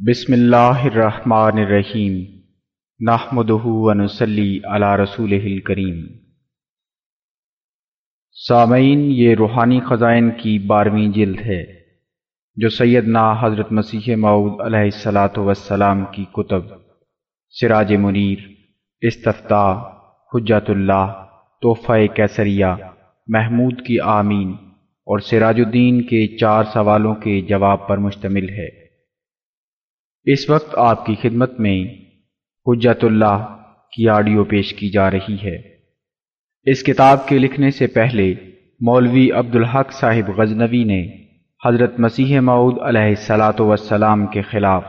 بسم اللہ الرحمن الرحیم۔ نحمدہ ونصلی علی رسول کریم سامعین، یہ روحانی خزائن کی بارہویں جلد ہے، جو سیدنا حضرت مسیح معود علیہ السلاۃ وسلام کی کتب، سراج منیر استفتاح حجت اللہ، تحفہ کیسریہ محمود کی آمین اور سراج الدین کے چار سوالوں کے جواب پر مشتمل ہے۔ اس وقت آپ کی خدمت میں حجت اللہ کی آڈیو پیش کی جا رہی ہے۔ اس کتاب کے لکھنے سے پہلے مولوی عبدالحق صاحب غزنوی نے حضرت مسیح معود علیہ السلاۃ وسلام کے خلاف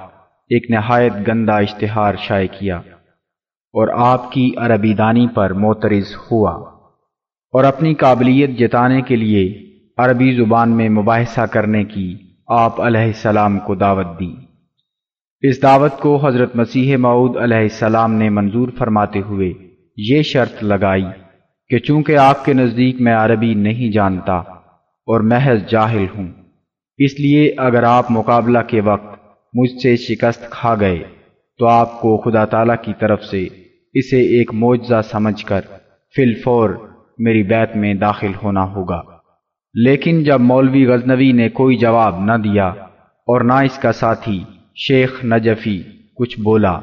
ایک نہایت گندہ اشتہار شائع کیا اور آپ کی عربی دانی پر معترض ہوا اور اپنی قابلیت جتانے کے لیے عربی زبان میں مباحثہ کرنے کی آپ علیہ السلام کو دعوت دی۔ اس دعوت کو حضرت مسیح معود علیہ السلام نے منظور فرماتے ہوئے یہ شرط لگائی کہ چونکہ آپ کے نزدیک میں عربی نہیں جانتا اور محض جاہل ہوں، اس لیے اگر آپ مقابلہ کے وقت مجھ سے شکست کھا گئے تو آپ کو خدا تعالیٰ کی طرف سے اسے ایک معجزہ سمجھ کر فی الفور میری بیت میں داخل ہونا ہوگا۔ لیکن جب مولوی غزنوی نے کوئی جواب نہ دیا اور نہ اس کا ساتھی شیخ نجفی کچھ بولا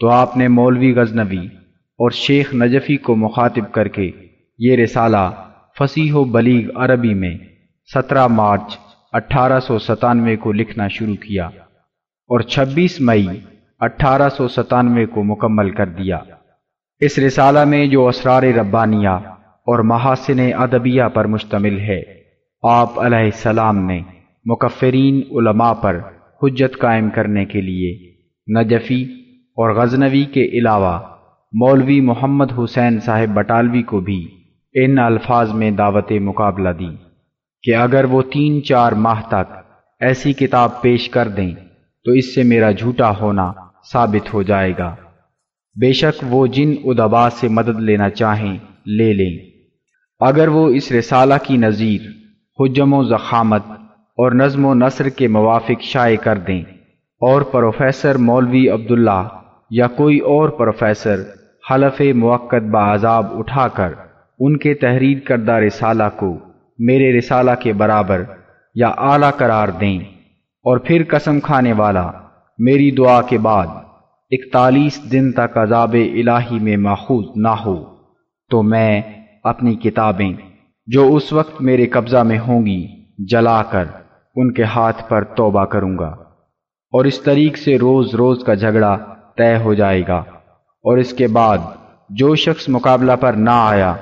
تو آپ نے مولوی غزنوی اور شیخ نجفی کو مخاطب کر کے یہ رسالہ فصیح و بلیغ عربی میں سترہ مارچ اٹھارہ سو ستانوے کو لکھنا شروع کیا اور چھبیس مئی اٹھارہ سو ستانوے کو مکمل کر دیا۔ اس رسالہ میں جو اسرار ربانیہ اور محاسن ادبیہ پر مشتمل ہے، آپ علیہ السلام نے مکفرین علماء پر حجت قائم کرنے کے لیے، نجفی اور غزنوی کے علاوہ مولوی محمد حسین صاحب بٹالوی کو بھی ان الفاظ میں دعوت مقابلہ دی کہ اگر وہ تین چار ماہ تک ایسی کتاب پیش کر دیں تو اس سے میرا جھوٹا ہونا ثابت ہو جائے گا۔ بے شک وہ جن ادبا سے مدد لینا چاہیں لے لیں۔ اگر وہ اس رسالہ کی نظیر حجم و زخامت اور نظم و نثر کے موافق شائع کر دیں۔ اور پروفیسر مولوی عبداللہ یا کوئی اور پروفیسر حلف موقع بعذاب اٹھا کر ان کے تحریر کردہ رسالہ کو میرے رسالہ کے برابر یا اعلیٰ قرار دیں۔ اور پھر قسم کھانے والا میری دعا کے بعد اکتالیس دن تک عذاب الہی میں ماخوذ نہ ہو تو میں اپنی کتابیں جو اس وقت میرے قبضہ میں ہوں گی جلا کر ان کے ہاتھ پر توبہ کروں گا۔ اور اس طریق سے روز روز کا جھگڑا طے ہو جائے گا۔ اور اس کے بعد جو شخص مقابلہ پر نہ آیا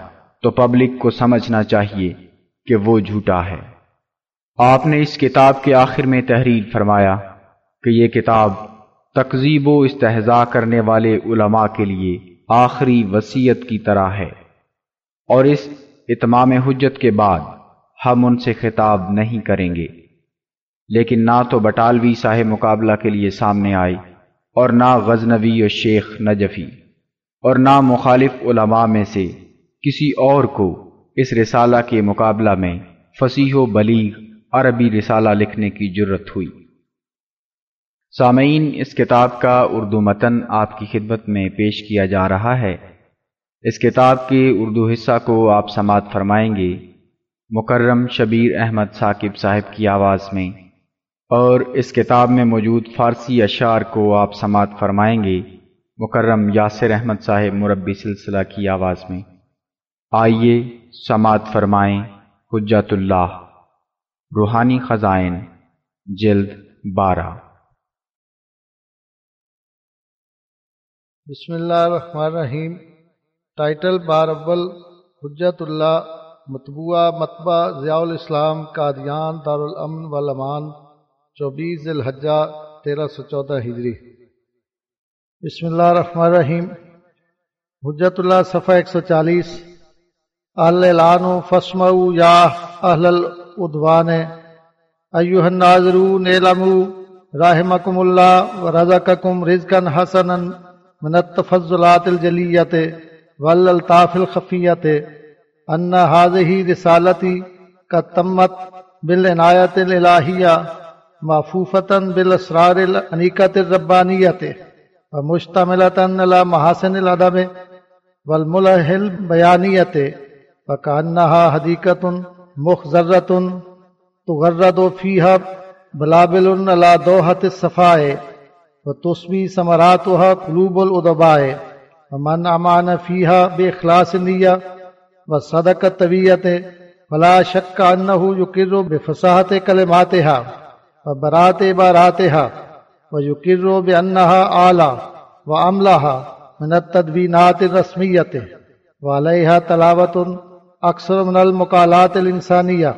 تو پبلک کو سمجھنا چاہیے کہ وہ جھوٹا ہے۔ آپ نے اس کتاب کے آخر میں تحریر فرمایا کہ یہ کتاب تقزیب و استحضاء کرنے والے علماء کے لیے آخری وسیعت کی طرح ہے۔ اور اس اتمام حجت کے بعد ہم ان سے خطاب نہیں کریں گے۔ لیکن نہ تو بٹالوی صاحب مقابلہ کے لیے سامنے آئے اور نہ غزنوی و شیخ نجفی اور نہ مخالف علماء میں سے کسی اور کو اس رسالہ کے مقابلہ میں فصیح و بلیغ عربی رسالہ لکھنے کی جرت ہوئی۔ سامعین، اس کتاب کا اردو متن آپ کی خدمت میں پیش کیا جا رہا ہے۔ اس کتاب کے اردو حصہ کو آپ سماعت فرمائیں گے۔ مکرم شبیر احمد ثاقب صاحب کی آواز میں۔ اور اس کتاب میں موجود فارسی اشعار کو آپ سماعت فرمائیں گے، مکرم یاسر احمد صاحب مربی سلسلہ کی آواز میں۔ آئیے سماعت فرمائیں حجت اللہ۔ روحانی خزائن، جلد بارہ۔ بسم اللہ الرحمن الرحیم۔ ٹائٹل بار اول، حجت اللہ، مطبوعہ مطبع ضیاء الاسلام، قادیان دارالامن والامان چوبیس الحجہ تیرہ سو چودہ ہجری۔ بسم اللہ الرحمن الرحیم۔ حجت اللہ صفحہ ایک سو چالیس۔ اہل فسم یا اہل الدوان ایوہ الناظرون اعلمو رحمکم اللہ و رزقکم رزقا حسنا من التفضلات الجلیت والالطاف الخفیت ان هذه رسالتی قد تمت بالعنایت الالہیہ۔ معفوفتاً بالاسرار الانیکت الربانیت ومشتملتاً على محاسن الادب والملح البیانیت وکانہا حدیقت مخزرت تغرد فیہا بلابل على دوحت الصفائے وتسبی ثمراتها قلوب الادباء ومن امان فيها باخلاص النيه وصدق الطبيعه فلا شك انه يقر بفصاحه كلماتها وبرات عباراتها ويقر بانها اعلى واملها من التدوينات الرسميه وعليها تلاوه اكثر من المقالات الانسانيه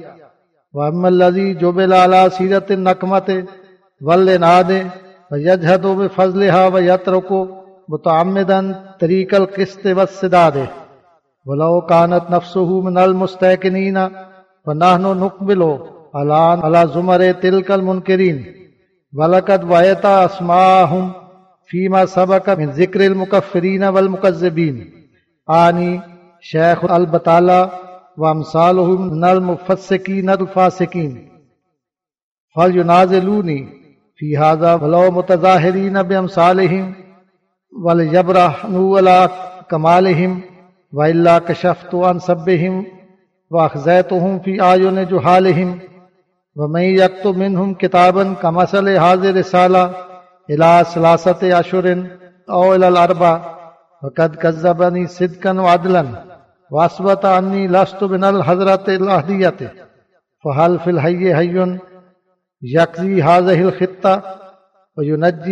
واما الذي جبل على سيره النقمه والاناد ويجهد بفضلها ويترك متعمدا طريق القسط والسداد ولو كانت نفسه من المستيقنين فنحن نقبل على على زمر تلك المنكرين ولقد ويت اسماءهم فيما سبق من ذكر المكفرين والمكذبين. آني شيخ البطالة وامثالهم من المفسقين الفاسقين فلينازلوني في هذا ولو متظاهرين بأمثالهم وليبرهنوا على كمالهم وإلا كشفت عن سبهم وأخزيتهم في أعين جهالهم ومن يكتب منهم كتابا كمثل هذه الرسالة إلى ثلاثة أشهر أو إلى الأربع فقد صدقا وعدلا وأثبت أني لست من الحضرة الأهدية فهل في الحي حي یکزی حاضح الخطہ و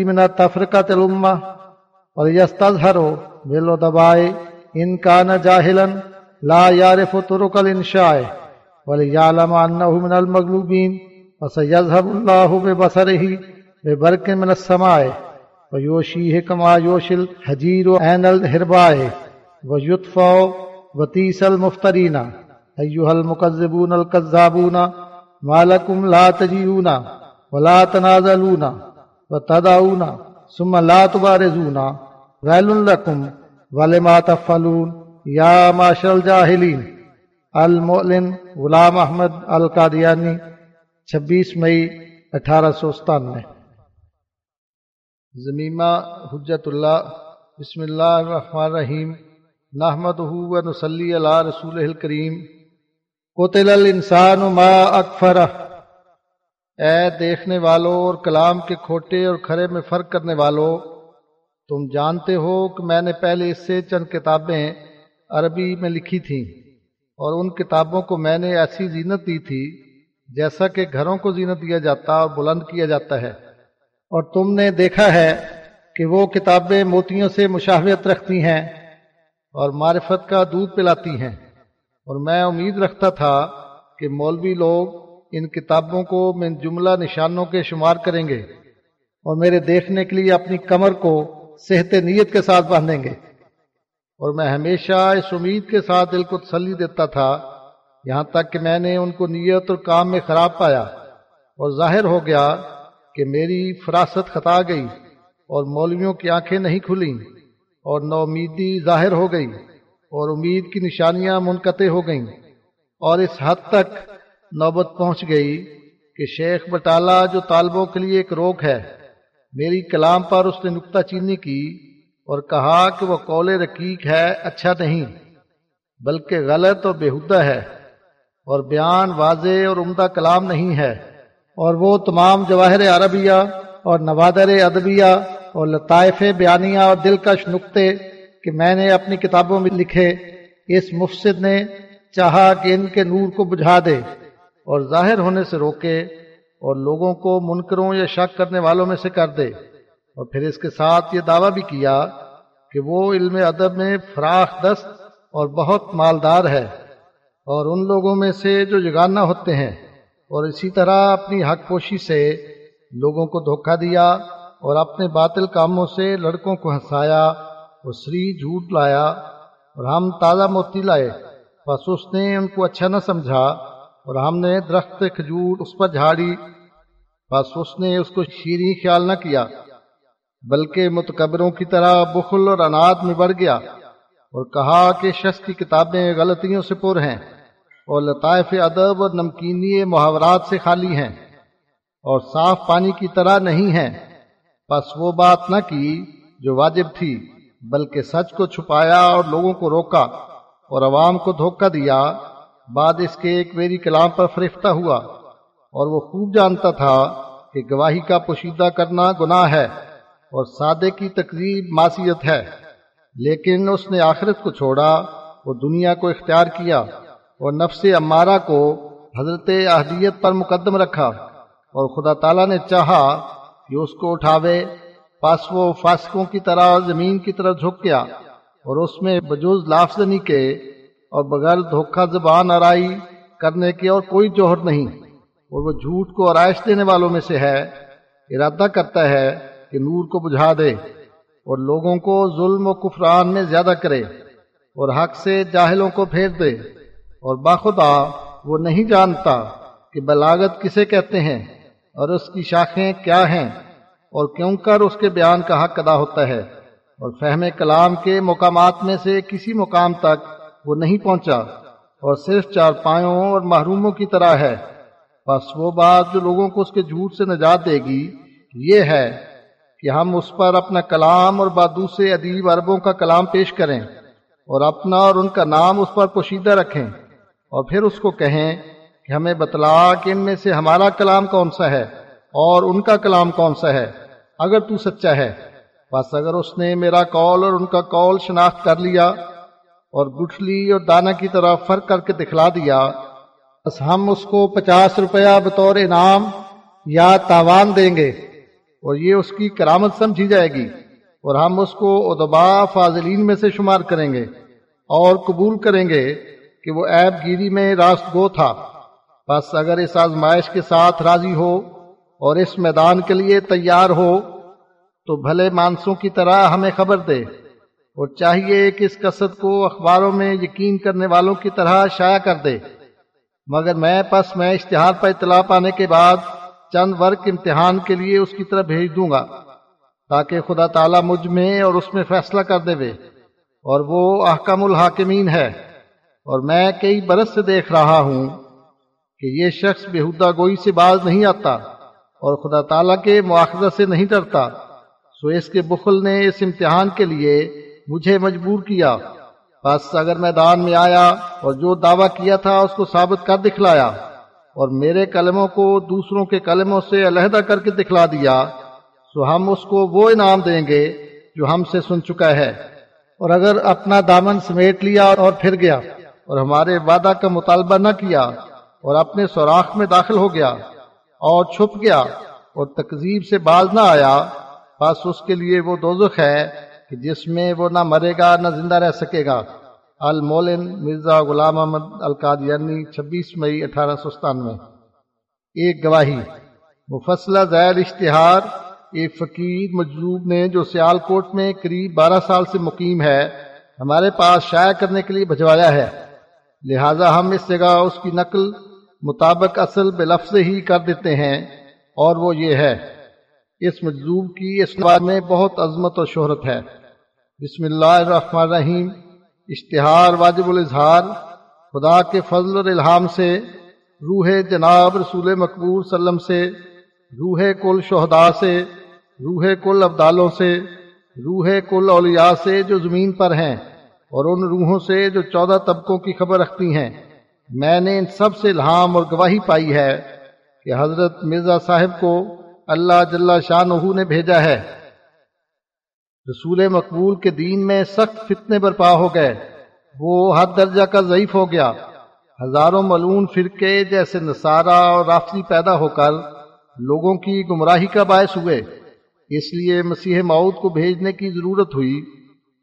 من تفرقت الامہ و بلو دبائے ان کان جاہلا لا یعرف طرق الانشاء ولیعلم انہو من المغلوبین وسیذہب اللہ ببصرہی ببرک من السماء و یوشیہ کما یوشل حجیر عین الحربائے و یطفع وطیس المفترین ایوہ المکذبون الکذابون مالکم لا تجیونا ولا تنازلونا وتدعونا ثم لا تبارزونا ویل لکم ولما تفعلون یا معاشر الجاہلین المعلن غلام احمد القادیانی، چھبیس مئی اٹھارہ سو ستانوے۔ زمیمہ حجت اللہ، بسم اللہ الرحمن الرحیم نحمدہ و نصلی علی رسول الکریم۔ قتل الانسان ما اکفر اے دیکھنے والوں اور کلام کے کھوٹے اور کھرے میں فرق کرنے والوں تم جانتے ہو کہ میں نے پہلے اس سے چند کتابیں عربی میں لکھی تھیں۔ اور ان کتابوں کو میں نے ایسی زینت دی تھی جیسا کہ گھروں کو زینت دیا جاتا اور بلند کیا جاتا ہے۔ اور تم نے دیکھا ہے کہ وہ کتابیں موتیوں سے مشاہوت رکھتی ہیں اور معرفت کا دودھ پلاتی ہیں۔ اور میں امید رکھتا تھا کہ مولوی لوگ ان کتابوں کو میں جملہ نشانوں کے شمار کریں گے اور میرے دیکھنے کے لیے اپنی کمر کو صحت نیت کے ساتھ باندھیں گے۔ اور میں ہمیشہ اس امید کے ساتھ دل کو تسلی دیتا تھا، یہاں تک کہ میں نے ان کو نیت اور کام میں خراب پایا اور ظاہر ہو گیا کہ میری فراست خطا گئی اور مولویوں کی آنکھیں نہیں کھلیں اور نو امیدی ظاہر ہو گئی اور امید کی نشانیاں منقطع ہو گئیں اور اس حد تک نوبت پہنچ گئی کہ شیخ بٹالہ جو طالبوں کے لیے ایک روک ہے، میری کلام پر اس نے نکتہ چینی کی اور کہا کہ وہ قول رقیق ہے اچھا نہیں، بلکہ غلط اور بےحدہ ہے، اور بیان واضح اور عمدہ کلام نہیں ہے، اور وہ تمام جواہر عربیہ اور نوادر ادبیہ اور لطائف بیانیہ اور دلکش نقطے کہ میں نے اپنی کتابوں میں لکھے، اس مفسد نے چاہا کہ ان کے نور کو بجھا دے، اور ظاہر ہونے سے روکے، اور لوگوں کو منکروں یا شک کرنے والوں میں سے کر دے۔ اور پھر اس کے ساتھ یہ دعویٰ بھی کیا کہ وہ علم ادب میں فراخ دست اور بہت مالدار ہے اور ان لوگوں میں سے جو جگانہ ہوتے ہیں اور اسی طرح اپنی حق پوشی سے لوگوں کو دھوکہ دیا اور اپنے باطل کاموں سے لڑکوں کو ہنسایا اور سری جھوٹ لایا اور ہم تازہ موتی لائے۔ بس اس نے ان کو اچھا نہ سمجھا اور ہم نے درخت کھجور اس پر جھاڑی۔ بس اس نے اس کو شیریں خیال نہ کیا۔ بلکہ متکبروں کی طرح بخل اور اناد میں بڑھ گیا اور کہا کہ شخص کی کتابیں غلطیوں سے پر ہیں اور لطائف ادب اور نمکینی محاورات سے خالی ہیں اور صاف پانی کی طرح نہیں ہیں۔ بس وہ بات نہ کی جو واجب تھی، بلکہ سچ کو چھپایا اور لوگوں کو روکا اور عوام کو دھوکہ دیا۔ بعد اس کے ایک میری کلام پر فرفتہ ہوا اور وہ خوب جانتا تھا کہ گواہی کا پوشیدہ کرنا گناہ ہے۔ اور سادے کی تقریب معصیت ہے، لیکن اس نے آخرت کو چھوڑا، وہ دنیا کو اختیار کیا اور نفس امارہ کو حضرت اہدیت پر مقدم رکھا اور خدا تعالیٰ نے چاہا کہ اس کو اٹھاوے پاس وہ فاسقوں کی طرح زمین کی طرح جھک گیا اور اس میں بجوز لافظنی کے اور بغیر دھوکہ زبان آرائی کرنے کے اور کوئی جوہر نہیں اور وہ جھوٹ کو آرائش دینے والوں میں سے ہے، ارادہ کرتا ہے کہ نور کو بجھا دے اور لوگوں کو ظلم و کفران میں زیادہ کرے اور حق سے جاہلوں کو پھیر دے اور باخدا وہ نہیں جانتا کہ بلاغت کسے کہتے ہیں اور اس کی شاخیں کیا ہیں اور کیوں کر اس کے بیان کا حق ادا ہوتا ہے اور فہم کلام کے مقامات میں سے کسی مقام تک وہ نہیں پہنچا اور صرف چار پایوں اور محروموں کی طرح ہے۔ بس وہ بات جو لوگوں کو اس کے جھوٹ سے نجات دے گی یہ ہے کہ ہم اس پر اپنا کلام اور بعد دوسرے ادیب عربوں کا کلام پیش کریں اور اپنا اور ان کا نام اس پر پوشیدہ رکھیں اور پھر اس کو کہیں کہ ہمیں بتلا کہ ان میں سے ہمارا کلام کون سا ہے اور ان کا کلام کون سا ہے، اگر تو سچا ہے۔ بس اگر اس نے میرا کال اور ان کا کال شناخت کر لیا اور گٹھلی اور دانا کی طرح فرق کر کے دکھلا دیا، بس ہم اس کو پچاس روپیہ بطور انعام یا تاوان دیں گے۔ اور یہ اس کی کرامت سمجھی جائے گی اور ہم اس کو ادبا فاضلین میں سے شمار کریں گے اور قبول کریں گے کہ وہ عیب گیری میں راست گو تھا۔ بس اگر اس آزمائش کے ساتھ راضی ہو اور اس میدان کے لیے تیار ہو تو بھلے مانسوں کی طرح ہمیں خبر دے۔ اور چاہیے کہ اس قصد کو اخباروں میں یقین کرنے والوں کی طرح شائع کر دے۔ مگر میں پس میں اشتہار پر اطلاع پانے کے بعد چند ورک امتحان کے لیے اس کی طرف بھیج دوں گا، تاکہ خدا تعالیٰ مجھ میں اور اس میں فیصلہ کر دے وے۔ اور وہ احکم الحاکمین ہے۔ اور میں کئی برس سے دیکھ رہا ہوں کہ یہ شخص بےحدہ گوئی سے باز نہیں آتا اور خدا تعالیٰ کے مواخذہ سے نہیں ڈرتا۔ سو اس کے بخل نے اس امتحان کے لیے مجھے مجبور کیا۔ بس اگر میدان میں آیا اور جو دعویٰ کیا تھا، اس کو ثابت کر دکھلایا۔ اور میرے کلموں کو دوسروں کے کلموں سے علیحدہ کر کے دکھلا دیا، سو ہم اس کو وہ انعام دیں گے جو ہم سے سن چکا ہے۔ اور اگر اپنا دامن سمیٹ لیا اور پھر گیا، اور ہمارے وعدہ کا مطالبہ نہ کیا، اور اپنے سوراخ میں داخل ہو گیا، اور چھپ گیا، اور تقزیب سے باز نہ آیا، بس اس کے لیے وہ دوزخ ہے کہ جس میں وہ نہ مرے گا، نہ زندہ رہ سکے گا۔ المولن مرزا غلام احمد القادیانی، چھبیس مئی اٹھارہ سو ستانوے۔ ایک گواہی، مفصلہ زیر اشتہار، ایک فقیر مجذوب نے جو سیال کوٹ میں قریب بارہ سال سے مقیم ہے، ہمارے پاس شائع کرنے کے لیے بھجوایا ہے۔ لہذا ہم اس جگہ اس کی نقل مطابق اصل بے لفظ ہی کر دیتے ہیں، اور وہ یہ ہے، اس مجذوب کی اس بار میں بہت عظمت اور شہرت ہے۔ بسم اللہ الرحمن الرحیم۔ اشتہار واجب الاظہار، خدا کے فضل اور الہام سے، روح جناب رسول مقبول سلم سے، روح کل شہداء سے، روح کل ابدالوں سے، روح کل اولیاء سے جو زمین پر ہیں اور ان روحوں سے جو چودہ طبقوں کی خبر رکھتی ہیں۔ میں نے ان سب سے الہام اور گواہی پائی ہے کہ حضرت مرزا صاحب کو اللہ جل شاہ نے بھیجا ہے۔ رسول مقبول کے دین میں سخت فتنے برپا ہو گئے۔ وہ حد درجہ کا ضعیف ہو گیا۔ ہزاروں ملون فرقے جیسے نصارہ اور رافتی پیدا ہو کر لوگوں کی گمراہی کا باعث ہوئے۔ اس لیے مسیح معود کو بھیجنے کی ضرورت ہوئی۔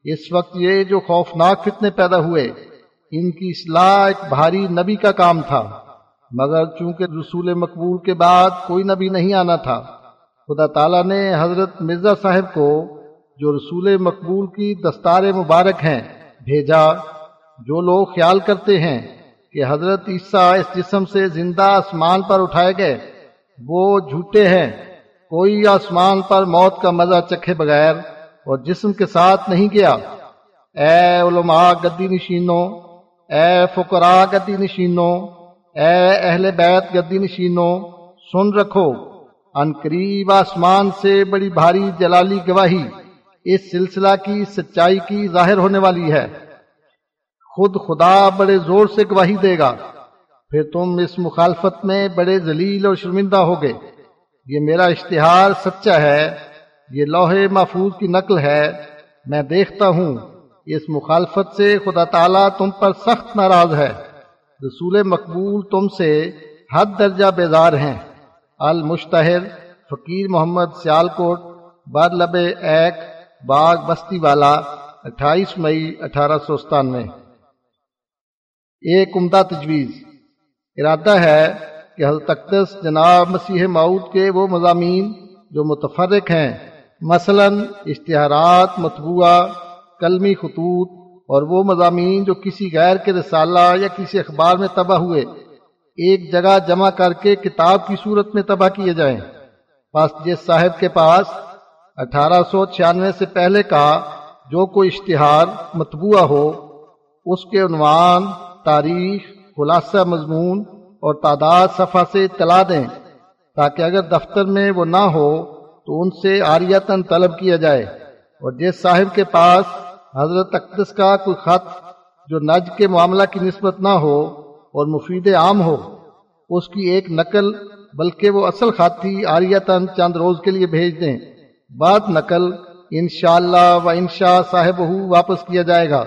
اس وقت یہ جو خوفناک فتنے پیدا ہوئے، ان کی اصلاح ایک بھاری نبی کا کام تھا۔ مگر چونکہ رسول مقبول کے بعد کوئی نبی نہیں آنا تھا، خدا تعالیٰ نے حضرت مرزا صاحب کو جو رسول مقبول کی دستار مبارک ہیں، بھیجا۔ جو لوگ خیال کرتے ہیں کہ حضرت عیسیٰ اس جسم سے زندہ آسمان پر اٹھائے گئے، وہ جھوٹے ہیں۔ کوئی آسمان پر موت کا مزہ چکھے بغیر اور جسم کے ساتھ نہیں گیا۔ اے علماء گدی نشینوں، اے فقراء گدی نشینوں، اے اہل بیت گدی نشینوں، سن رکھو، ان قریب آسمان سے بڑی بھاری جلالی گواہی۔ اس سلسلہ کی سچائی کی ظاہر ہونے والی ہے۔ خود خدا بڑے زور سے گواہی دے گا۔ پھر تم اس مخالفت میں بڑے ذلیل اور شرمندہ ہوگے۔ یہ میرا اشتہار سچا ہے۔ یہ لوہے محفوظ کی نقل ہے۔ میں دیکھتا ہوں۔ اس مخالفت سے خدا تعالیٰ تم پر سخت ناراض ہے۔ رسول مقبول تم سے حد درجہ بیدار ہیں۔ المشتہر، فقیر محمد سیال کوٹ بر لب ایک باغ بستی والا اٹھائیس مئی اٹھارہ سو ستانوے۔ ایک عمدہ تجویز۔ ارادہ ہے کہ حضرت اقدس جناب مسیح معود کے وہ مضامین جو متفرق ہیں، مثلا اشتہارات، مطبوعہ، کلمی خطوط اور وہ مضامین جو کسی غیر کے رسالہ یا کسی اخبار میں تباہ ہوئے، ایک جگہ جمع کر کے کتاب کی صورت میں تباہ کیے جائیں۔ پاس جس صاحب کے پاس اٹھارہ سو چھیانوے سے پہلے کا جو کوئی اشتہار مطبوعہ ہو، اس کے عنوان تاریخ، خلاصہ مضمون اور تعداد صفحہ سے اطلاع دیں تاکہ اگر دفتر میں وہ نہ ہو تو ان سے آریتن طلب کیا جائے۔ اور جس صاحب کے پاس حضرت اقدس کا کوئی خط جو نج کے معاملہ کی نسبت نہ ہو اور مفید عام ہو، اس کی ایک نقل بلکہ وہ اصل خط تھی آریتن چند روز کے لیے بھیج دیں۔ بعد نقل انشاءاللہ و انشاء صاحب واپس کیا جائے گا۔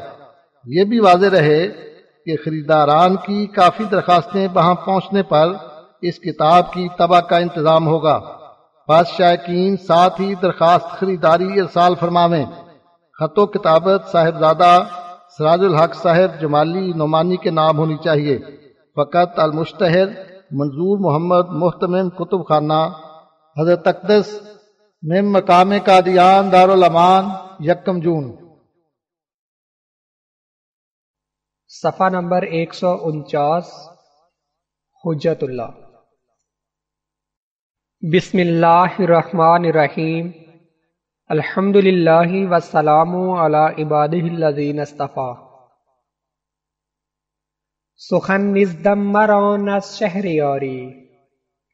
یہ بھی واضح رہے کہ خریداران کی کافی درخواستیں وہاں پہنچنے پر اس کتاب کی تباہ کا انتظام ہوگا۔ بادشاہ کین ساتھ ہی درخواست خریداری ارسال فرماویں۔ خط و کتابت صاحبزادہ سراج الحق صاحب جمالی نعمانی کے نام ہونی چاہیے۔ فقط المشتہر منظور محمد محتمم کتب خانہ حضرت اقدس میں مقام قادیان دارالامان یکم جون۔ صفحہ نمبر ایک سو انچاس، حجت اللہ۔ بسم اللہ الرحمن الرحیم۔ الحمد للہ وسلام علی عباد الذین اصطفیٰ۔ سخن نزدم مران از شہریاری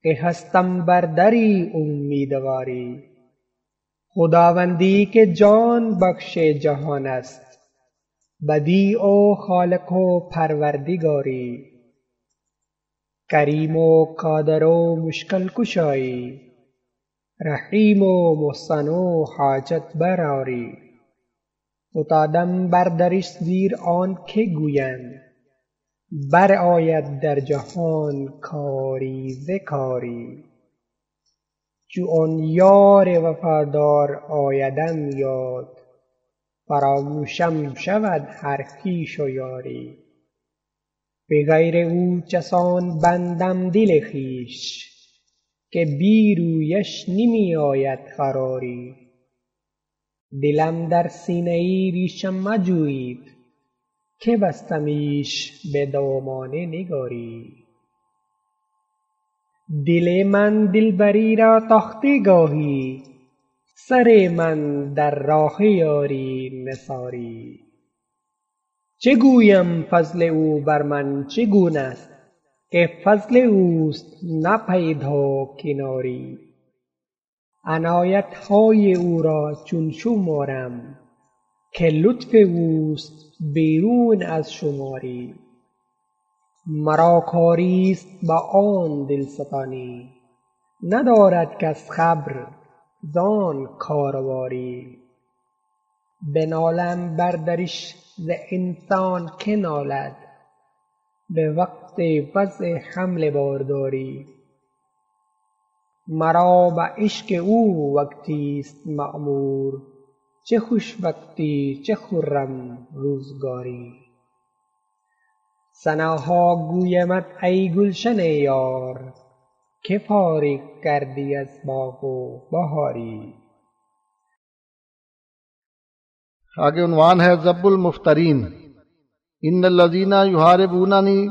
کہ ہستم بردری امیدواری۔ خداوندی کے جان بخش جہان است. بدی او خالق و پروردگاری. کریم و قادر و مشکل کشایی. رحیم و محسن و حاجت براری فتادم بر درش زیر آن که بر آید در جهان کاری ذکاری چو آن یار وفادار آیدم یاد. فراموشم شود هر خویش و یاری. به غیر او چسان بندم دل خویش که بی رویش نمی آید قراری. دلم در سینه ای ریشم مجویید که بستمیش به دامان نگاری. دل من دلبری را تاخته گاهی سر من در راه یاری نثاری. چه گویم فضل او بر من چگونه است؟ که فضل اوست نه پیدا کناری. عنایت های او را چون شمارم که لطف اوست بیرون از شماری. مرا کاریست با آن دلستانی. ندارد کس خبر زان کارواری. بنالم بر درش ز انسان که نالد. به وقت وضع حمل بارداری. مرا به عشق او وقتیست معمور چه خوش وقتی چه خرم روزگاری. ثناها گویمت ای گلشن یار که فارغ کردی از باغ و بہاری آگے عنوان ہے زب المفترین. ان الذین یحاربوننی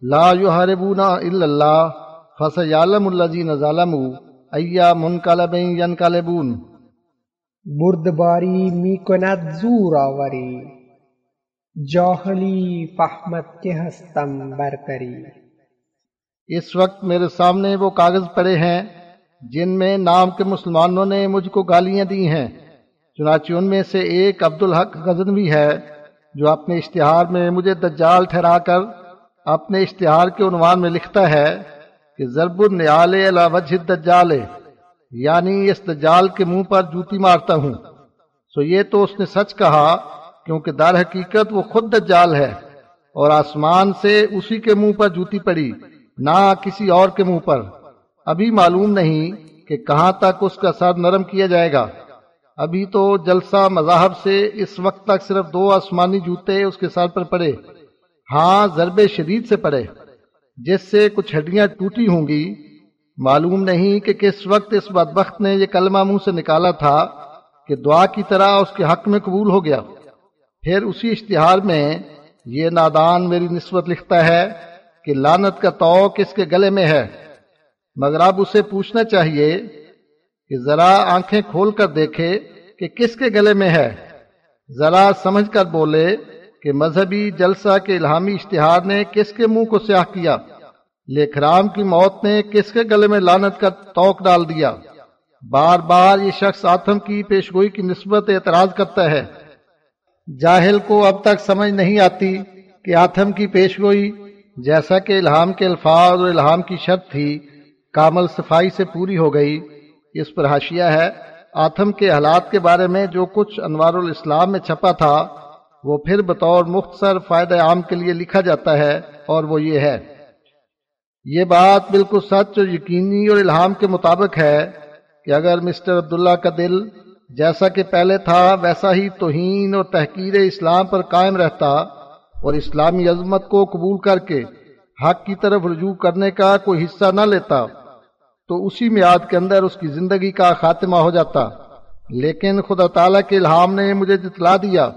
لا یحاربون الا اللہ فسیعلم الذین ظلموا ایا منقلب ینقلبون. بردباری می کند زور آوری. جاہلی فحمت کے ہستم برتری اس وقت میرے سامنے وہ کاغذ پڑے ہیں جن میں نام کے مسلمانوں نے مجھ کو گالیاں دی ہیں۔ چنانچہ ان میں سے ایک عبدالحق غزنوی ہے جو اپنے اشتہار میں مجھے دجال ٹھہرا کر اپنے اشتہار کے عنوان میں لکھتا ہے کہ ضرب النیال علی وجہ دجال یعنی اس دجال کے منہ پر جوتی مارتا ہوں۔ سو یہ تو اس نے سچ کہا کیونکہ در حقیقت وہ خود دجال ہے اور آسمان سے اسی کے منہ پر جوتی پڑی، نہ کسی اور کے منہ پر۔ ابھی معلوم نہیں کہ کہاں تک اس کا سر نرم کیا جائے گا۔ ابھی تو جلسہ مذاہب سے اس وقت تک صرف دو آسمانی جوتے اس کے سر پر پڑے۔ ہاں ضرب شدید سے پڑے۔ جس سے کچھ ہڈیاں ٹوٹی ہوں گی۔ معلوم نہیں کہ کس وقت اس بدبخت نے یہ کلمہ منہ سے نکالا تھا کہ دعا کی طرح اس کے حق میں قبول ہو گیا۔ پھر اسی اشتہار میں یہ نادان میری نسبت لکھتا ہے کہ لانت کا تو کس کے گلے میں ہے۔ مگر اب اسے پوچھنا چاہیے کہ ذرا آنکھیں کھول کر دیکھے کہ کس کے گلے میں ہے۔ ذرا سمجھ کر بولے کہ مذہبی جلسہ کے الہامی اشتہار نے کس کے منہ کو سیاہ کیا۔ لیکرام کی موت نے کس کے گلے میں لانت کا توق ڈال دیا۔ بار بار یہ شخص آتم کی پیشگوئی کی نسبت اعتراض کرتا ہے۔ جاہل کو اب تک سمجھ نہیں آتی کہ آتم کی پیشگوئی جیسا کہ الہام کے الفاظ اور الہام کی شرط تھی، کامل صفائی سے پوری ہو گئی۔ اس پر حاشیہ ہے آتم کے حالات کے بارے میں جو کچھ انوار الاسلام میں چھپا تھا، وہ پھر بطور مختصر فائدہ عام کے لیے لکھا جاتا ہے اور وہ یہ ہے۔ یہ بات بالکل سچ اور یقینی اور الہام کے مطابق ہے کہ اگر مسٹر عبداللہ کا دل جیسا کہ پہلے تھا، ویسا ہی توہین اور تحقیر اسلام پر قائم رہتا اور اسلامی عظمت کو قبول کر کے حق کی طرف رجوع کرنے کا کوئی حصہ نہ لیتا، تو اسی میاد کے اندر اس کی زندگی کا خاتمہ ہو جاتا۔ لیکن خدا تعالیٰ کے الہام نے مجھے جتلا دیا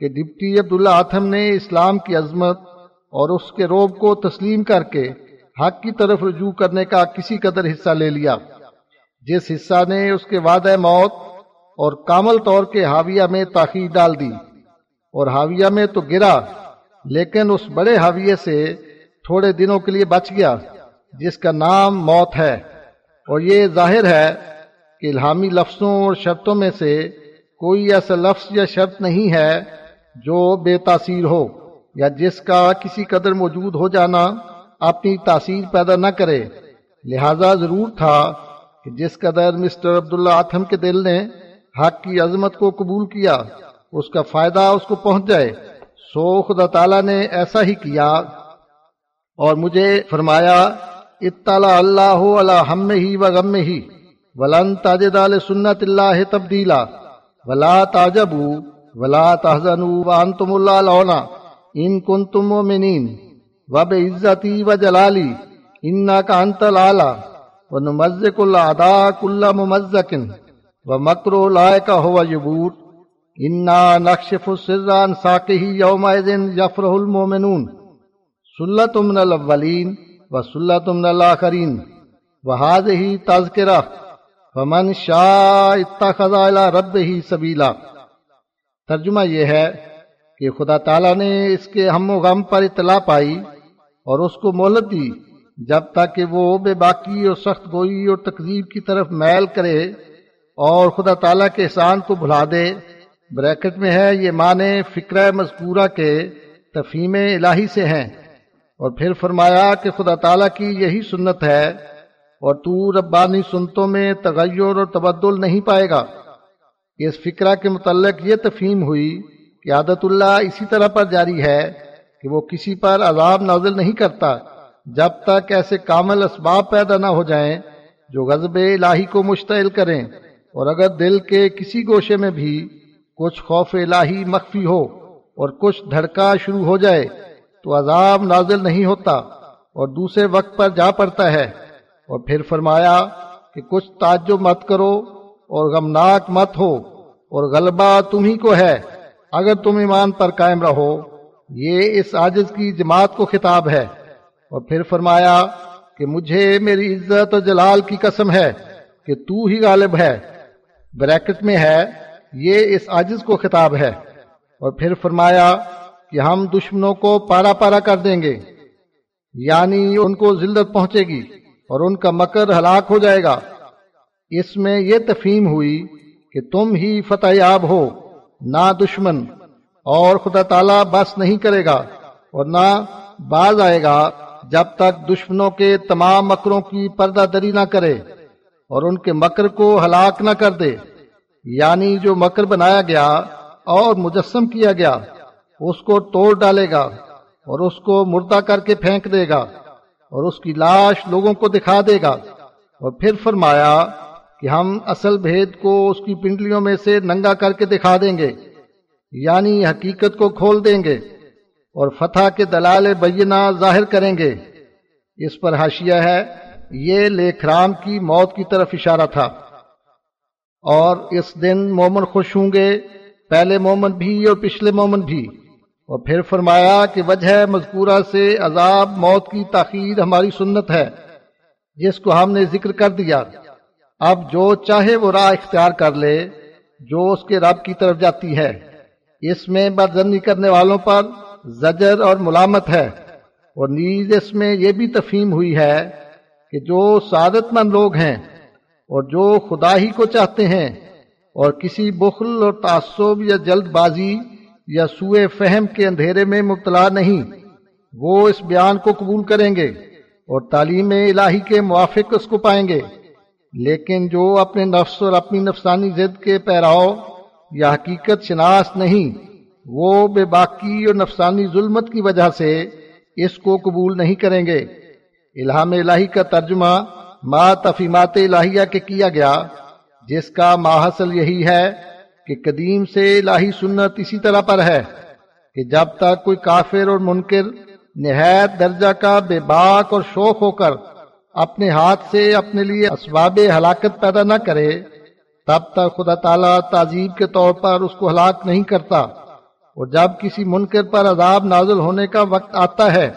کہ ڈپٹی عبداللہ آتم نے اسلام کی عظمت اور اس کے روب کو تسلیم کر کے حق کی طرف رجوع کرنے کا کسی قدر حصہ لے لیا۔ جس حصہ نے اس کے وعدہ موت اور کامل طور کے حاویہ میں تاخیر ڈال دی۔ اور حاویہ میں تو گرا، لیکن اس بڑے حاویے سے تھوڑے دنوں کے لیے بچ گیا، جس کا نام موت ہے۔ اور یہ ظاہر ہے کہ الہامی لفظوں اور شرطوں میں سے کوئی ایسا لفظ یا شرط نہیں ہے جو بے تاثیر ہو، یا جس کا کسی قدر موجود ہو جانا اپنی تاثیر پیدا نہ کرے۔ لہذا ضرور تھا کہ جس قدر مسٹر عبداللہ آتم کے دل نے حق کی عظمت کو قبول کیا، اس کا فائدہ اس کو پہنچ جائے۔ سو خدا تعالیٰ نے ایسا ہی کیا۔ اور مجھے فرمایا، اطلاع اللہ اللہ ہم ہی و غم ہی۔ ولن تاجد سنت اللہ تبدیلا۔ ولا تاجب ولا تحزن وانتم اللہ لونا ان کنتم مومنین وب عزتی و جلالی۔ انا کا انت لالا و نمزق الادا کل ممزکن و مکرو لائے کا ہوا یبوت انا نقشف السران ساکہ یوم یفرح المومنون سلت من الاولین و سلت من الاخرین و هذه تذکرہ ومن شاء اتخذ الى ربه سبیلا ترجمہ یہ ہے کہ خدا تعالیٰ نے اس کے ہم و غم پر اطلاع پائی اور اس کو مہلت دی، جب تک کہ وہ بے باقی اور سخت گوئی اور تقزیب کی طرف میل کرے اور خدا تعالیٰ کے احسان کو بھلا دے۔ بریکٹ میں ہے یہ معنی فکرہ مذکورہ کے تفہیم الہی سے ہیں۔ اور پھر فرمایا کہ خدا تعالیٰ کی یہی سنت ہے اور تو ربانی سنتوں میں تغیر اور تبدل نہیں پائے گا۔ اس فکرہ کے متعلق یہ تفہیم ہوئی کہ عادت اللہ اسی طرح پر جاری ہے کہ وہ کسی پر عذاب نازل نہیں کرتا جب تک ایسے کامل اسباب پیدا نہ ہو جائیں جو غزب الہی کو مشتعل کریں۔ اور اگر دل کے کسی گوشے میں بھی کچھ خوف الہی مخفی ہو اور کچھ دھڑکا شروع ہو جائے، تو عذاب نازل نہیں ہوتا اور دوسرے وقت پر جا پڑتا ہے۔ اور پھر فرمایا کہ کچھ تعجب مت کرو اور غمناک مت ہو اور غلبہ تم ہی کو ہے۔ اگر تم ایمان پر قائم رہو، یہ اس عاجز کی جماعت کو خطاب ہے۔ اور پھر فرمایا کہ مجھے میری عزت و جلال کی قسم ہے کہ تو ہی غالب ہے۔ بریکٹ میں ہے، یہ اس عاجز کو خطاب ہے۔ اور پھر فرمایا کہ ہم دشمنوں کو پارا پارا کر دیں گے۔ یعنی ان کو ذلت پہنچے گی اور ان کا مکر ہلاک ہو جائے گا۔ اس میں یہ تفہیم ہوئی کہ تم ہی فتح یاب ہو، نہ دشمن، اور خدا تعالیٰ بس نہیں کرے گا اور نہ باز آئے گا جب تک دشمنوں کے تمام مکروں کی پردہ دری نہ کرے۔ اور ان کے مکر کو ہلاک نہ کر دے۔ یعنی جو مکر بنایا گیا اور مجسم کیا گیا، اس کو توڑ ڈالے گا اور اس کو مردہ کر کے پھینک دے گا اور اس کی لاش لوگوں کو دکھا دے گا۔ اور پھر فرمایا کہ ہم اصل بھید کو اس کی پنڈلیوں میں سے ننگا کر کے دکھا دیں گے یعنی حقیقت کو کھول دیں گے اور فتح کے دلال بینہ ظاہر کریں گے۔ اس پر حاشیہ ہے یہ لیکھ رام کی موت کی طرف اشارہ تھا۔ اور اس دن مومن خوش ہوں گے، پہلے مومن بھی اور پچھلے مومن بھی۔ اور پھر فرمایا کہ وجہ مذکورہ سے عذاب موت کی تاخیر ہماری سنت ہے، جس کو ہم نے ذکر کر دیا۔ اب جو چاہے وہ راہ اختیار کر لے، جو اس کے رب کی طرف جاتی ہے۔ اس میں بدزنی کرنے والوں پر زجر اور ملامت ہے۔ اور نیز اس میں یہ بھی تفہیم ہوئی ہے کہ جو سعادت مند لوگ ہیں اور جو خدا ہی کو چاہتے ہیں اور کسی بخل اور تعصب یا جلد بازی یا سوئے فہم کے اندھیرے میں مبتلا نہیں، وہ اس بیان کو قبول کریں گے اور تعلیم الہی کے موافق اس کو پائیں گے۔ لیکن جو اپنے نفس اور اپنی نفسانی ضد کے پیراؤ یا حقیقت شناس نہیں، وہ بے باقی اور نفسانی ظلمت کی وجہ سے اس کو قبول نہیں کریں گے۔ الہام الہی کا ترجمہ ما تفیمات الہیہ کے کیا گیا، جس کا ماحصل یہی ہے کہ قدیم سے الہی سنت اسی طرح پر ہے کہ جب تک کوئی کافر اور منکر نہایت درجہ کا بے باک اور شوق ہو کر اپنے ہاتھ سے اپنے لیے اسباب ہلاکت پیدا نہ کرے، تب تک خدا تعالیٰ تعزیب کے طور پر اس کو ہلاک نہیں کرتا۔ اور جب کسی منکر پر عذاب نازل ہونے کا وقت آتا ہے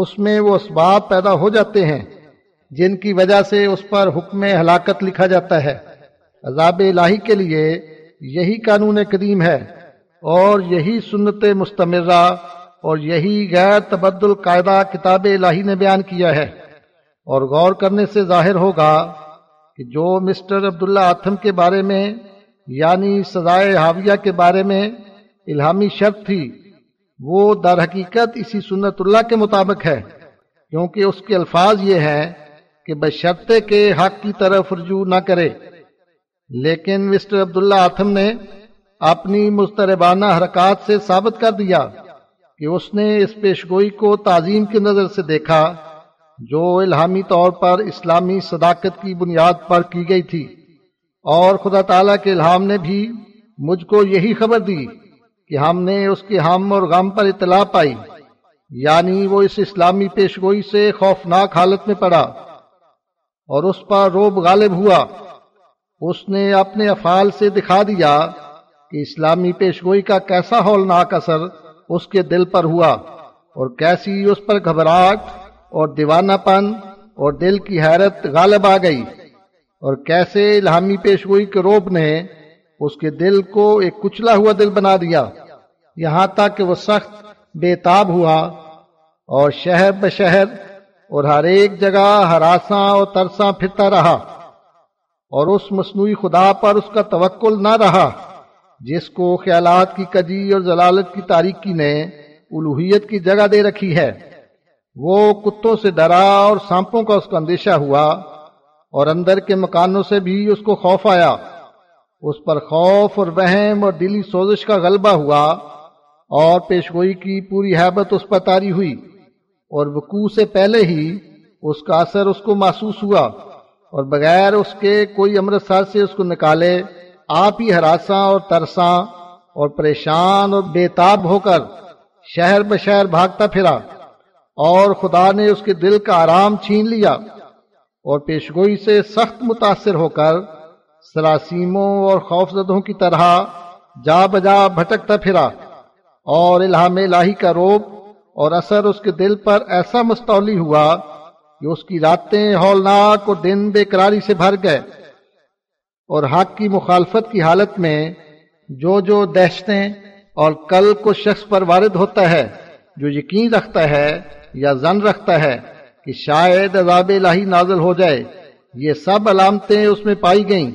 اس میں وہ اسباب پیدا ہو جاتے ہیں جن کی وجہ سے اس پر حکم ہلاکت لکھا جاتا ہے۔ عذاب الہی کے لیے یہی قانون قدیم ہے اور یہی سنت مستمرہ اور یہی غیر تبدل قاعدہ کتاب الہی نے بیان کیا ہے۔ اور غور کرنے سے ظاہر ہوگا کہ جو مسٹر عبداللہ آتھم کے بارے میں یعنی سزائے حاویہ کے بارے میں، الہامی شرط تھی وہ در حقیقت اسی سنت اللہ کے مطابق ہے، کیونکہ اس کے الفاظ یہ ہیں کہ بشرطے کے حق کی طرف رجوع نہ کرے۔ لیکن مسٹر عبداللہ آتھم نے اپنی مستربانہ حرکات سے ثابت کر دیا کہ اس نے اس پیشگوئی کو تعظیم کی نظر سے دیکھا، جو الہامی طور پر اسلامی صداقت کی بنیاد پر کی گئی تھی۔ اور خدا تعالیٰ کے الہام نے بھی مجھ کو یہی خبر دی کہ ہم نے اس کے ہم اور غم پر اطلاع پائی۔ یعنی وہ اس اسلامی پیشگوئی سے خوفناک حالت میں پڑا اور اس پر روب غالب ہوا۔ اس نے اپنے افعال سے دکھا دیا کہ اسلامی پیشگوئی کا کیسا ہولناک اثر اس کے دل پر ہوا اور کیسی اس پر گھبراہٹ اور دیوانہ پن اور دل کی حیرت غالب آ گئی اور کیسے الہامی پیشگوئی کے روب نے اس کے دل کو ایک کچلا ہوا دل بنا دیا۔ یہاں تک کہ وہ سخت بے تاب ہوا اور شہر بشہر اور ہر ایک جگہ ہراساں اور ترساں پھرتا رہا اور اس مصنوعی خدا پر اس کا توکل نہ رہا، جس کو خیالات کی کجی اور ضلالت کی تاریکی نے الوحیت کی جگہ دے رکھی ہے۔ وہ کتوں سے ڈرا اور سانپوں کا اس کا اندیشہ ہوا اور اندر کے مکانوں سے بھی اس کو خوف آیا۔ اس پر خوف اور وہم اور دلی سوزش کا غلبہ ہوا اور پیشگوئی کی پوری حیبت اس پر تاری ہوئی اور وقوع سے پہلے ہی اس کا اثر اس کو محسوس ہوا اور بغیر اس کے کوئی امرتسر سے اس کو نکالے آپ ہی ہراساں اور ترساں اور پریشان اور بےتاب ہو کر شہر بشہر بھاگتا پھرا اور خدا نے اس کے دل کا آرام چھین لیا اور پیشگوئی سے سخت متاثر ہو کر سراسیموں اور خوفزدوں کی طرح جا بجا بھٹکتا پھرا اور الہام الہی کا روب اور اثر اس کے دل پر ایسا مستولی ہوا کہ اس کی راتیں ہولناک اور دن بے قراری سے بھر گئے اور حق کی مخالفت کی حالت میں جو جو دہشتیں اور کل کو شخص پر وارد ہوتا ہے، جو یقین رکھتا ہے یا زن رکھتا ہے کہ شاید عذاب الہی نازل ہو جائے، یہ سب علامتیں اس میں پائی گئیں۔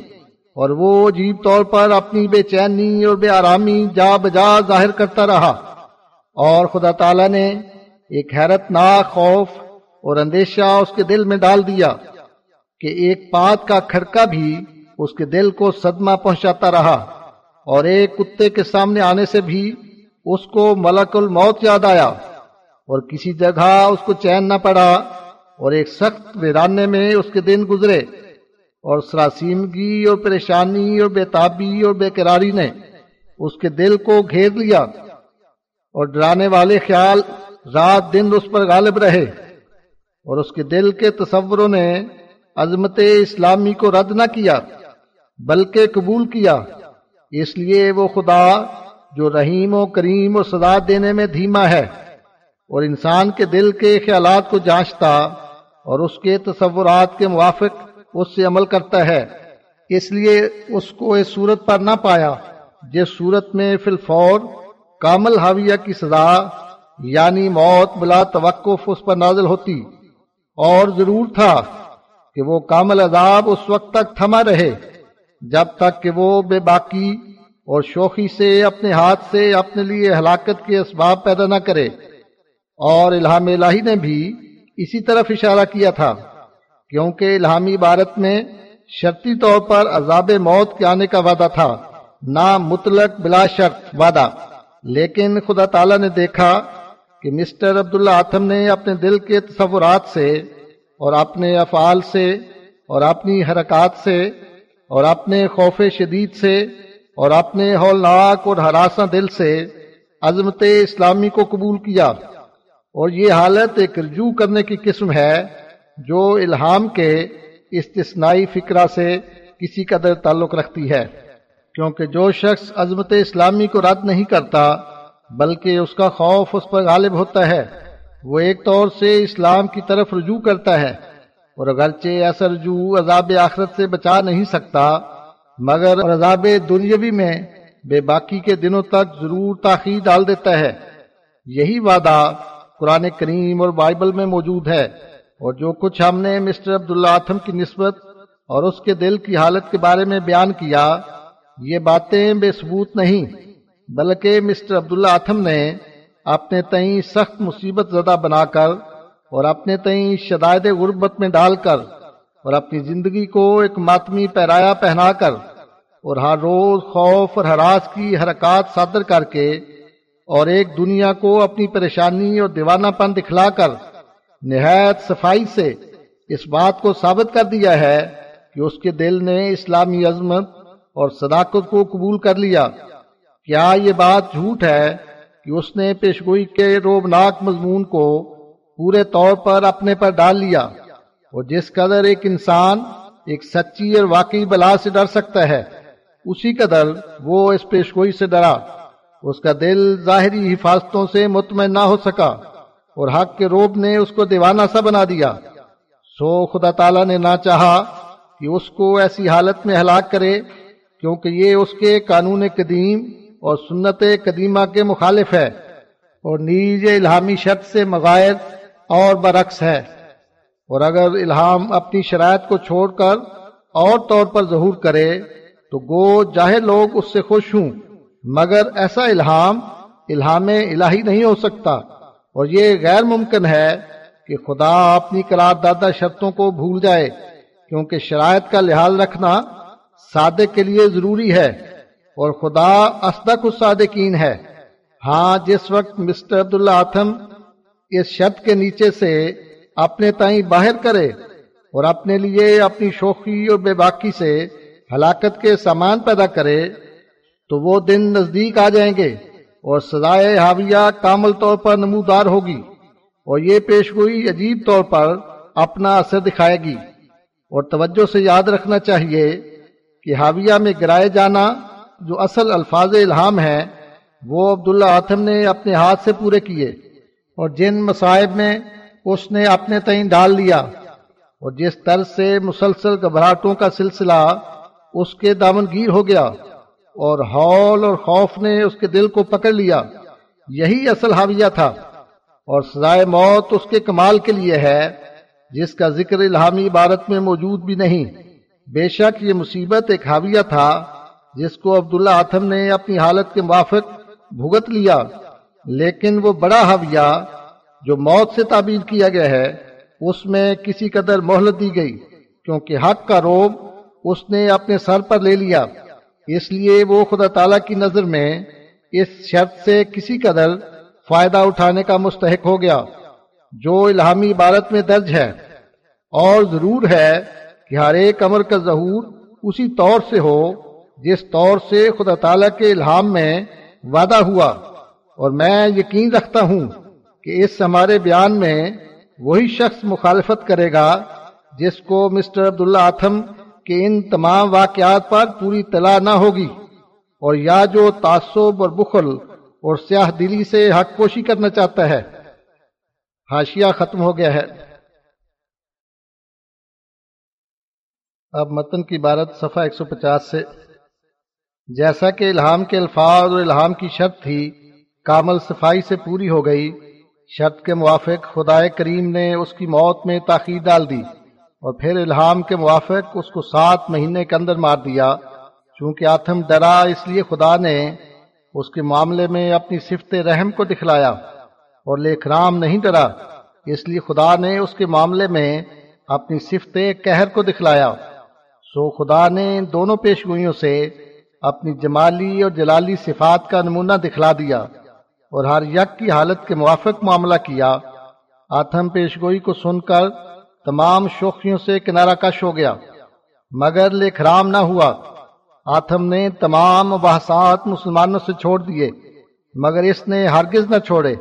اور وہ عجیب طور پر اپنی بے چینی اور بے آرامی جا بجا ظاہر کرتا رہا۔ اور خدا تعالی نے ایک حیرت ناک خوف اور اندیشہ اس کے دل میں ڈال دیا کہ ایک پات کا کھڑکا بھی اس کے دل کو صدمہ پہنچاتا رہا اور ایک کتے کے سامنے آنے سے بھی اس کو ملک الموت یاد آیا اور کسی جگہ اس کو چین نہ پڑا اور ایک سخت ویرانے میں اس کے دن گزرے۔ اور سراسیمگی اور پریشانی اور بےتابی اور بے قراری نے اس کے دل کو گھیر لیا اور ڈرانے والے خیال رات دن اس پر غالب رہے اور اس کے دل کے تصوروں نے عظمت اسلامی کو رد نہ کیا، بلکہ قبول کیا۔ اس لیے وہ خدا جو رحیم و کریم و سزا دینے میں دھیما ہے اور انسان کے دل کے خیالات کو جانچتا اور اس کے تصورات کے موافق اس سے عمل کرتا ہے۔ اس لیے اس کو اس صورت پر نہ پایا۔ جس صورت میں فی الفور کامل حاویہ کی سزا یعنی موت بلا توقف اس پر نازل ہوتی۔ اور ضرور تھا کہ وہ کامل عذاب اس وقت تک تھما رہے، جب تک کہ وہ بے باقی اور شوخی سے اپنے ہاتھ سے اپنے لیے ہلاکت کے اسباب پیدا نہ کرے۔ اور الہام الہی نے بھی اسی طرف اشارہ کیا تھا۔ کیونکہ الہامی عبارت میں شرطی طور پر عذاب موت کے آنے کا وعدہ تھا نہ مطلق بلا شرط وعدہ۔ لیکن خدا تعالی نے دیکھا کہ مسٹر عبداللہ آتم نے اپنے دل کے تصورات سے اور اپنے افعال سے اور اپنی حرکات سے اور اپنے خوف شدید سے اور اپنے ہولناک اور ہراساں دل سے عظمت اسلامی کو قبول کیا۔ اور یہ حالت ایک رجوع کرنے کی قسم ہے جو الہام کے استثنائی فکرہ سے کسی قدر تعلق رکھتی ہے، کیونکہ جو شخص عظمت اسلامی کو رد نہیں کرتا، بلکہ اس کا خوف اس پر غالب ہوتا ہے، وہ ایک طور سے اسلام کی طرف رجوع کرتا ہے اور اگرچہ ایسا رجوع عذاب آخرت سے بچا نہیں سکتا، مگر عذاب دنیاوی میں بے باقی کے دنوں تک ضرور تاخیر ڈال دیتا ہے۔ یہی وعدہ قرآن کریم اور بائبل میں موجود ہے۔ اور جو کچھ ہم نے مسٹر عبداللہ آتم کی نسبت اور اس کے دل کی حالت کے بارے میں بیان کیا، یہ باتیں بے ثبوت نہیں، بلکہ مسٹر عبداللہ آتم نے اپنے تئیں سخت مصیبت زدہ بنا کر اور اپنے تئیں شدائد غربت میں ڈال کر اور اپنی زندگی کو ایک ماتمی پیرایا پہنا کر اور ہر روز خوف اور ہراس کی حرکات صادر کر کے اور ایک دنیا کو اپنی پریشانی اور دیوانہ پن دکھلا کر نہایت صفائی سے اس بات کو ثابت کر دیا ہے کہ اس کے دل نے اسلامی عظمت اور صداقت کو قبول کر لیا۔ کیا یہ بات جھوٹ ہے کہ اس نے پیشگوئی کے روبناک مضمون کو پورے طور پر اپنے پر ڈال لیا اور جس قدر ایک انسان ایک سچی اور واقعی بلا سے ڈر سکتا ہے، اسی قدر وہ اس پیشگوئی سے ڈرا۔ اس کا دل ظاہری حفاظتوں سے مطمئن نہ ہو سکا۔ اور حق کے روب نے اس کو دیوانہ سا بنا دیا۔ سو خدا تعالیٰ نے نہ چاہا کہ اس کو ایسی حالت میں ہلاک کرے، کیونکہ یہ اس کے قانون قدیم اور سنت قدیمہ کے مخالف ہے اور نیز الہامی شرط سے مغائر اور برعکس ہے۔ اور اگر الہام اپنی شرائط کو چھوڑ کر اور طور پر ظہور کرے، تو گو جاہے لوگ اس سے خوش ہوں۔ مگر ایسا الہام الہام الہی نہیں ہو سکتا۔ اور یہ غیر ممکن ہے کہ خدا اپنی قرار دادا شرطوں کو بھول جائے، کیونکہ شرائط کا لحاظ رکھنا صادق کے لیے ضروری ہے اور خدا اسدق الصادقین ہے۔ ہاں جس وقت مسٹر عبداللہ آتم اس شرط کے نیچے سے اپنے تائیں باہر کرے اور اپنے لیے اپنی شوخی اور بے باکی سے ہلاکت کے سامان پیدا کرے، تو وہ دن نزدیک آ جائیں گے۔ اور سزائے حاویہ کامل طور پر نمودار ہوگی اور یہ پیشگوئی عجیب طور پر اپنا اثر دکھائے گی۔ اور توجہ سے یاد رکھنا چاہیے کہ حاویہ میں گرائے جانا جو اصل الفاظ الہام ہے وہ عبداللہ آتم نے اپنے ہاتھ سے پورے کیے اور جن مصائب میں اس نے اپنے تئیں ڈال لیا اور جس طرز سے مسلسل گھبراہٹوں کا سلسلہ اس کے دامن گیر ہو گیا۔ اور ہول اور خوف نے اس کے دل کو پکڑ لیا۔ یہی اصل حاویہ تھا۔ اور سزائے موت اس کے کمال کے لیے ہے، جس کا ذکر الہامی عبارت میں موجود بھی نہیں۔ بے شک یہ مصیبت ایک حاویہ تھا، جس کو عبداللہ آتم نے اپنی حالت کے موافق بھگت لیا۔ لیکن وہ بڑا حاویہ جو موت سے تعبیر کیا گیا ہے، اس میں کسی قدر مہلت دی گئی، کیونکہ حق کا روب اس نے اپنے سر پر لے لیا۔ اس لیے وہ خدا تعالیٰ کی نظر میں اس شرط سے کسی قدر فائدہ اٹھانے کا مستحق ہو گیا۔ جو الہامی عبارت میں درج ہے اور ضرور ہے کہ ہر ایک امر کا ظہور اسی طور سے ہو جس طور سے خدا تعالیٰ کے الہام میں وعدہ ہوا۔ اور میں یقین رکھتا ہوں کہ اس ہمارے بیان میں وہی شخص مخالفت کرے گا جس کو مسٹر عبداللہ آتم کے ان تمام واقعات پر پوری طلاع نہ ہوگی اور یا جو تعصب اور بخل اور سیاہ دلی سے حق پوشی کرنا چاہتا ہے۔ ہاشیہ ختم ہو گیا ہے۔ اب متن کی عبارت صفحہ ایک سو پچاس سے۔ جیسا کہ الہام کے الفاظ اور الہام کی شرط تھی، کامل صفائی سے پوری ہو گئی۔ شرط کے موافق خدائے کریم نے اس کی موت میں تاخیر ڈال دی۔ اور پھر الہام کے موافق اس کو سات مہینے کے اندر مار دیا۔ چونکہ آتم ڈرا، اس لیے خدا نے اس کے معاملے میں اپنی صفت رحم کو دکھلایا اور لیک رام نہیں ڈرا۔ اس لیے خدا نے اس کے معاملے میں اپنی صفت قہر کو دکھلایا۔ سو خدا نے دونوں پیشگوئیوں سے اپنی جمالی اور جلالی صفات کا نمونہ دکھلا دیا اور ہر یک کی حالت کے موافق معاملہ کیا۔ آتم پیشگوئی کو سن کر تمام شوخیوں سے کنارہ کش ہو گیا۔ مگر لیکھرام نہ ہوا۔ آتم نے تمام بحثات مسلمانوں سے چھوڑ دیے، مگر اس نے ہرگز نہ چھوڑے۔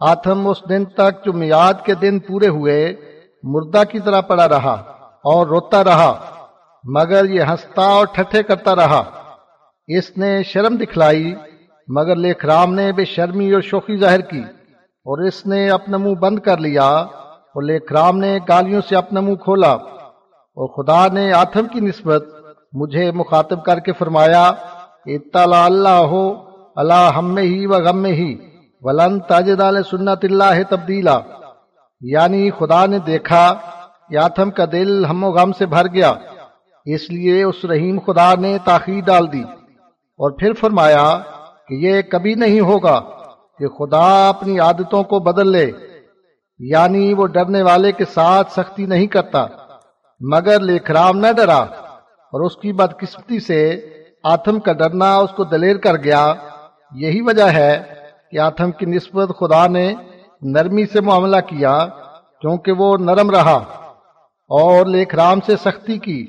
آتم اس دن تک جو میاد کے دن پورے ہوئے، مردہ کی طرح پڑا رہا اور روتا رہا، مگر یہ ہنستا اور ٹھٹھے کرتا رہا۔ اس نے شرم دکھلائی، مگر لیکھرام نے بے شرمی اور شوخی ظاہر کی اور اس نے اپنا منہ بند کر لیا۔ اور لیکرام نے گالیوں سے اپنا منہ کھولا اور خدا نے آتم کی نسبت مجھے مخاطب کر کے فرمایا، اطلاع اللہ ہو اللہ ہم ہی و غم ہی، ولن تاجد سنت اللہ تبدیلا۔ یعنی خدا نے دیکھا کہ آتم کا دل ہم و غم سے بھر گیا، اس لیے اس رحیم خدا نے تاخیر ڈال دی۔ اور پھر فرمایا کہ یہ کبھی نہیں ہوگا کہ خدا اپنی عادتوں کو بدل لے۔ یعنی وہ ڈرنے والے کے ساتھ سختی نہیں کرتا، مگر لیکھرام نہ ڈرا۔ اور اس کی بدقسمتی سے آتم کا ڈرنا اس کو دلیر کر گیا۔ یہی وجہ ہے کہ آتم کی نسبت خدا نے نرمی سے معاملہ کیا، کیونکہ وہ نرم رہا۔ اور لیکھ رام سے سختی کی،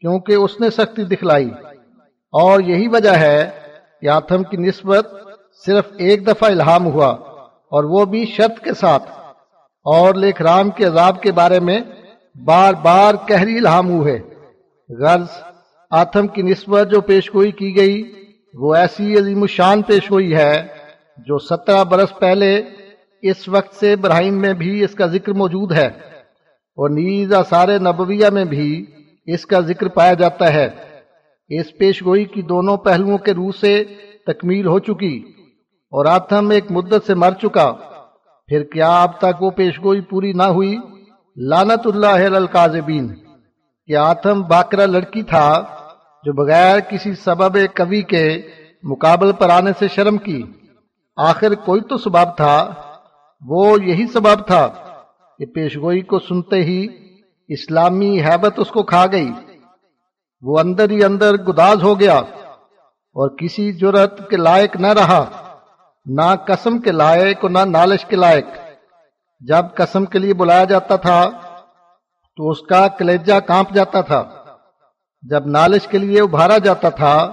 کیونکہ اس نے سختی دکھلائی۔ اور یہی وجہ ہے کہ آتم کی نسبت صرف ایک دفعہ الہام ہوا، اور وہ بھی شرط کے ساتھ۔ اور لیکھ رام کے عذاب کے بارے میں بار بار کہری الہام ہوئے۔ غرض آتم کی نسبت جو پیش گوئی کی گئی، وہ ایسی عظیم الشان پیش گوئی ہے جو سترہ برس پہلے اس وقت سے براہیم میں بھی اس کا ذکر موجود ہے۔ اور نیز آثار نبویہ میں بھی اس کا ذکر پایا جاتا ہے۔ اس پیش گوئی کی دونوں پہلوؤں کے روح سے تکمیل ہو چکی اور آتم ایک مدت سے مر چکا۔ پھر کیا اب تک وہ پیشگوئی پوری نہ ہوئی؟ لانت اللہ القاذبین۔ کہ آتم باکرا لڑکی تھا، جو بغیر کسی سبب کبھی کے مقابل پر آنے سے شرم کی۔ آخر کوئی تو سبب تھا، وہ یہی سبب تھا کہ پیشگوئی کو سنتے ہی اسلامی حیبت اس کو کھا گئی۔ وہ اندر ہی اندر گداز ہو گیا اور کسی جرت کے لائق نہ رہا۔ نہ قسم کے لائق اور نہ نالش کے لائق۔ جب قسم کے لیے بلایا جاتا تھا، تو اس کا کلیجہ کانپ جاتا تھا۔ جب نالش کے لیے ابھارا جاتا تھا،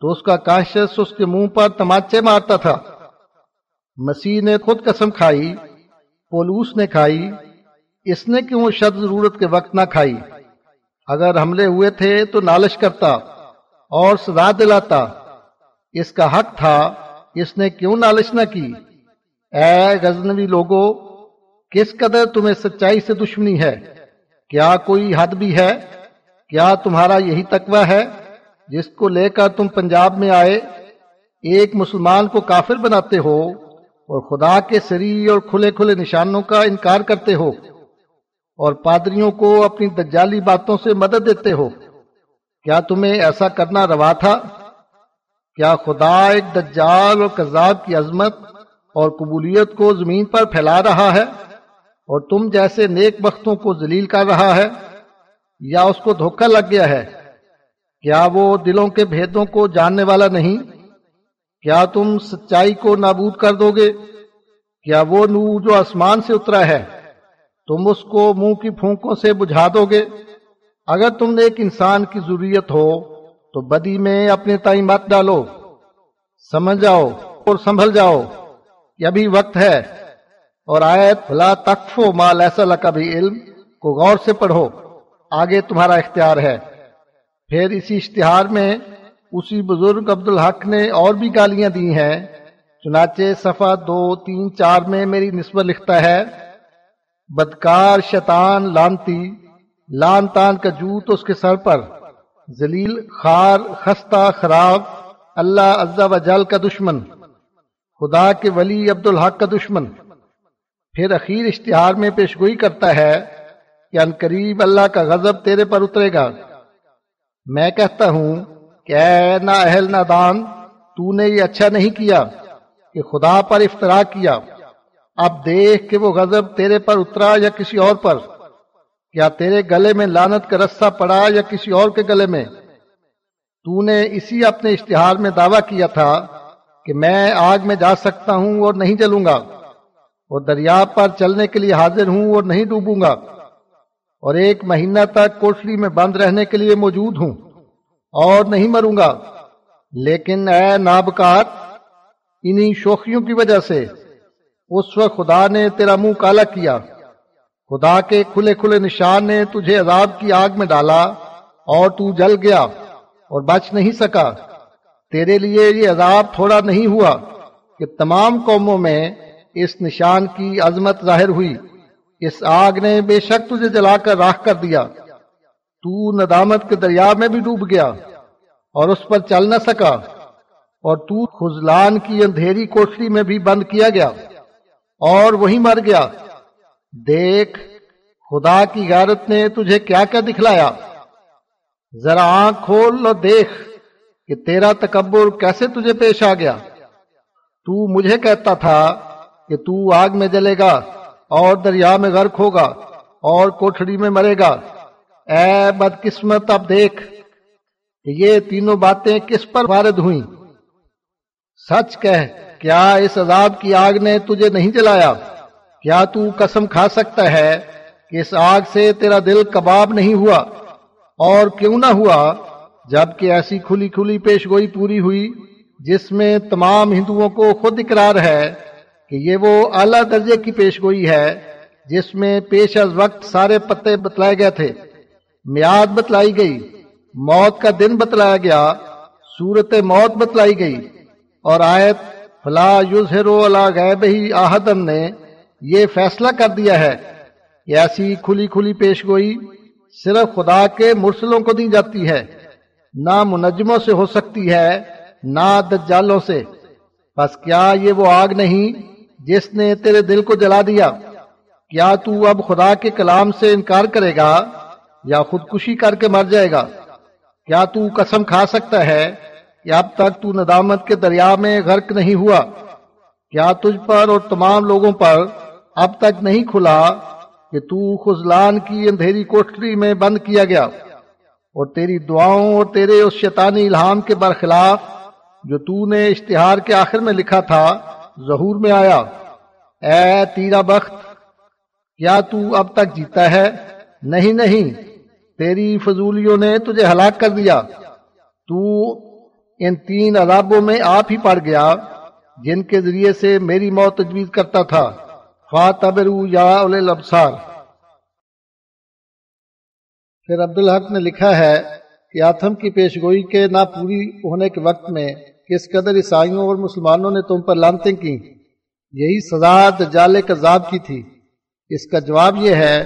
تو اس کا کاشس اس کے منہ پر تماچے مارتا تھا۔ مسیح نے خود قسم کھائی، پولوس نے کھائی، اس نے کیوں شد ضرورت کے وقت نہ کھائی؟ اگر حملے ہوئے تھے تو نالش کرتا اور سزا دلاتا۔ اس کا حق تھا اس نے کیوں نالش نہ کی؟ اے غزنوی لوگو، کس قدر تمہیں سچائی سے دشمنی ہے؟ کیا کوئی حد بھی ہے؟ کیا تمہارا یہی تقوی ہے؟ جس کو لے کر تم پنجاب میں آئے، ایک مسلمان کو کافر بناتے ہو اور خدا کے سری اور کھلے کھلے نشانوں کا انکار کرتے ہو اور پادریوں کو اپنی دجالی باتوں سے مدد دیتے ہو، کیا تمہیں ایسا کرنا روا تھا؟ کیا خدا ایک دجال اور کذاب کی عظمت اور قبولیت کو زمین پر پھیلا رہا ہے اور تم جیسے نیک بختوں کو ذلیل کر رہا ہے یا اس کو دھوکہ لگ گیا ہے؟ کیا وہ دلوں کے بھیدوں کو جاننے والا نہیں؟ کیا تم سچائی کو نابود کر دو گے؟ کیا وہ نور جو آسمان سے اترا ہے، تم اس کو منہ کی پھونکوں سے بجھا دو گے؟ اگر تم نے ایک انسان کی ضروریت ہو تو بدی میں اپنے تائیں مت ڈالو، سمجھ جاؤ اور سنبھل جاؤ یہ ابھی وقت ہے۔ اور آیت فلا تقف و مال ایسا کا بھی علم کو غور سے پڑھو، آگے تمہارا اختیار ہے۔ پھر اسی اشتہار میں اسی بزرگ عبد الحق نے اور بھی گالیاں دی ہیں۔ چنانچہ صفحہ دو، تین، چار میں میری نسبت لکھتا ہے، بدکار شیطان لانتی لان تان کا جوت اس کے سر پر۔ ذلیل، خار، خستہ، خراب، اللہ عزا و جل کا دشمن، خدا کے ولی عبد الحق کا دشمن۔ پھر اخیر اشتہار میں پیشگوئی کرتا ہے کہ ان قریب اللہ کا غضب تیرے پر اترے گا۔ میں کہتا ہوں کہ اے نہ اہل نہ دان، تو نے یہ اچھا نہیں کیا کہ خدا پر افطرا کیا۔ اب دیکھ کہ وہ غضب تیرے پر اترا یا کسی اور پر۔ کیا تیرے گلے میں لانت کا رسہ پڑا یا کسی اور کے گلے میں؟ تو نے اسی اپنے اشتہار میں دعویٰ کیا تھا کہ میں آگ میں جا سکتا ہوں اور نہیں جلوں گا، اور دریا پر چلنے کے لیے حاضر ہوں اور نہیں ڈوبوں گا، اور ایک مہینہ تک کوٹری میں بند رہنے کے لیے موجود ہوں اور نہیں مروں گا۔ لیکن اے نابکار، انہی شوخیوں کی وجہ سے اس وقت خدا نے تیرا منہ کالا کیا۔ خدا کے کھلے کھلے نشان نے تجھے عذاب کی آگ میں ڈالا اور تو جل گیا اور بچ نہیں سکا۔ تیرے لیے یہ عذاب تھوڑا نہیں ہوا کہ تمام قوموں میں اس نشان کی عظمت ظاہر ہوئی۔ اس آگ نے بے شک تجھے جلا کر راہ کر دیا۔ تو ندامت کے دریا میں بھی ڈوب گیا اور اس پر چل نہ سکا اور تو خزلان کی اندھیری کوٹری میں بھی بند کیا گیا اور وہی مر گیا۔ دیکھ، خدا کی غیرت نے تجھے کیا کیا دکھلایا؟ ذرا آنکھ کھول اور دیکھ کہ تیرا تکبر کیسے تجھے پیش آ گیا۔ تو مجھے کہتا تھا کہ تو آگ میں جلے گا اور دریا میں غرق ہوگا اور کوٹھڑی میں مرے گا۔ اے بدقسمت، اب دیکھ کہ یہ تینوں باتیں کس پر وارد ہوئیں۔ سچ کہہ، کیا اس عذاب کی آگ نے تجھے نہیں جلایا؟ کیا تو قسم کھا سکتا ہے کہ اس آگ سے تیرا دل کباب نہیں ہوا اور کیوں نہ ہوا جبکہ ایسی کھلی کھلی پیش گوئی پوری ہوئی جس میں تمام ہندوؤں کو خود اقرار ہے کہ یہ وہ اعلیٰ درجے کی پیش گوئی ہے جس میں پیش از وقت سارے پتے بتلائے گئے تھے۔ میاد بتلائی گئی، موت کا دن بتلایا گیا، صورت موت بتلائی گئی اور آیت، فلا یوزہرو اللہ غیب ہی آہدن نے یہ فیصلہ کر دیا ہے کہ ایسی کھلی کھلی پیش گوئی صرف خدا کے مرسلوں کو دی جاتی ہے، نہ منجموں سے ہو سکتی ہے، نہ دجالوں سے۔ بس کیا یہ وہ آگ نہیں جس نے تیرے دل کو جلا دیا؟ کیا تو اب خدا کے کلام سے انکار کرے گا یا خودکشی کر کے مر جائے گا؟ کیا تو قسم کھا سکتا ہے کہ اب تک تو ندامت کے دریا میں غرق نہیں ہوا؟ کیا تجھ پر اور تمام لوگوں پر اب تک نہیں کھلا کہ تو خزلان کی اندھیری کوٹری میں بند کیا گیا اور تیری دعاؤں اور تیرے اس شیطانی الہام کے برخلاف جو تو نے اشتہار کے آخر میں لکھا تھا ظہور میں آیا۔ اے تیرا بخت، کیا تو اب تک جیتا ہے؟ نہیں نہیں، تیری فضولیوں نے تجھے ہلاک کر دیا۔ تو ان تین عذابوں میں آپ ہی پڑ گیا جن کے ذریعے سے میری موت تجویز کرتا تھا۔ فاتبرو یا اول الابصار۔ پھر عبدالحق نے لکھا ہے کہ آتم کی پیشگوئی کے نہ پوری ہونے کے وقت میں کس قدر عیسائیوں اور مسلمانوں نے تم پر لانتیں کی یہی سزا دجال کذاب کی تھی۔ اس کا جواب یہ ہے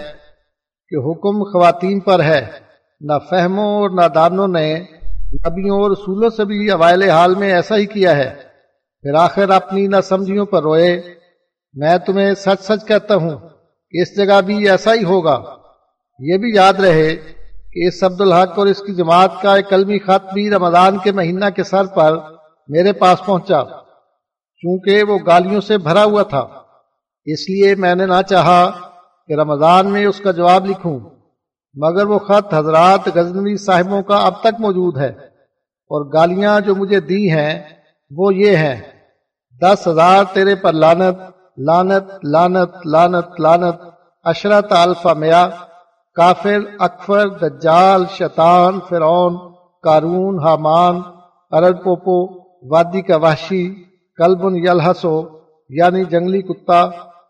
کہ حکم خواتین پر ہے۔ نہ فہموں اور نہ دانوں نے نبیوں اور رسولوں سے بھی اوائل حال میں ایسا ہی کیا ہے۔ پھر آخر اپنی نہ سمجھیوں پر روئے۔ میں تمہیں سچ سچ کہتا ہوں کہ اس جگہ بھی ایسا ہی ہوگا۔ یہ بھی یاد رہے کہ اس عبد الحق اور اس کی جماعت کا ایک قلمی خط بھی رمضان کے مہینہ کے سر پر میرے پاس پہنچا، چونکہ وہ گالیوں سے بھرا ہوا تھا۔ اس لیے میں نے نہ چاہا کہ رمضان میں اس کا جواب لکھوں، مگر وہ خط حضرات غزنوی صاحبوں کا اب تک موجود ہے اور گالیاں جو مجھے دی ہیں وہ یہ ہیں، دس ہزار تیرے پر لانت لانت لانت لانت لانت اشرت الفا میا، کافر، اکفر، دجال، شیطان، فرعون کارون حامان، ارد پوپو، وادی کا وحشی کلبن یلحسو یعنی جنگلی کتا،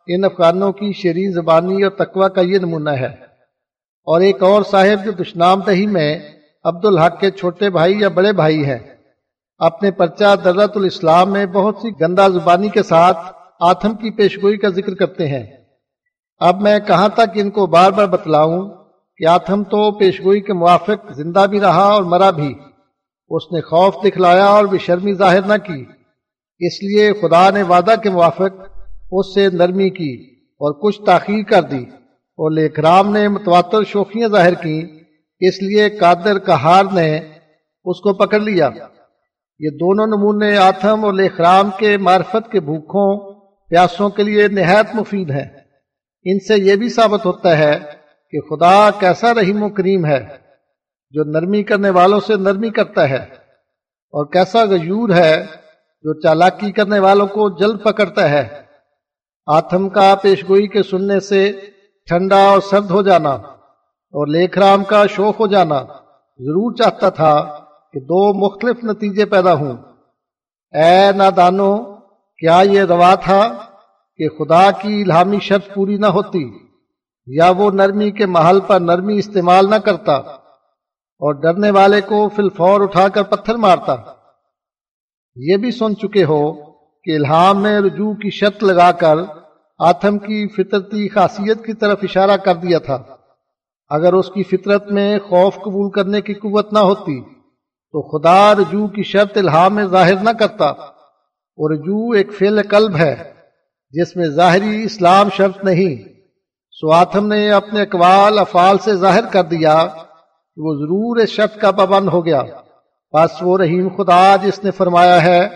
ان افغانوں کی شیرین زبانی اور تقوی کا یہ نمونہ ہے۔ اور ایک اور صاحب جو دشنام دہی میں عبد الحق کے چھوٹے بھائی یا بڑے بھائی ہیں، اپنے پرچہ درت الاسلام میں بہت سی گندا زبانی کے ساتھ آتم کی پیشگوئی کا ذکر کرتے ہیں۔ اب میں کہاں تک ان کو بار بار بتلاؤں کہ آتم تو پیشگوئی کے موافق زندہ بھی رہا اور مرا بھی۔ اس نے خوف دکھلایا اور بے شرمی ظاہر نہ کی۔ اس لیے خدا نے وعدہ کے موافق اس سے نرمی کی اور کچھ تاخیر کر دی۔ اور لیکرام نے متواتر شوخیاں ظاہر کی اس لیے قادر کہار نے اس کو پکڑ لیا۔ یہ دونوں نمونے آتم اور لیخرام کے معرفت کے بھوکھوں پیاسوں کے لیے نہایت مفید ہیں ان سے یہ بھی ثابت ہوتا ہے کہ خدا کیسا رحیم و کریم ہے جو نرمی کرنے والوں سے نرمی کرتا ہے اور کیسا غیور ہے جو چالاکی کرنے والوں کو جلد پکڑتا ہے۔ آتم کا پیشگوئی کے سننے سے ٹھنڈا اور سرد ہو جانا اور لیکھ رام کا شوق ہو جانا ضرور چاہتا تھا کہ دو مختلف نتیجے پیدا ہوں۔ اے نادانو کیا یہ روا تھا کہ خدا کی الہامی شرط پوری نہ ہوتی یا وہ نرمی کے محل پر نرمی استعمال نہ کرتا اور ڈرنے والے کو فلفور اٹھا کر پتھر مارتا؟ یہ بھی سن چکے ہو کہ الہام میں رجوع کی شرط لگا کر آتم کی فطرتی خاصیت کی طرف اشارہ کر دیا تھا۔ اگر اس کی فطرت میں خوف قبول کرنے کی قوت نہ ہوتی تو خدا رجوع کی شرط الہام میں ظاہر نہ کرتا۔ اور رجوع ایک فعل قلب ہے، جس میں ظاہری اسلام شرط نہیں، سو آتم نے اپنے اقوال، افعال سے ظاہر کر دیا کہ وہ ضرور اس شرط کا پابند ہو گیا۔ بس وہ رحیم خدا، جس نے فرمایا ہے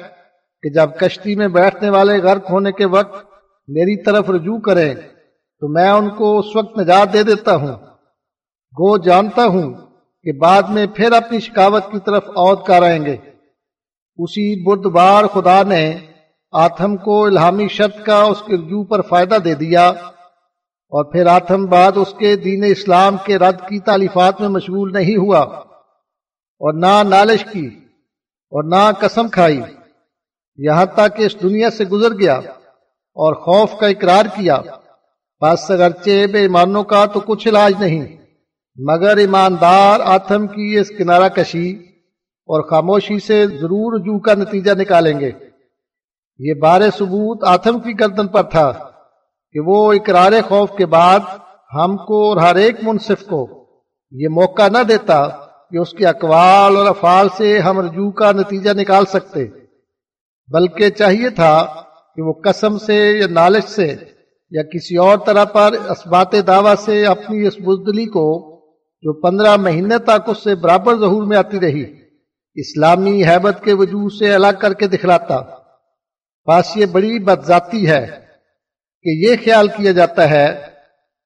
کہ جب کشتی میں بیٹھنے والے غرق ہونے کے وقت میری طرف رجوع کریں، تو میں ان کو اس وقت نجات دے دیتا ہوں۔ گو جانتا ہوں کہ بعد میں پھر اپنی شکاوت کی طرف عود کر آئیں گے۔ اسی بدھ بار خدا نے آتم کو الہامی شرط کا اس کے رجوع پر فائدہ دے دیا اور پھر آتم بعد اس کے دین اسلام کے رد کی تعلیفات میں مشغول نہیں ہوا اور نہ نالش کی اور نہ قسم کھائی، یہاں تک کہ اس دنیا سے گزر گیا اور خوف کا اقرار کیا۔ بس اگرچہ بے ایمانوں کا تو کچھ علاج نہیں، مگر ایماندار آتم کی اس کنارہ کشی اور خاموشی سے ضرور رجوع کا نتیجہ نکالیں گے۔ یہ بار ثبوت آتم کی گردن پر تھا کہ وہ اقرار خوف کے بعد ہم کو اور ہر ایک منصف کو یہ موقع نہ دیتا کہ اس کے اقوال اور افعال سے ہم رجوع کا نتیجہ نکال سکتے۔ بلکہ چاہیے تھا کہ وہ قسم سے یا نالش سے یا کسی اور طرح پر اسبات دعوی سے اپنی اس بزدلی کو جو پندرہ مہینے تک اس سے برابر ظہور میں آتی رہی۔ اسلامی حیبت کے وجود سے الگ کر کے دکھلاتا۔ بس یہ بڑی بدذاتی ہے کہ یہ خیال کیا جاتا ہے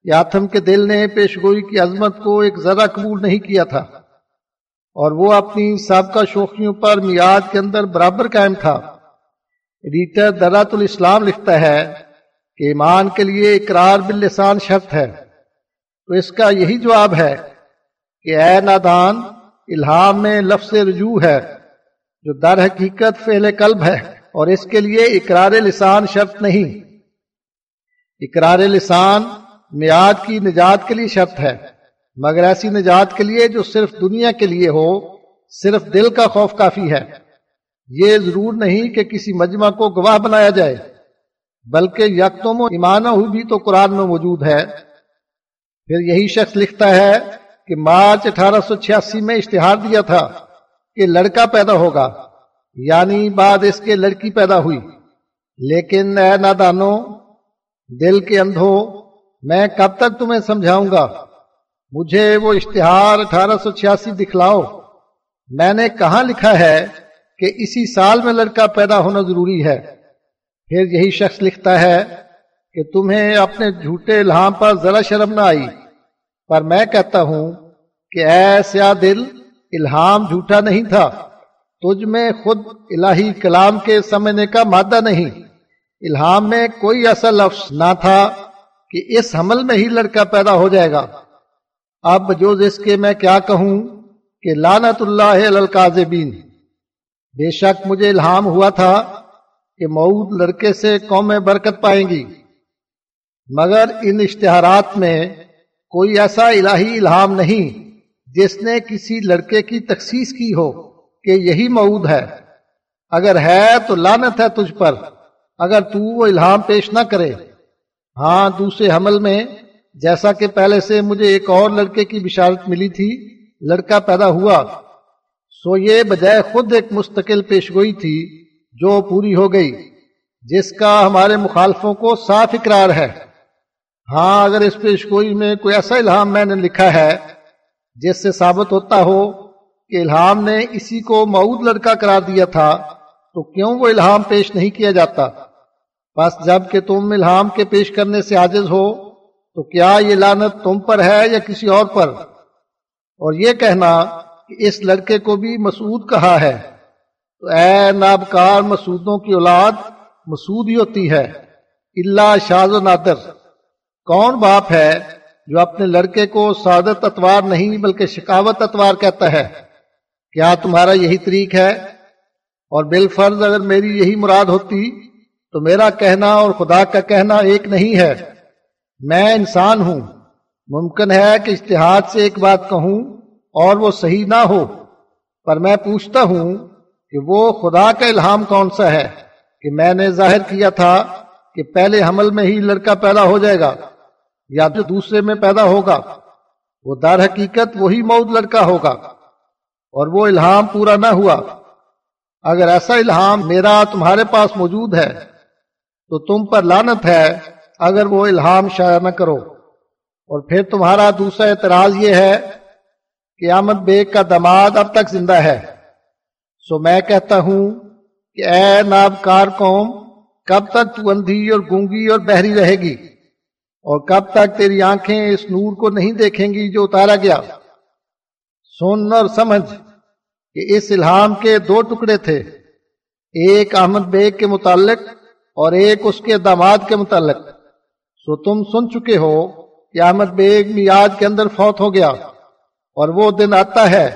کہ آتم کے دل نے پیشگوئی کی عظمت کو ایک ذرا قبول نہیں کیا تھا اور وہ اپنی سابقہ شوخیوں پر میاد کے اندر برابر قائم تھا۔ ایڈیٹر درات الاسلام لکھتا ہے کہ ایمان کے لیے اقرار باللسان شرط ہے۔ تو اس کا یہی جواب ہے کہ اے نادان الہام میں لفظ رجوع ہے، جو در حقیقت فعل قلب ہے، اور اس کے لیے اقرار لسان شرط نہیں۔ اقرار لسان میاد کی نجات کے لیے شرط ہے، مگر ایسی نجات کے لیے جو صرف دنیا کے لیے ہو، صرف دل کا خوف کافی ہے۔ یہ ضرور نہیں کہ کسی مجمع کو گواہ بنایا جائے، بلکہ یکتم و ایمانہ ہوئی بھی تو قرآن میں موجود ہے۔ پھر یہی شخص لکھتا ہے کہ مارچ اٹھارہ سو چھیاسی میں اشتہار دیا تھا کہ لڑکا پیدا ہوگا یعنی بعد اس کے لڑکی پیدا ہوئی۔ لیکن اے نادانو دل کے اندھو میں کب تک تمہیں سمجھاؤں گا؟ مجھے وہ اشتہار اٹھارہ سو چھیاسی دکھلاؤ۔ میں نے کہاں لکھا ہے کہ اسی سال میں لڑکا پیدا ہونا ضروری ہے؟ پھر یہی شخص لکھتا ہے کہ تمہیں اپنے جھوٹے الہام پر ذرا شرم نہ آئی۔ پر میں کہتا ہوں کہ اے سیا دل، الہام جھوٹا نہیں تھا۔ تجھ میں خود الہی کلام کے سمجھنے کا مادہ نہیں۔ الہام میں کوئی ایسا لفظ نہ تھا کہ اس حمل میں ہی لڑکا پیدا ہو جائے گا۔ اب جو جس کے میں کیا کہوں کہ لانت اللہ القاذبین بے شک مجھے الہام ہوا تھا کہ معود لڑکے سے قومیں برکت پائیں گی۔ مگر ان اشتہارات میں کوئی ایسا الہی الہام نہیں جس نے کسی لڑکے کی تخصیص کی ہو کہ یہی معود ہے۔ اگر ہے تو لانت ہے تجھ پر۔ اگر تو وہ الہام پیش نہ کرے۔ ہاں دوسرے حمل میں جیسا کہ پہلے سے مجھے ایک اور لڑکے کی بشارت ملی تھی، لڑکا پیدا ہوا۔ سو یہ بجائے خود ایک مستقل پیشگوئی تھی جو پوری ہو گئی، جس کا ہمارے مخالفوں کو صاف اقرار ہے۔ ہاں اگر اس پیشگوئی میں کوئی ایسا الہام میں نے لکھا ہے، جس سے ثابت ہوتا ہو کہ الہام نے اسی کو معود لڑکا قرار دیا تھا، تو کیوں وہ الہام پیش نہیں کیا جاتا؟ بس جبکہ تم الہام کے پیش کرنے سے عاجز ہو، تو کیا یہ لانت تم پر ہے یا کسی اور پر؟ اور یہ کہنا کہ اس لڑکے کو بھی مسعود کہا ہے۔ تو اے نابکار مسعودوں کی اولاد، مسعود ہی ہوتی ہے۔ اللہ شاز و نادر۔ کون باپ ہے جو اپنے لڑکے کو سعادت اتوار نہیں بلکہ شکاوت اتوار کہتا ہے؟ کیا تمہارا یہی طریق ہے؟ اور بالفرض اگر میری یہی مراد ہوتی تو میرا کہنا اور خدا کا کہنا ایک نہیں ہے۔ میں انسان ہوں۔ ممکن ہے کہ اشتہاد سے ایک بات کہوں اور وہ صحیح نہ ہو، پر میں پوچھتا ہوں کہ وہ خدا کا الہام کون سا ہے؟ کہ میں نے ظاہر کیا تھا کہ پہلے حمل میں ہی لڑکا پیدا ہو جائے گا۔ یا جو دوسرے میں پیدا ہوگا۔ وہ در حقیقت وہی موت لڑکا ہوگا۔ اور وہ الہام پورا نہ ہوا۔ اگر ایسا الہام میرا تمہارے پاس موجود ہے، تو تم پر لانت ہے اگر وہ الہام شائع نہ کرو۔ اور پھر تمہارا دوسرا اعتراض یہ ہے کہ احمد بیگ کا دماد اب تک زندہ ہے۔ سو میں کہتا ہوں کہ اے نابکار قوم، کب تک تو اندھی اور گونگی اور بہری رہے گی؟ اور کب تک تیری آنکھیں اس نور کو نہیں دیکھیں گی جو اتارا گیا؟ سن اور سمجھ کہ اس الہام کے دو ٹکڑے تھے، ایک احمد بیگ کے متعلق اور ایک اس کے داماد کے متعلق۔ سو تم سن چکے ہو کہ احمد بیگ میاد کے اندر فوت ہو گیا، اور وہ دن آتا ہے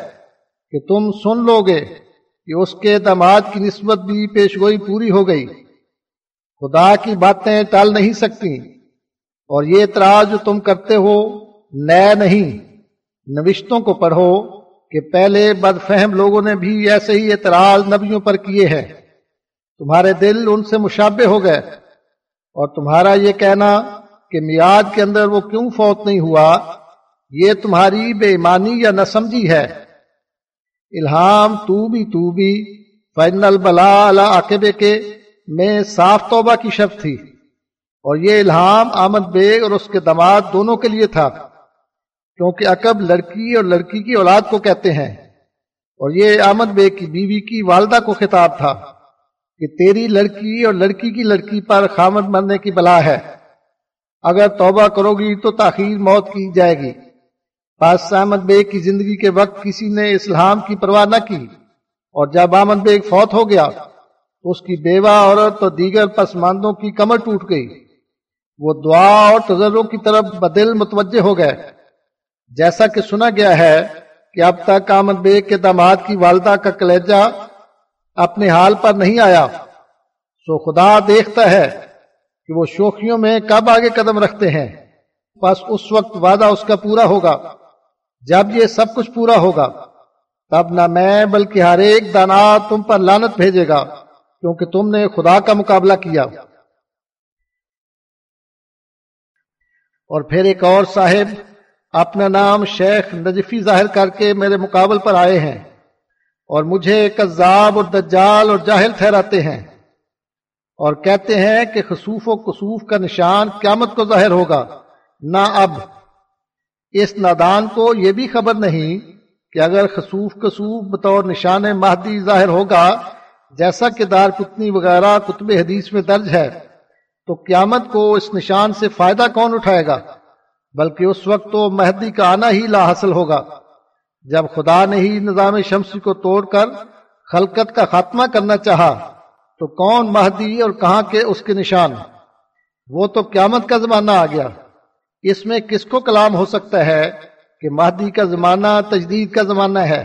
کہ تم سن لو گے کہ اس کے داماد کی نسبت بھی پیشگوئی پوری ہو گئی۔ خدا کی باتیں ٹال نہیں سکتی۔ اور یہ اعتراض جو تم کرتے ہو نئے نہیں۔ نوشتوں کو پڑھو کہ پہلے بد فہم لوگوں نے بھی ایسے ہی اعتراض نبیوں پر کیے ہیں۔ تمہارے دل ان سے مشابہ ہو گئے۔ اور تمہارا یہ کہنا کہ میاد کے اندر وہ کیوں فوت نہیں ہوا، یہ تمہاری بے ایمانی یا نہ سمجھی ہے۔ الہام تو بھی تو بھی فائنل البلا عقبے کے میں صاف توبہ کی شب تھی۔ اور یہ الہام آمد بیگ اور اس کے دماد دونوں کے لیے تھا، کیونکہ عقب لڑکی اور لڑکی کی اولاد کو کہتے ہیں۔ اور یہ آمد بیگ کی بیوی کی والدہ کو خطاب تھا کہ تیری لڑکی اور لڑکی کی لڑکی پر خامد مرنے کی بلا ہے۔ اگر توبہ کرو گی تو تاخیر موت کی جائے گی۔ پاس احمد بیگ کی زندگی کے وقت کسی نے اسلام کی پرواہ نہ کی۔ اور جب احمد بیگ فوت ہو گیا تو اس کی بیوہ، عورت اور دیگر پسماندوں کی کمر ٹوٹ گئی۔ وہ دعا اور تجربوں کی طرف بدل متوجہ ہو گئے۔ جیسا کہ سنا گیا ہے کہ اب تک آمد بیگ کے داماد کی والدہ کا کلیجہ اپنے حال پر نہیں آیا۔ سو خدا دیکھتا ہے کہ وہ شوخیوں میں کب آگے قدم رکھتے ہیں۔ بس اس وقت وعدہ اس کا پورا ہوگا۔ جب یہ سب کچھ پورا ہوگا، تب نہ میں بلکہ ہر ایک دانا تم پر لانت بھیجے گا، کیونکہ تم نے خدا کا مقابلہ کیا۔ اور پھر ایک اور صاحب اپنا نام شیخ نجفی ظاہر کر کے میرے مقابل پر آئے ہیں اور مجھے کذاب اور دجال اور جاہل ٹھہراتے ہیں اور کہتے ہیں کہ خصوف و کسوف کا نشان قیامت کو ظاہر ہوگا، نہ اب۔ اس نادان کو یہ بھی خبر نہیں کہ اگر خصوف کسوف بطور نشان مہدی ظاہر ہوگا، جیسا کہ دار کتنی وغیرہ کتب حدیث میں درج ہے۔ تو قیامت کو اس نشان سے فائدہ کون اٹھائے گا؟ بلکہ اس وقت تو مہدی کا آنا ہی لا حاصل ہوگا۔ جب خدا نے ہی نظام شمسی کو توڑ کر خلقت کا خاتمہ کرنا چاہا، تو کون مہدی اور کہاں کے اس کے نشان؟ وہ تو قیامت کا زمانہ آ گیا۔ اس میں کس کو کلام ہو سکتا ہے کہ مہدی کا زمانہ تجدید کا زمانہ ہے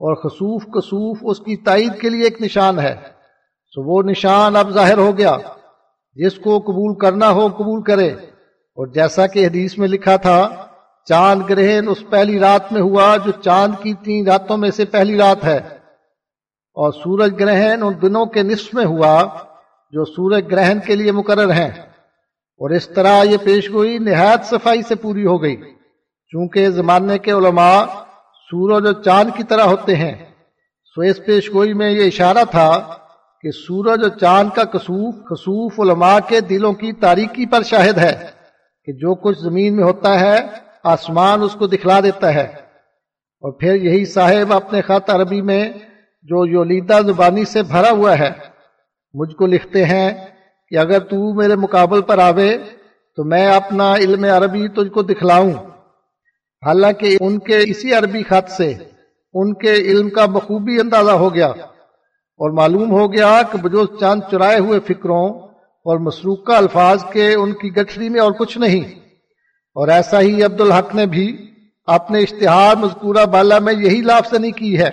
اور خصوف کسوف اس کی تائید کے لیے ایک نشان ہے؟ سو وہ نشان اب ظاہر ہو گیا۔ جس کو قبول کرنا ہو قبول کرے۔ اور جیسا کہ حدیث میں لکھا تھا، چاند گرہن اس پہلی رات میں ہوا جو چاند کی تین راتوں میں سے پہلی رات ہے۔ اور سورج گرہن ان دنوں کے نصف میں ہوا جو سورج گرہن کے لیے مقرر ہیں۔ اور اس طرح یہ پیش گوئی نہایت صفائی سے پوری ہو گئی۔ چونکہ زمانے کے علماء سورج اور چاند کی طرح ہوتے ہیں۔ سو اس پیش گوئی میں یہ اشارہ تھا کہ سورج اور چاند کا کسوف خصوف علماء کے دلوں کی تاریکی پر شاہد ہے کہ جو کچھ زمین میں ہوتا ہے، آسمان اس کو دکھلا دیتا ہے۔ اور پھر یہی صاحب اپنے خط عربی میں جو یولیدہ زبانی سے بھرا ہوا ہے، مجھ کو لکھتے ہیں کہ اگر تو میرے مقابل پر آوے تو میں اپنا علم عربی تجھ کو دکھلاؤں۔ حالانکہ ان کے اسی عربی خط سے ان کے علم کا بخوبی اندازہ ہو گیا۔ اور معلوم ہو گیا کہ بجوز چاند چرائے ہوئے فکروں اور مسروقہ الفاظ کے ان کی گٹھڑی میں اور کچھ نہیں۔ اور ایسا ہی عبد الحق نے بھی اپنے اشتہار مذکورہ بالا میں یہی لافظنی کی ہے۔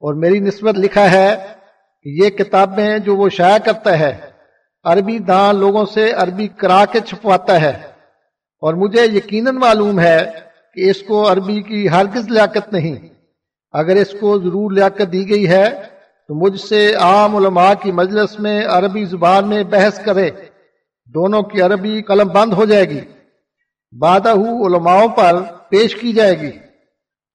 اور میری نسبت لکھا ہے کہ یہ کتابیں جو وہ شائع کرتا ہے، عربی دان لوگوں سے عربی کرا کے چھپواتا ہے۔ اور مجھے یقیناً معلوم ہے کہ اس کو عربی کی ہرگز لیاقت نہیں۔ اگر اس کو ضرور لیاقت دی گئی ہے تو مجھ سے عام علماء کی مجلس میں عربی زبان میں بحث کرے، دونوں کی عربی قلم بند ہو جائے گی۔ بادہ علماؤں پر پیش کی جائے گی۔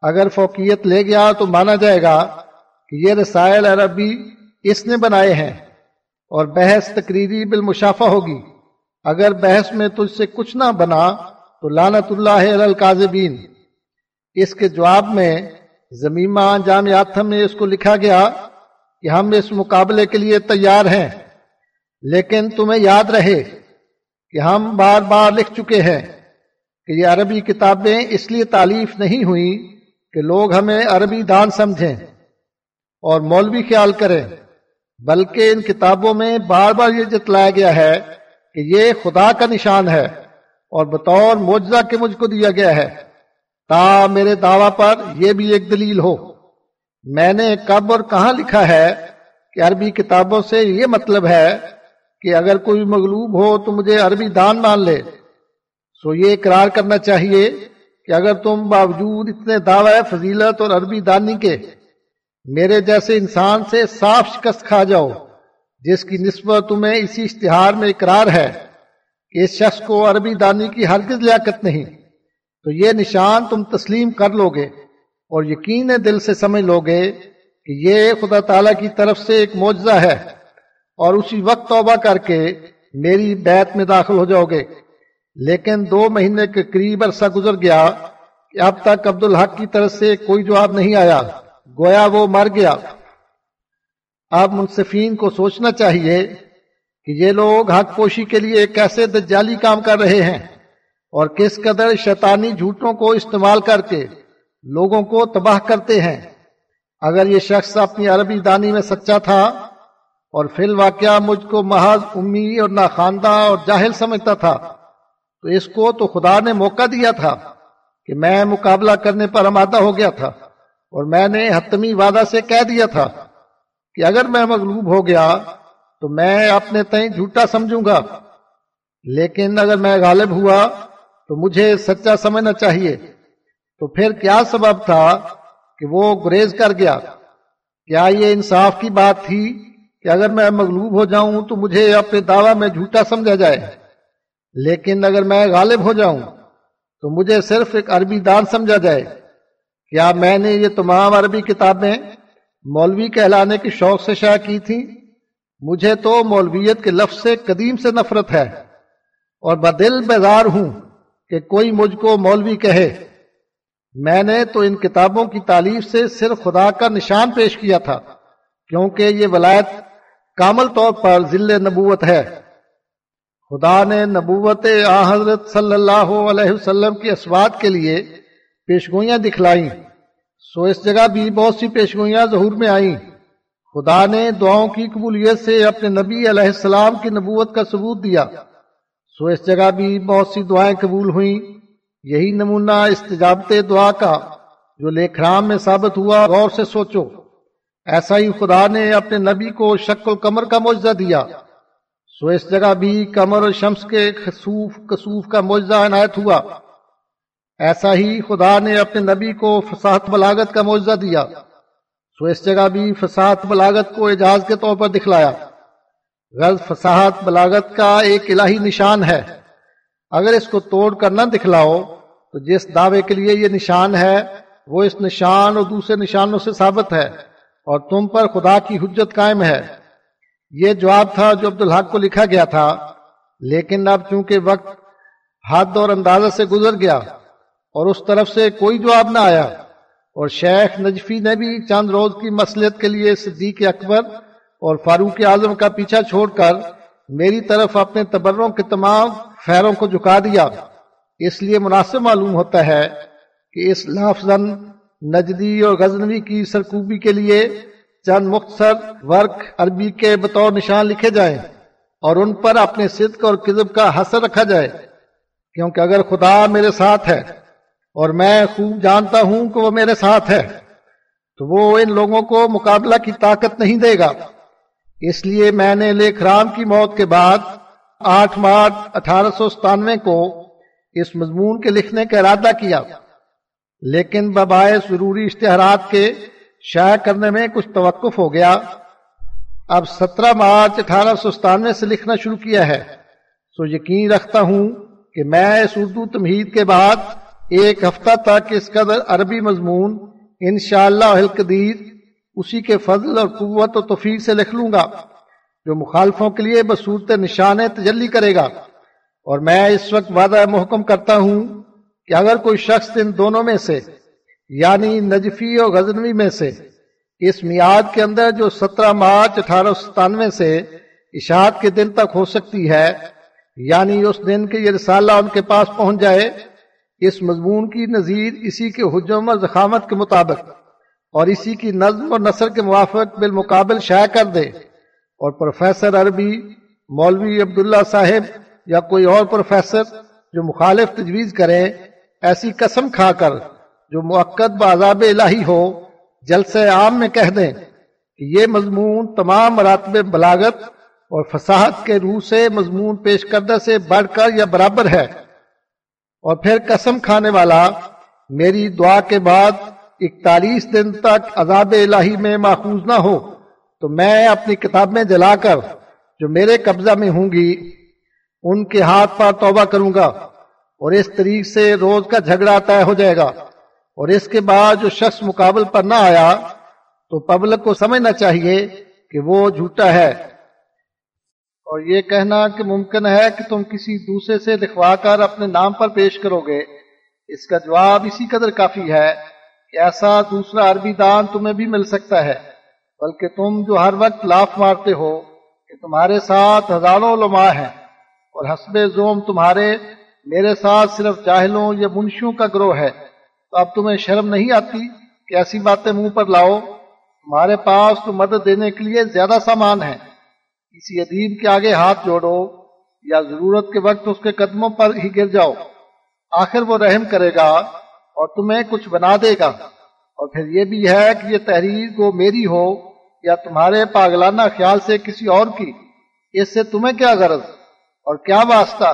اگر فوقیت لے گیا تو مانا جائے گا کہ یہ رسائل عربی اس نے بنائے ہیں اور بحث تقریری بالمشافہ ہوگی۔ اگر بحث میں تجھ سے کچھ نہ بنا تو لانت اللہ القاذبین اس کے جواب میں زمیمہ جامعات میں اس کو لکھا گیا کہ ہم اس مقابلے کے لیے تیار ہیں، لیکن تمہیں یاد رہے کہ ہم بار بار لکھ چکے ہیں کہ یہ عربی کتابیں اس لیے تعلیف نہیں ہوئی کہ لوگ ہمیں عربی دان سمجھیں اور مولوی خیال کریں، بلکہ ان کتابوں میں بار بار یہ جتلایا گیا ہے کہ یہ خدا کا نشان ہے اور بطور معجزہ کے مجھ کو دیا گیا ہے، تا میرے دعوی پر یہ بھی ایک دلیل ہو۔ میں نے کب اور کہاں لکھا ہے کہ عربی کتابوں سے یہ مطلب ہے کہ اگر کوئی مغلوب ہو تو مجھے عربی دان مان لے۔ سو یہ اقرار کرنا چاہیے کہ اگر تم باوجود اتنے دعوی فضیلت اور عربی دانی کے میرے جیسے انسان سے صاف شکست کھا جاؤ، جس کی نسبت تمہیں اسی اشتہار میں اقرار ہے کہ اس شخص کو عربی دانی کی ہرگز لیاقت نہیں۔ تو یہ نشان تم تسلیم کر لو گے۔ اور یقین دل سے سمجھ لو گے کہ یہ خدا تعالی کی طرف سے ایک معجزہ ہے اور اسی وقت توبہ کر کے میری بیت میں داخل ہو جاؤ گے۔ لیکن دو مہینے کے قریب عرصہ گزر گیا کہ اب تک عبد الحق کی طرف سے کوئی جواب نہیں آیا۔ گویا وہ مر گیا۔ اب منصفین کو سوچنا چاہیے کہ یہ لوگ حق پوشی کے لیے کیسے دجالی کام کر رہے ہیں اور کس قدر شیطانی جھوٹوں کو استعمال کر کے لوگوں کو تباہ کرتے ہیں۔ اگر یہ شخص اپنی عربی دانی میں سچا تھا اور فی الواقعہ مجھ کو محض امی اور ناخواندہ اور جاہل سمجھتا تھا، تو اس کو تو خدا نے موقع دیا تھا کہ میں مقابلہ کرنے پر آمادہ ہو گیا تھا اور میں نے حتمی وعدہ سے کہہ دیا تھا کہ اگر میں مغلوب ہو گیا تو میں اپنے تئیں جھوٹا سمجھوں گا۔ لیکن اگر میں غالب ہوا تو مجھے سچا سمجھنا چاہیے۔ تو پھر کیا سبب تھا کہ وہ گریز کر گیا؟ کیا یہ انصاف کی بات تھی کہ اگر میں مغلوب ہو جاؤں تو مجھے اپنے دعوی میں جھوٹا سمجھا جائے؟ لیکن اگر میں غالب ہو جاؤں تو مجھے صرف ایک عربی دان سمجھا جائے۔ کیا میں نے یہ تمام عربی کتابیں مولوی کہلانے کی شوق سے شائع کی تھیں؟ مجھے تو مولویت کے لفظ سے قدیم سے نفرت ہے اور بدل بیزار ہوں کہ کوئی مجھ کو مولوی کہے۔ میں نے تو ان کتابوں کی تعلیف سے صرف خدا کا نشان پیش کیا تھا، کیونکہ یہ ولایت کامل طور پر ذل نبوت ہے۔ خدا نے نبوت آ حضرت صلی اللہ علیہ وسلم کی اسوات کے لیے پیشگوئیاں دکھلائیں۔ سو اس جگہ بھی بہت سی پیشگوئیاں ظہور میں آئیں۔ خدا نے دعاؤں کی قبولیت سے اپنے نبی علیہ السلام کی نبوت کا ثبوت دیا۔ سو اس جگہ بھی بہت سی دعائیں قبول ہوئیں۔ یہی نمونہ استجابت دعا کا جو لیکھرام میں ثابت ہوا، غور سے سوچو۔ ایسا ہی خدا نے اپنے نبی کو شکل کمر کا معجزہ دیا۔ سو اس جگہ بھی کمر اور شمس کے خصوف، کسوف کا معجزہ عنایت ہوا۔ ایسا ہی خدا نے اپنے نبی کو فساحت بلاغت کا معجزہ دیا۔ سو اس جگہ بھی فساد بلاغت کو اعجاز کے طور پر دکھلایا۔ غرض فساحت بلاغت کا ایک الہی نشان ہے۔ اگر اس کو توڑ کر نہ دکھلاؤ، تو جس دعوے کے لیے یہ نشان ہے، وہ اس نشان اور دوسرے نشانوں سے ثابت ہے، اور تم پر خدا کی حجت قائم ہے۔ یہ جواب تھا جو عبدالحق کو لکھا گیا تھا، لیکن اب چونکہ وقت حد اور اندازہ سے گزر گیا، اور اس طرف سے کوئی جواب نہ آیا، اور شیخ نجفی نے بھی چند روز کی مسلط کے لیے صدیق اکبر اور فاروق اعظم کا پیچھا چھوڑ کر میری طرف اپنے تبروں کے تمام خیروں کو جھکا دیا۔ اس لیے مناسب معلوم ہوتا ہے کہ اس لفظ نجدی اور غزنوی کی سرکوبی کے لیے چند مختصر ورک عربی کے بطور نشان لکھے جائیں اور ان پر اپنے صدق اور کذب کا حسر رکھا جائے۔ کیونکہ اگر خدا میرے ساتھ ہے اور میں خوب جانتا ہوں کہ وہ میرے ساتھ ہے، تو وہ ان لوگوں کو مقابلہ کی طاقت نہیں دے گا۔ اس لیے میں نے لیکھ رام کی موت کے بعد آٹھ مارچ اٹھارہ سو ستانوے کو اس مضمون کے لکھنے کا ارادہ کیا۔ لیکن ببائے ضروری اشتہارات کے شائع کرنے میں کچھ توقف ہو گیا۔ اب سترہ مارچ اٹھارہ سو ستانوے سے لکھنا شروع کیا ہے۔ سو یقین رکھتا ہوں کہ میں اس اردو تمہید کے بعد ایک ہفتہ تک اس قدر عربی مضمون انشاءاللہ القدیر اسی کے فضل اور قوت و توفیق سے لکھ لوں گا۔ جو مخالفوں کے لیے بصورت نشان تجلی کرے گا۔ اور میں اس وقت وعدہ محکم کرتا ہوں کہ اگر کوئی شخص ان دونوں میں سے یعنی نجفی اور غزنوی میں سے، اس میاد کے اندر جو سترہ مارچ اٹھارہ ستانوے سے اشاعت کے دن تک ہو سکتی ہے یعنی اس دن کے یہ رسالہ ان کے پاس پہنچ جائے، اس مضمون کی نظیر اسی کے حجم اور زخامت کے مطابق اور اسی کی نظم اور نثر کے موافق بالمقابل شائع کر دے۔ اور پروفیسر عربی مولوی عبداللہ صاحب یا کوئی اور پروفیسر جو مخالف تجویز کریں، ایسی قسم کھا کر جو موقع بعضاب الہی ہو، جلسہ عام میں کہہ دیں کہ یہ مضمون تمام مراتب بلاغت اور فصاحت کے روح سے مضمون پیش کردہ سے بڑھ کر یا برابر ہے۔ اور پھر قسم کھانے والا، میری دعا کے بعد اکتالیس دن تک عذاب الہی میں ماخوذ نہ ہو۔ تو میں اپنی کتاب میں جلا کر جو میرے قبضہ میں ہوں گی، ان کے ہاتھ پر توبہ کروں گا اور اس طریق سے روز کا جھگڑا طے ہو جائے گا۔ اور اس کے بعد جو شخص مقابل پر نہ آیا، تو پبلک کو سمجھنا چاہیے کہ وہ جھوٹا ہے۔ اور یہ کہنا کہ ممکن ہے کہ تم کسی دوسرے سے لکھوا کر اپنے نام پر پیش کرو گے۔ اس کا جواب اسی قدر کافی ہے کہ ایسا دوسرا عربی دان تمہیں بھی مل سکتا ہے۔ بلکہ تم جو ہر وقت لاف مارتے ہو، کہ تمہارے ساتھ ہزاروں علماء ہیں، اور حسب زوم تمہارے، میرے ساتھ صرف جاہلوں یا منشیوں کا گروہ ہے۔ تو اب تمہیں شرم نہیں آتی کہ ایسی باتیں منہ پر لاؤ؟ تمہارے پاس تو مدد دینے کے لیے زیادہ سامان ہے۔ کسی ادیب کے آگے ہاتھ جوڑو یا ضرورت کے وقت اس کے قدموں پر ہی گر جاؤ۔ آخر وہ رحم کرے گا اور تمہیں کچھ بنا دے گا۔ اور پھر یہ بھی ہے کہ یہ تحریر کو میری ہو۔ یا تمہارے پاگلانہ خیال سے کسی اور کی؟ اس سے تمہیں کیا غرض؟ اور کیا واسطہ؟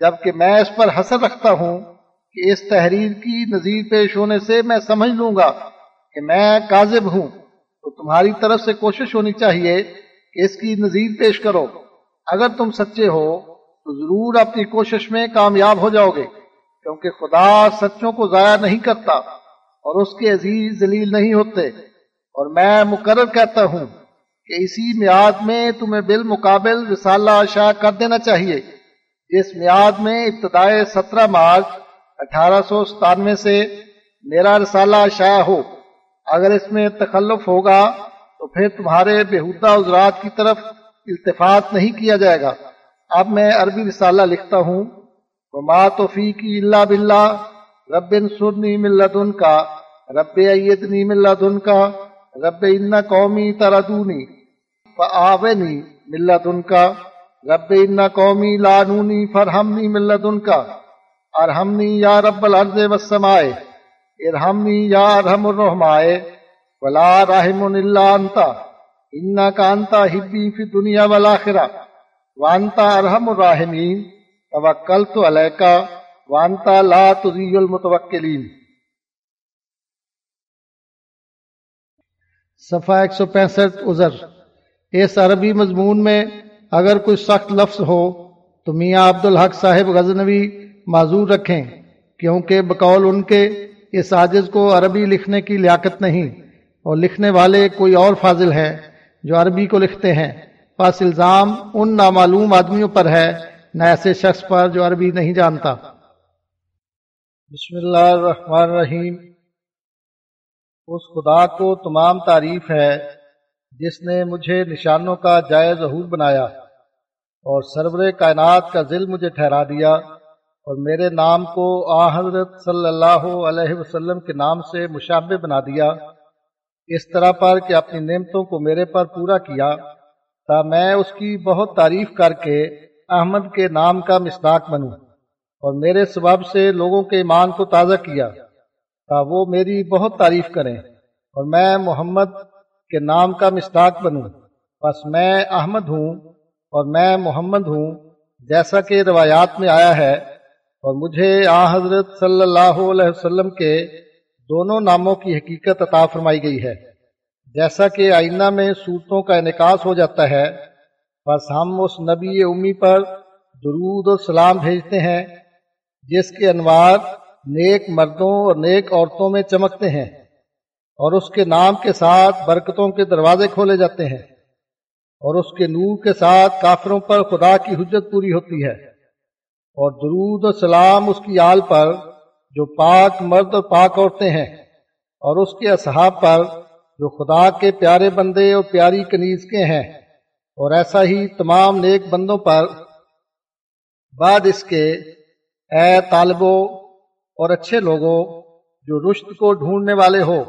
جبکہ میں اس پر حسر رکھتا ہوں کہ اس تحریر کی نظیر پیش ہونے سے میں سمجھ لوں گا کہ میں کاذب ہوں، تو تمہاری طرف سے کوشش ہونی چاہیے کہ اس کی نظیر پیش کرو۔ اگر تم سچے ہو، تو ضرور اپنی کوشش میں کامیاب ہو جاؤ گے، کیونکہ خدا سچوں کو ضائع نہیں کرتا اور اس کے عزیز ذلیل نہیں ہوتے۔ اور میں مقرر کہتا ہوں کہ اسی میاد میں تمہیں بالمقابل رسالہ شاہ کر دینا چاہیے۔ اس میاد میں ابتدائے سترہ مارچ اٹھارہ سو ستانوے سے میرا رسالہ شائع ہو۔ اگر اس میں تخلف ہوگا تو پھر تمہارے بےحدہ عذرات کی طرف التفات نہیں کیا جائے گا۔ اب میں عربی رسالہ لکھتا ہوں۔ وما توفیقی اللہ بلّہ رب سرنی ملدن کا رب ایدنی ملدن کا رب ان قومی تردونی فآونی ملدن کا۔ رب ان قومی لانونی، فرحمنی ملدن کا۔ ارحمنی یا رب الارض والسمائے ارحمنی یا ارحم الرحمائے ولا رحم الا انت۔ انك انت حبی فی دنیا والآخرہ۔ وانت ارحم الراحمین۔ توکلت علیک وانت لا تضیع المتوکلین۔ صفحہ ایک سو پینسٹھ عذر۔ اس عربی مضمون میں اگر کوئی سخت لفظ ہو تو میاں عبدالحق صاحب غزنوی معذور رکھیں، کیونکہ بقول ان کے اس عاجز کو عربی لکھنے کی لیاقت نہیں۔ اور لکھنے والے کوئی اور فاضل ہے جو عربی کو لکھتے ہیں۔ پس الزام ان نامعلوم آدمیوں پر ہے، نہ ایسے شخص پر جو عربی نہیں جانتا۔ بسم اللہ الرحمن الرحیم۔ اس خدا کو تمام تعریف ہے جس نے مجھے نشانوں کا جائز ظہور بنایا اور سرور کائنات کا ذل مجھے ٹھہرا دیا اور میرے نام کو آ حضرت صلی اللہ علیہ وسلم کے نام سے مشابہ بنا دیا۔ اس طرح پر کہ اپنی نعمتوں کو میرے پر پورا کیا تا میں اس کی بہت تعریف کر کے احمد کے نام کا مصداق بنوں اور میرے سبب سے لوگوں کے ایمان کو تازہ کیا۔ وہ میری بہت تعریف کریں اور میں محمد کے نام کا مصداق بنوں۔ بس میں احمد ہوں اور میں محمد ہوں، جیسا کہ روایات میں آیا ہے۔ اور مجھے آ، حضرت صلی اللہ علیہ وسلم کے دونوں ناموں کی حقیقت عطا فرمائی گئی ہے۔ جیسا کہ آئینہ میں صورتوں کا انعکاس ہو جاتا ہے، بس ہم اس نبی امی پر درود اور سلام بھیجتے ہیں، جس کے انوار نیک مردوں اور نیک عورتوں میں چمکتے ہیں اور اس کے نام کے ساتھ برکتوں کے دروازے کھولے جاتے ہیں اور اس کے نور کے ساتھ کافروں پر خدا کی حجت پوری ہوتی ہے اور درود و سلام اس کی آل پر جو پاک مرد اور پاک عورتیں ہیں اور اس کے اصحاب پر جو خدا کے پیارے بندے اور پیاری کنیز کے ہیں اور ایسا ہی تمام نیک بندوں پر بعد اس کے اے طالبوں اور اچھے لوگوں جو رشت کو ڈھونڈنے والے ہو،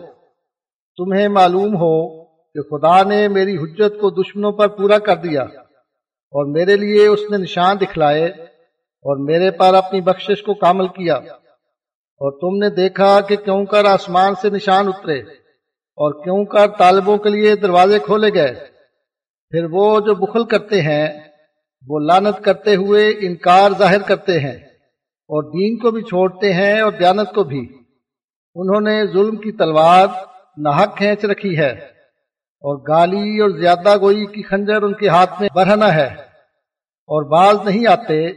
تمہیں معلوم ہو کہ خدا نے میری حجت کو دشمنوں پر پورا کر دیا اور میرے لیے اس نے نشان دکھلائے اور میرے پر اپنی بخشش کو کامل کیا اور تم نے دیکھا کہ کیوں کر آسمان سے نشان اترے اور کیوں کر طالبوں کے لیے دروازے کھولے گئے۔ پھر وہ جو بخل کرتے ہیں، وہ لانت کرتے ہوئے انکار ظاہر کرتے ہیں۔ اور دین کو بھی چھوڑتے ہیں اور دیانت کو بھی۔ انہوں نے ظلم کی تلوار ناحق کھینچ رکھی ہے اور گالی اور زیادہ گوئی کی خنجر ان کے ہاتھ میں برہنا ہے۔ اور باز نہیں آتے،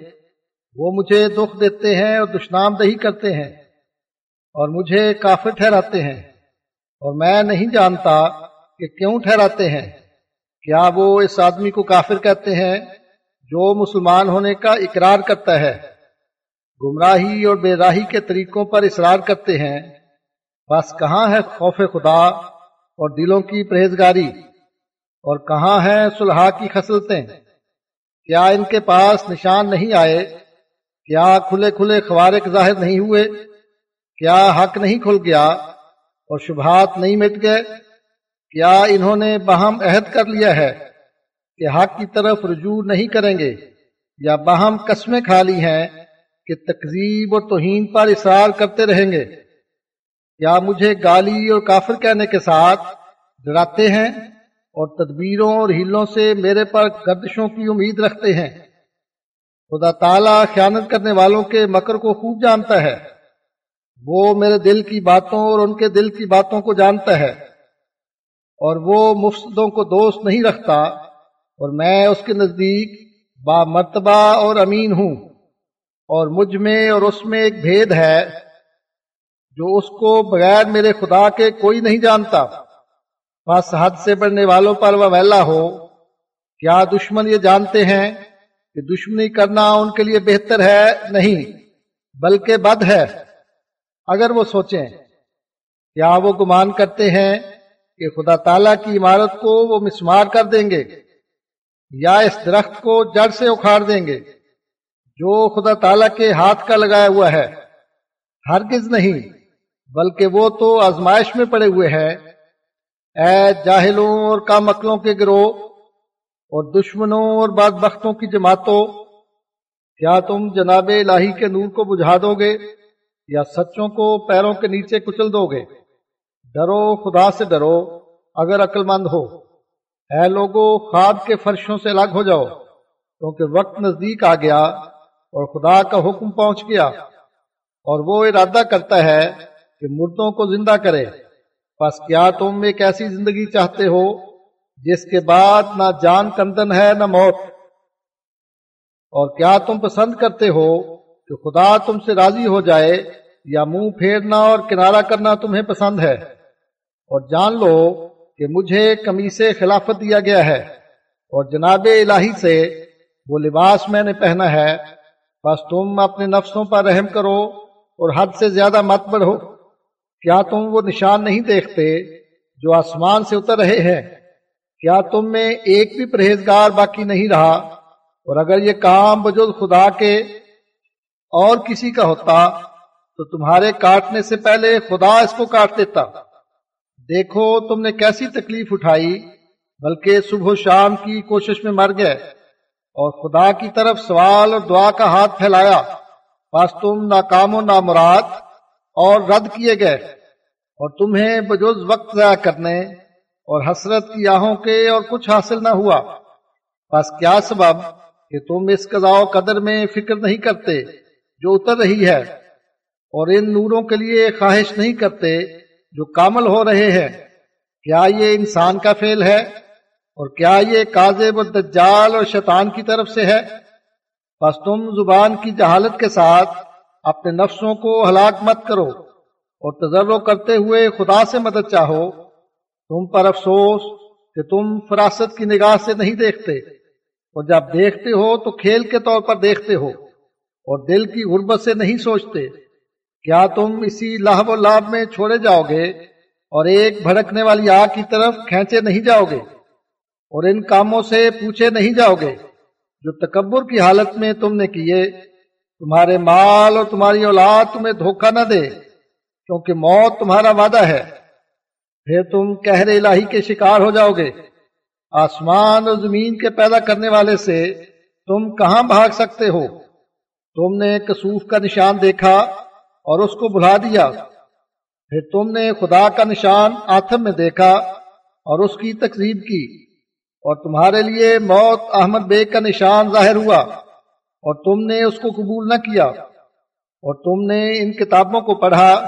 وہ مجھے دکھ دیتے ہیں اور دشنام دہی کرتے ہیں اور مجھے کافر ٹھہراتے ہیں۔ اور میں نہیں جانتا کہ کیوں ٹھہراتے ہیں۔ کیا وہ اس آدمی کو کافر کہتے ہیں جو مسلمان ہونے کا اقرار کرتا ہے؟ گمراہی اور بے راہی کے طریقوں پر اصرار کرتے ہیں۔ بس کہاں ہے خوف خدا اور دلوں کی پرہیزگاری؟ اور کہاں ہے صلحہ کی خصلتیں؟ کیا ان کے پاس نشان نہیں آئے؟ کیا کھلے کھلے خوارق ظاہر نہیں ہوئے؟ کیا حق نہیں کھل گیا اور شبہات نہیں مٹ گئے؟ کیا انہوں نے بہم عہد کر لیا ہے کہ حق کی طرف رجوع نہیں کریں گے یا بہم قسمیں کھا لی ہیں؟ کہ تقزیب اور توہین پر اصرار کرتے رہیں گے۔ کیا مجھے گالی اور کافر کہنے کے ساتھ ڈراتے ہیں اور تدبیروں اور ہیلوں سے میرے پر گردشوں کی امید رکھتے ہیں۔ خدا تعالیٰ خیانت کرنے والوں کے مکر کو خوب جانتا ہے۔ وہ میرے دل کی باتوں اور ان کے دل کی باتوں کو جانتا ہے۔ اور وہ مفسدوں کو دوست نہیں رکھتا۔ اور میں اس کے نزدیک با مرتبہ اور امین ہوں۔ اور مجھ میں اور اس میں ایک بھید ہے جو اس کو بغیر میرے خدا کے کوئی نہیں جانتا۔ بس حد سے بڑھنے والوں پر وہ ویلا ہو۔ کیا دشمن یہ جانتے ہیں کہ دشمنی کرنا ان کے لیے بہتر ہے؟ نہیں، بلکہ بد ہے۔ اگر وہ سوچیں، کیا وہ گمان کرتے ہیں کہ خدا تعالی کی عمارت کو وہ مسمار کر دیں گے یا اس درخت کو جڑ سے اکھاڑ دیں گے؟ جو خدا تعالی کے ہاتھ کا لگایا ہوا ہے، ہرگز نہیں، بلکہ وہ تو آزمائش میں پڑے ہوئے ہیں۔ اے جاہلوں اور کام عقلوں کے گروہ، اور دشمنوں اور بعد بختوں کی جماعتوں، کیا تم جناب الہی کے نور کو بجھا دو گے یا سچوں کو پیروں کے نیچے کچل دو گے؟ ڈرو، خدا سے ڈرو، اگر عقل مند ہو۔ اے لوگو، خواب کے فرشوں سے الگ ہو جاؤ، کیونکہ وقت نزدیک آ گیا۔ اور خدا کا حکم پہنچ گیا۔ اور وہ ارادہ کرتا ہے کہ مردوں کو زندہ کرے۔ بس کیا تم ایک ایسی زندگی چاہتے ہو جس کے بعد نہ جان کندن ہے نہ موت؟ اور کیا تم پسند کرتے ہو کہ خدا تم سے راضی ہو جائے یا منہ پھیرنا اور کنارہ کرنا تمہیں پسند ہے؟ اور جان لو کہ مجھے کمی سے خلافت دیا گیا ہے۔ اور جناب الہی سے وہ لباس میں نے پہنا ہے۔ بس تم اپنے نفسوں پر رحم کرو اور حد سے زیادہ مت بڑھو۔ کیا تم وہ نشان نہیں دیکھتے جو آسمان سے اتر رہے ہیں؟ کیا تم میں ایک بھی پرہیزگار باقی نہیں رہا؟ اور اگر یہ کام بجود خدا کے اور کسی کا ہوتا تو تمہارے کاٹنے سے پہلے خدا اس کو کاٹ دیتا۔ دیکھو تم نے کیسی تکلیف اٹھائی، بلکہ صبح و شام کی کوشش میں مر گئے۔ اور خدا کی طرف سوال اور دعا کا ہاتھ پھیلایا۔ بس تم ناکام و نامراد اور رد کیے گئے اور تمہیں بجوز وقت ضائع کرنے اور حسرت کی آہوں کے اور کچھ حاصل نہ ہوا۔ بس کیا سبب کہ تم اس قضاء و قدر میں فکر نہیں کرتے جو اتر رہی ہے اور ان نوروں کے لیے خواہش نہیں کرتے جو کامل ہو رہے ہیں۔ کیا یہ انسان کا فعل ہے؟ اور کیا یہ کاذب دجال اور شیطان کی طرف سے ہے؟ بس تم زبان کی جہالت کے ساتھ اپنے نفسوں کو ہلاک مت کرو اور تجرب کرتے ہوئے خدا سے مدد چاہو۔ تم پر افسوس کہ تم فراست کی نگاہ سے نہیں دیکھتے۔ اور جب دیکھتے ہو تو کھیل کے طور پر دیکھتے ہو اور دل کی غربت سے نہیں سوچتے۔ کیا تم اسی لاہ و لاب میں چھوڑے جاؤ گے اور ایک بھڑکنے والی آگ کی طرف کھینچے نہیں جاؤ گے؟ اور ان کاموں سے پوچھے نہیں جاؤ گے۔ جو تکبر کی حالت میں تم نے کیے، تمہارے مال اور تمہاری اولاد تمہیں دھوکہ نہ دے، کیونکہ موت تمہارا وعدہ ہے۔ پھر تم کہر الہی کے شکار ہو جاؤ گے۔ آسمان اور زمین کے پیدا کرنے والے سے تم کہاں بھاگ سکتے ہو؟ تم نے کسوف کا نشان دیکھا اور اس کو بلا دیا۔ پھر تم نے خدا کا نشان آتم میں دیکھا اور اس کی تقریب کی۔ اور تمہارے لیے موت احمد بیگ کا نشان ظاہر ہوا اور تم نے اس کو قبول نہ کیا اور تم نے ان کتابوں کو پڑھا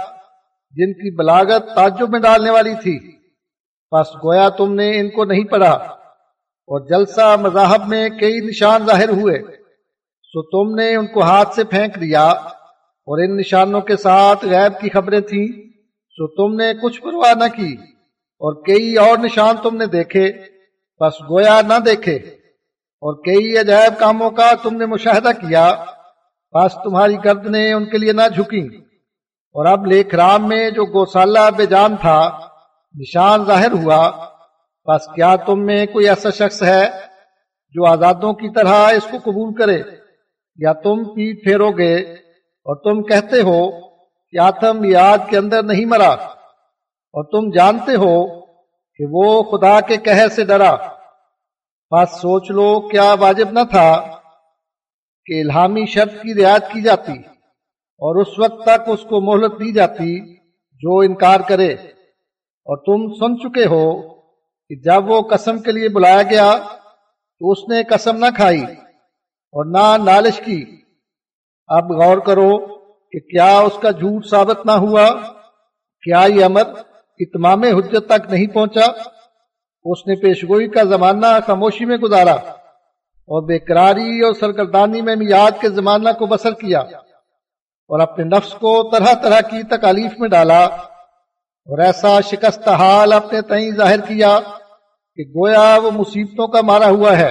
جن کی بلاگت تعجب میں ڈالنے والی تھی۔ بس گویا تم نے ان کو نہیں پڑھا اور جلسہ مذاہب میں کئی نشان ظاہر ہوئے۔ سو تم نے ان کو ہاتھ سے پھینک دیا اور ان نشانوں کے ساتھ غیب کی خبریں تھیں۔ سو تم نے کچھ پرواہ نہ کی اور کئی اور نشان تم نے دیکھے۔ بس گویا نہ دیکھے۔ اور کئی عجائب کاموں کا تم نے مشاہدہ کیا، بس تمہاری گردنیں ان کے لیے نہ جھکیں اور اب لیکھ رام میں جو گوسالہ بے جان تھا، نشان ظاہر ہوا۔ بس کیا تم میں کوئی ایسا شخص ہے جو آزادوں کی طرح اس کو قبول کرے؟ یا تم پیٹ پھیرو گے اور تم کہتے ہو کہ آتم یاد کے اندر نہیں مرا؟ اور تم جانتے ہو کہ وہ خدا کے کہہ سے ڈرا۔ بس سوچ لو، کیا واجب نہ تھا کہ الہامی شرط کی رعایت کی جاتی اور اس وقت تک اس کو مہلت دی جاتی جو انکار کرے۔ اور تم سن چکے ہو کہ جب وہ قسم کے لیے بلایا گیا تو اس نے قسم نہ کھائی اور نہ نالش کی۔ اب غور کرو کہ کیا اس کا جھوٹ ثابت نہ ہوا۔ کیا یہ امر اتمام حجت تک نہیں پہنچا، اس نے پیشگوئی کا زمانہ خاموشی میں گزارا اور بےقراری اور سرگردانی میں میاد کے زمانہ کو بسر کیا اور اپنے نفس کو طرح طرح کی تکالیف میں ڈالا اور ایسا شکست حال اپنے تئیں ظاہر کیا کہ گویا وہ مصیبتوں کا مارا ہوا ہے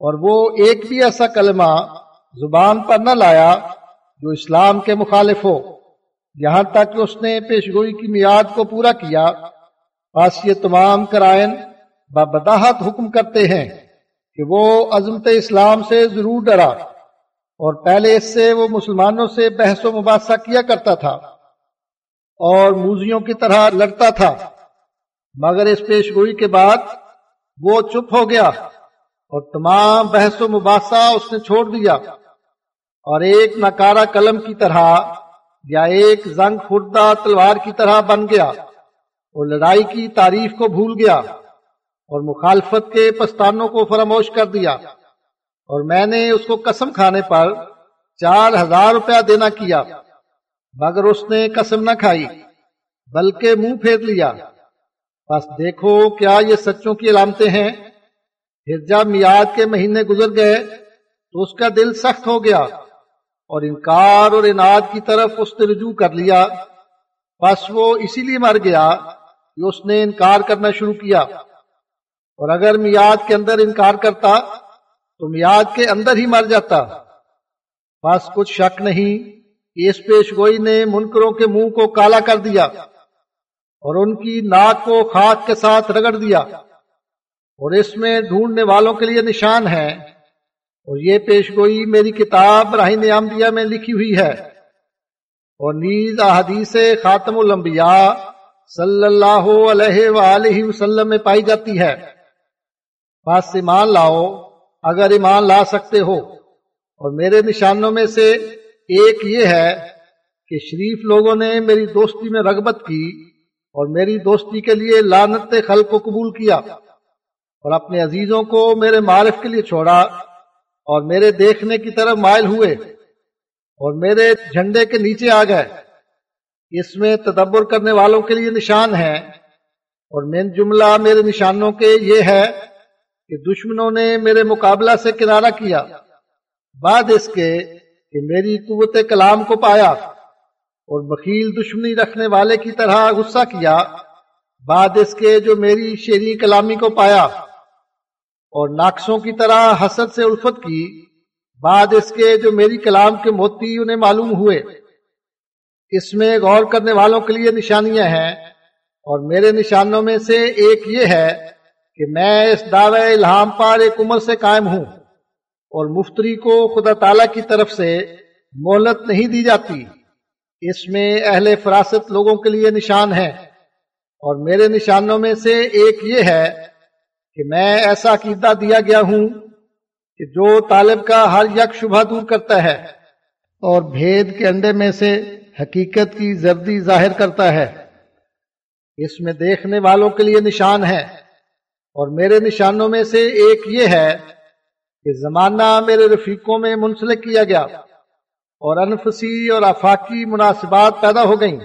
اور وہ ایک بھی ایسا کلمہ زبان پر نہ لایا جو اسلام کے مخالف ہو۔ یہاں تک کہ اس نے پیشگوئی کی میاد کو پورا کیا۔ بس یہ تمام کرائن بابداحت حکم کرتے ہیں کہ وہ عظمت اسلام سے ضرور ڈرا اور پہلے اس سے وہ مسلمانوں سے بحث و مباحثہ کیا کرتا تھا اور موزیوں کی طرح لڑتا تھا۔ مگر اس پیشگوئی کے بعد وہ چپ ہو گیا اور تمام بحث و مباحثہ اس نے چھوڑ دیا اور ایک نکارا قلم کی طرح یا ایک زنگ خوردہ تلوار کی طرح بن گیا اور لڑائی کی تعریف کو بھول گیا اور مخالفت کے پستانوں کو فراموش کر دیا اور میں نے اس کو قسم کھانے پر چار ہزار روپیہ دینا کیا، مگر اس نے قسم نہ کھائی، بلکہ منہ پھیر لیا۔ بس دیکھو کیا یہ سچوں کی علامتیں ہیں۔ پھر جب میاد کے مہینے گزر گئے تو اس کا دل سخت ہو گیا۔ اور انکار اور انعد کی طرف اس نے رجوع کر لیا۔ بس وہ اسی لیے مر گیا کہ اس نے انکار کرنا شروع کیا۔ اور اگر میاد کے اندر انکار کرتا تو میاد کے اندر ہی مر جاتا۔ بس کچھ شک نہیں کہ اس پیش گوئی نے منکروں کے منہ کو کالا کر دیا اور ان کی ناک کو خاک کے ساتھ رگڑ دیا۔ اور اس میں ڈھونڈنے والوں کے لیے نشان ہے۔ اور یہ پیش گوئی میری کتاب راہین عامدیہ میں لکھی ہوئی ہے۔ اور نیز احادیث خاتم الانبیاء صلی اللہ علیہ وآلہ وسلم میں پائی جاتی ہے۔ بس ایمان لاؤ، اگر ایمان لا سکتے ہو۔ اور میرے نشانوں میں سے ایک یہ ہے کہ شریف لوگوں نے میری دوستی میں رغبت کی اور میری دوستی کے لیے لانت خلق کو قبول کیا اور اپنے عزیزوں کو میرے معرف کے لیے چھوڑا۔ اور میرے دیکھنے کی طرف مائل ہوئے اور میرے جھنڈے کے نیچے آ گئے۔ اس میں تدبر کرنے والوں کے لیے نشان ہے اور مین جملہ میرے نشانوں کے یہ ہے کہ دشمنوں نے میرے مقابلہ سے کنارہ کیا۔ بعد اس کے کہ میری قوت کلام کو پایا اور بخیل دشمنی رکھنے والے کی طرح غصہ کیا۔ بعد اس کے جو میری شیری کلامی کو پایا۔ اور ناقصوں کی طرح حسد سے الفت کی، بعد اس کے جو میری کلام کے موتی انہیں معلوم ہوئے۔ اس میں غور کرنے والوں کے لیے نشانیاں ہیں۔ اور میرے نشانوں میں سے ایک یہ ہے کہ میں اس دعوے الہام پر ایک عمر سے قائم ہوں۔ اور مفتری کو خدا تعالی کی طرف سے مہلت نہیں دی جاتی۔ اس میں اہل فراست لوگوں کے لیے نشان ہے اور میرے نشانوں میں سے ایک یہ ہے کہ میں ایسا عقیدہ دیا گیا ہوں کہ جو طالب کا ہر یک شبہ دور کرتا ہے اور بھید کے انڈے میں سے حقیقت کی زردی ظاہر کرتا ہے، اس میں دیکھنے والوں کے لیے نشان ہے۔ اور میرے نشانوں میں سے ایک یہ ہے کہ زمانہ میرے رفیقوں میں منسلک کیا گیا اور انفسی اور آفاقی مناسبات پیدا ہو گئیں۔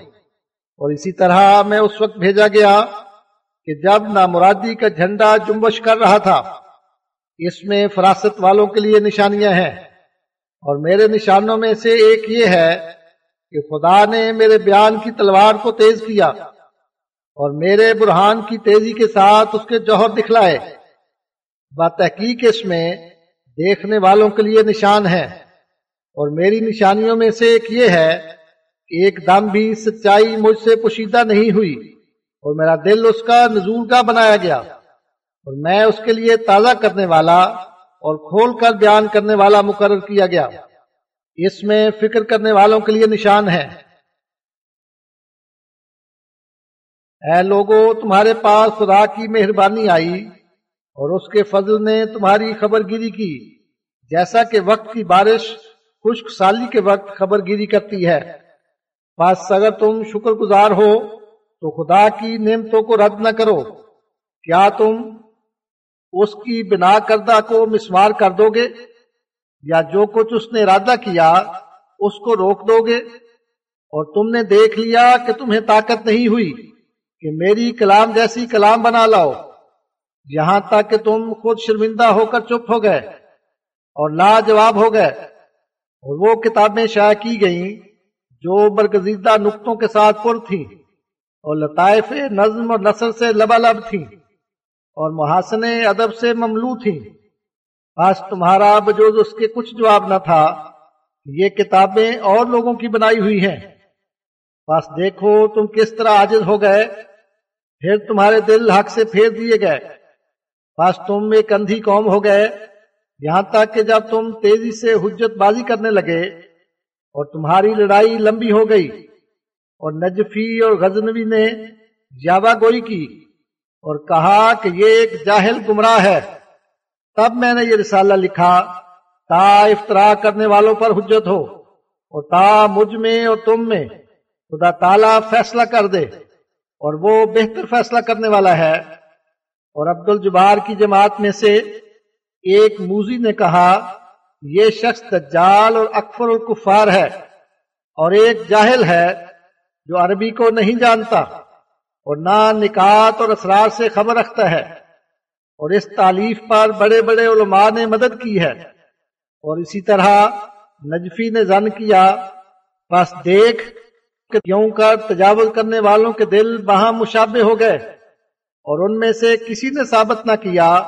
اور اسی طرح میں اس وقت بھیجا گیا کہ جب نامرادی کا جھنڈا جنبش کر رہا تھا، اس میں فراست والوں کے لیے نشانیاں ہیں۔ اور میرے نشانوں میں سے ایک یہ ہے کہ خدا نے میرے بیان کی تلوار کو تیز کیا اور میرے برہان کی تیزی کے ساتھ اس کے جوہر دکھلائے۔ بتحقیق اس میں دیکھنے والوں کے لیے نشان ہے۔ اور میری نشانیوں میں سے ایک یہ ہے کہ ایک دم بھی سچائی مجھ سے پوشیدہ نہیں ہوئی۔ اور میرا دل اس کا نزول کا بنایا گیا۔ اور میں اس کے لیے تازہ کرنے والا اور کھول کر بیان کرنے والا مقرر کیا گیا۔ اس میں فکر کرنے والوں کے لیے نشان ہے۔ اے لوگوں تمہارے پاس خدا کی مہربانی آئی اور اس کے فضل نے تمہاری خبر گیری کی۔ جیسا کہ وقت کی بارش خشک سالی کے وقت خبر گیری کرتی ہے۔ بس اگر تم شکر گزار ہو تو خدا کی نعمتوں کو رد نہ کرو۔ کیا تم اس کی بنا کردہ کو مسمار کر دو گے؟ یا جو کچھ اس نے ارادہ کیا، اس کو روک دو گے؟ اور تم نے دیکھ لیا کہ تمہیں طاقت نہیں ہوئی کہ میری کلام جیسی کلام بنا لاؤ، یہاں تک کہ تم خود شرمندہ ہو کر چپ ہو گئے اور لاجواب ہو گئے۔ اور وہ کتابیں شائع کی گئیں جو برگزیدہ نقطوں کے ساتھ پر تھیں۔ اور لطائف نظم اور نثر سے لبالب تھیں اور محاسن ادب سے مملو تھیں۔ بس تمہارا بجوز اس کے کچھ جواب نہ تھا۔ یہ کتابیں اور لوگوں کی بنائی ہوئی ہیں۔ بس دیکھو تم کس طرح عاجز ہو گئے۔ پھر تمہارے دل حق سے پھیر دیے گئے۔ بس تم ایک اندھی قوم ہو گئے۔ یہاں تک کہ جب تم تیزی سے حجت بازی کرنے لگے اور تمہاری لڑائی لمبی ہو گئی۔ اور نجفی اور غزنوی نے جاوا گوئی کی اور کہا کہ یہ ایک جاہل گمراہ ہے۔ تب میں نے یہ رسالہ لکھا، تا افطرا کرنے والوں پر حجت ہو اور تا مجھ میں اور تم میں خدا تعالی فیصلہ کر دے اور وہ بہتر فیصلہ کرنے والا ہے۔ اور عبد الجبار کی جماعت میں سے ایک موزی نے کہا، یہ شخص دجال اور اکفر الکفار ہے اور ایک جاہل ہے۔ جو عربی کو نہیں جانتا اور نہ نکات اور اسرار سے خبر رکھتا ہے اور اس تعلیف پر بڑے بڑے علماء نے مدد کی ہے اور اسی طرح نجفی نے زن کیا، بس دیکھ کہ یوں کر تجاوز کرنے والوں کے دل وہاں مشابے ہو گئے اور ان میں سے کسی نے ثابت نہ کیا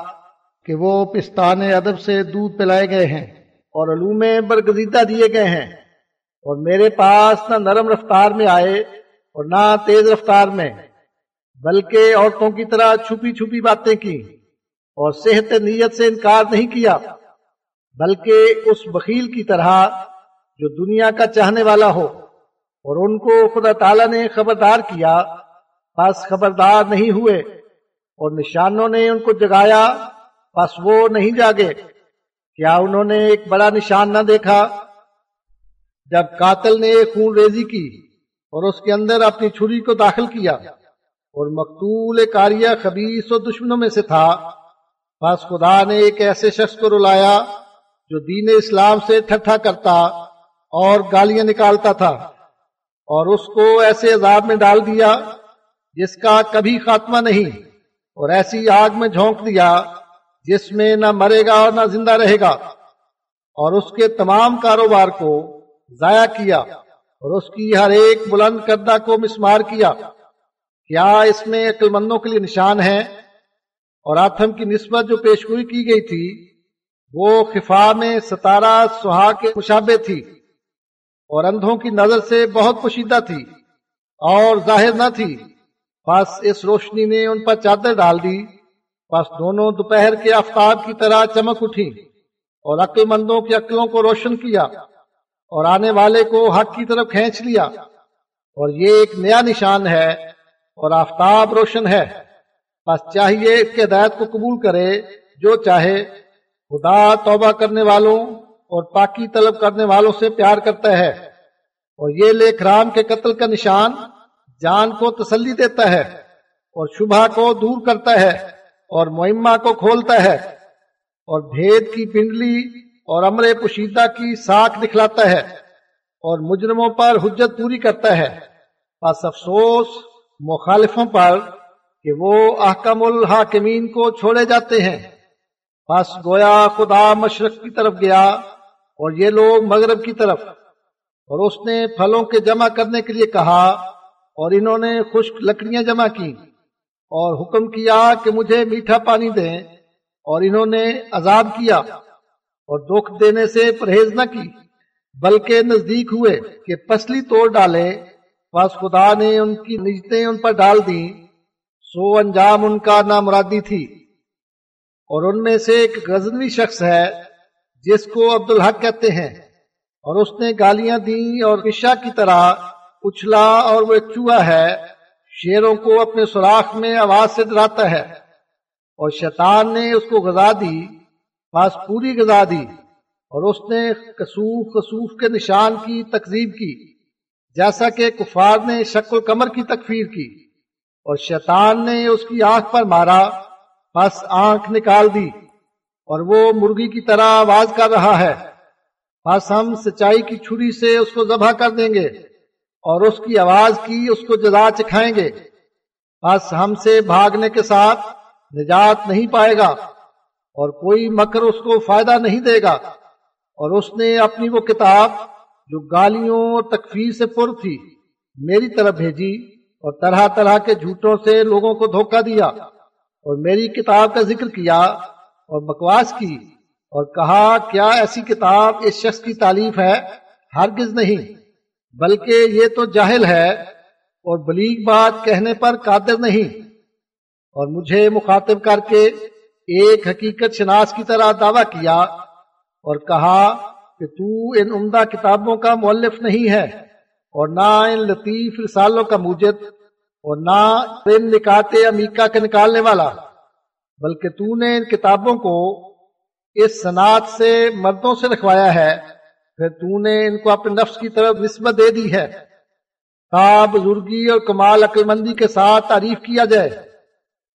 کہ وہ پستان ادب سے دودھ پلائے گئے ہیں اور علوم برگزیدہ دیے گئے ہیں۔ اور میرے پاس نہ نرم رفتار میں آئے اور نہ تیز رفتار میں، بلکہ عورتوں کی طرح چھپی چھپی باتیں کی اور صحت نیت سے انکار نہیں کیا، بلکہ اس بخیل کی طرح جو دنیا کا چاہنے والا ہو۔ اور ان کو خدا تعالی نے خبردار کیا بس خبردار نہیں ہوئے اور نشانوں نے ان کو جگایا بس وہ نہیں جاگے۔ کیا انہوں نے ایک بڑا نشان نہ دیکھا؟ جب قاتل نے خون ریزی کی اور اس کے اندر اپنی چھری کو داخل کیا اور مقتول کاریہ خبیص و دشمنوں میں سے تھا بس خدا نے ایک ایسے شخص کو رلایا جو دین اسلام سے ٹھٹھا کرتا اور گالیاں نکالتا تھا اور اس کو ایسے عذاب میں ڈال دیا جس کا کبھی خاتمہ نہیں اور ایسی آگ میں جھونک دیا جس میں نہ مرے گا اور نہ زندہ رہے گا اور اس کے تمام کاروبار کو ضائع کیا اور اس کی ہر ایک بلند کردہ کو مسمار کیا۔ کیا اس میں عقل مندوں کے لیے نشان ہے؟ اور آتھم کی نسبت جو پیشگوئی کی گئی تھی، وہ خفا میں ستارہ سہا کے مشابے تھی اور اندھوں کی نظر سے بہت پوشیدہ تھی اور ظاہر نہ تھی۔ بس اس روشنی نے ان پر چادر ڈال دی۔ بس دونوں دوپہر کے آفتاب کی طرح چمک اٹھی اور عقل مندوں کی عقلوں کو روشن کیا۔ اور آنے والے کو حق کی طرف کھینچ لیا۔ اور یہ ایک نیا نشان ہے اور آفتاب روشن ہے۔ بس چاہیے اس کے ہدایت کو قبول کرے جو چاہے۔ خدا توبہ کرنے والوں اور پاکی طلب کرنے والوں سے پیار کرتا ہے۔ اور یہ لیک رام کے قتل کا نشان جان کو تسلی دیتا ہے اور شبہ کو دور کرتا ہے اور معمہ کو کھولتا ہے۔ اور بھید کی پنڈلی اور امر پوشیدہ کی ساکھ دکھلاتا ہے اور مجرموں پر حجت پوری کرتا ہے۔ بس افسوس، مخالفوں پر کہ وہ احکم الحاکمین کو چھوڑے جاتے ہیں۔ بس گویا خدا مشرق کی طرف گیا اور یہ لوگ مغرب کی طرف۔ اور اس نے پھلوں کے جمع کرنے کے لیے کہا اور انہوں نے خشک لکڑیاں جمع کی اور حکم کیا کہ مجھے میٹھا پانی دیں اور انہوں نے عذاب کیا۔ اور دکھ دینے سے پرہیز نہ کی، بلکہ نزدیک ہوئے کہ پسلی توڑ ڈالے بس خدا نے ان کی نجتیں ان پر ڈال دیں، سو انجام ان کا نامرادی تھی۔ اور ان میں سے ایک غزنوی شخص ہے، جس کو عبدالحق کہتے ہیں۔ اور اس نے گالیاں دی اور عشا کی طرح اچھلا اور وہ ایک چوہا ہے، شیروں کو اپنے سوراخ میں آواز سے ڈراتا ہے۔ اور شیطان نے اس کو غذا دی۔ پاس پوری غذا دی اور اس نے کسوف کسوف کے نشان کی تقزیب کی، جیسا کہ کفار نے شکل کمر کی تکفیر کی۔ اور شیطان نے اس کی آنکھ پر مارا بس آنکھ نکال دی۔ اور وہ مرغی کی طرح آواز کر رہا ہے۔ بس ہم سچائی کی چھری سے اس کو ذبح کر دیں گے اور اس کی آواز کی اس کو جزا چکھائیں گے۔ بس ہم سے بھاگنے کے ساتھ نجات نہیں پائے گا۔ اور کوئی مکر اس کو فائدہ نہیں دے گا۔ اور اس نے اپنی وہ کتاب جو گالیوں اور تکفیر سے پر تھی، میری طرف بھیجی اور طرح طرح کے جھوٹوں سے لوگوں کو دھوکہ دیا اور میری کتاب کا ذکر کیا اور بکواس کی اور کہا، کیا ایسی کتاب اس شخص کی تعلیف ہے؟ ہرگز نہیں، بلکہ یہ تو جاہل ہے اور بلیغ بات کہنے پر قادر نہیں۔ اور مجھے مخاطب کر کے ایک حقیقت شناس کی طرح دعویٰ کیا اور کہا کہ تو ان عمدہ کتابوں کا مولف نہیں ہے اور نہ ان لطیف رسالوں کا موجد اور نہ ان نکاتے امیکا کے نکالنے والا، بلکہ تو نے ان کتابوں کو اس صنعت سے مردوں سے رکھوایا ہے، پھر تو نے ان کو اپنے نفس کی طرف نسبت دے دی ہے۔ تا بزرگی اور کمال عقل مندی کے ساتھ تعریف کیا جائے۔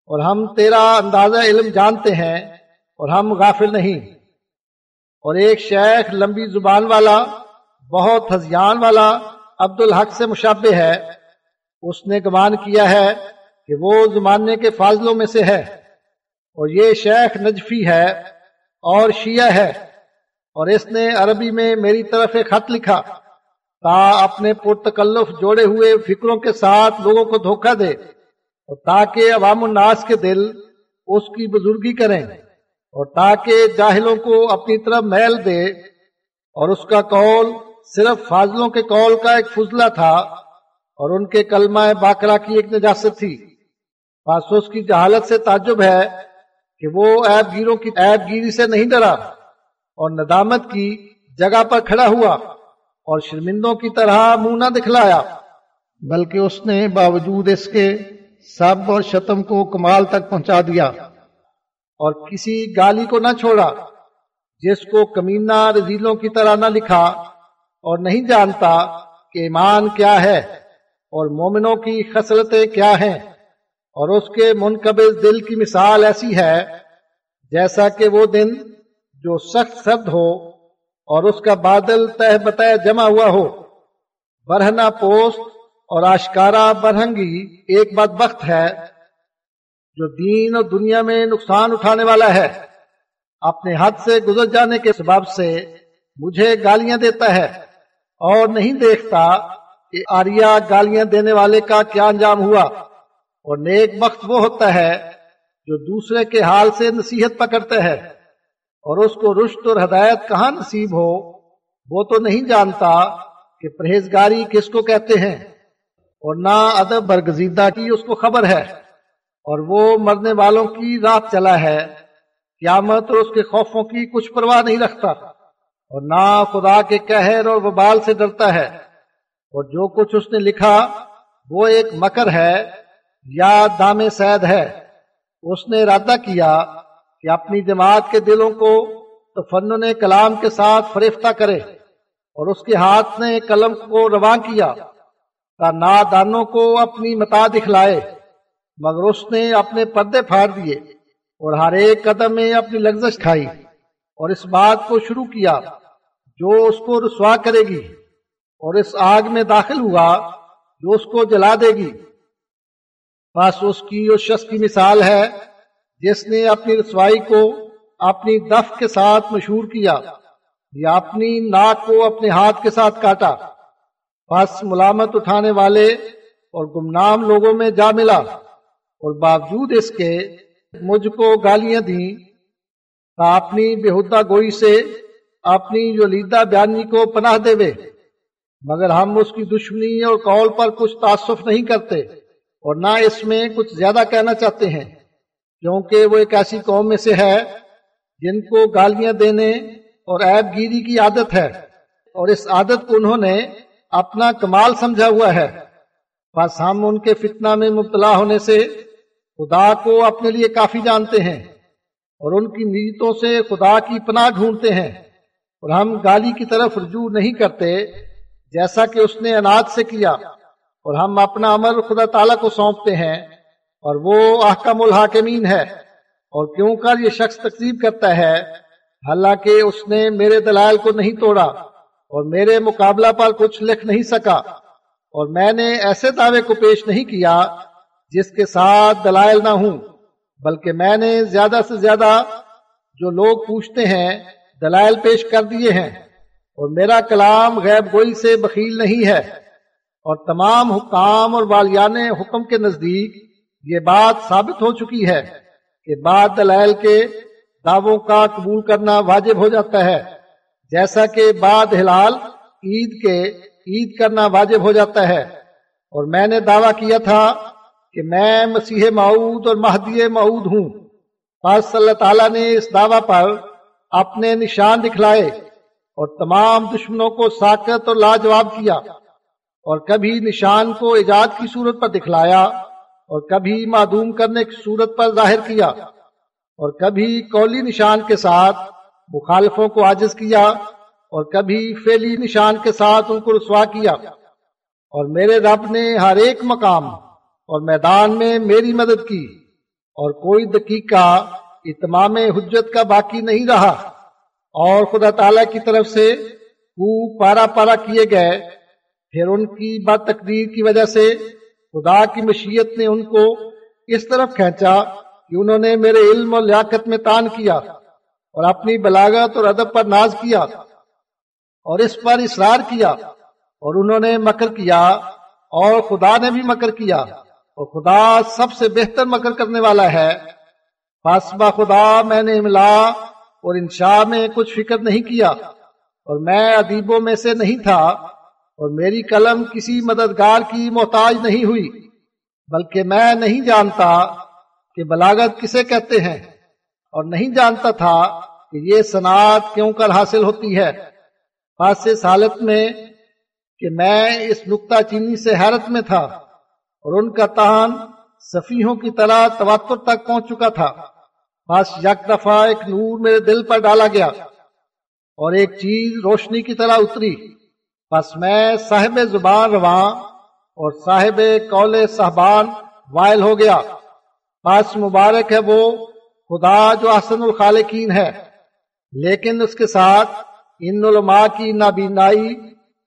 اور ہم تیرا اندازہ علم جانتے ہیں اور ہم غافل نہیں۔ اور ایک شیخ لمبی زبان والا، بہت ہزیان والا عبد الحق سے مشابہ ہے۔ اس نے گمان کیا ہے کہ وہ زمانے کے فاضلوں میں سے ہے۔ اور یہ شیخ نجفی ہے اور شیعہ ہے۔ اور اس نے عربی میں میری طرف ایک خط لکھا، تا اپنے پرتکلف جوڑے ہوئے فکروں کے ساتھ لوگوں کو دھوکہ دے۔ اور تاکہ عوام الناس کے دل اس کی بزرگی کریں اور تاکہ جاہلوں کو اپنی طرف محل دے اور اس کا قول صرف فاضلوں کے قول کا ایک فضلہ تھا اور ان کے کلمہ باقرہ کی ایک نجاست تھی۔ پاسوس کی جہالت سے تعجب ہے کہ وہ ایب گیروں کی ایب گیری سے نہیں ڈرا اور ندامت کی جگہ پر کھڑا ہوا اور شرمندوں کی طرح منہ نہ دکھلایا۔ بلکہ اس نے باوجود اس کے سب اور شتم کو کمال تک پہنچا دیا اور کسی گالی کو نہ چھوڑا، جس کو کمینہ رزیلوں کی طرح نہ لکھا اور نہیں جانتا کہ ایمان کیا ہے اور مومنوں کی خصلتیں کیا ہیں اور اس کے منقبض دل کی مثال ایسی ہے جیسا کہ وہ دن جو سخت سرد ہو اور اس کا بادل تہ بتہ جمع ہوا ہو برہنا پوست اور آشکارا برہنگی ایک بات بخت ہے جو دین اور دنیا میں نقصان اٹھانے والا ہے۔ اپنے حد سے گزر جانے کے سبب سے مجھے گالیاں دیتا ہے اور نہیں دیکھتا کہ آریا گالیاں دینے والے کا کیا انجام ہوا۔ اور نیک وقت وہ ہوتا ہے جو دوسرے کے حال سے نصیحت پکڑتا ہے۔ اور اس کو رشت اور ہدایت کہاں نصیب ہو؟ وہ تو نہیں جانتا کہ پرہیزگاری کس کو کہتے ہیں۔ اور نہ ادب برگزیدہ کی اس کو خبر ہے، اور وہ مرنے والوں کی رات چلا ہے۔ قیامت اور اس کے خوفوں کی کچھ پرواہ نہیں رکھتا۔ اور نہ خدا کے قہر اور وبال سے ڈرتا ہے۔ اور جو کچھ اس نے لکھا، وہ ایک مکر ہے یا دام سید ہے۔ اس نے ارادہ کیا کہ اپنی جماعت کے دلوں کو تفنن کلام کے ساتھ فریفتہ کرے، اور اس کے ہاتھ نے قلم کو رواں کیا۔ تا نادانوں کو اپنی متا دکھلائے، مگر اس نے اپنے پردے پھاڑ دیے اور ہر ایک قدم میں اپنی لگزش کھائی اور اس بات کو شروع کیا جو اس کو رسوا کرے گی اور اس آگ میں داخل ہوا جو اس کو جلا دے گی۔ بس اس کی اس شخص کی مثال ہے جس نے اپنی رسوائی کو اپنی دف کے ساتھ مشہور کیا، یا اپنی ناک کو اپنے ہاتھ کے ساتھ کاٹا۔ بس ملامت اٹھانے والے اور گمنام لوگوں میں جا ملا اور باوجود اس کے مجھ کو گالیاں دیں، تا اپنی بےحدہ گوئی سے اپنی جولیدہ بیانی کو پناہ دے مگر ہم اس کی دشمنی اور قول پر کچھ تعصف نہیں کرتے اور نہ اس میں کچھ زیادہ کہنا چاہتے ہیں، کیونکہ وہ ایک ایسی قوم میں سے ہے جن کو گالیاں دینے اور عیب گیری کی عادت ہے۔ اور اس عادت کو انہوں نے اپنا کمال سمجھا ہوا ہے۔ بس ہم ان کے فتنہ میں مبتلا ہونے سے خدا کو اپنے لیے کافی جانتے ہیں اور ان کی نیتوں سے خدا کی پناہ ڈھونڈتے ہیں اور ہم گالی کی طرف رجوع نہیں کرتے جیسا کہ اس نے اناج سے کیا اور ہم اپنا عمل خدا تعالیٰ کو سونپتے ہیں اور وہ احکم الحاکمین ہے اور کیوں کر یہ شخص تقسیب کرتا ہے؟ حالانکہ اس نے میرے دلائل کو نہیں توڑا۔ اور میرے مقابلہ پر کچھ لکھ نہیں سکا۔ اور میں نے ایسے دعوے کو پیش نہیں کیا جس کے ساتھ دلائل نہ ہوں، بلکہ میں نے زیادہ سے زیادہ جو لوگ پوچھتے ہیں، دلائل پیش کر دیے ہیں۔ اور میرا کلام غیب گوئی سے بخیل نہیں ہے۔ اور تمام حکام اور والیان حکم کے نزدیک یہ بات ثابت ہو چکی ہے کہ بعد دلائل کے دعووں کا قبول کرنا واجب ہو جاتا ہے۔ جیسا کہ بعد ہلال عید کے عید کرنا واجب ہو جاتا ہے۔ اور میں نے دعویٰ کیا تھا کہ میں مسیح معود اور مہدی معود ہوں۔ پاس اللہ تعالیٰ نے اس دعویٰ پر اپنے نشان دکھلائے اور تمام دشمنوں کو ساکت اور لاجواب کیا اور کبھی نشان کو ایجاد کی صورت پر دکھلایا اور کبھی معدوم کرنے کی صورت پر ظاہر کیا اور کبھی کولی نشان کے ساتھ مخالفوں کو عاجز کیا اور کبھی فیلی نشان کے ساتھ ان کو رسوا کیا۔ اور میرے رب نے ہر ایک مقام اور میدان میں میری مدد کی اور کوئی دقیقہ اتمام حجت کا باقی نہیں رہا۔ اور خدا تعالی کی طرف سے کو پارا پارا کیے گئے۔ پھر ان کی بات تقدیر کی وجہ سے خدا کی مشیت نے ان کو اس طرف کھینچا کہ انہوں نے میرے علم اور لیاقت میں تان کیا۔ اور اپنی بلاغت اور ادب پر ناز کیا اور اس پر اصرار کیا اور انہوں نے مکر کیا اور خدا نے بھی مکر کیا اور خدا سب سے بہتر مکر کرنے والا ہے۔ فاسبہ خدا، میں نے املا اور انشاء میں کچھ فکر نہیں کیا اور میں ادیبوں میں سے نہیں تھا اور میری قلم کسی مددگار کی محتاج نہیں ہوئی، بلکہ میں نہیں جانتا کہ بلاغت کسے کہتے ہیں۔ اور نہیں جانتا تھا کہ یہ صنعت کیوں کر حاصل ہوتی ہے۔ پاس اس حالت میں کہ میں اس نکتہ چینی سے حیرت میں تھا اور ان کا تہان صفیحوں کی طرح تواتر تک پہنچ چکا تھا۔ بس یک دفعہ ایک نور میرے دل پر ڈالا گیا اور ایک چیز روشنی کی طرح اتری۔ بس میں صاحب زبان رواں اور صاحب کول صاحبان وائل ہو گیا۔ بس مبارک ہے وہ خدا جو احسن الخالقین ہے، لیکن اس کے ساتھ ان علماء کی نابینائی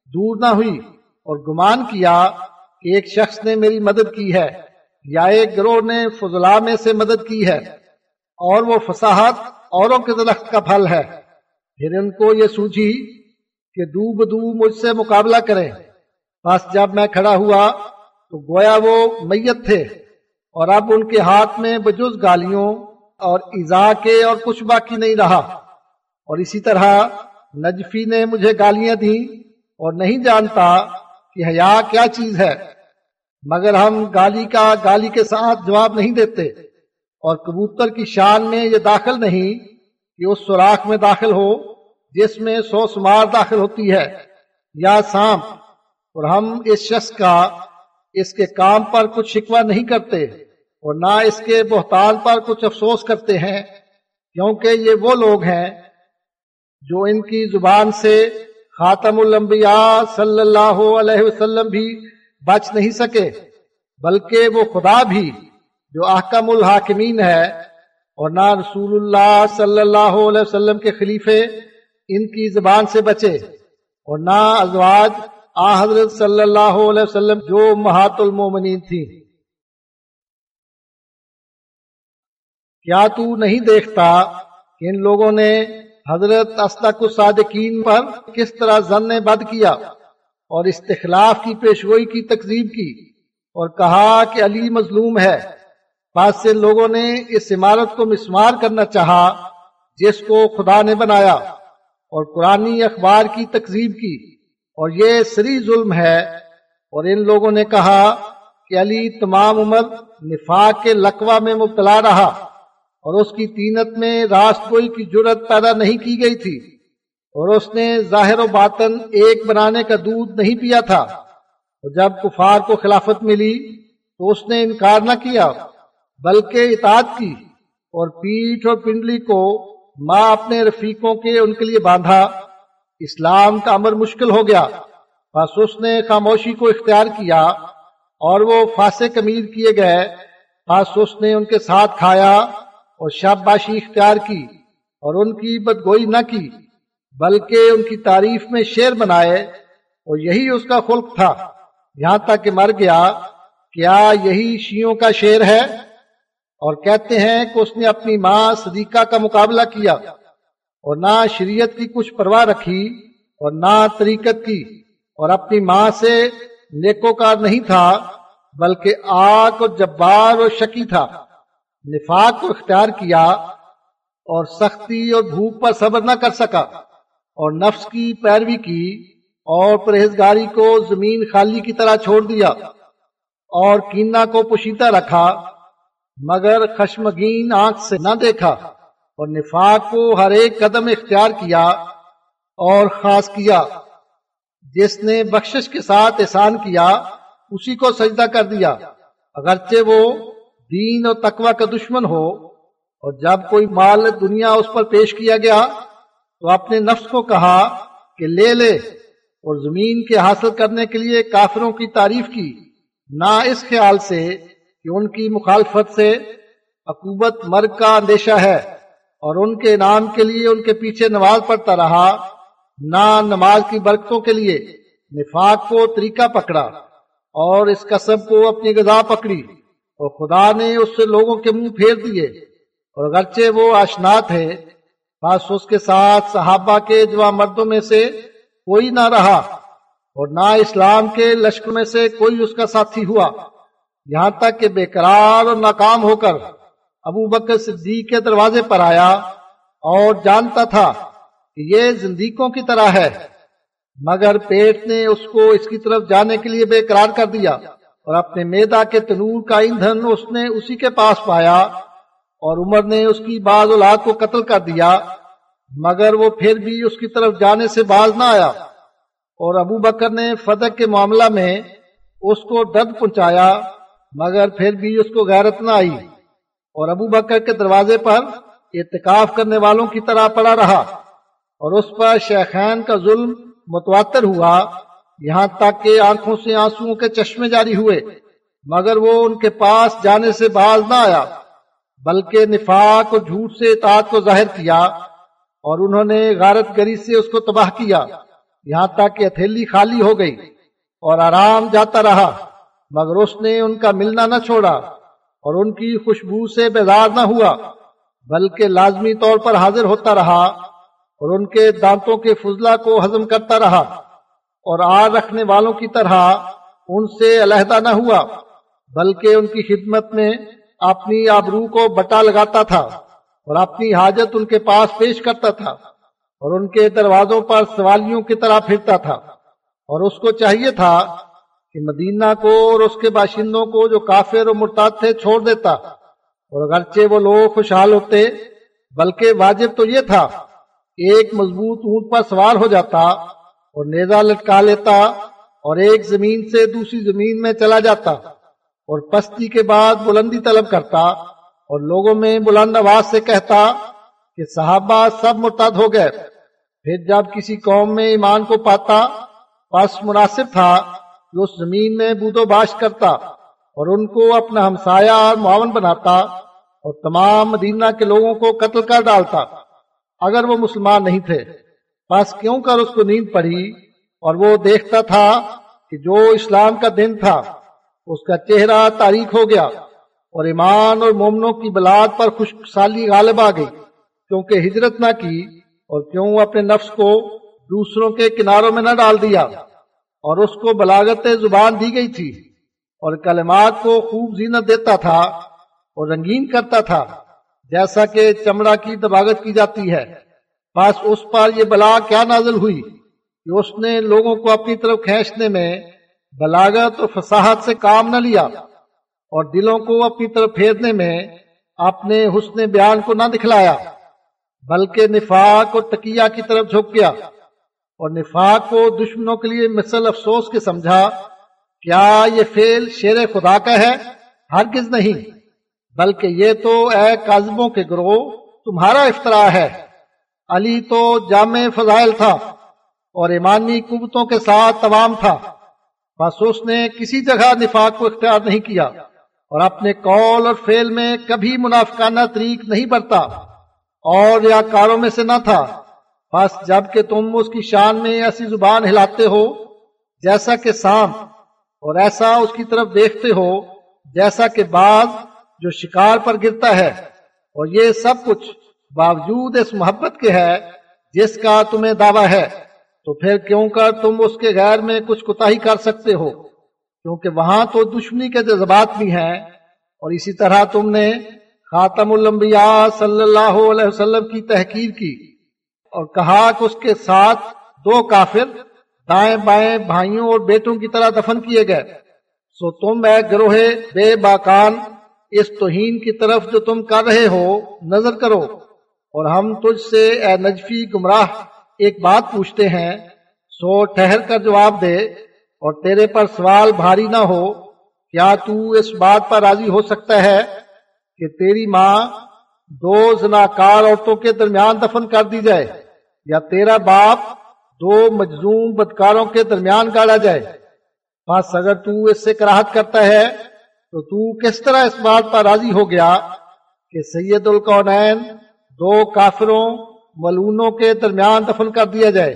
دور نہ ہوئی اور گمان کیا کہ ایک شخص نے میری مدد کی ہے یا ایک گروہ نے فضلہ میں سے مدد کی ہے اور وہ فصاحت اوروں کے درخت کا پھل ہے۔ پھر ان کو یہ سوچی کہ دو بدو مجھ سے مقابلہ کریں۔ بس جب میں کھڑا ہوا تو گویا وہ میت تھے اور اب ان کے ہاتھ میں بجز گالیوں اور ایزا کے اور کچھ باقی نہیں رہا۔ اور اسی طرح نجفی نے مجھے گالیاں دی اور نہیں جانتا کہ حیا کیا چیز ہے، مگر ہم گالی کا گالی کے ساتھ جواب نہیں دیتے۔ اور کبوتر کی شان میں یہ داخل نہیں کہ اس سوراخ میں داخل ہو، جس میں سو سمار داخل ہوتی ہے، یا سانپ۔ اور ہم اس شخص کا، اس کے کام پر کچھ شکوہ نہیں کرتے۔ اور نہ اس کے بہتان پر کچھ افسوس کرتے ہیں، کیونکہ یہ وہ لوگ ہیں جو ان کی زبان سے خاتم الانبیاء صلی اللہ علیہ وسلم بھی بچ نہیں سکے، بلکہ وہ خدا بھی جو احکم الحاکمین ہے اور نہ رسول اللہ صلی اللہ علیہ وسلم کے خلیفے ان کی زبان سے بچے اور نہ ازواج آ حضرت صلی اللہ علیہ وسلم جو محات المومنین تھی کیا تو نہیں دیکھتا کہ ان لوگوں نے حضرت استق الصادقین پر کس طرح زن بد کیا اور استخلاف کی پیشگوئی کی تقزیب کی اور کہا کہ علی مظلوم ہے۔ بعض سے لوگوں نے اس عمارت کو مسمار کرنا چاہا جس کو خدا نے بنایا اور قرآن اخبار کی تقزیب کی اور یہ سری ظلم ہے۔ اور ان لوگوں نے کہا کہ علی تمام عمر نفاق کے لقوہ میں مبتلا رہا۔ اور اس کی تینت میں راست کوئی کی جرت پیدا نہیں کی گئی تھی اور اس نے ظاہر و باطن ایک بنانے کا دودھ نہیں پیا تھا۔ اور جب کفار کو خلافت ملی تو اس نے انکار نہ کیا، بلکہ اطاعت کی اور پیٹھ اور پنڈلی کو ماں اپنے رفیقوں کے ان کے لیے باندھا۔ اسلام کا امر مشکل ہو گیا، بس اس نے خاموشی کو اختیار کیا اور وہ فاسے کمیر کیے گئے۔ بس اس نے ان کے ساتھ کھایا اور شاب باشی اختیار کی اور ان کی بدگوئی نہ کی، بلکہ ان کی تعریف میں شیر بنائے اور یہی اس کا خلق تھا۔ یہاں تک کہ مر گیا، کیا یہی شیوں کا شیر ہے؟ اور کہتے ہیں کہ اس نے اپنی ماں صدیقہ کا مقابلہ کیا اور نہ شریعت کی کچھ پرواہ رکھی اور نہ طریقت کی۔ اور اپنی ماں سے نیکوکار نہیں تھا، بلکہ آگ اور جبار اور شکی تھا۔ نفاق کو اختیار کیا اور سختی اور بھوک پر صبر نہ کر سکا اور نفس کی پیروی کی اور پرہیزگاری کو زمین خالی کی طرح چھوڑ دیا اور کینا کو پوشیدہ رکھا، مگر خشمگین آنکھ سے نہ دیکھا اور نفاق کو ہر ایک قدم اختیار کیا اور خاص کیا۔ جس نے بخشش کے ساتھ احسان کیا، اسی کو سجدہ کر دیا، اگرچہ وہ دین اور تقوی کا دشمن ہو اور جب کوئی مال دنیا اس پر پیش کیا گیا تو اپنے نفس کو کہا کہ لے لے اور زمین کے حاصل کرنے کے لیے کافروں کی تعریف کی، نہ اس خیال سے کہ ان کی مخالفت سے عقوبت مرگ کا اندیشہ ہے اور ان کے انعام کے لیے ان کے پیچھے نماز پڑھتا رہا، نہ نماز کی برکتوں کے لیے نفاق کو طریقہ پکڑا اور اس قصب کو اپنی غذا پکڑی۔ اور خدا نے اس سے لوگوں کے منہ پھیر دیے۔ اور اگرچہ وہ آشنا تھے بس اس کے ساتھ صحابہ کے جوا مردوں میں سے کوئی نہ رہا اور نہ اسلام کے لشکر میں سے کوئی اس کا ساتھی ہوا۔ یہاں تک کہ بے قرار اور ناکام ہو کر ابو بکر صدیق کے دروازے پر آیا اور جانتا تھا کہ یہ زندگیوں کی طرح ہے، مگر پیٹ نے اس کو اس کی طرف جانے کے لیے بے قرار کر دیا۔ اور اپنے میدا کے تنور کا ایندھن اس نے اسی کے پاس پایا اور عمر نے اس کی بعض اولاد کو قتل کر دیا، مگر وہ پھر بھی اس کی طرف جانے سے باز نہ آیا۔ اور ابو بکر نے فتح کے معاملہ میں اس کو درد پہنچایا، مگر پھر بھی اس کو غیرت نہ آئی۔ اور ابو بکر کے دروازے پر اعتکاف کرنے والوں کی طرح پڑا رہا۔ اور اس پر شیخین کا ظلم متواتر ہوا۔ یہاں تک کہ آنکھوں سے آنسو کے چشمے جاری ہوئے، مگر وہ ان کے پاس جانے سے باز نہ آیا، بلکہ نفاق اور جھوٹ سے اطاعت کو ظاہر کیا اور انہوں نے غارت گری سے اس کو تباہ کیا۔ یہاں تک کہ ہتھیلی خالی ہو گئی اور آرام جاتا رہا، مگر اس نے ان کا ملنا نہ چھوڑا اور ان کی خوشبو سے بیدار نہ ہوا، بلکہ لازمی طور پر حاضر ہوتا رہا اور ان کے دانتوں کے فضلہ کو ہضم کرتا رہا۔ اور آر رکھنے والوں کی طرح ان سے علیحدہ نہ ہوا، بلکہ ان کی خدمت میں اپنی آبرو کو بٹا لگاتا تھا اور اپنی حاجت ان کے پاس پیش کرتا تھا اور ان کے دروازوں پر سوالیوں کی طرح پھرتا تھا۔ اور اس کو چاہیے تھا کہ مدینہ کو اور اس کے باشندوں کو جو کافر و مرتاد تھے چھوڑ دیتا اور اگرچہ وہ لوگ خوشحال ہوتے، بلکہ واجب تو یہ تھا کہ ایک مضبوط اونٹ پر سوار ہو جاتا اور نیزا لٹکا لیتا اور ایک زمین سے دوسری زمین میں چلا جاتا اور پستی کے بعد بلندی طلب کرتا اور لوگوں میں بلند آواز سے کہتا کہ صحابہ سب مرتد ہو گئے۔ پھر جب کسی قوم میں ایمان کو پاتا، پس مناسب تھا کہ اس زمین میں بود و باش کرتا اور ان کو اپنا ہمسایہ اور معاون بناتا اور تمام مدینہ کے لوگوں کو قتل کر ڈالتا، اگر وہ مسلمان نہیں تھے۔ پس کیوں کر اس کو نیند پڑی اور وہ دیکھتا تھا کہ جو اسلام کا دن تھا، اس کا چہرہ تاریخ ہو گیا اور ایمان اور مومنوں کی بلاد پر خوش سالی غالب آ گئی۔ کیونکہ ہجرت نہ کی اور کیوں اپنے نفس کو دوسروں کے کناروں میں نہ ڈال دیا۔ اور اس کو بلاغت زبان دی گئی تھی اور کلمات کو خوب زینت دیتا تھا اور رنگین کرتا تھا، جیسا کہ چمڑا کی دباغت کی جاتی ہے۔ بس اس پر یہ بلا کیا نازل ہوئی کہ اس نے لوگوں کو اپنی طرف کھینچنے میں بلاغت اور فصاحت سے کام نہ لیا اور دلوں کو اپنی طرف پھیرنے میں اپنے حسن بیان کو نہ دکھلایا، بلکہ نفاق اور تقیہ کی طرف جھک گیا اور نفاق کو دشمنوں کے لیے مثل افسوس کے سمجھا، کیا یہ فیل شیر خدا کا ہے؟ ہرگز نہیں، بلکہ یہ تو اے کاذبوں کے گروہ، تمہارا افطرا ہے۔ علی تو جامع فضائل تھا اور ایمانی قوتوں کے ساتھ تمام تھا، بس اس نے کسی جگہ نفاق کو اختیار نہیں کیا اور اپنے قول اور فعل میں کبھی منافقانہ طریق نہیں برتا اور یا کاروں میں سے نہ تھا۔ بس جبکہ تم اس کی شان میں ایسی زبان ہلاتے ہو، جیسا کہ سام اور ایسا اس کی طرف دیکھتے ہو، جیسا کہ بعض جو شکار پر گرتا ہے، اور یہ سب کچھ باوجود اس محبت کے ہے، جس کا تمہیں دعویٰ ہے، تو پھر کیوں کر تم اس کے غیر میں کچھ کوتا کر سکتے ہو؟ کیونکہ وہاں تو دشمنی کے جذبات بھی ہیں۔ اور اسی طرح تم نے خاتم الانبیاء صلی اللہ علیہ وسلم کی تحقیر کی اور کہا کہ اس کے ساتھ دو کافر دائیں بائیں بھائیوں اور بیٹوں کی طرح دفن کیے گئے۔ سو تم اے گروہ بے باکان، اس توہین کی طرف جو تم کر رہے ہو، نظر کرو۔ اور ہم تجھ سے اے نجفی گمراہ ایک بات پوچھتے ہیں، سو ٹھہر کر جواب دے اور تیرے پر سوال بھاری نہ ہو، کیا تو اس بات پر راضی ہو سکتا ہے کہ تیری ماں دو زناکار عورتوں کے درمیان دفن کر دی جائے، یا تیرا باپ دو مجزوم بدکاروں کے درمیان گاڑا جائے؟ بس اگر تو اس سے کراہت کرتا ہے، تو تو کس طرح اس بات پر راضی ہو گیا کہ سید القونین دو کافروں ملونوں کے درمیان دفن کر دیا جائے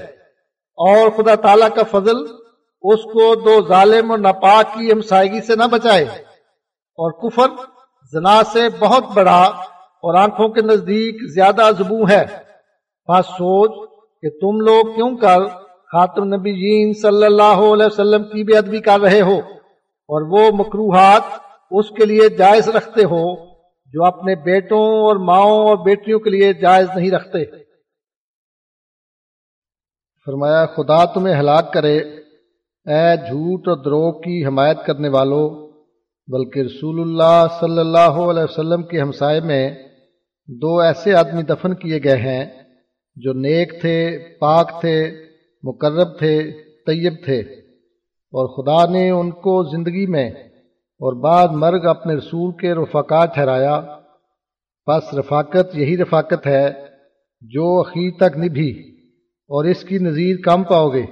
اور خدا تعالی کا فضل اس کو دو ظالم اور ناپاک کی ہمسائیگی سے نہ بچائے اور کفر زنا سے بہت بڑا اور آنکھوں کے نزدیک زیادہ زبوں ہے۔ بس سوچ کہ تم لوگ کیوں کر خاتم نبی جین صلی اللہ علیہ وسلم کی بے ادبی کر رہے ہو اور وہ مکروحات اس کے لیے جائز رکھتے ہو۔ جو اپنے بیٹوں اور ماؤں اور بیٹیوں کے لیے جائز نہیں رکھتے۔ فرمایا، خدا تمہیں ہلاک کرے، اے جھوٹ اور دروغ کی حمایت کرنے والوں بلکہ رسول اللہ صلی اللہ علیہ وسلم کے ہمسائے میں دو ایسے آدمی دفن کیے گئے ہیں جو نیک تھے، پاک تھے، مقرب تھے، طیب تھے۔ اور خدا نے ان کو زندگی میں اور بعد مرگ اپنے رسول کے رفقات ٹھہرایا۔ بس رفاقت یہی رفاقت ہے جو اخیر تک نبھی اور اس کی نظیر کم پاؤ گے۔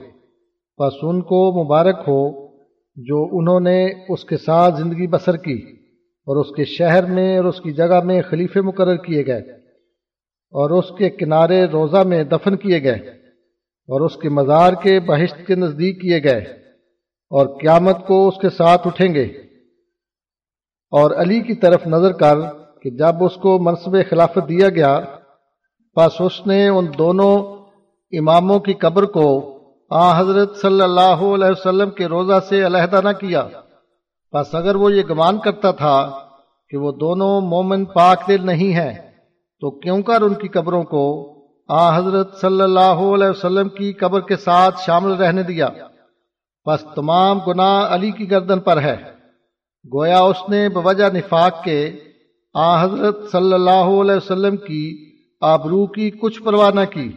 بس ان کو مبارک ہو جو انہوں نے اس کے ساتھ زندگی بسر کی اور اس کے شہر میں اور اس کی جگہ میں خلیفے مقرر کیے گئے اور اس کے کنارے روزہ میں دفن کیے گئے اور اس کے مزار کے بہشت کے نزدیک کیے گئے اور قیامت کو اس کے ساتھ اٹھیں گے۔ اور علی کی طرف نظر کر کہ جب اس کو منصب خلافت دیا گیا بس اس نے ان دونوں اماموں کی قبر کو آ حضرت صلی اللہ علیہ وسلم کے روزہ سے علیحدہ نہ کیا۔ بس اگر وہ یہ گمان کرتا تھا کہ وہ دونوں مومن پاک دل نہیں ہیں، تو کیوں کر ان کی قبروں کو آ حضرت صلی اللہ علیہ وسلم کی قبر کے ساتھ شامل رہنے دیا؟ بس تمام گناہ علی کی گردن پر ہے۔ گویا اس نے بوجہ نفاق کے آ حضرت صلی اللہ علیہ وسلم کی آبرو کی کچھ پرواہ نہ کی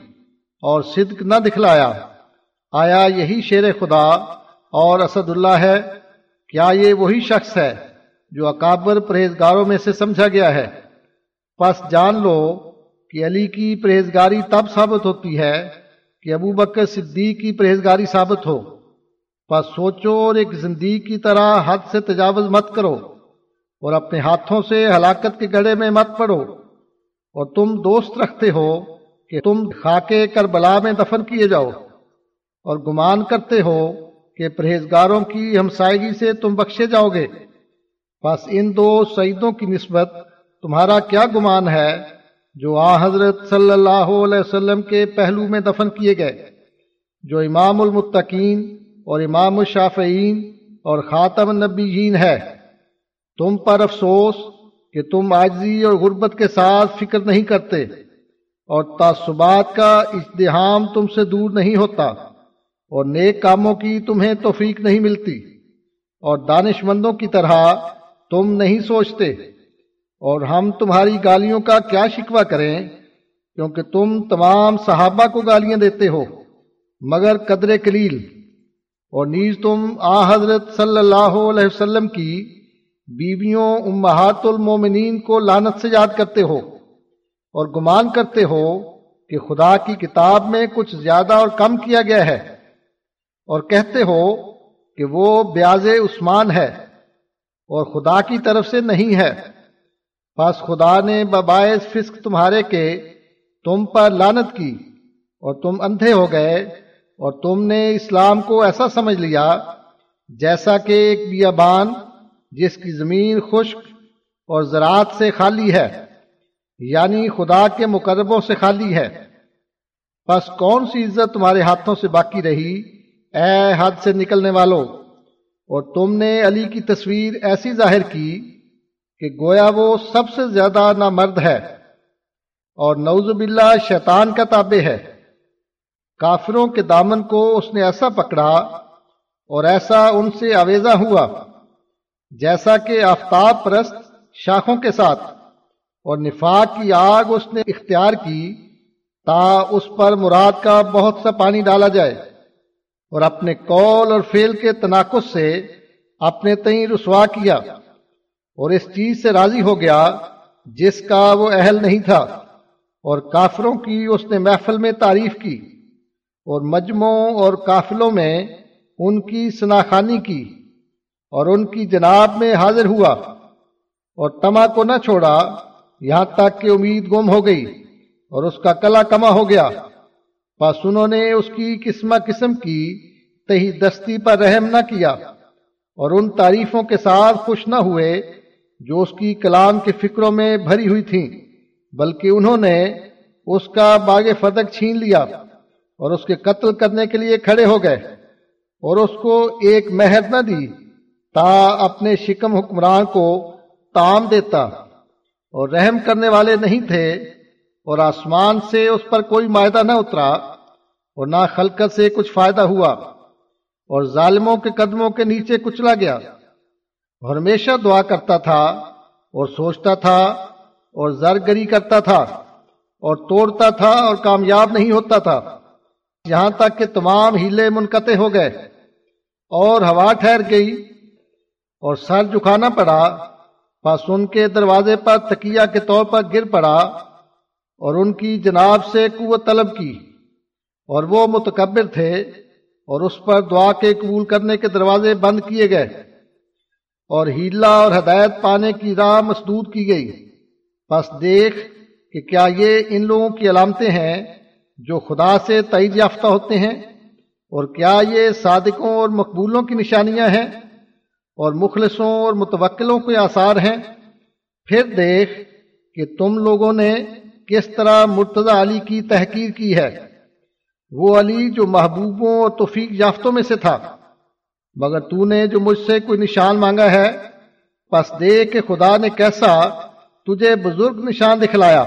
اور صدق نہ دکھلایا۔ آیا یہی شیر خدا اور اسد اللہ ہے؟ کیا یہ وہی شخص ہے جو اکابر پرہیزگاروں میں سے سمجھا گیا ہے؟ پس جان لو کہ علی کی پرہیزگاری تب ثابت ہوتی ہے کہ ابو بکر صدیق کی پرہیزگاری ثابت ہو۔ پس سوچو اور ایک زندگی کی طرح حد سے تجاوز مت کرو اور اپنے ہاتھوں سے ہلاکت کے گڑے میں مت پڑو اور تم دوست رکھتے ہو کہ تم خاکے کربلا میں دفن کیے جاؤ اور گمان کرتے ہو کہ پرہیزگاروں کی ہمسائیگی سے تم بخشے جاؤ گے۔ بس ان دو سعیدوں کی نسبت تمہارا کیا گمان ہے جو آ حضرت صلی اللہ علیہ وسلم کے پہلو میں دفن کیے گئے، جو امام المتقین اور امام الشافعین اور خاتم النبیین ہے۔ تم پر افسوس کہ تم آجزی اور غربت کے ساتھ فکر نہیں کرتے اور تعصبات کا اجتحام تم سے دور نہیں ہوتا اور نیک کاموں کی تمہیں توفیق نہیں ملتی اور دانش مندوں کی طرح تم نہیں سوچتے اور ہم تمہاری گالیوں کا کیا شکوہ کریں کیونکہ تم تمام صحابہ کو گالیاں دیتے ہو، مگر قدر کلیل اور نیز تم آ حضرت صلی اللہ علیہ وسلم کی بیویوں امہات المومنین کو لانت سے یاد کرتے ہو اور گمان کرتے ہو کہ خدا کی کتاب میں کچھ زیادہ اور کم کیا گیا ہے اور کہتے ہو کہ وہ بیاض عثمان ہے اور خدا کی طرف سے نہیں ہے۔ پس خدا نے بباعث فسق تمہارے کے تم پر لانت کی اور تم اندھے ہو گئے۔ اور تم نے اسلام کو ایسا سمجھ لیا جیسا کہ ایک بیابان جس کی زمین خشک اور زراعت سے خالی ہے یعنی خدا کے مقربوں سے خالی ہے۔ پس کون سی عزت تمہارے ہاتھوں سے باقی رہی؟ اے حد سے نکلنے والوں اور تم نے علی کی تصویر ایسی ظاہر کی کہ گویا وہ سب سے زیادہ نامرد ہے۔ اور نوز باللہ شیطان کا تابع ہے۔ کافروں کے دامن کو اس نے ایسا پکڑا اور ایسا ان سے آویزہ ہوا، جیسا کہ آفتاب پرست شاخوں کے ساتھ، اور نفاق کی آگ اس نے اختیار کی تا اس پر مراد کا بہت سا پانی ڈالا جائے، اور اپنے قول اور فیل کے تناقض سے اپنے تئیں رسوا کیا، اور اس چیز سے راضی ہو گیا جس کا وہ اہل نہیں تھا، اور کافروں کی اس نے محفل میں تعریف کی۔ اور مجموعوں اور قافلوں میں ان کی سناخانی کی اور ان کی جناب میں حاضر ہوا اور تما کو نہ چھوڑا یہاں تک کہ امید گم ہو گئی اور اس کا کلا کما ہو گیا۔ بس انہوں نے اس کی قسم قسم کی تہی دستی پر رحم نہ کیا اور ان تعریفوں کے ساتھ خوش نہ ہوئے جو اس کی کلام کے فکروں میں بھری ہوئی تھیں، بلکہ انہوں نے اس کا باغ فتق چھین لیا۔ اور اس کے قتل کرنے کے لیے کھڑے ہو گئے اور اس کو ایک مہر نہ دی، تا اپنے شکم حکمران کو تام دیتا۔ اور رحم کرنے والے نہیں تھے اور آسمان سے اس پر کوئی معاہدہ نہ اترا اور نہ خلقت سے کچھ فائدہ ہوا۔ اور ظالموں کے قدموں کے نیچے کچلا گیا۔ اور ہمیشہ دعا کرتا تھا اور سوچتا تھا اور زرگری کرتا تھا اور توڑتا تھا اور کامیاب نہیں ہوتا تھا۔ یہاں تک کہ تمام ہیلے منقطع ہو گئے اور ہوا ٹھہر گئی اور سر جھکانا پڑا بس ان کے دروازے پر تکیا کے طور پر گر پڑا اور ان کی جناب سے قوت طلب کی اور وہ متکبر تھے اور اس پر دعا کے قبول کرنے کے دروازے بند کیے گئے اور ہیلا اور ہدایت پانے کی راہ مسدود کی گئی۔ بس دیکھ کہ کیا یہ ان لوگوں کی علامتیں ہیں جو خدا سے تعید یافتہ ہوتے ہیں، اور کیا یہ صادقوں اور مقبولوں کی نشانیاں ہیں، اور مخلصوں اور متوکلوں کے آثار ہیں؟ پھر دیکھ کہ تم لوگوں نے کس طرح مرتضی علی کی تحقیر کی ہے۔ وہ علی جو محبوبوں اور توفیق یافتوں میں سے تھا۔ مگر تو نے جو مجھ سے کوئی نشان مانگا ہے، پس دے کہ خدا نے کیسا تجھے بزرگ نشان دکھلایا۔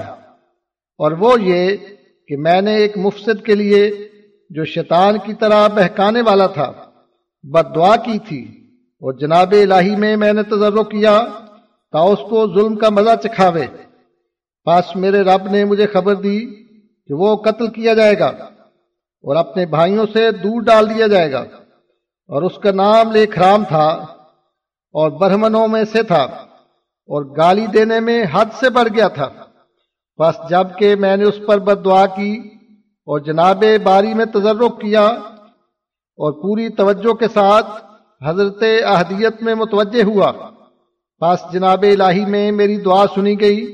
اور وہ یہ کہ میں نے ایک مفسد کے لیے جو شیطان کی طرح بہکانے والا تھا، بد دعا کی تھی، اور جناب الہی میں میں نے تجرب کیا تا اس کو ظلم کا مزہ چکھاوے۔ پاس میرے رب نے مجھے خبر دی کہ وہ قتل کیا جائے گا، اور اپنے بھائیوں سے دور ڈال دیا جائے گا، اور اس کا نام لے خرام تھا، اور برہمنوں میں سے تھا، اور گالی دینے میں حد سے بڑھ گیا تھا۔ بس جبکہ میں نے اس پر بد دعا کی اور جناب باری میں تجرب کیا اور پوری توجہ کے ساتھ حضرت اہدیت میں متوجہ ہوا۔ پس جناب الہی میں میری دعا سنی گئی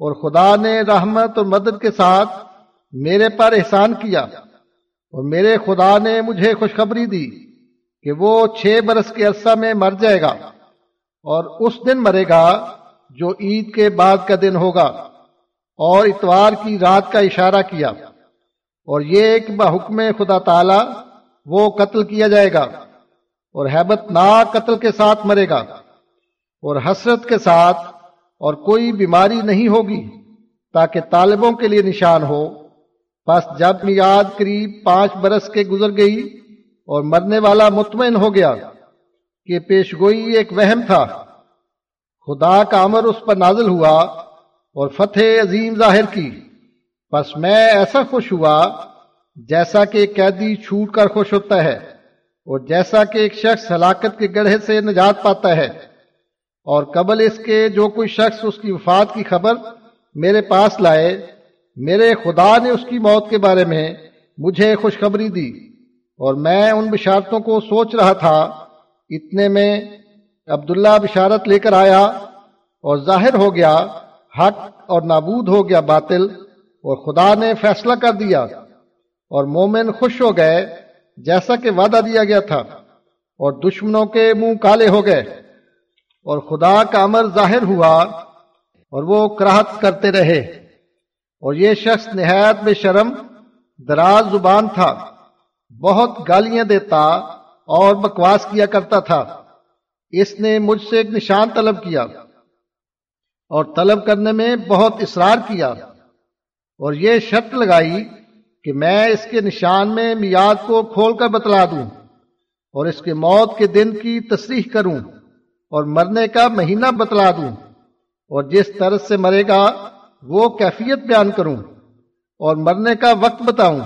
اور خدا نے رحمت اور مدد کے ساتھ میرے پر احسان کیا اور میرے خدا نے مجھے خوشخبری دی کہ وہ چھ برس کے عرصہ میں مر جائے گا اور اس دن مرے گا جو عید کے بعد کا دن ہوگا۔ اور اتوار کی رات کا اشارہ کیا اور یہ ایک بحکم خدا تعالی وہ قتل کیا جائے گا اور حیبت ناک قتل کے ساتھ مرے گا اور حسرت کے ساتھ اور کوئی بیماری نہیں ہوگی تاکہ طالبوں کے لیے نشان ہو۔ بس جب میاد قریب پانچ برس کے گزر گئی اور مرنے والا مطمئن ہو گیا کہ پیشگوئی ایک وہم تھا، خدا کا امر اس پر نازل ہوا اور فتح عظیم ظاہر کی۔ بس میں ایسا خوش ہوا جیسا کہ ایک قیدی چھوٹ کر خوش ہوتا ہے اور جیسا کہ ایک شخص ہلاکت کے گڑھے سے نجات پاتا ہے۔ اور قبل اس کے جو کوئی شخص اس کی وفات کی خبر میرے پاس لائے، میرے خدا نے اس کی موت کے بارے میں مجھے خوشخبری دی۔ اور میں ان بشارتوں کو سوچ رہا تھا۔ اتنے میں عبداللہ بشارت لے کر آیا اور ظاہر ہو گیا حق اور نابود ہو گیا باطل اور خدا نے فیصلہ کر دیا اور مومن خوش ہو گئے جیسا کہ وعدہ دیا گیا تھا اور دشمنوں کے منہ کالے ہو گئے اور خدا کا امر ظاہر ہوا اور وہ کراہت کرتے رہے اور یہ شخص نہایت بے شرم، دراز زبان تھا، بہت گالیاں دیتا اور بکواس کیا کرتا تھا۔ اس نے مجھ سے ایک نشان طلب کیا۔ اور طلب کرنے میں بہت اصرار کیا اور یہ شرط لگائی کہ میں اس کے نشان میں میاد کو کھول کر بتلا دوں اور اس کے موت کے دن کی تصریح کروں اور مرنے کا مہینہ بتلا دوں اور جس طرح سے مرے گا وہ کیفیت بیان کروں اور مرنے کا وقت بتاؤں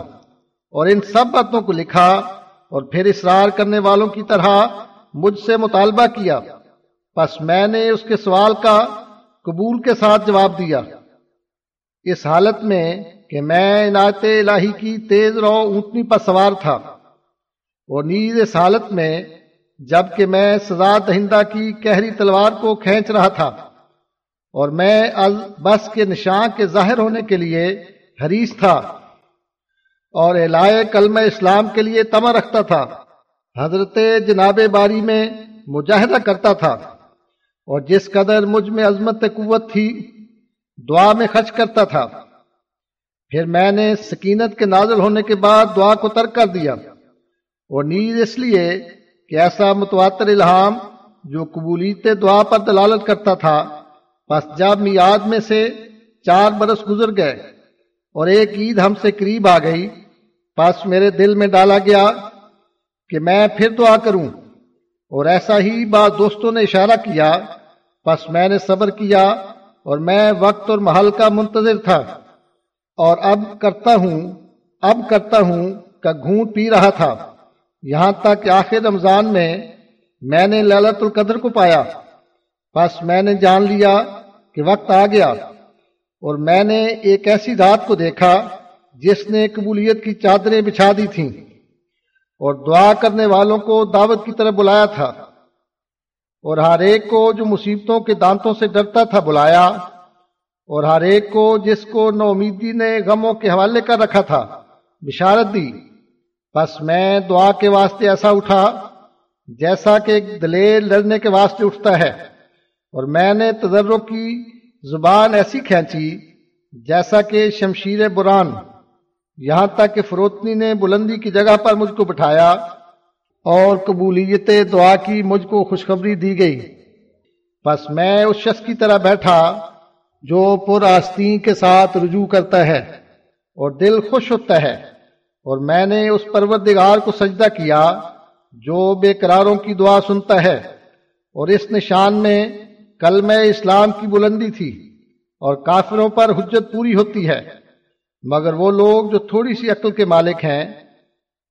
اور ان سب باتوں کو لکھا اور پھر اصرار کرنے والوں کی طرح مجھ سے مطالبہ کیا۔ بس میں نے اس کے سوال کا قبول کے ساتھ جواب دیا۔ اس حالت میں کہ میں عنایت الہی کی تیز رو اونٹنی پر سوار تھا۔ اور نیز اس حالت میں جبکہ میں سزا دہندہ کی کہری تلوار کو کھینچ رہا تھا۔ اور میں از بس کے نشان کے ظاہر ہونے کے لیے حریص تھا۔ اور الائے کلم اسلام کے لیے تما رکھتا تھا۔ حضرت جناب باری میں مجاہدہ کرتا تھا۔ اور جس قدر مجھ میں عظمت قوت تھی، دعا میں خرچ کرتا تھا۔ پھر میں نے سکینت کے نازل ہونے کے بعد دعا کو ترک کر دیا۔ اور نیز اس لیے کہ ایسا متواتر الہام جو قبولیت دعا پر دلالت کرتا تھا بس جب میاد میں سے چار برس گزر گئے اور ایک عید ہم سے قریب آ گئی بس میرے دل میں ڈالا گیا کہ میں پھر دعا کروں۔ اور ایسا ہی بعض دوستوں نے اشارہ کیا بس میں نے صبر کیا اور میں وقت اور محل کا منتظر تھا اور اب کرتا ہوں، اب کرتا ہوں کا گھونٹ پی رہا تھا۔ یہاں تک کہ آخر رمضان میں میں نے للت القدر کو پایا۔ بس میں نے جان لیا کہ وقت آ گیا اور میں نے ایک ایسی رات کو دیکھا جس نے قبولیت کی چادریں بچھا دی تھیں اور دعا کرنے والوں کو دعوت کی طرف بلایا تھا۔ اور ہر ایک کو جو مصیبتوں کے دانتوں سے ڈرتا تھا بلایا، اور ہر ایک کو جس کو نو امیدی نے غموں کے حوالے کر رکھا تھا، بشارت دی۔ بس میں دعا کے واسطے ایسا اٹھا جیسا کہ ایک دلیل لڑنے کے واسطے اٹھتا ہے، اور میں نے تجرب کی زبان ایسی کھینچی جیسا کہ شمشیر بران۔ یہاں تک کہ فروتنی نے بلندی کی جگہ پر مجھ کو بٹھایا۔ اور قبولیت دعا کی مجھ کو خوشخبری دی گئی۔ بس میں اس شخص کی طرح بیٹھا جو پر آستین کے ساتھ رجوع کرتا ہے اور دل خوش ہوتا ہے۔ اور میں نے اس پروردگار کو سجدہ کیا جو بے قراروں کی دعا سنتا ہے۔ اور اس نشان میں کل میں اسلام کی بلندی تھی اور کافروں پر حجت پوری ہوتی ہے۔ مگر وہ لوگ جو تھوڑی سی عقل کے مالک ہیں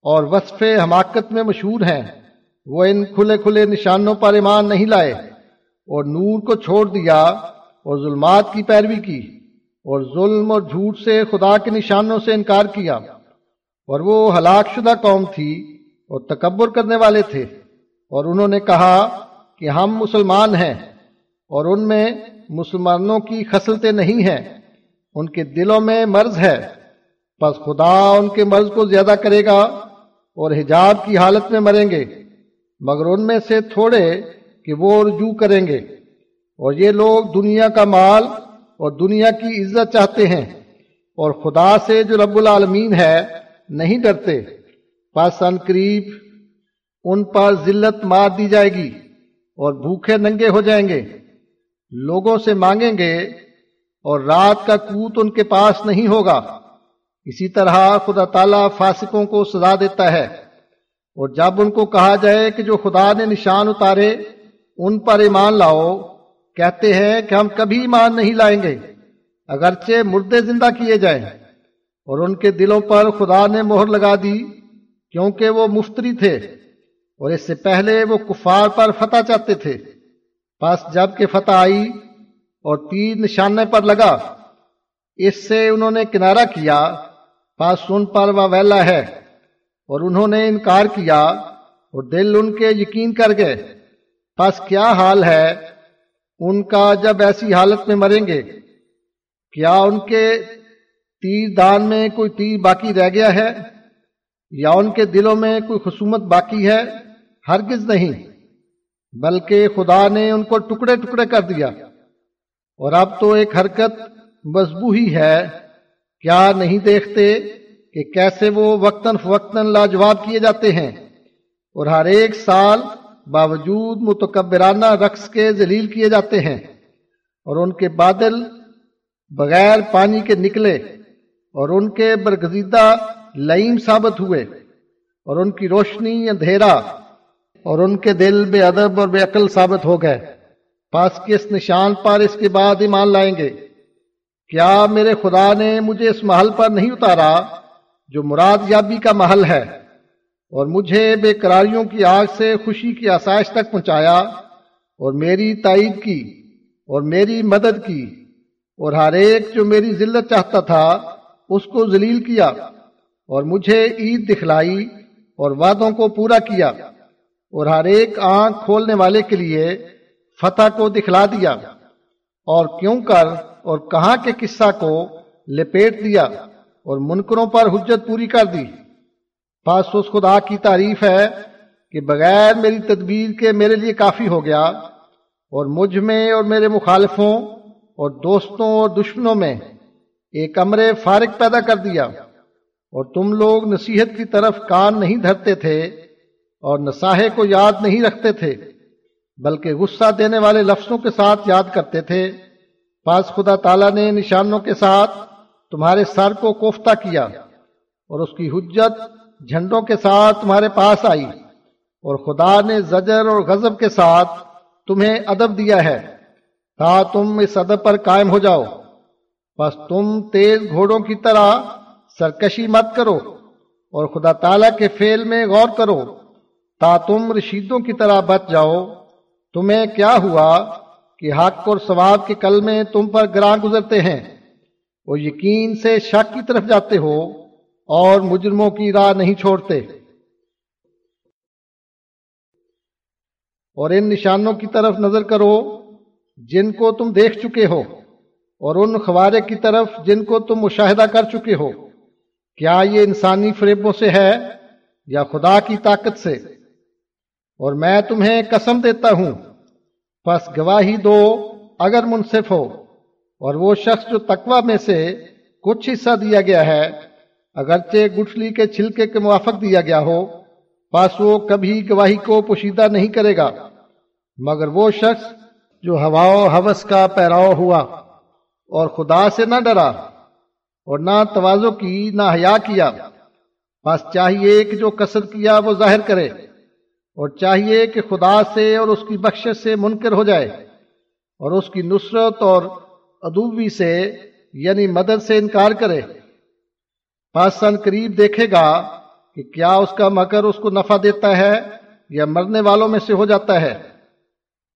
اور وصف حماقت میں مشہور ہیں۔ وہ ان کھلے کھلے نشانوں پر ایمان نہیں لائے۔ اور نور کو چھوڑ دیا اور ظلمات کی پیروی کی۔ اور ظلم اور جھوٹ سے خدا کے نشانوں سے انکار کیا۔ اور وہ ہلاک شدہ قوم تھی اور تکبر کرنے والے تھے۔ اور انہوں نے کہا کہ ہم مسلمان ہیں اور ان میں مسلمانوں کی خصلتیں نہیں ہیں۔ ان کے دلوں میں مرض ہے۔ بس خدا ان کے مرض کو زیادہ کرے گا اور حجاب کی حالت میں مریں گے، مگر ان میں سے تھوڑے کہ وہ رجوع کریں گے۔ اور یہ لوگ دنیا کا مال اور دنیا کی عزت چاہتے ہیں۔ اور خدا سے جو رب العالمین ہے، نہیں ڈرتے۔ پس ان قریب ان پر ذلت مار دی جائے گی اور بھوکے ننگے ہو جائیں گے۔ لوگوں سے مانگیں گے اور رات کا کوت ان کے پاس نہیں ہوگا۔ اسی طرح خدا تعالیٰ فاسقوں کو سزا دیتا ہے۔ اور جب ان کو کہا جائے کہ جو خدا نے نشان اتارے، ان پر ایمان لاؤ، کہتے ہیں کہ ہم کبھی ایمان نہیں لائیں گے۔ اگرچہ مردے زندہ کیے جائیں۔ اور ان کے دلوں پر خدا نے مہر لگا دی، کیونکہ وہ مفتری تھے۔ اور اس سے پہلے وہ کفار پر فتح چاہتے تھے۔ پس جبکہ فتح آئی اور تیر نشانے پر لگا، اس سے انہوں نے کنارہ کیا۔ پس ان پر ویلا ہے اور انہوں نے انکار کیا اور دل ان کے یقین کر گئے۔ پس کیا حال ہے؟ ان کا جب ایسی حالت میں مریں گے، کیا ان کے تیر دان میں کوئی تیر باقی رہ گیا ہے؟ یا ان کے دلوں میں کوئی خصومت باقی ہے؟ ہرگز نہیں، بلکہ خدا نے ان کو ٹکڑے ٹکڑے کر دیا۔ اور اب تو ایک حرکت مضبو ہی ہے۔ کیا نہیں دیکھتے کہ کیسے وہ وقتاً فوقتاً لاجواب کیے جاتے ہیں اور ہر ایک سال باوجود متکبرانہ رقص کے ذلیل کیے جاتے ہیں اور ان کے بادل بغیر پانی کے نکلے اور ان کے برگزیدہ لئیم ثابت ہوئے اور ان کی روشنی اندھیرا اور ان کے دل بے ادب اور بے عقل ثابت ہو گئے۔ پاس کے اس نشان پر اس کے بعد ایمان لائیں گے۔ کیا میرے خدا نے مجھے اس محل پر نہیں اتارا جو مراد یابی کا محل ہے اور مجھے بے قراریوں کی آگ سے خوشی کی آسائش تک پہنچایا اور میری تائید کی اور میری مدد کی اور ہر ایک جو میری ذلت چاہتا تھا اس کو ذلیل کیا اور مجھے عید دکھلائی اور وعدوں کو پورا کیا اور ہر ایک آنکھ کھولنے والے کے لیے فتح کو دکھلا دیا اور کیوں کر اور کہاں کے قصہ کو لپیٹ دیا اور منکروں پر حجت پوری کر دی۔ پاس اس خدا کی تعریف ہے کہ بغیر میری تدبیر کے میرے لیے کافی ہو گیا اور مجھ میں اور میرے مخالفوں اور دوستوں اور دشمنوں میں ایک امر فارغ پیدا کر دیا اور تم لوگ نصیحت کی طرف کان نہیں دھرتے تھے اور نصاحے کو یاد نہیں رکھتے تھے، بلکہ غصہ دینے والے لفظوں کے ساتھ یاد کرتے تھے۔ پاس خدا تعالیٰ نے نشانوں کے ساتھ تمہارے سر کو کوفتہ کیا اور اس کی حجت جھنڈوں کے ساتھ تمہارے پاس آئی اور خدا نے زجر اور غضب کے ساتھ تمہیں ادب دیا ہے تا تم اس ادب پر قائم ہو جاؤ۔ بس تم تیز گھوڑوں کی طرح سرکشی مت کرو اور خدا تعالیٰ کے فیل میں غور کرو۔ تا تم رشیدوں کی طرح بچ جاؤ۔ تمہیں کیا ہوا؟ کہ حق اور ثواب کے کل میں تم پر گراں گزرتے ہیں۔ وہ یقین سے شک کی طرف جاتے ہو اور مجرموں کی راہ نہیں چھوڑتے۔ اور ان نشانوں کی طرف نظر کرو جن کو تم دیکھ چکے ہو اور ان خوارے کی طرف جن کو تم مشاہدہ کر چکے ہو۔ کیا یہ انسانی فریبوں سے ہے یا خدا کی طاقت سے؟ اور میں تمہیں قسم دیتا ہوں پس گواہی دو اگر منصف ہو۔ اور وہ شخص جو تقوی میں سے کچھ حصہ دیا گیا ہے، اگرچہ گٹھلی کے چھلکے کے موافق دیا گیا ہو، پس وہ کبھی گواہی کو پوشیدہ نہیں کرے گا۔ مگر وہ شخص جو ہوا و حوث کا پیراؤ ہوا اور خدا سے نہ ڈرا اور نہ توازو کی، نہ حیا کیا بس چاہیے کہ جو کثر کیا وہ ظاہر کرے۔ اور چاہیے کہ خدا سے اور اس کی بخش سے منکر ہو جائے اور اس کی نصرت اور ادوبی سے یعنی مدد سے انکار کرے۔ پاسن قریب دیکھے گا کہ کیا اس کا مکر اس کو نفع دیتا ہے یا مرنے والوں میں سے ہو جاتا ہے۔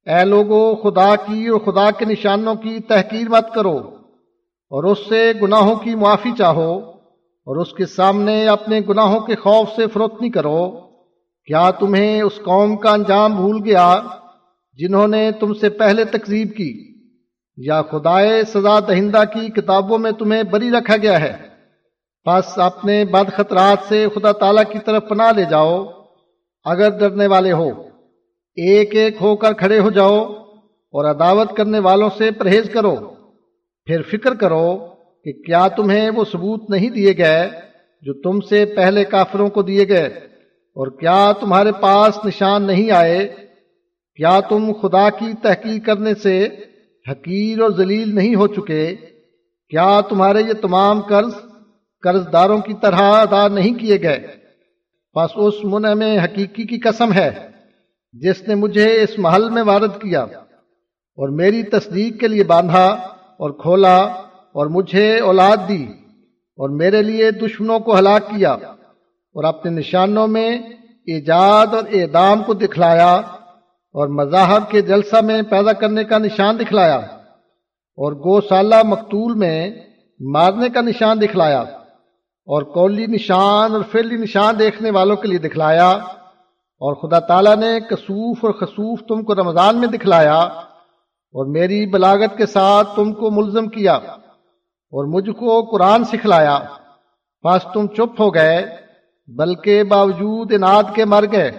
اے لوگوں خدا کی اور خدا کے نشانوں کی تحقیر مت کرو اور اس سے گناہوں کی معافی چاہو اور اس کے سامنے اپنے گناہوں کے خوف سے فروتنی کرو۔ کیا تمہیں اس قوم کا انجام بھول گیا جنہوں نے تم سے پہلے تقزیب کی یا خدائے سزا دہندہ کی کتابوں میں تمہیں بری رکھا گیا ہے؟ بس اپنے بد خطرات سے خدا تعالی کی طرف پناہ لے جاؤ، اگر ڈرنے والے ہو۔ ایک ایک ہو کر کھڑے ہو جاؤ اور عداوت کرنے والوں سے پرہیز کرو۔ پھر فکر کرو کہ کیا تمہیں وہ ثبوت نہیں دیے گئے جو تم سے پہلے کافروں کو دیے گئے۔ اور کیا تمہارے پاس نشان نہیں آئے؟ کیا تم خدا کی تحقیق کرنے سے حقیر اور ذلیل نہیں ہو چکے؟ کیا تمہارے یہ تمام قرض قرض داروں کی طرح ادا نہیں کیے گئے؟ بس اس منع میں حقیقی کی قسم ہے جس نے مجھے اس محل میں وارد کیا اور میری تصدیق کے لیے باندھا اور کھولا اور مجھے اولاد دی اور میرے لیے دشمنوں کو ہلاک کیا۔ اور اپنے نشانوں میں ایجاد اور اعدام کو دکھلایا اور مذاہب کے جلسہ میں پیدا کرنے کا نشان دکھلایا اور گو سالہ مقتول میں مارنے کا نشان دکھلایا اور کولی نشان اور فیلی نشان دیکھنے والوں کے لیے دکھلایا اور خدا تعالیٰ نے کسوف اور خصوف تم کو رمضان میں دکھلایا اور میری بلاغت کے ساتھ تم کو ملزم کیا اور مجھ کو قرآن سکھلایا۔ بس تم چپ ہو گئے بلکہ باوجود انعد کے مر گئے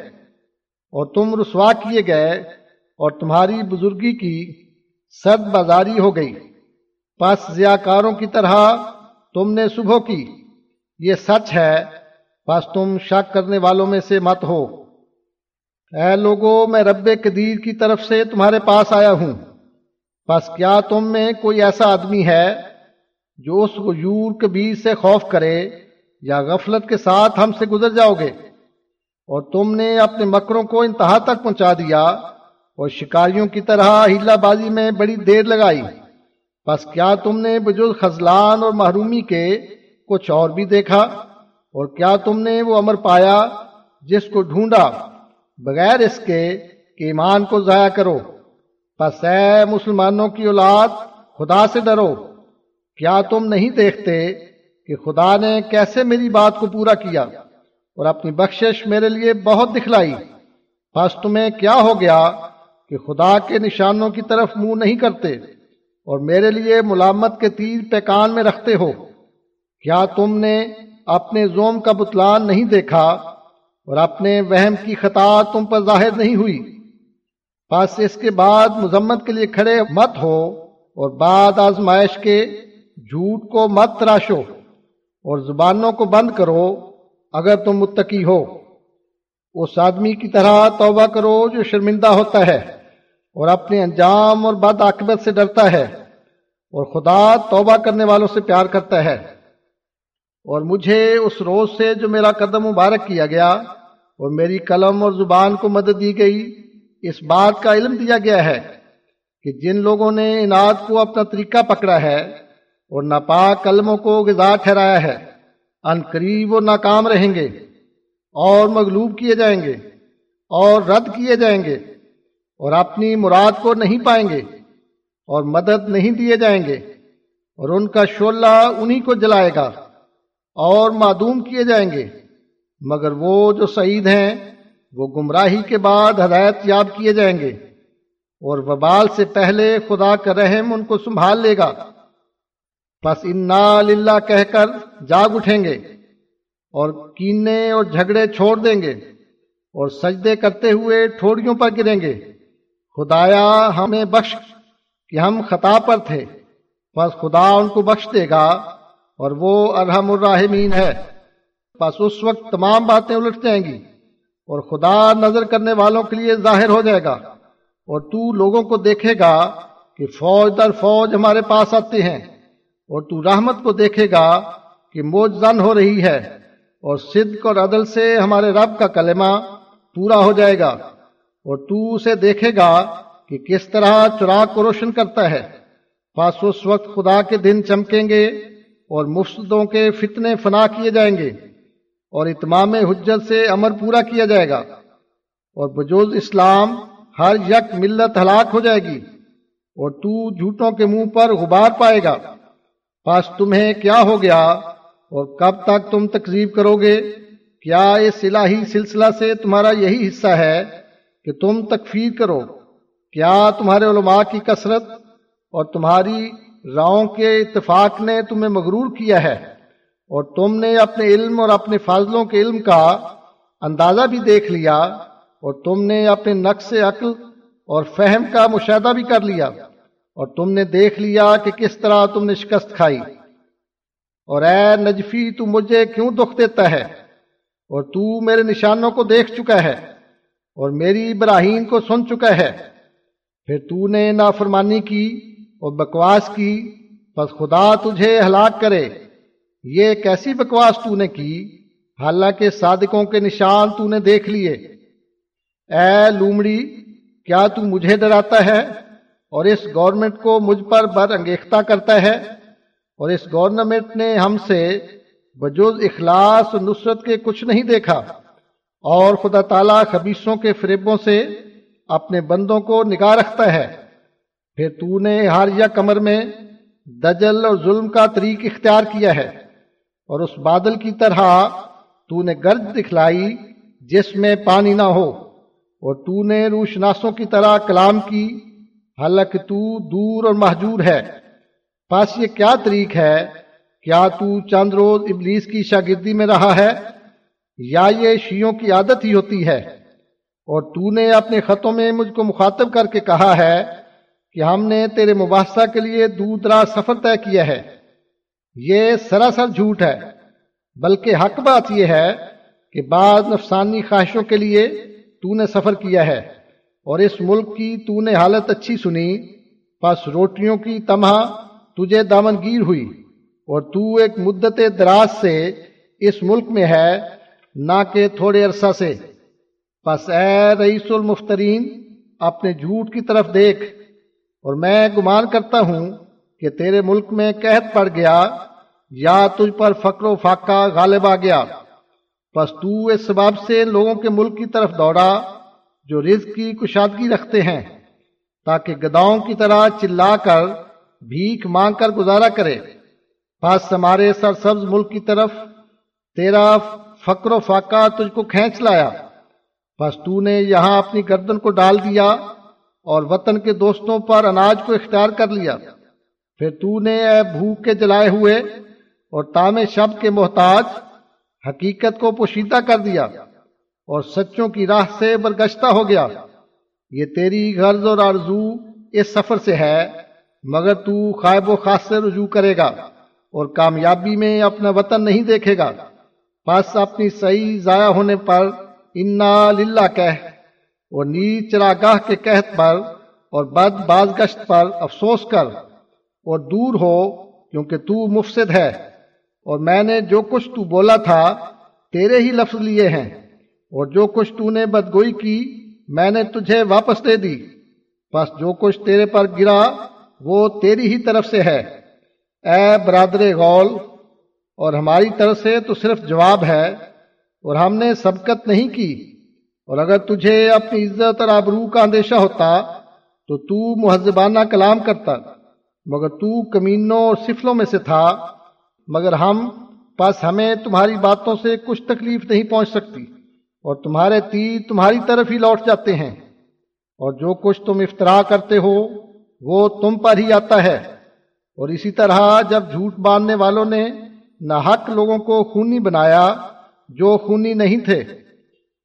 اور تم رسوا کیے گئے اور تمہاری بزرگی کی سد بازاری ہو گئی۔ پس کاروں کی طرح تم نے صبح کی۔ یہ سچ ہے۔ پس تم شک کرنے والوں میں سے مت ہو۔ اے لوگوں، میں رب قدیر کی طرف سے تمہارے پاس آیا ہوں۔ پس کیا تم میں کوئی ایسا آدمی ہے جو اس غیور کبیر سے خوف کرے یا غفلت کے ساتھ ہم سے گزر جاؤ گے۔ اور تم نے اپنے مکروں کو انتہا تک پہنچا دیا۔ اور شکاریوں کی طرح ہیلا بازی میں بڑی دیر لگائی۔ بس کیا تم نے بجز خزلان اور محرومی کے کچھ اور بھی دیکھا؟ اور کیا تم نے وہ امر پایا جس کو ڈھونڈا؟ بغیر اس کے کہ ایمان کو ضائع کرو۔ بس اے مسلمانوں کی اولاد، خدا سے ڈرو۔ کیا تم نہیں دیکھتے کہ خدا نے کیسے میری بات کو پورا کیا اور اپنی بخشش میرے لیے بہت دکھلائی۔ بس تمہیں کیا ہو گیا کہ خدا کے نشانوں کی طرف منہ نہیں کرتے اور میرے لیے ملامت کے تیر پیکان میں رکھتے ہو۔ کیا تم نے اپنے زوم کا بتلان نہیں دیکھا اور اپنے وہم کی خطا تم پر ظاہر نہیں ہوئی؟ بس اس کے بعد مذمت کے لیے کھڑے مت ہو اور بعد آزمائش کے جھوٹ کو مت تراشو۔ اور زبانوں کو بند کرو اگر تم متقی ہو۔ اس آدمی کی طرح توبہ کرو جو شرمندہ ہوتا ہے اور اپنے انجام اور بد عاقبت سے ڈرتا ہے اور خدا توبہ کرنے والوں سے پیار کرتا ہے۔ اور مجھے اس روز سے جو میرا قدم مبارک کیا گیا اور میری قلم اور زبان کو مدد دی گئی، اس بات کا علم دیا گیا ہے کہ جن لوگوں نے انعد کو اپنا طریقہ پکڑا ہے اور ناپاک قلموں کو غذا ٹھہرایا ہے۔ ان قریب وہ ناکام رہیں گے اور مغلوب کیے جائیں گے اور رد کیے جائیں گے اور اپنی مراد کو نہیں پائیں گے اور مدد نہیں دیے جائیں گے اور ان کا شولہ انہی کو جلائے گا اور معدوم کیے جائیں گے۔ مگر وہ جو سعید ہیں، وہ گمراہی کے بعد ہدایت یاب کیے جائیں گے اور وبال سے پہلے خدا کا رحم ان کو سنبھال لے گا۔ بس انا للہ کہہ کر جاگ اٹھیں گے اور کینے اور جھگڑے چھوڑ دیں گے اور سجدے کرتے ہوئے ٹھوڑیوں پر گریں گے۔ خدایا ہمیں بخش کہ ہم خطا پر تھے بس خدا ان کو بخش دے گا اور وہ ارحم الراحمین ہے۔ بس اس وقت تمام باتیں الٹ جائیں گی اور خدا نظر کرنے والوں کے لیے ظاہر ہو جائے گا اور تو لوگوں کو دیکھے گا کہ فوج در فوج ہمارے پاس آتے ہیں۔ اور تو رحمت کو دیکھے گا کہ موج زن ہو رہی ہے اور صدق اور عدل سے ہمارے رب کا کلمہ پورا ہو جائے گا اور تو اسے دیکھے گا کہ کس طرح چراغ کو روشن کرتا ہے۔ پاس اس وقت خدا کے دن چمکیں گے اور مفسدوں کے فتنے فنا کیے جائیں گے اور اتمام حجت سے امر پورا کیا جائے گا اور بجوز اسلام ہر یک ملت ہلاک ہو جائے گی اور تو جھوٹوں کے منہ پر غبار پائے گا۔ پاس تمہیں کیا ہو گیا اور کب تک تم تقزیب کرو گے؟ کیا اس الہی سلسلہ سے تمہارا یہی حصہ ہے کہ تم تکفیر کرو؟ کیا تمہارے علماء کی کثرت اور تمہاری راؤں کے اتفاق نے تمہیں مغرور کیا ہے؟ اور تم نے اپنے علم اور اپنے فاضلوں کے علم کا اندازہ بھی دیکھ لیا اور تم نے اپنے نقص عقل اور فہم کا مشاہدہ بھی کر لیا۔ اور تم نے دیکھ لیا کہ کس طرح تم نے شکست کھائی۔ اور اے نجفی، تو مجھے کیوں دکھ دیتا ہے؟ اور تو میرے نشانوں کو دیکھ چکا ہے، اور میری ابراہیم کو سن چکا ہے۔ پھر تو نے نافرمانی کی اور بکواس کی بس خدا تجھے ہلاک کرے۔ یہ کیسی بکواس تو نے کی؟ حالانکہ صادقوں کے نشان تو نے دیکھ لیے۔ اے لومڑی، کیا تو مجھے ڈراتا ہے؟ اور اس گورنمنٹ کو مجھ پر بر انگیختہ کرتا ہے اور اس گورنمنٹ نے ہم سے بجوز اخلاص و نصرت کے کچھ نہیں دیکھا اور خدا تعالیٰ خبیصوں کے فریبوں سے اپنے بندوں کو نگاہ رکھتا ہے۔ پھر تو نے ہاریہ کمر میں دجل اور ظلم کا طریق اختیار کیا ہے اور اس بادل کی طرح تو نے گرج دکھلائی جس میں پانی نہ ہو اور تو نے روشناسوں کی طرح کلام کی حالانکہ تو دور اور محجور ہے۔ پاس یہ کیا طریق ہے؟ کیا تو چند روز ابلیس کی شاگردی میں رہا ہے؟ یا یہ شیوں کی عادت ہی ہوتی ہے؟ اور تو نے اپنے خطوں میں مجھ کو مخاطب کر کے کہا ہے کہ ہم نے تیرے مباحثہ کے لیے دور دراز سفر طے کیا ہے یہ سراسر جھوٹ ہے، بلکہ حق بات یہ ہے کہ بعض نفسانی خواہشوں کے لیے تو نے سفر کیا ہے۔ اور اس ملک کی تو نے حالت اچھی سنی۔ پس روٹیوں کی تمہ تجھے دامنگیر ہوئی۔ اور تو ایک مدت دراز سے اس ملک میں ہے، نہ کہ تھوڑے عرصہ سے۔ پس اے رئیس المفترین، اپنے جھوٹ کی طرف دیکھ۔ اور میں گمان کرتا ہوں کہ تیرے ملک میں قحط پڑ گیا، یا تجھ پر فقر و فاقہ غالب آ گیا۔ پس تو اس سبب سے لوگوں کے ملک کی طرف دوڑا۔ جو رزق کی کشادگی رکھتے ہیں، تاکہ گداؤں کی طرح چلا کر بھیک مانگ کر گزارا کرے۔ پس ہمارے سرسبز ملک کی طرف تیرا فقر و فاقہ تجھ کو کھینچ لایا۔ بس تو نے یہاں اپنی گردن کو ڈال دیا اور وطن کے دوستوں پر اناج کو اختیار کر لیا۔ پھر تو نے اے بھوک کے جلائے ہوئے اور تام شب کے محتاج حقیقت کو پوشیدہ کر دیا۔ اور سچوں کی راہ سے برگشتہ ہو گیا۔ یہ تیری غرض اور آرزو اس سفر سے ہے، مگر تو خائب و خاص سے رجوع کرے گا اور کامیابی میں اپنا وطن نہیں دیکھے گا۔ بس اپنی صحیح ضائع ہونے پر انا للہ کہہ اور نیچ چراگاہ کے قحط پر اور بد باز گشت پر افسوس کر اور دور ہو کیونکہ تو مفسد ہے۔ اور میں نے جو کچھ تو بولا تھا، تیرے ہی لفظ لیے ہیں۔ اور جو کچھ تو نے بدگوئی کی، میں نے تجھے واپس دے دی۔ بس جو کچھ تیرے پر گرا، وہ تیری ہی طرف سے ہے۔ اے برادر غول، اور ہماری طرف سے تو صرف جواب ہے، اور ہم نے سبقت نہیں کی۔ اور اگر تجھے اپنی عزت اور آبرو کا اندیشہ ہوتا، تو تو مہذبانہ کلام کرتا۔ مگر تو کمینوں اور سفلوں میں سے تھا۔ مگر ہم پس ہمیں تمہاری باتوں سے کچھ تکلیف نہیں پہنچ سکتی۔ اور تمہارے تیر تمہاری طرف ہی لوٹ جاتے ہیں۔ اور جو کچھ تم افطرا کرتے ہو، وہ تم پر ہی آتا ہے۔ اور اسی طرح جب جھوٹ باندھنے والوں نے نہ حق لوگوں کو خونی بنایا جو خونی نہیں تھے،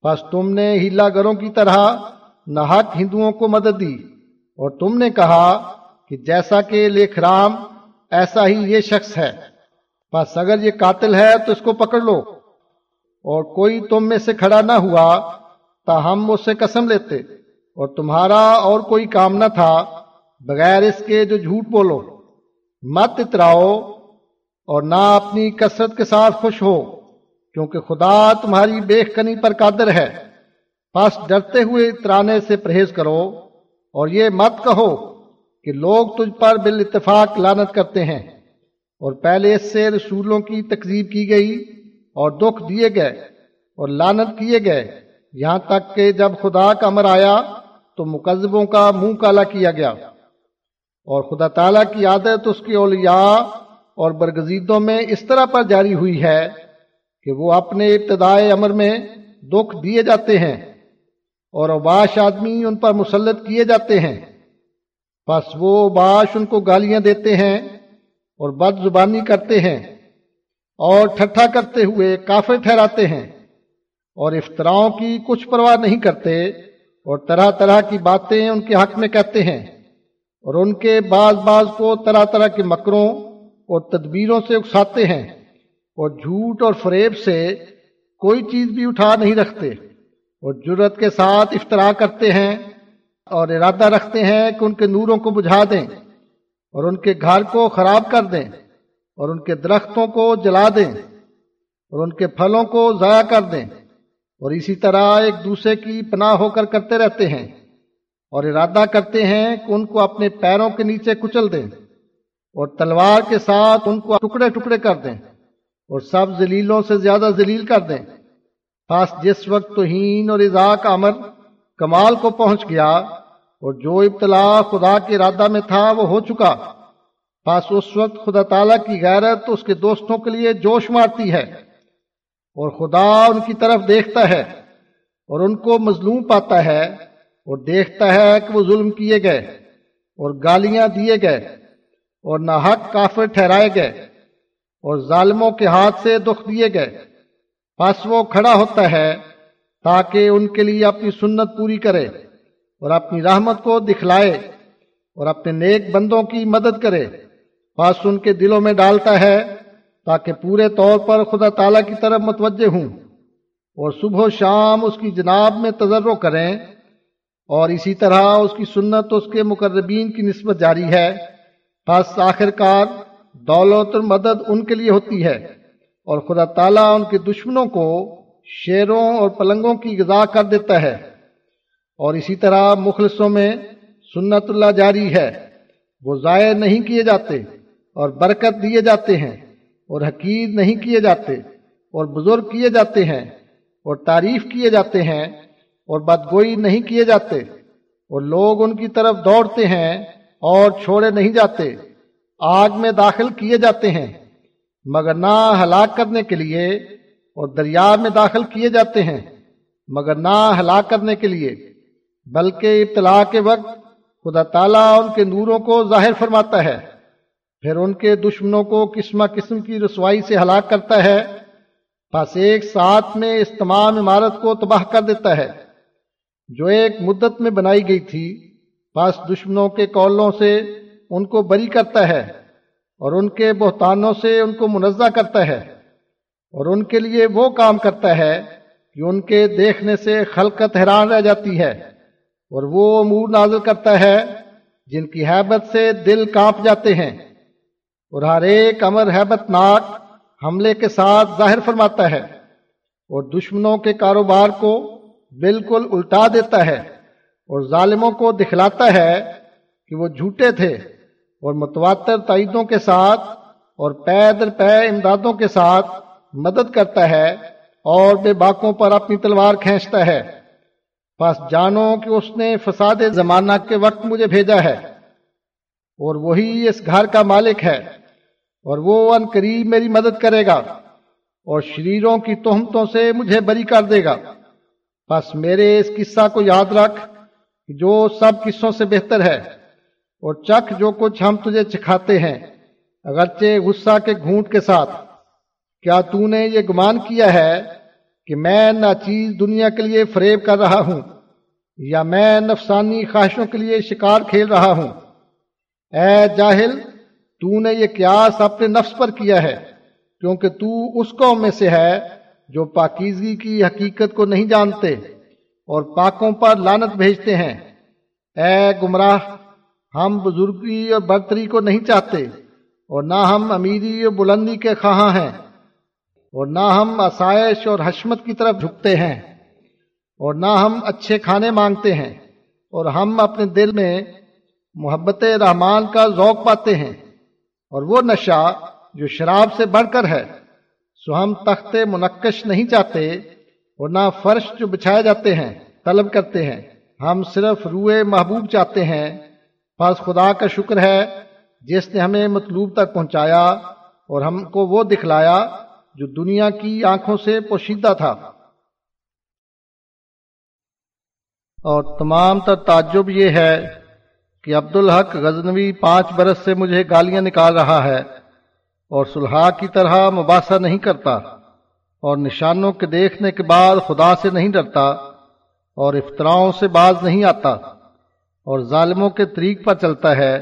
بس تم نے ہیلا گروں کی طرح نہ حق ہندوؤں کو مدد دی۔ اور تم نے کہا کہ جیسا کہ لیکھ رام، ایسا ہی یہ شخص ہے۔ بس اگر یہ قاتل ہے تو اس کو پکڑ لو۔ اور کوئی تم میں سے کھڑا نہ ہوا تا ہم اس سے قسم لیتے اور تمہارا اور کوئی کام نہ تھا بغیر اس کے جو جھوٹ بولو۔ مت اتراؤ اور نہ اپنی کثرت کے ساتھ خوش ہو، کیونکہ خدا تمہاری بیخ کنی پر قادر ہے۔ پس ڈرتے ہوئے اترانے سے پرہیز کرو اور یہ مت کہو کہ لوگ تجھ پر بال اتفاق لانت کرتے ہیں۔ اور پہلے اس سے رسولوں کی تقزیب کی گئی اور دکھ دیے گئے اور لانت کیے گئے۔ یہاں تک کہ جب خدا کا امر آیا تو مقذبوں کا منہ کالا کیا گیا اور خدا تعالیٰ کی عادت اس کی اولیاء اور برگزیدوں میں اس طرح پر جاری ہوئی ہے کہ وہ اپنے ابتدائے امر میں دکھ دیے جاتے ہیں اور اوباش آدمی ان پر مسلط کیے جاتے ہیں۔ بس وہ باش ان کو گالیاں دیتے ہیں اور بد زبانی کرتے ہیں۔ اور ٹھٹھا کرتے ہوئے کافر ٹھہراتے ہیں اور افطراؤں کی کچھ پرواہ نہیں کرتے اور طرح طرح کی باتیں ان کے حق میں کہتے ہیں اور ان کے بعض بعض کو طرح طرح کے مکروں اور تدبیروں سے اکساتے ہیں اور جھوٹ اور فریب سے کوئی چیز بھی اٹھا نہیں رکھتے اور جرت کے ساتھ افطرا کرتے ہیں اور ارادہ رکھتے ہیں کہ ان کے نوروں کو بجھا دیں اور ان کے گھر کو خراب کر دیں۔ اور ان کے درختوں کو جلا دیں اور ان کے پھلوں کو ضائع کر دیں اور اسی طرح ایک دوسرے کی پناہ ہو کر کرتے رہتے ہیں اور ارادہ کرتے ہیں کہ ان کو اپنے پیروں کے نیچے کچل دیں اور تلوار کے ساتھ ان کو ٹکڑے ٹکڑے کر دیں اور سب ذلیلوں سے زیادہ ذلیل کر دیں۔ خاص جس وقت توہین اور اضاء کا امر کمال کو پہنچ گیا اور جو ابتلا خدا کے ارادہ میں تھا وہ ہو چکا۔ بس اس وقت خدا تعالیٰ کی غیرت اس کے دوستوں کے لیے جوش مارتی ہے اور خدا ان کی طرف دیکھتا ہے اور ان کو مظلوم پاتا ہے اور دیکھتا ہے کہ وہ ظلم کیے گئے اور گالیاں دیے گئے اور نہ حق کافر ٹھہرائے گئے اور ظالموں کے ہاتھ سے دکھ دیے گئے۔ بس وہ کھڑا ہوتا ہے تاکہ ان کے لیے اپنی سنت پوری کرے اور اپنی رحمت کو دکھلائے اور اپنے نیک بندوں کی مدد کرے۔ پاس ان کے دلوں میں ڈالتا ہے تاکہ پورے طور پر خدا تعالیٰ کی طرف متوجہ ہوں اور صبح و شام اس کی جناب میں تجرب کریں اور اسی طرح اس کی سنت اس کے مقربین کی نسبت جاری ہے۔ بس آخر کار دولت اور مدد ان کے لیے ہوتی ہے اور خدا تعالیٰ ان کے دشمنوں کو شیروں اور پلنگوں کی غذا کر دیتا ہے۔ اور اسی طرح مخلصوں میں سنت اللہ جاری ہے۔ وہ ضائع نہیں کیے جاتے۔ اور برکت دیے جاتے ہیں اور حقیر نہیں کیے جاتے اور بزرگ کیے جاتے ہیں اور تعریف کیے جاتے ہیں اور بدگوئی نہیں کیے جاتے اور لوگ ان کی طرف دوڑتے ہیں اور چھوڑے نہیں جاتے، آگ میں داخل کیے جاتے ہیں، مگر نہ ہلاک کرنے کے لیے اور دریا میں داخل کیے جاتے ہیں، مگر نہ ہلاک کرنے کے لیے، بلکہ ابتلا کے وقت خدا تعالیٰ ان کے نوروں کو ظاہر فرماتا ہے۔ پھر ان کے دشمنوں کو قسمہ قسم کی رسوائی سے ہلاک کرتا ہے۔ بس ایک ساتھ میں اس تمام عمارت کو تباہ کر دیتا ہے۔ جو ایک مدت میں بنائی گئی تھی بس دشمنوں کے کولوں سے ان کو بری کرتا ہے اور ان کے بہتانوں سے ان کو منزہ کرتا ہے۔ اور ان کے لیے وہ کام کرتا ہے کہ ان کے دیکھنے سے خلقت حیران رہ جاتی ہے اور وہ امور نازل کرتا ہے جن کی حیبت سے دل کانپ جاتے ہیں۔ اور ہر ایک امر حیبت ناک حملے کے ساتھ ظاہر فرماتا ہے اور دشمنوں کے کاروبار کو بالکل الٹا دیتا ہے اور ظالموں کو دکھلاتا ہے کہ وہ جھوٹے تھے اور متواتر تعیدوں کے ساتھ اور پے در پے امدادوں کے ساتھ مدد کرتا ہے اور بے باکوں پر اپنی تلوار کھینچتا ہے۔ بس جانو کہ اس نے فساد زمانہ کے وقت مجھے بھیجا ہے۔ اور وہی اس گھر کا مالک ہے، اور وہ ان قریب میری مدد کرے گا، اور شریروں کی تہمتوں سے مجھے بری کر دے گا۔ بس میرے اس قصہ کو یاد رکھ جو سب قصوں سے بہتر ہے، اور چکھ جو کچھ ہم تجھے چکھاتے ہیں۔ اگرچہ غصہ کے گھونٹ کے ساتھ، کیا تو نے یہ گمان کیا ہے کہ میں نہ چیز دنیا کے لیے فریب کر رہا ہوں، یا میں نفسانی خواہشوں کے لیے شکار کھیل رہا ہوں؟ اے جاہل، تو نے یہ قیاس اپنے نفس پر کیا ہے، کیونکہ تو اس قوم میں سے ہے جو پاکیزگی کی حقیقت کو نہیں جانتے اور پاکوں پر لانت بھیجتے ہیں۔ اے گمراہ، ہم بزرگی اور برتری کو نہیں چاہتے اور نہ ہم امیری اور بلندی کے خواہاں ہیں اور نہ ہم آسائش اور حشمت کی طرف جھکتے ہیں اور نہ ہم اچھے کھانے مانگتے ہیں اور ہم اپنے دل میں محبت رحمان کا ذوق پاتے ہیں۔ اور وہ نشہ جو شراب سے بڑھ کر ہے، سو ہم تخت منقش نہیں چاہتے اور نہ فرش جو بچھائے جاتے ہیں، طلب کرتے ہیں۔ ہم صرف روئے محبوب چاہتے ہیں۔ بس خدا کا شکر ہے، جس نے ہمیں مطلوب تک پہنچایا اور ہم کو وہ دکھلایا جو دنیا کی آنکھوں سے پوشیدہ تھا۔ اور تمام تر تعجب یہ ہے کہ عبد الحق غزنوی پانچ برس سے مجھے گالیاں نکال رہا ہے اور سلحا کی طرح مباحثہ نہیں کرتا اور نشانوں کے دیکھنے کے بعد خدا سے نہیں ڈرتا اور افطراؤں سے باز نہیں آتا اور ظالموں کے طریق پر چلتا ہے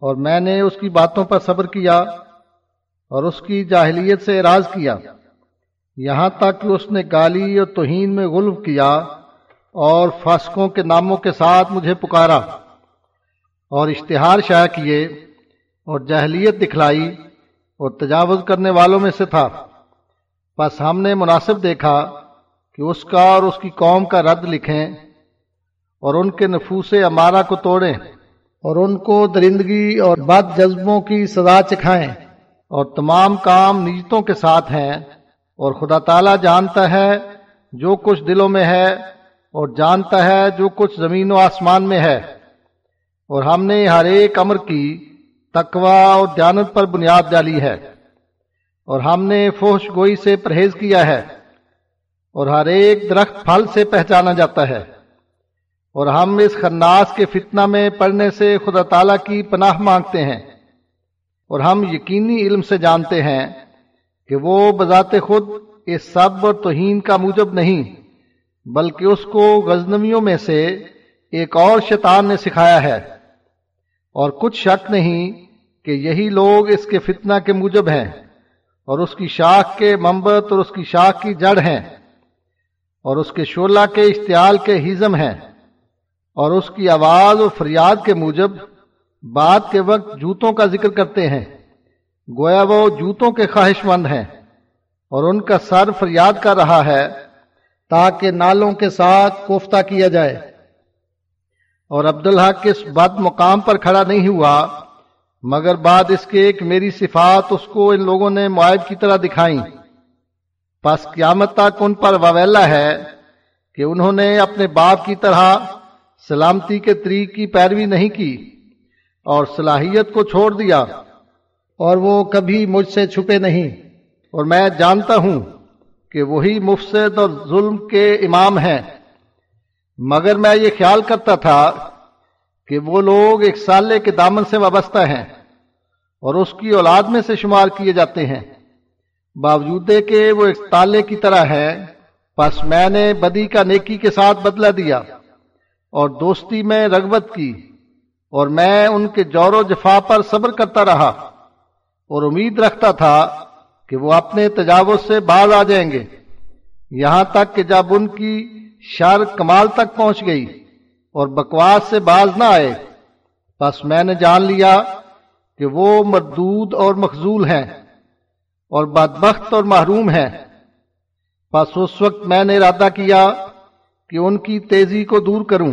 اور میں نے اس کی باتوں پر صبر کیا اور اس کی جاہلیت سے اراض کیا۔ یہاں تک کہ اس نے گالی اور توہین میں غلب کیا اور فاسقوں کے ناموں کے ساتھ مجھے پکارا۔ اور اشتہار شائع کیے اور جہلیت دکھلائی اور تجاوز کرنے والوں میں سے تھا۔ بس ہم نے مناسب دیکھا کہ اس کا اور اس کی قوم کا رد لکھیں اور ان کے نفوس امارہ کو توڑیں اور ان کو درندگی اور بد جذبوں کی سزا چکھائیں اور تمام کام نیتوں کے ساتھ ہیں اور خدا تعالیٰ جانتا ہے جو کچھ دلوں میں ہے اور جانتا ہے جو کچھ زمین و آسمان میں ہے۔ اور ہم نے ہر ایک امر کی تقوا اور جانت پر بنیاد ڈالی ہے۔ اور ہم نے فوش گوئی سے پرہیز کیا ہے۔ اور ہر ایک درخت پھل سے پہچانا جاتا ہے۔ اور ہم اس خناس کے فتنہ میں پڑھنے سے خدا تعالیٰ کی پناہ مانگتے ہیں۔ اور ہم یقینی علم سے جانتے ہیں کہ وہ بذات خود اس سب اور توہین کا موجب نہیں، بلکہ اس کو غزنویوں میں سے ایک اور شیطان نے سکھایا ہے۔ اور کچھ شک نہیں کہ یہی لوگ اس کے فتنہ کے موجب ہیں اور اس کی شاخ کے ممبت اور اس کی شاخ کی جڑ ہیں اور اس کے شولہ کے اشتعال کے ہیزم ہیں اور اس کی آواز اور فریاد کے موجب بات کے وقت جوتوں کا ذکر کرتے ہیں، گویا وہ جوتوں کے خواہش مند ہیں اور ان کا سر فریاد کر رہا ہے تاکہ نالوں کے ساتھ کوفتہ کیا جائے۔ اور عبدالحق اس بد مقام پر کھڑا نہیں ہوا، مگر بعد اس کے ایک میری صفات اس کو ان لوگوں نے معائب کی طرح دکھائیں پس قیامت تک ان پر واویلا ہے کہ انہوں نے اپنے باپ کی طرح سلامتی کے طریق کی پیروی نہیں کی اور صلاحیت کو چھوڑ دیا، اور وہ کبھی مجھ سے چھپے نہیں۔ اور میں جانتا ہوں کہ وہی مفسد اور ظلم کے امام ہیں۔ مگر میں یہ خیال کرتا تھا کہ وہ لوگ ایک سالے کے دامن سے وابستہ ہیں اور اس کی اولاد میں سے شمار کیے جاتے ہیں۔ باوجود کہ وہ ایک تالے کی طرح ہے پس میں نے بدی کا نیکی کے ساتھ بدلہ دیا اور دوستی میں رغبت کی اور میں ان کے جور و جفا پر صبر کرتا رہا اور امید رکھتا تھا کہ وہ اپنے تجاوز سے باز آ جائیں گے۔ یہاں تک کہ جب ان کی شر کمال تک پہنچ گئی اور بکواس سے باز نہ آئے۔ بس میں نے جان لیا کہ وہ مردود اور مخضول ہیں اور بدبخت اور محروم ہیں۔ بس اس وقت میں نے ارادہ کیا کہ ان کی تیزی کو دور کروں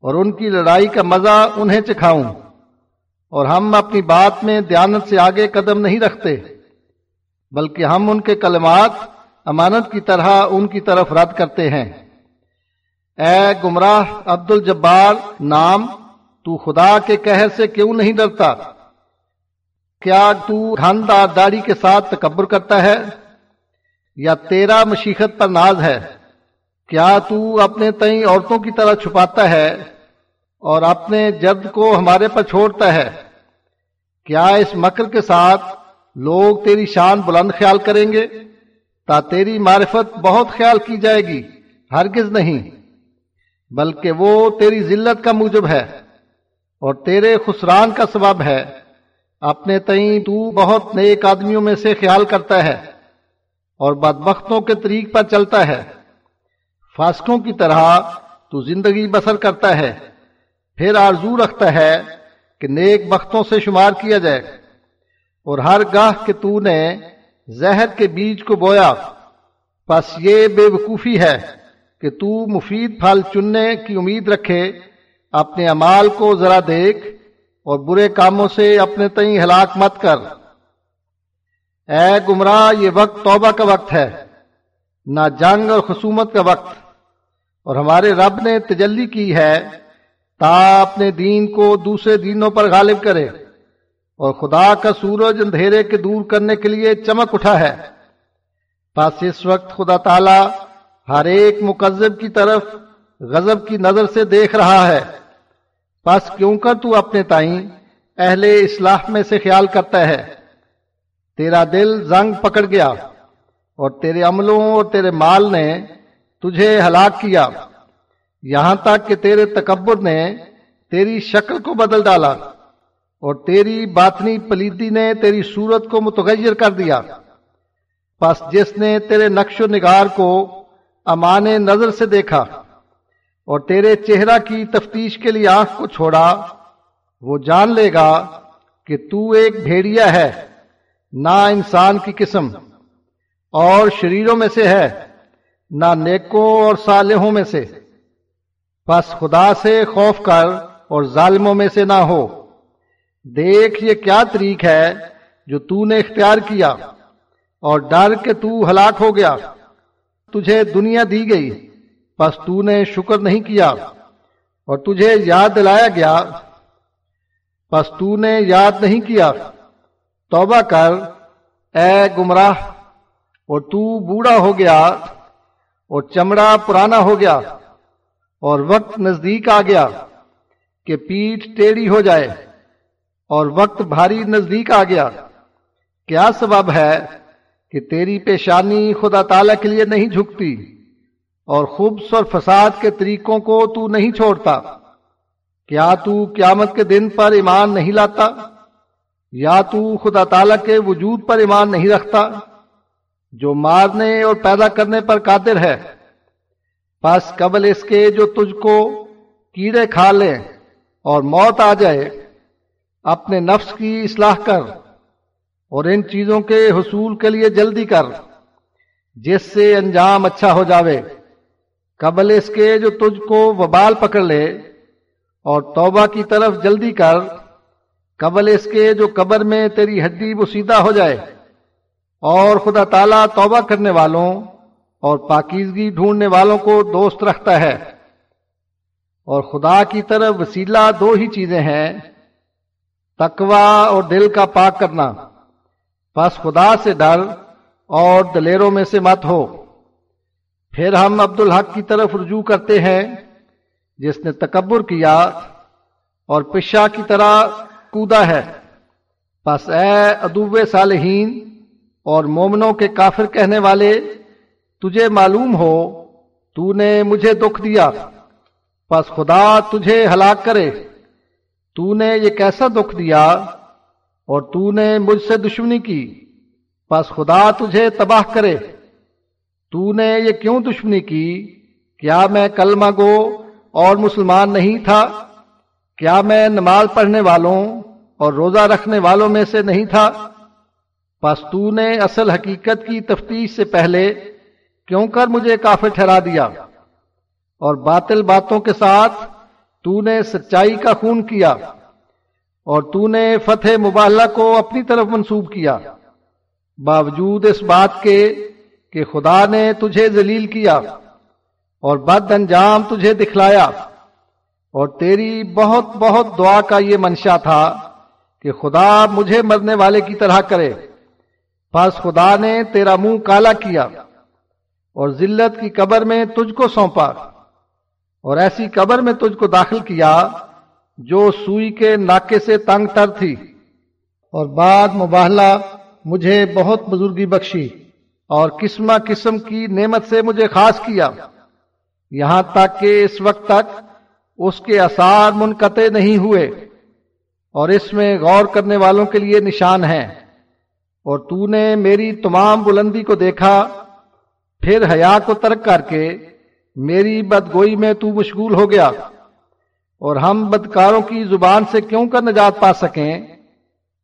اور ان کی لڑائی کا مزہ انہیں چکھاؤں اور ہم اپنی بات میں دیانت سے آگے قدم نہیں رکھتے، بلکہ ہم ان کے کلمات امانت کی طرح ان کی طرف رد کرتے ہیں۔ اے گمراہ عبد الجبار نام، تو خدا کے کہر سے کیوں نہیں ڈرتا؟ کیا تو گھندار داڑھی کے ساتھ تکبر کرتا ہے؟ یا تیرا مشیخت پر ناز ہے؟ کیا تو اپنے تئیں عورتوں کی طرح چھپاتا ہے اور اپنے جد کو ہمارے پر چھوڑتا ہے؟ کیا اس مکر کے ساتھ لوگ تیری شان بلند خیال کریں گے؟ تا تیری معرفت بہت خیال کی جائے گی، ہرگز نہیں۔ بلکہ وہ تیری ذلت کا موجب ہے اور تیرے خسران کا سبب ہے۔ اپنے تئیں تو بہت نیک آدمیوں میں سے خیال کرتا ہے اور بدبختوں کے طریق پر چلتا ہے۔ فاسقوں کی طرح تو زندگی بسر کرتا ہے۔ پھر آرزو رکھتا ہے کہ نیک بختوں سے شمار کیا جائے۔ اور ہر گاہ کے تو نے زہر کے بیج کو بویا۔ پس یہ بے وقوفی ہے۔ کہ تو مفید پھل چننے کی امید رکھے، اپنے امال کو ذرا دیکھ اور برے کاموں سے اپنے تئیں ہلاک مت کر۔ اے گمراہ، یہ وقت توبہ کا وقت ہے، نہ جنگ اور خصومت کا وقت۔ اور ہمارے رب نے تجلی کی ہے، تا اپنے دین کو دوسرے دینوں پر غالب کرے۔ اور خدا کا سورج اندھیرے کے دور کرنے کے لیے چمک اٹھا ہے۔ پس اس وقت خدا تعالی ہر ایک مقذب کی طرف غضب کی نظر سے دیکھ رہا ہے۔ پس کیوں کر تو اپنے تائیں اہل اصلاح میں سے خیال کرتا ہے؟ تیرا دل زنگ پکڑ گیا اور تیرے عملوں اور تیرے مال نے تجھے ہلاک کیا۔ یہاں تک کہ تیرے تکبر نے تیری شکل کو بدل ڈالا اور تیری باطنی پلیدی نے تیری صورت کو متغیر کر دیا۔ پس جس نے تیرے نقش و نگار کو امان نظر سے دیکھا اور تیرے چہرہ کی تفتیش کے لیے آنکھ کو چھوڑا، وہ جان لے گا کہ تو ایک بھیڑیا ہے، نہ انسان کی قسم، اور شریروں میں سے ہے، نہ نیکوں اور صالحوں میں سے۔ پس خدا سے خوف کر اور ظالموں میں سے نہ ہو۔ دیکھ، یہ کیا طریق ہے جو تو نے اختیار کیا، اور ڈر کے تو ہلاک ہو گیا۔ تجھے دنیا دی گئی پس تو نے شکر نہیں کیا، اور تجھے یاد دلایا گیا پس تو نے یاد نہیں کیا۔ توبہ کر، اے گمراہ، اور تو بوڑھا ہو گیا، اور چمڑا پرانا ہو گیا، اور وقت نزدیک آ گیا کہ پیٹ ٹیڑھی ہو جائے، اور وقت بھاری نزدیک آ گیا۔ کیا سبب ہے؟ کہ تیری پیشانی خدا تعالی کے لیے نہیں جھکتی اور خوبص اور فساد کے طریقوں کو تو نہیں چھوڑتا۔ کیا تو قیامت کے دن پر ایمان نہیں لاتا؟ یا تو خدا تعالی کے وجود پر ایمان نہیں رکھتا جو مارنے اور پیدا کرنے پر قادر ہے؟ پس قبل اس کے جو تجھ کو کیڑے کھا لیں اور موت آ جائے، اپنے نفس کی اصلاح کر۔ اور ان چیزوں کے حصول کے لیے جلدی کر، جس سے انجام اچھا ہو جاوے۔ قبل اس کے جو تجھ کو وبال پکڑ لے اور توبہ کی طرف جلدی کر، قبل اس کے جو قبر میں تیری ہڈی بسیدہ ہو جائے۔ اور خدا تعالیٰ توبہ کرنے والوں اور پاکیزگی ڈھونڈنے والوں کو دوست رکھتا ہے۔ اور خدا کی طرف وسیلہ دو ہی چیزیں ہیں تقوا اور دل کا پاک کرنا۔ بس خدا سے ڈر اور دلیروں میں سے مت ہو۔ پھر ہم عبد الحق کی طرف رجوع کرتے ہیں، جس نے تکبر کیا اور پشا کی طرح کودا ہے۔ بس اے ادوب صالحین اور مومنوں کے کافر کہنے والے، تجھے معلوم ہو، تو نے مجھے دکھ دیا۔ پس خدا تجھے ہلاک کرے، تو نے یہ کیسا دکھ دیا؟ اور تو نے مجھ سے دشمنی کی۔ پس خدا تجھے تباہ کرے۔ تو نے یہ کیوں دشمنی کی؟ کیا میں کلمہ گو اور مسلمان نہیں تھا؟ کیا میں نماز پڑھنے والوں اور روزہ رکھنے والوں میں سے نہیں تھا؟ پس تو نے اصل حقیقت کی تفتیش سے پہلے کیوں کر مجھے کافر ٹھہرا دیا؟ اور باطل باتوں کے ساتھ تو نے سچائی کا خون کیا۔ اور تو نے فتح مباللہ کو اپنی طرف منسوب کیا۔ باوجود اس بات کے کہ خدا نے تجھے ذلیل کیا اور بد انجام تجھے دکھلایا۔ اور تیری بہت بہت دعا کا یہ منشا تھا کہ خدا مجھے مرنے والے کی طرح کرے۔ پس خدا نے تیرا منہ کالا کیا اور ذلت کی قبر میں تجھ کو سونپا۔ اور ایسی قبر میں تجھ کو داخل کیا جو سوئی کے ناکے سے تنگ تر تھی۔ اور بعد مباہلہ مجھے بہت بزرگی بخشی اور قسمہ قسم کی نعمت سے مجھے خاص کیا۔ یہاں تک کہ اس وقت تک اس کے اثار منقطع نہیں ہوئے اور اس میں غور کرنے والوں کے لیے نشان ہیں۔ اور تو نے میری تمام بلندی کو دیکھا، پھر حیا کو ترک کر کے میری بدگوئی میں تو مشغول ہو گیا۔ اور ہم بدکاروں کی زبان سے کیوں کر نجات پا سکیں؟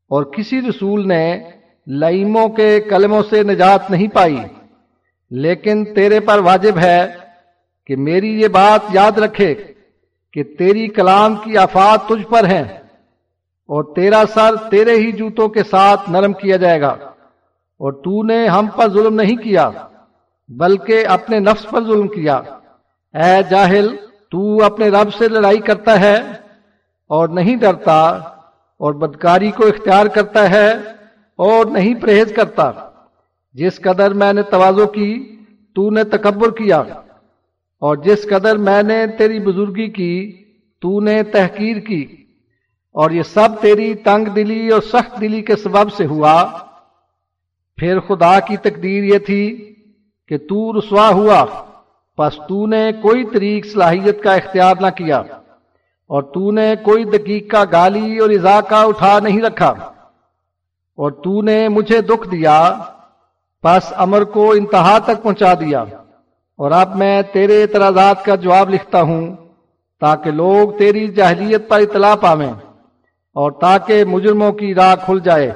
اور کسی رسول نے لئیموں کے کلموں سے نجات نہیں پائی۔ لیکن تیرے پر واجب ہے کہ میری یہ بات یاد رکھے کہ تیری کلام کی آفات تجھ پر ہیں اور تیرا سر تیرے ہی جوتوں کے ساتھ نرم کیا جائے گا۔ اور تو نے ہم پر ظلم نہیں کیا، بلکہ اپنے نفس پر ظلم کیا۔ اے جاہل تو اپنے رب سے لڑائی کرتا ہے اور نہیں ڈرتا اور بدکاری کو اختیار کرتا ہے اور نہیں پرہیز کرتا۔ جس قدر میں نے توازو کی، تو نے تکبر کیا۔ اور جس قدر میں نے تیری بزرگی کی، تو نے تحقیر کی۔ اور یہ سب تیری تنگ دلی اور سخت دلی کے سبب سے ہوا۔ پھر خدا کی تقدیر یہ تھی کہ تو رسوا ہوا۔ پس تو نے کوئی طریق صلاحیت کا اختیار نہ کیا اور تو نے کوئی دقیق کا گالی اور ازا کا اٹھا نہیں رکھا اور تو نے مجھے دکھ دیا، پس امر کو انتہا تک پہنچا دیا۔ اور اب میں تیرے اعتراضات کا جواب لکھتا ہوں تاکہ لوگ تیری جاہلیت پر اطلاع پاویں اور تاکہ مجرموں کی راہ کھل جائے۔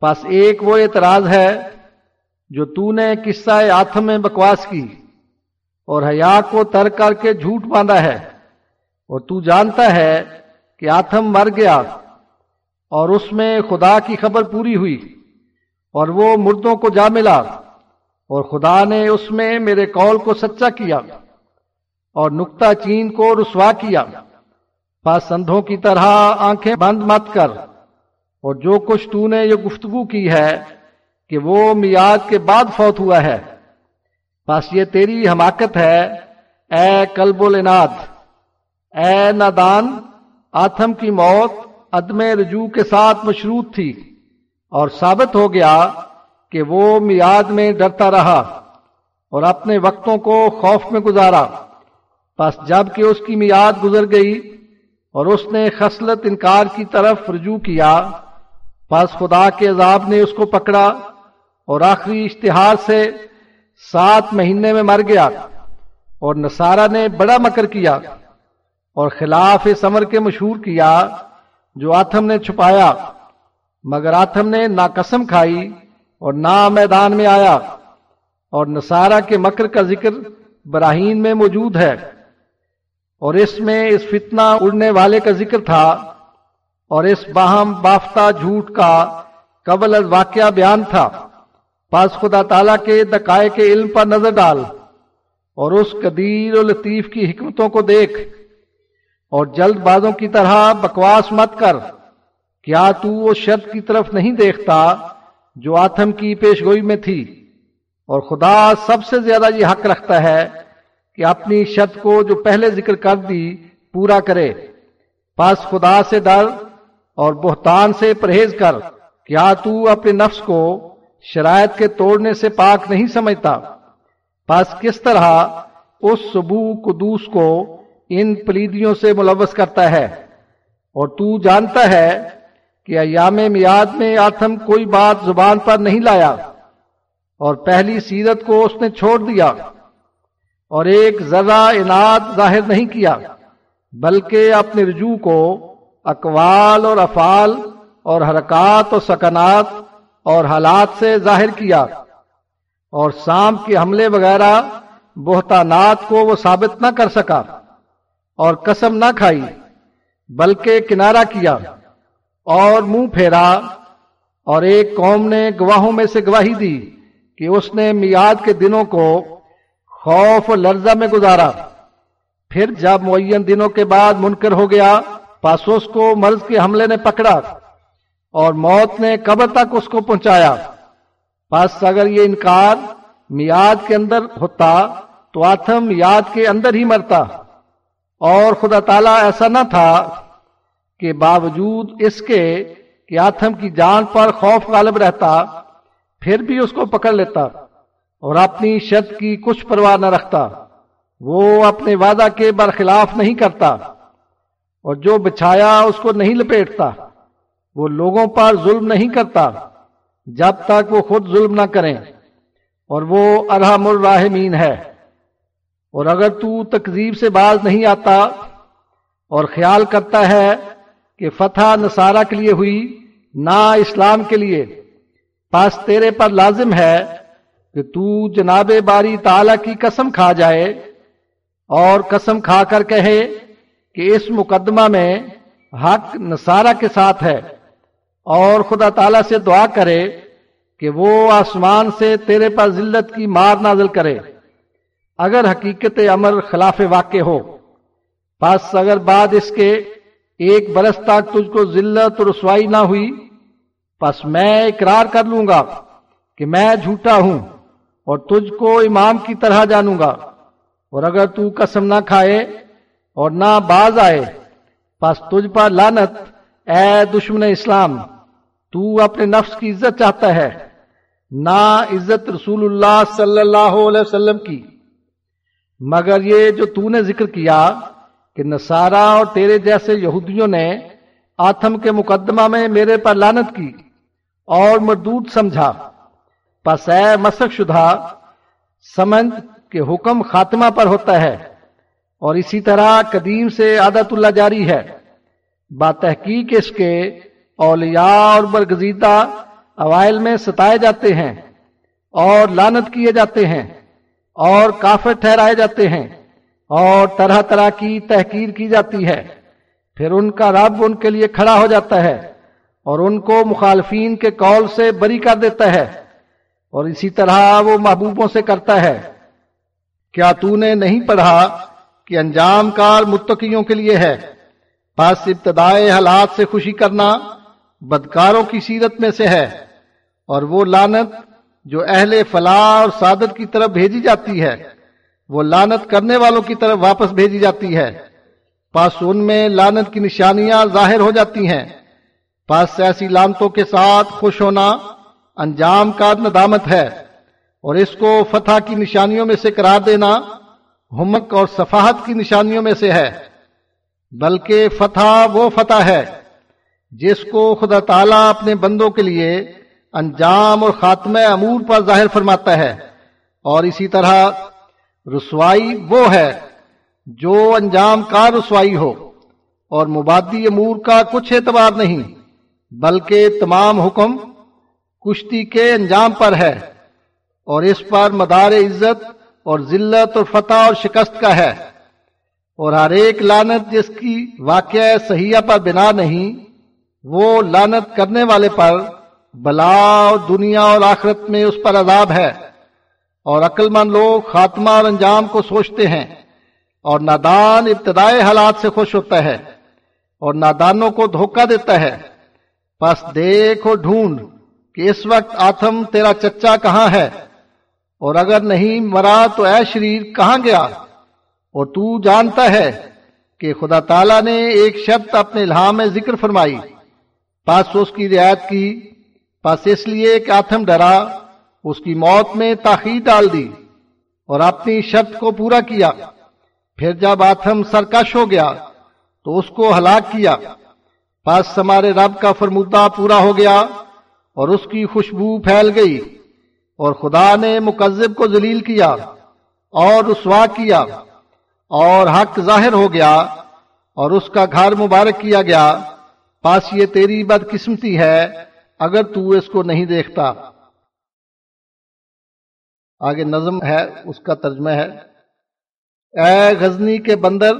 پس ایک وہ اعتراض ہے جو تو نے قصہ آتم میں بکواس کی اور حیا کو تر کر کے جھوٹ باندھا ہے اور تو جانتا ہے کہ آتم مر گیا اور اس میں خدا کی خبر پوری ہوئی اور وہ مردوں کو جا ملا اور خدا نے اس میں میرے کال کو سچا کیا اور نکتہ چین کو رسوا کیا۔ پس اندھوں کی طرح آنکھیں بند مت کر اور جو کچھ تو نے یہ گفتگو کی ہے کہ وہ میاد کے بعد فوت ہوا ہے۔ بس یہ تیری حماقت ہے۔ اے کلب الناد اے نادان آتم کی موت عدم رجوع کے ساتھ مشروط تھی اور ثابت ہو گیا کہ وہ میاد میں ڈرتا رہا اور اپنے وقتوں کو خوف میں گزارا۔ بس جبکہ اس کی میاد گزر گئی اور اس نے خصلت انکار کی طرف رجوع کیا پس خدا کے عذاب نے اس کو پکڑا۔ اور آخری اشتہار سے سات مہینے میں مر گیا اور نصارہ نے بڑا مکر کیا اور خلاف اس امر کے مشہور کیا جو آتم نے چھپایا، مگر آتم نے نہ قسم کھائی اور نہ میدان میں آیا اور نصارہ کے مکر کا ذکر براہین میں موجود ہے۔ اور اس میں اس فتنہ اڑنے والے کا ذکر تھا اور اس باہم بافتہ جھوٹ کا قبل از واقعہ بیان تھا۔ پاس خدا تعالی کے دقائے کے علم پر نظر ڈال اور اس قدیر و لطیف کی حکمتوں کو دیکھ اور جلد بازوں کی طرح بکواس مت کر، کیا تو وہ شرط کی طرف نہیں دیکھتا جو آتم کی پیشگوئی میں تھی؟ اور خدا سب سے زیادہ یہ حق رکھتا ہے کہ اپنی شرط کو جو پہلے ذکر کر دی پورا کرے۔ پاس خدا سے ڈر اور بہتان سے پرہیز کر، کیا تو اپنے نفس کو شرائط کے توڑنے سے پاک نہیں سمجھتا۔ پس کس طرح اس سبو قدوس کو ان پلیدیوں سے ملوث کرتا ہے؟ اور تو جانتا ہے کہ ایام میاد میں آتم کوئی بات زبان پر نہیں لایا، اور پہلی سیرت کو اس نے چھوڑ دیا، اور ایک ذرا انعد ظاہر نہیں کیا، بلکہ اپنے رجوع کو اقوال اور افعال اور حرکات اور سکنات اور حالات سے ظاہر کیا اور سام کے حملے وغیرہ، بہتانات کو وہ ثابت نہ کر سکا اور قسم نہ کھائی، بلکہ کنارہ کیا اور منہ پھیرا اور ایک قوم نے گواہوں میں سے گواہی دی کہ اس نے میاد کے دنوں کو خوف و لرزہ میں گزارا۔ پھر جب معین دنوں کے بعد منکر ہو گیا، پاسوس کو مرض کے حملے نے پکڑا۔ اور موت نے قبر تک اس کو پہنچایا۔ پس اگر یہ انکار میاد کے اندر ہوتا تو آتم میاد کے اندر ہی مرتا۔ اور خدا تعالیٰ ایسا نہ تھا کہ باوجود اس کے کہ آتم کی جان پر خوف غالب رہتا، پھر بھی اس کو پکڑ لیتا اور اپنی شد کی کچھ پرواہ نہ رکھتا۔ وہ اپنے وعدہ کے برخلاف نہیں کرتا اور جو بچھایا اس کو نہیں لپیٹتا۔ وہ لوگوں پر ظلم نہیں کرتا، جب تک وہ خود ظلم نہ کریں۔ اور وہ ارحم الراحمین ہے۔ اور اگر تو تقزیب سے باز نہیں آتا اور خیال کرتا ہے کہ فتح نصارہ کے لیے ہوئی، نہ اسلام کے لیے پاس تیرے پر لازم ہے کہ تو جناب باری تعالی کی قسم کھا جائے اور قسم کھا کر کہے کہ اس مقدمہ میں حق نصارہ کے ساتھ ہے۔ اور خدا تعالی سے دعا کرے کہ وہ آسمان سے تیرے پر ذلت کی مار نازل کرے۔ اگر حقیقت امر خلاف واقع ہو، پس اگر بعد اس کے ایک برس تک تجھ کو ذلت اور رسوائی نہ ہوئی، پس میں اقرار کر لوں گا کہ میں جھوٹا ہوں اور تجھ کو امام کی طرح جانوں گا۔ اور اگر تو قسم نہ کھائے اور نہ باز آئے، پس تجھ پر لانت اے دشمن اسلام۔ تو اپنے نفس کی عزت چاہتا ہے۔ نہ عزت رسول اللہ صلی اللہ علیہ وسلم کی۔ مگر یہ جو تو نے ذکر کیا کہ نصارہ اور تیرے جیسے یہودیوں نے آتم کے مقدمہ میں میرے پر لانت کی اور مردود سمجھا۔ پس اے مسک شدہ، سمجھ کہ حکم خاتمہ پر ہوتا ہے اور اسی طرح قدیم سے عادت اللہ جاری ہے۔ با تحقیق اس کے اولیاء اور برگزیدہ اوائل میں ستائے جاتے ہیں اور لانت کیے جاتے ہیں اور کافر ٹھہرائے جاتے ہیں اور طرح طرح کی تحقیر کی جاتی ہے۔ پھر ان کا رب ان کے لیے کھڑا ہو جاتا ہے اور ان کو مخالفین کے کال سے بری کر دیتا ہے اور اسی طرح وہ محبوبوں سے کرتا ہے۔ کیا تو نے نہیں پڑھا کہ انجام کار متقیوں کے لیے ہے؟ پس ابتدائے حالات سے خوشی کرنا بدکاروں کی سیرت میں سے ہے اور وہ لانت جو اہل فلاح اور سعادت کی طرف بھیجی جاتی ہے، وہ لانت کرنے والوں کی طرف واپس بھیجی جاتی ہے۔ پس ان میں لانت کی نشانیاں ظاہر ہو جاتی ہیں۔ پس ایسی لانتوں کے ساتھ خوش ہونا انجام کا ندامت ہے۔ اور اس کو فتح کی نشانیوں میں سے قرار دینا ہمک اور صفاحت کی نشانیوں میں سے ہے۔ بلکہ فتح وہ فتح ہے جس کو خدا تعالیٰ اپنے بندوں کے لیے انجام اور خاتمہ امور پر ظاہر فرماتا ہے۔ اور اسی طرح رسوائی وہ ہے جو انجام کا رسوائی ہو اور مبادی امور کا کچھ اعتبار نہیں، بلکہ تمام حکم کشتی کے انجام پر ہے اور اس پر مدار عزت اور ذلت اور فتح اور شکست کا ہے۔ اور ہر ایک لانت جس کی واقعہ صحیح پر بنا نہیں وہ لانت کرنے والے پر بلا دنیا اور آخرت میں اس پر عذاب ہے۔ اور عقل مند لوگ خاتمہ اور انجام کو سوچتے ہیں اور نادان ابتدائی حالات سے خوش ہوتا ہے اور نادانوں کو دھوکہ دیتا ہے۔ پس دیکھ اور ڈھونڈ کہ اس وقت آتم تیرا چچا کہاں ہے۔ اور اگر نہیں مرا تو اے شریر کہاں گیا؟ اور تو جانتا ہے کہ خدا تعالیٰ نے ایک شبد اپنے الہام میں ذکر فرمائی۔ پس اس کی رعایت کی پس اس لیے کہ آتم ڈرا، اس کی موت میں تاخیر ڈال دی اور اپنی شرط کو پورا کیا۔ پھر جب آتم سرکش ہو گیا، تو اس کو ہلاک کیا۔ پس ہمارے رب کا فرمودہ پورا ہو گیا اور اس کی خوشبو پھیل گئی اور خدا نے مکذب کو ذلیل کیا اور رسوا کیا اور حق ظاہر ہو گیا اور اس کا گھر مبارک کیا گیا۔ پاس یہ تیری بدقسمتی ہے، اگر تو اس کو نہیں دیکھتا۔ آگے نظم ہے، اس کا ترجمہ ہے۔ اے غزنی کے بندر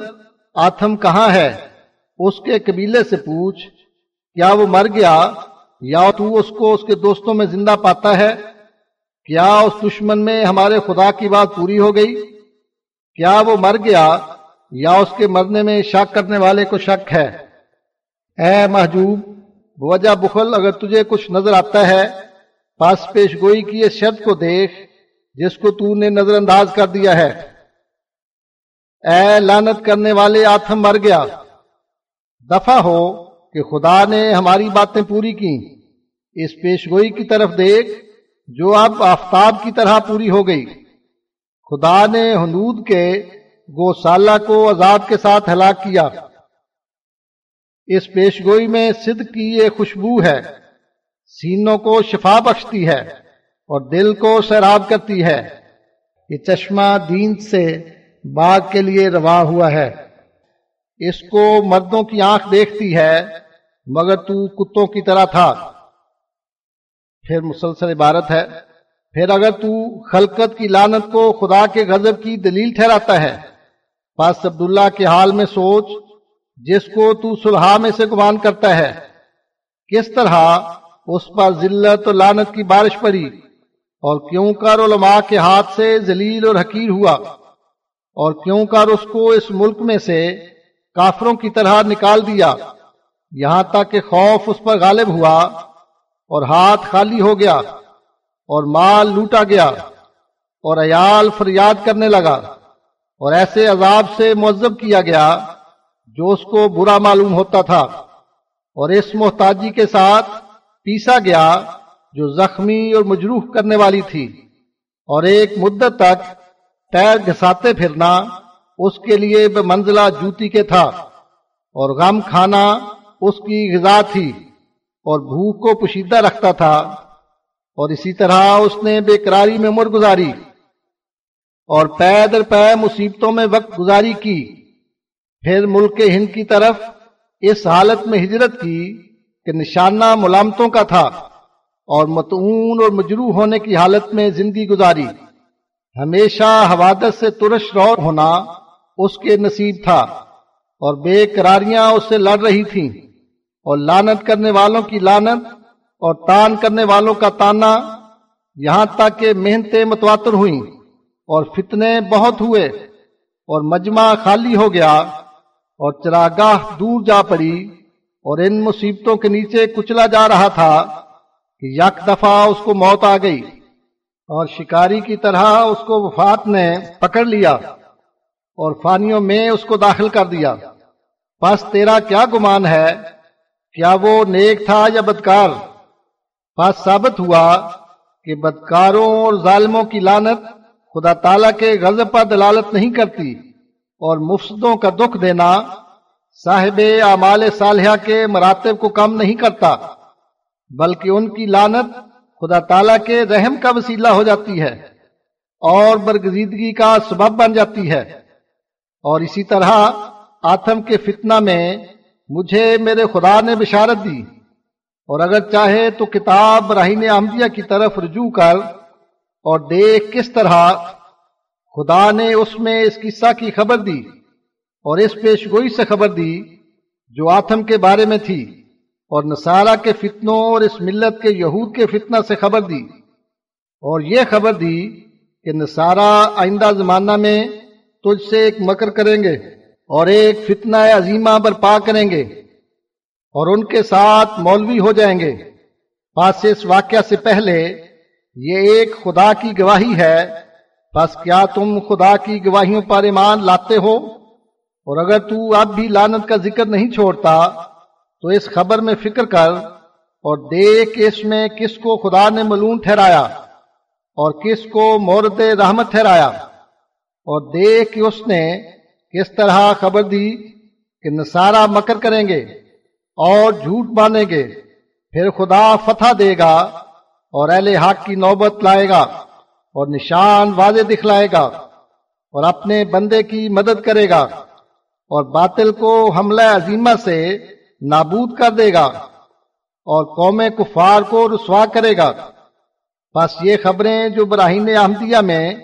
آتم کہاں ہے؟ اس کے قبیلے سے پوچھ، کیا وہ مر گیا؟ یا تو اس کو اس کے دوستوں میں زندہ پاتا ہے؟ کیا اس دشمن میں ہمارے خدا کی بات پوری ہو گئی؟ کیا وہ مر گیا؟ یا اس کے مرنے میں شک کرنے والے کو شک ہے؟ اے محجوب، وجہ بخل اگر تجھے کچھ نظر آتا ہے، پاس پیش گوئی کی اس شرط کو دیکھ، جس کو تو نے نظر انداز کر دیا ہے۔ اے لانت کرنے والے آتم مر گیا۔ دفع ہو کہ خدا نے ہماری باتیں پوری کی۔ اس پیشگوئی کی طرف دیکھ، جو اب آفتاب کی طرح پوری ہو گئی۔ خدا نے حنود کے گوسالہ کو عذاب کے ساتھ ہلاک کیا۔ اس پیشگوئی میں صدق کی یہ خوشبو ہے۔ سینوں کو شفا بخشتی ہے اور دل کو سیراب کرتی ہے۔ یہ چشمہ دین سے باغ کے لیے رواں ہوا ہے۔ اس کو مردوں کی آنکھ دیکھتی ہے، مگر تو کتوں کی طرح تھا۔ پھر مسلسل عبارت ہے، پھر اگر تو خلقت کی لانت کو خدا کے غضب کی دلیل ٹھہراتا ہے۔ پاس عبداللہ کے حال میں سوچ جس کو تو سلحا میں سے گمان کرتا ہے، کس طرح اس پر ذلت و لانت کی بارش پڑی؟ اور کیوں کر علماء کے ہاتھ سے ذلیل اور حقیر ہوا؟ اور کیوں کر اس کو اس ملک میں سے کافروں کی طرح نکال دیا؟ یہاں تک کہ خوف اس پر غالب ہوا اور ہاتھ خالی ہو گیا اور مال لوٹا گیا اور عیال فریاد کرنے لگا اور ایسے عذاب سے معذب کیا گیا جو اس کو برا معلوم ہوتا تھا، اور اس محتاجی کے ساتھ پیسا گیا جو زخمی اور مجروح کرنے والی تھی، اور ایک مدت تک پیر گھساتے پھرنا اس کے لیے بے منزلہ جوتی کے تھا، اور غم کھانا اس کی غذا تھی، اور بھوک کو پوشیدہ رکھتا تھا، اور اسی طرح اس نے بے قراری میں عمر گزاری، اور پے در پے مصیبتوں میں وقت گزاری کی۔ پھر ملک ہند کی طرف اس حالت میں ہجرت کی کہ نشانہ ملامتوں کا تھا اور متعون اور مجروح ہونے کی حالت میں زندگی گزاری۔ ہمیشہ حوادث سے ترش رو ہونا اس کے نصیب تھا اور بے قراریاں اس سے لڑ رہی تھیں اور لانت کرنے والوں کی لانت اور تان کرنے والوں کا تانا یہاں تک کہ محنتیں متواتر ہوئیں اور فتنے بہت ہوئے اور مجمع خالی ہو گیا۔ اور چراگاہ دور جا پڑی اور ان مصیبتوں کے نیچے کچلا جا رہا تھا کہ یک دفعہ اس کو موت آ گئی اور شکاری کی طرح اس کو وفات نے پکڑ لیا اور فانیوں میں اس کو داخل کر دیا۔ پس تیرا کیا گمان ہے؟ کیا وہ نیک تھا یا بدکار؟ پس ثابت ہوا کہ بدکاروں اور ظالموں کی لانت خدا تعالی کے غضب پر دلالت نہیں کرتی۔ اور مفسدوں کا دکھ دینا صاحب اعمال صالحہ کے مراتب کو کم نہیں کرتا، بلکہ ان کی لانت خدا تعالی کے رحم کا وسیلہ ہو جاتی ہے اور برگزیدگی کا سبب بن جاتی ہے۔ اور اسی طرح آتم کے فتنہ میں مجھے میرے خدا نے بشارت دی، اور اگر چاہے تو کتاب راہین احمدیہ کی طرف رجوع کر اور دیکھ کس طرح خدا نے اس میں اس قصہ کی خبر دی اور اس پیش گوئی سے خبر دی جو آتم کے بارے میں تھی اور نصارہ کے فتنوں اور اس ملت کے یہود کے فتنہ سے خبر دی اور یہ خبر دی کہ نصارہ آئندہ زمانہ میں تجھ سے ایک مکر کریں گے اور ایک فتنہ عظیمہ برپا کریں گے اور ان کے ساتھ مولوی ہو جائیں گے۔ پاس اس واقعہ سے پہلے یہ ایک خدا کی گواہی ہے بس کیا تم خدا کی گواہیوں پر ایمان لاتے ہو؟ اور اگر تو اب بھی لانت کا ذکر نہیں چھوڑتا، تو اس خبر میں فکر کر اور دیکھ اس میں کس کو خدا نے ملون ٹھہرایا اور کس کو مورد رحمت ٹھہرایا۔ اور دیکھ اس نے کس طرح خبر دی کہ نصارہ مکر کریں گے اور جھوٹ باندھیں گے، پھر خدا فتح دے گا اور اہل حق کی نوبت لائے گا۔ اور نشان واضح دکھلائے گا اور اپنے بندے کی مدد کرے گا اور باطل کو حملہ عظیمہ سے نابود کر دے گا اور قوم کفار کو رسوا کرے گا۔ بس یہ خبریں جو براہین احمدیہ میں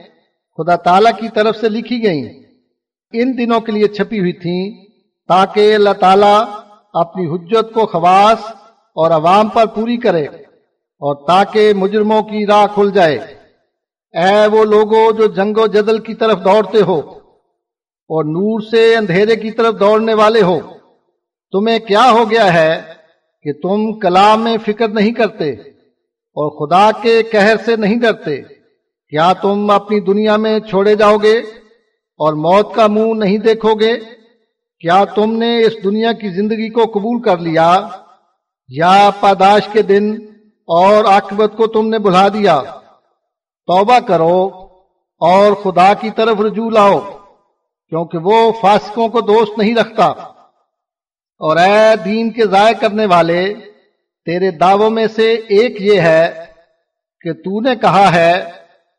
خدا تعالی کی طرف سے لکھی گئیں، ان دنوں کے لیے چھپی ہوئی تھیں تاکہ اللہ تعالیٰ اپنی حجت کو خواص اور عوام پر پوری کرے اور تاکہ مجرموں کی راہ کھل جائے۔ اے وہ لوگوں جو جنگ و جدل کی طرف دوڑتے ہو اور نور سے اندھیرے کی طرف دوڑنے والے ہو۔ تمہیں کیا ہو گیا ہے کہ تم کلام میں فکر نہیں کرتے اور خدا کے کہر سے نہیں ڈرتے؟ کیا تم اپنی دنیا میں چھوڑے جاؤ گے اور موت کا منہ نہیں دیکھو گے؟ کیا تم نے اس دنیا کی زندگی کو قبول کر لیا؟ یا پاداش کے دن اور آکبت کو تم نے بلا دیا؟ توبہ کرو اور خدا کی طرف رجوع لاؤ، کیونکہ وہ فاسقوں کو دوست نہیں رکھتا۔ اور اے دین کے ضائع کرنے والے، تیرے دعووں میں سے ایک یہ ہے کہ تو نے کہا ہے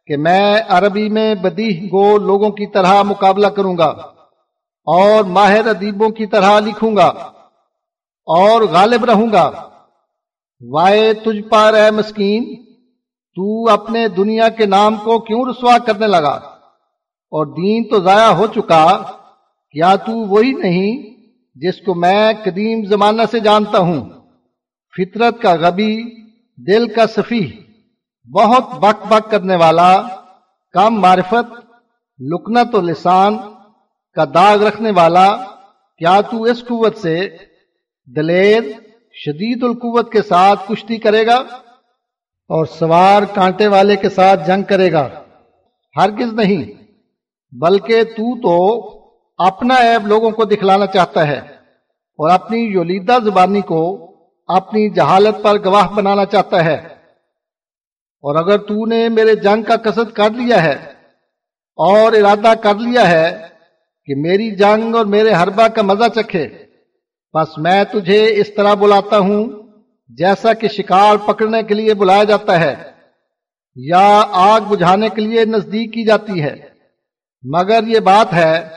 کہ میں عربی میں بدیح گو لوگوں کی طرح مقابلہ کروں گا اور ماہر ادیبوں کی طرح لکھوں گا اور غالب رہوں گا۔ وائے تجھ پر اے مسکین تو اپنے دنیا کے نام کو کیوں رسوا کرنے لگا؟ اور دین تو ضائع ہو چکا، کیا تو وہی نہیں جس کو میں قدیم زمانہ سے جانتا ہوں؟ فطرت کا غبی، دل کا صفی بہت بک بک کرنے والا، کم معرفت، لکنت و لسان کا داغ رکھنے والا، کیا تو اس قوت سے دلیر، شدید القوت کے ساتھ کشتی کرے گا؟ اور سوار کانٹے والے کے ساتھ جنگ کرے گا۔ ہرگز نہیں، بلکہ تو تو اپنا عیب لوگوں کو دکھلانا چاہتا ہے اور اپنی یولیدہ زبانی کو اپنی جہالت پر گواہ بنانا چاہتا ہے۔ اور اگر تو نے میرے جنگ کا قصد کر لیا ہے اور ارادہ کر لیا ہے کہ میری جنگ اور میرے حربہ کا مزہ چکھے، بس میں تجھے اس طرح بلاتا ہوں جیسا کہ شکار پکڑنے کے لیے بلایا جاتا ہے یا آگ بجھانے کے لیے نزدیک کی جاتی ہے۔ مگر یہ بات ہے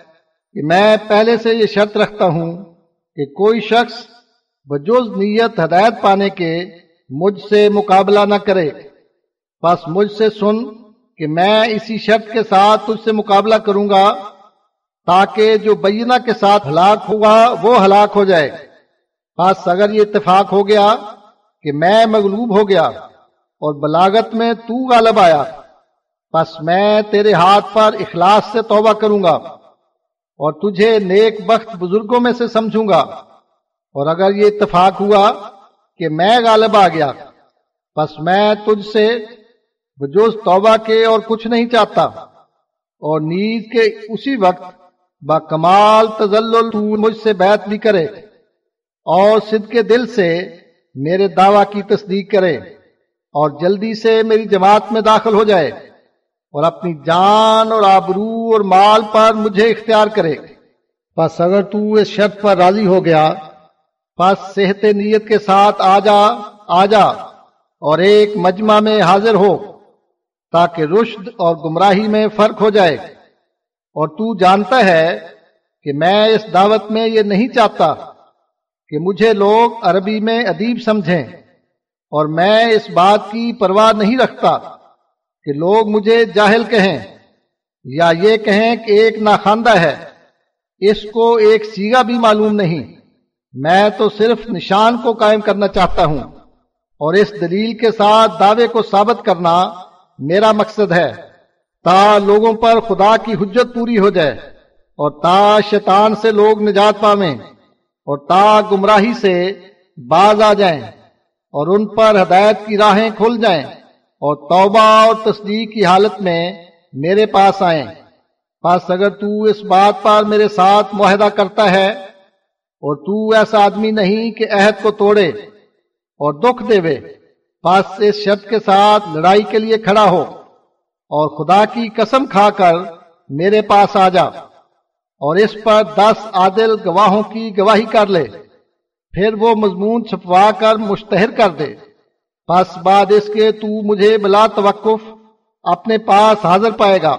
کہ میں پہلے سے یہ شرط رکھتا ہوں کہ کوئی شخص بجوز نیت ہدایت پانے کے مجھ سے مقابلہ نہ کرے۔ بس مجھ سے سن کہ میں اسی شرط کے ساتھ تجھ سے مقابلہ کروں گا تاکہ جو بینہ کے ساتھ ہلاک ہوگا وہ ہلاک ہو جائے۔ بس اگر یہ اتفاق ہو گیا کہ میں مغلوب ہو گیا اور بلاغت میں تو غالب آیا، پس میں تیرے ہاتھ پر اخلاص سے توبہ کروں گا اور تجھے نیک بخت بزرگوں میں سے سمجھوں گا۔ اور اگر یہ اتفاق ہوا کہ میں غالب آ گیا، پس میں تجھ سے بجوز توبہ کے اور کچھ نہیں چاہتا۔ اور نیز کے اسی وقت با کمال تزل تو مجھ سے بیعت بھی کرے۔ اور صدق کے دل سے میرے دعویٰ کی تصدیق کرے اور جلدی سے میری جماعت میں داخل ہو جائے اور اپنی جان اور آبرو اور مال پر مجھے اختیار کرے۔ بس اگر تو اس شرط پر راضی ہو گیا بس صحت نیت کے ساتھ آ جا آ جا اور ایک مجمع میں حاضر ہو تاکہ رشد اور گمراہی میں فرق ہو جائے۔ اور تو جانتا ہے کہ میں اس دعوت میں یہ نہیں چاہتا۔ کہ مجھے لوگ عربی میں ادیب سمجھیں اور میں اس بات کی پرواہ نہیں رکھتا کہ لوگ مجھے جاہل کہیں یا یہ کہیں کہ ایک ناخواندہ ہے۔ اس کو ایک سیگا بھی معلوم نہیں۔ میں تو صرف نشان کو قائم کرنا چاہتا ہوں اور اس دلیل کے ساتھ دعوے کو ثابت کرنا میرا مقصد ہے۔ تا لوگوں پر خدا کی حجت پوری ہو جائے اور تا شیطان سے لوگ نجات پاویں۔ اور تا گمراہی سے باز آ جائیں اور ان پر ہدایت کی راہیں کھل جائیں اور توبہ اور تصدیق کی حالت میں میرے پاس آئیں۔ بس اگر تو اس بات پر میرے ساتھ معاہدہ کرتا ہے اور تو ایسا آدمی نہیں کہ عہد کو توڑے اور دکھ دے وے بس اس شرط کے ساتھ لڑائی کے لیے کھڑا ہو اور خدا کی قسم کھا کر میرے پاس آ جا۔ اور اس پر دس عادل گواہوں کی گواہی کر لے۔ پھر وہ مضمون چھپوا کر مشتہر کر دے۔ بس بعد اس کے تو مجھے بلا توقف اپنے پاس حاضر پائے گا۔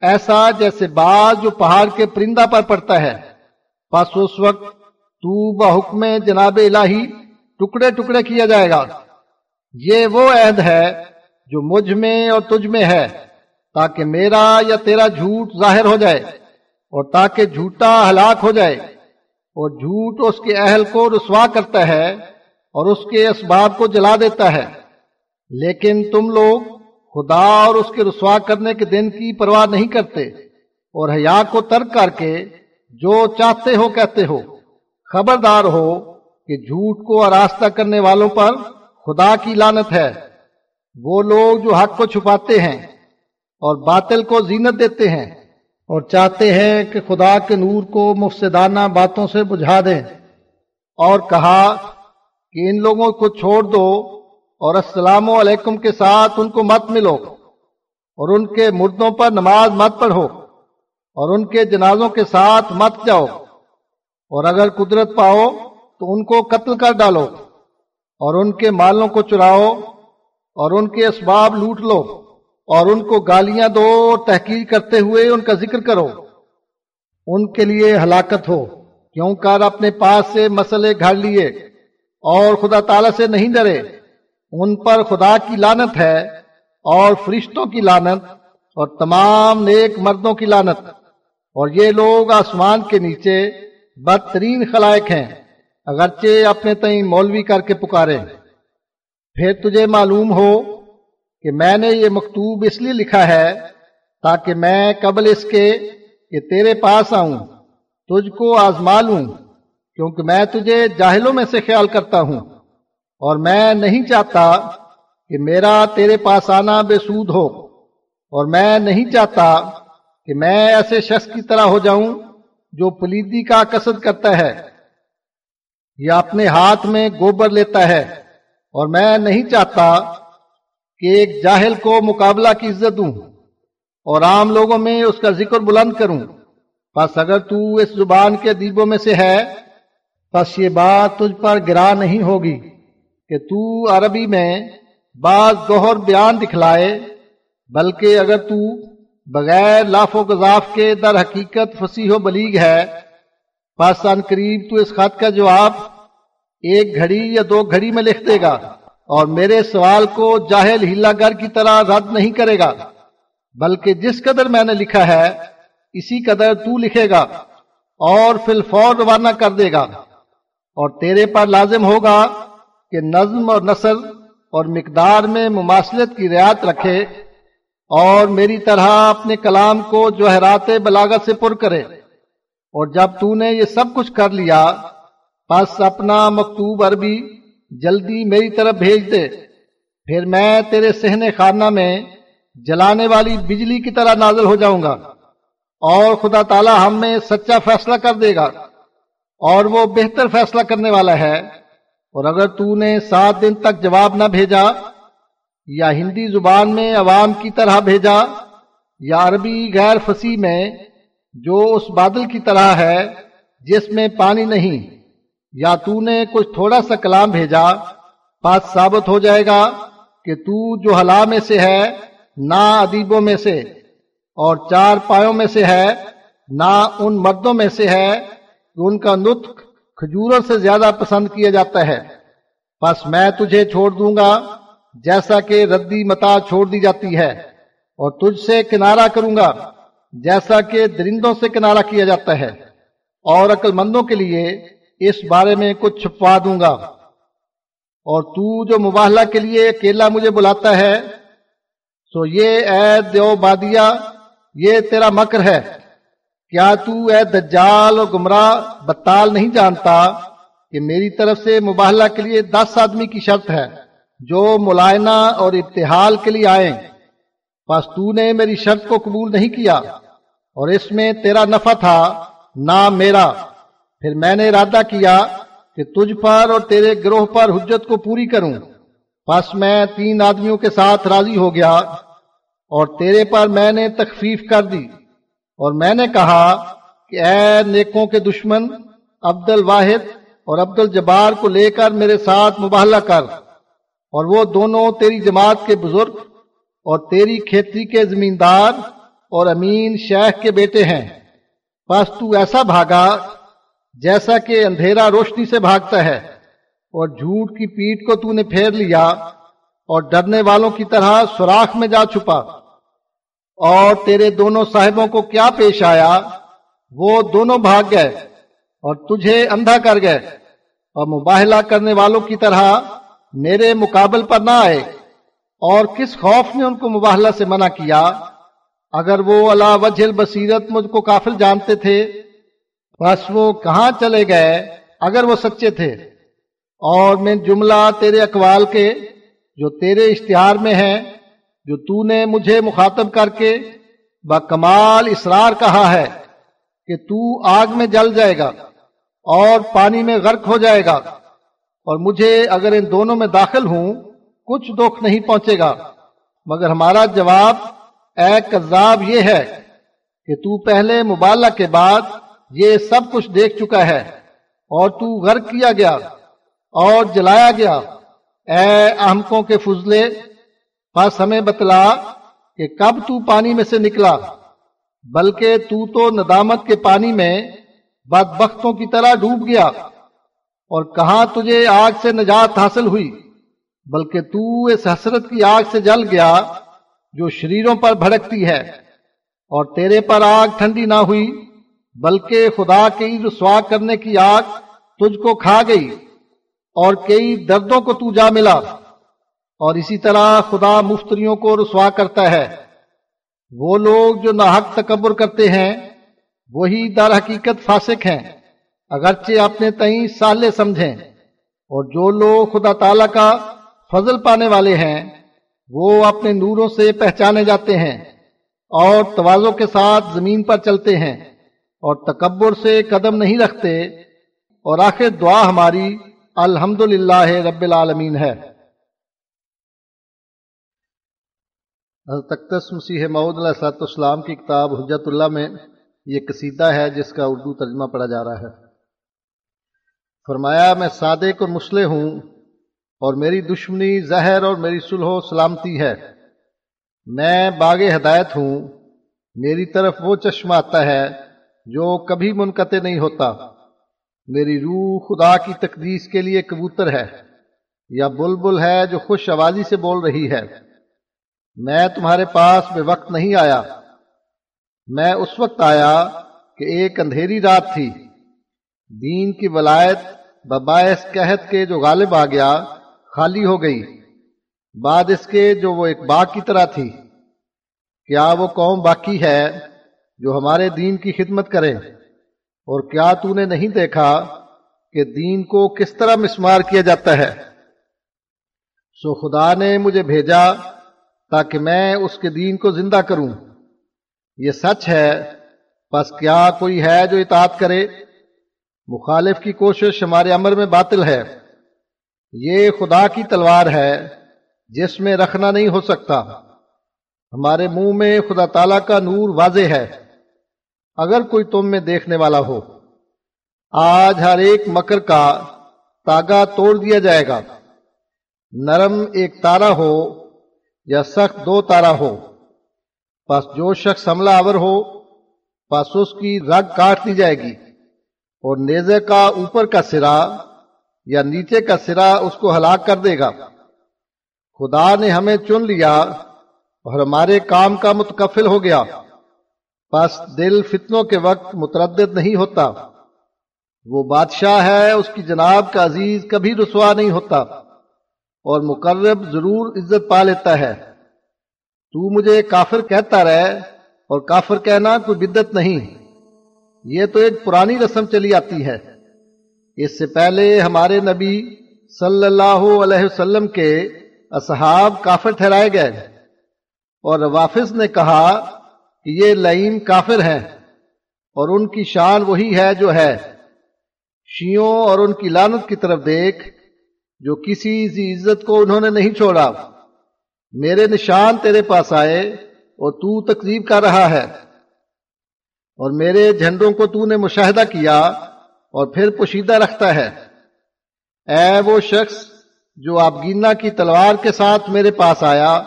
ایسا جیسے باز جو پہاڑ کے پرندہ پر پڑتا ہے۔ بس اس وقت تو بحکم جناب الہی ٹکڑے ٹکڑے کیا جائے گا۔ یہ وہ عہد ہے جو مجھ میں اور تجھ میں ہے تاکہ میرا یا تیرا جھوٹ ظاہر ہو جائے۔ اور تاکہ جھوٹا ہلاک ہو جائے، اور جھوٹ اس کے اہل کو رسوا کرتا ہے اور اس کے اسباب کو جلا دیتا ہے۔ لیکن تم لوگ خدا اور اس کے رسوا کرنے کے دن کی پرواہ نہیں کرتے، اور حیا کو ترک کر کے جو چاہتے ہو کہتے ہو۔ خبردار ہو کہ جھوٹ کو آراستہ کرنے والوں پر خدا کی لانت ہے۔ وہ لوگ جو حق کو چھپاتے ہیں اور باطل کو زینت دیتے ہیں۔ اور چاہتے ہیں کہ خدا کے نور کو مفسدانہ باتوں سے بجھا دیں اور کہا کہ ان لوگوں کو چھوڑ دو اور السلام علیکم کے ساتھ ان کو مت ملو اور ان کے مردوں پر نماز مت پڑھو اور ان کے جنازوں کے ساتھ مت جاؤ اور اگر قدرت پاؤ تو ان کو قتل کر ڈالو اور ان کے مالوں کو چراؤ اور ان کے اسباب لوٹ لو اور ان کو گالیاں دو اور تحقیق کرتے ہوئے ان کا ذکر کرو۔ ان کے لیے ہلاکت ہو۔ کیوں؟ کر اپنے پاس سے مسئلے گھڑ لیے اور خدا تعالی سے نہیں ڈرے۔ ان پر خدا کی لانت ہے اور فرشتوں کی لانت اور تمام نیک مردوں کی لانت اور یہ لوگ آسمان کے نیچے بدترین خلائق ہیں، اگرچہ اپنے تئیں مولوی کر کے پکارے۔ پھر تجھے معلوم ہو کہ میں نے یہ مکتوب اس لیے لکھا ہے تاکہ میں قبل اس کے کہ تیرے پاس آؤں، تجھ کو آزما لوں، کیونکہ میں تجھے جاہلوں میں سے خیال کرتا ہوں۔ اور میں نہیں چاہتا کہ میرا تیرے پاس آنا بے سود ہو، اور میں نہیں چاہتا کہ میں ایسے شخص کی طرح ہو جاؤں جو پلیدی کا قصد کرتا ہے، یا اپنے ہاتھ میں گوبر لیتا ہے۔ اور میں نہیں چاہتا کہ ایک جاہل کو مقابلہ کی عزت دوں اور عام لوگوں میں اس کا ذکر بلند کروں۔ بس اگر تو اس زبان کے ادیبوں میں سے ہے بس یہ بات تجھ پر گرا نہیں ہوگی کہ تو عربی میں بعض گوہر بیان دکھلائے، بلکہ اگر تو بغیر لاف و گذاف کے در حقیقت فصیح و بلیغ ہے، پس ان قریب تو اس خط کا جواب ایک گھڑی یا دو گھڑی میں لکھ دے گا۔ اور میرے سوال کو جاہل ہیلا گر کی طرح رد نہیں کرے گا، بلکہ جس قدر میں نے لکھا ہے، اسی قدر تو لکھے گا اور فی الفور روانہ کر دے گا۔ اور تیرے پر لازم ہوگا کہ نظم اور نثر اور مقدار میں مماثلت کی رعایت رکھے اور میری طرح اپنے کلام کو جوہرات بلاغت سے پر کرے۔ اور جب تو نے یہ سب کچھ کر لیا، پس اپنا مکتوب عربی جلدی میری طرف بھیج دے۔ پھر میں تیرے سہنے خانہ میں جلانے والی بجلی کی طرح نازل ہو جاؤں گا۔ اور خدا تعالی ہم میں سچا فیصلہ کر دے گا۔ اور وہ بہتر فیصلہ کرنے والا ہے۔ اور اگر تو نے سات دن تک جواب نہ بھیجا، یا ہندی زبان میں عوام کی طرح بھیجا، یا عربی غیر فصیح میں، جو اس بادل کی طرح ہے، جس میں پانی نہیں۔ یا تو نے کچھ تھوڑا سا کلام بھیجا، بات ثابت ہو جائے گا کہ تو جو حلا میں سے ہے، نا ادیبوں میں سے، اور چار پایوں میں سے ہے نہ ان مردوں میں سے ہے، کہ ان کا نطق کھجوروں سے زیادہ پسند کیا جاتا ہے۔ بس میں تجھے چھوڑ دوں گا، جیسا کہ ردی متا چھوڑ دی جاتی ہے، اور تجھ سے کنارہ کروں گا، جیسا کہ درندوں سے کنارہ کیا جاتا ہے۔ اور عقل مندوں کے لیے اس بارے میں کچھ چھپوا دوں گا۔ اور تو جو مباہلہ کے لیے اکیلا مجھے بلاتا ہے، سو یہ اے دیو بادیا یہ تیرا مکر ہے۔ کیا تو اے دجال اور گمراہ بتال نہیں جانتا کہ میری طرف سے مباہلہ کے لیے دس آدمی کی شرط ہے، جو ملائنہ اور ابتحال کے لیے آئیں۔ پس تو نے میری شرط کو قبول نہیں کیا، اور اس میں تیرا نفع تھا، نہ میرا۔ پھر میں نے ارادہ کیا کہ تجھ پر اور تیرے گروہ پر حجت کو پوری کروں۔ پس میں تین آدمیوں کے ساتھ راضی ہو گیا اور تیرے پر میں نے تخفیف کر دی۔ اور میں نے کہا کہ اے نیکوں کے دشمن عبد الواحد اور عبد الجبار کو لے کر میرے ساتھ مباہلہ کر۔ اور وہ دونوں تیری جماعت کے بزرگ اور تیری کھیتی کے زمیندار اور امین شیخ کے بیٹے ہیں۔ بس تو ایسا بھاگا جیسا کہ اندھیرا روشنی سے بھاگتا ہے، اور جھوٹ کی پیٹ کو تو نے پھیر لیا، اور ڈرنے والوں کی طرح سوراخ میں جا چھپا۔ اور تیرے دونوں صاحبوں کو کیا پیش آیا؟ وہ دونوں بھاگ گئے، اور تجھے اندھا کر گئے۔ اور مباہلہ کرنے والوں کی طرح میرے مقابل پر نہ آئے۔ اور کس خوف نے ان کو مباہلہ سے منع کیا؟ اگر وہ اللہ وجہ بصیرت مجھ کو کافل جانتے تھے بس وہ کہاں چلے گئے اگر وہ سچے تھے؟ اور میں جملہ تیرے اقوال کے، جو تیرے اشتہار میں ہیں، جو تو نے مجھے مخاطب کر کے بکمال اسرار کہا ہے کہ تو آگ میں جل جائے گا اور پانی میں غرق ہو جائے گا، اور مجھے اگر ان دونوں میں داخل ہوں، کچھ دکھ نہیں پہنچے گا۔ مگر ہمارا جواب اے کذاب یہ ہے کہ تو پہلے مبالہ کے بعد یہ سب کچھ دیکھ چکا ہے اور تو غرق کیا گیا اور جلایا گیا۔ اے احمقوں کے فضلے بس ہمیں بتلا کہ کب تو پانی میں سے نکلا، بلکہ تو تو ندامت کے پانی میں بدبختوں کی طرح ڈوب گیا۔ اور کہاں تجھے آگ سے نجات حاصل ہوئی، بلکہ تو اس حسرت کی آگ سے جل گیا جو شریروں پر بھڑکتی ہے۔ اور تیرے پر آگ ٹھنڈی نہ ہوئی بلکہ خدا کی رسوا کرنے کی آگ تجھ کو کھا گئی اور کئی دردوں کو تو جا ملا۔ اور اسی طرح خدا مفتریوں کو رسوا کرتا ہے۔ وہ لوگ جو ناحق تکبر کرتے ہیں، وہی در حقیقت فاسق ہیں، اگرچہ اپنے تئیں سالے سمجھیں۔ اور جو لوگ خدا تعالی کا فضل پانے والے ہیں، وہ اپنے نوروں سے پہچانے جاتے ہیں اور توازوں کے ساتھ زمین پر چلتے ہیں۔ اور تکبر سے قدم نہیں رکھتے اور آخر دعا ہماری الحمد رب العالمین ہے۔ تختس مسیح معود علیہ السلط اسلام کی کتاب حجت اللہ میں یہ قصیدہ ہے جس کا اردو ترجمہ پڑھا جا رہا ہے۔ فرمایا، میں صادق اور مسلح ہوں اور میری دشمنی زہر اور میری سلح و سلامتی ہے۔ میں باغ ہدایت ہوں، میری طرف وہ چشمہ آتا ہے جو کبھی منقطع نہیں ہوتا۔ میری روح خدا کی تقدیس کے لیے کبوتر ہے یا بلبل ہے جو خوش آوازی سے بول رہی ہے۔ میں تمہارے پاس بے وقت نہیں آیا۔ میں اس وقت آیا کہ ایک اندھیری رات تھی۔ دین کی ولایت بباعث قحط کے جو غالب آ گیا، خالی ہو گئی۔ بعد اس کے جو وہ ایک باغ کی طرح تھی۔ کیا وہ قوم باقی ہے؟ جو ہمارے دین کی خدمت کرے۔ اور کیا تو نے نہیں دیکھا کہ دین کو کس طرح مسمار کیا جاتا ہے؟ سو خدا نے مجھے بھیجا تاکہ میں اس کے دین کو زندہ کروں۔ یہ سچ ہے بس کیا کوئی ہے جو اطاعت کرے؟ مخالف کی کوشش ہمارے عمر میں باطل ہے۔ یہ خدا کی تلوار ہے جس میں رکھنا نہیں ہو سکتا۔ ہمارے منہ میں خدا تعالی کا نور واضح ہے۔ اگر کوئی تم میں دیکھنے والا ہو، آج ہر ایک مکر کا تاگا توڑ دیا جائے گا۔ نرم ایک تارا ہو یا سخت دو تارا ہو بس جو شخص حملہ آور ہو، پس اس کی رگ کاٹ دی جائے گی۔ اور نیزے کا اوپر کا سرا یا نیچے کا سرا اس کو ہلاک کر دے گا۔ خدا نے ہمیں چن لیا اور ہمارے کام کا متکفل ہو گیا۔ پس دل فتنوں کے وقت متردد نہیں ہوتا۔ وہ بادشاہ ہے، اس کی جناب کا عزیز کبھی رسوا نہیں ہوتا۔ اور مقرب ضرور عزت پا لیتا ہے۔ تو مجھے کافر کہتا رہے اور کافر کہنا کوئی بدت نہیں۔ یہ تو ایک پرانی رسم چلی آتی ہے۔ اس سے پہلے ہمارے نبی صلی اللہ علیہ وسلم کے اصحاب کافر ٹھہرائے گئے۔ اور وافظ نے کہا کہ یہ لئیم کافر ہیں اور ان کی شان وہی ہے جو ہے۔ شیوں اور ان کی لانت کی طرف دیکھ، جو کسی عزت کو انہوں نے نہیں چھوڑا۔ میرے نشان تیرے پاس آئے اور تو تقریب کر رہا ہے۔ اور میرے جھنڈوں کو تو نے مشاہدہ کیا اور پھر پوشیدہ رکھتا ہے۔ اے وہ شخص جو آپ گینا کی تلوار کے ساتھ میرے پاس آیا،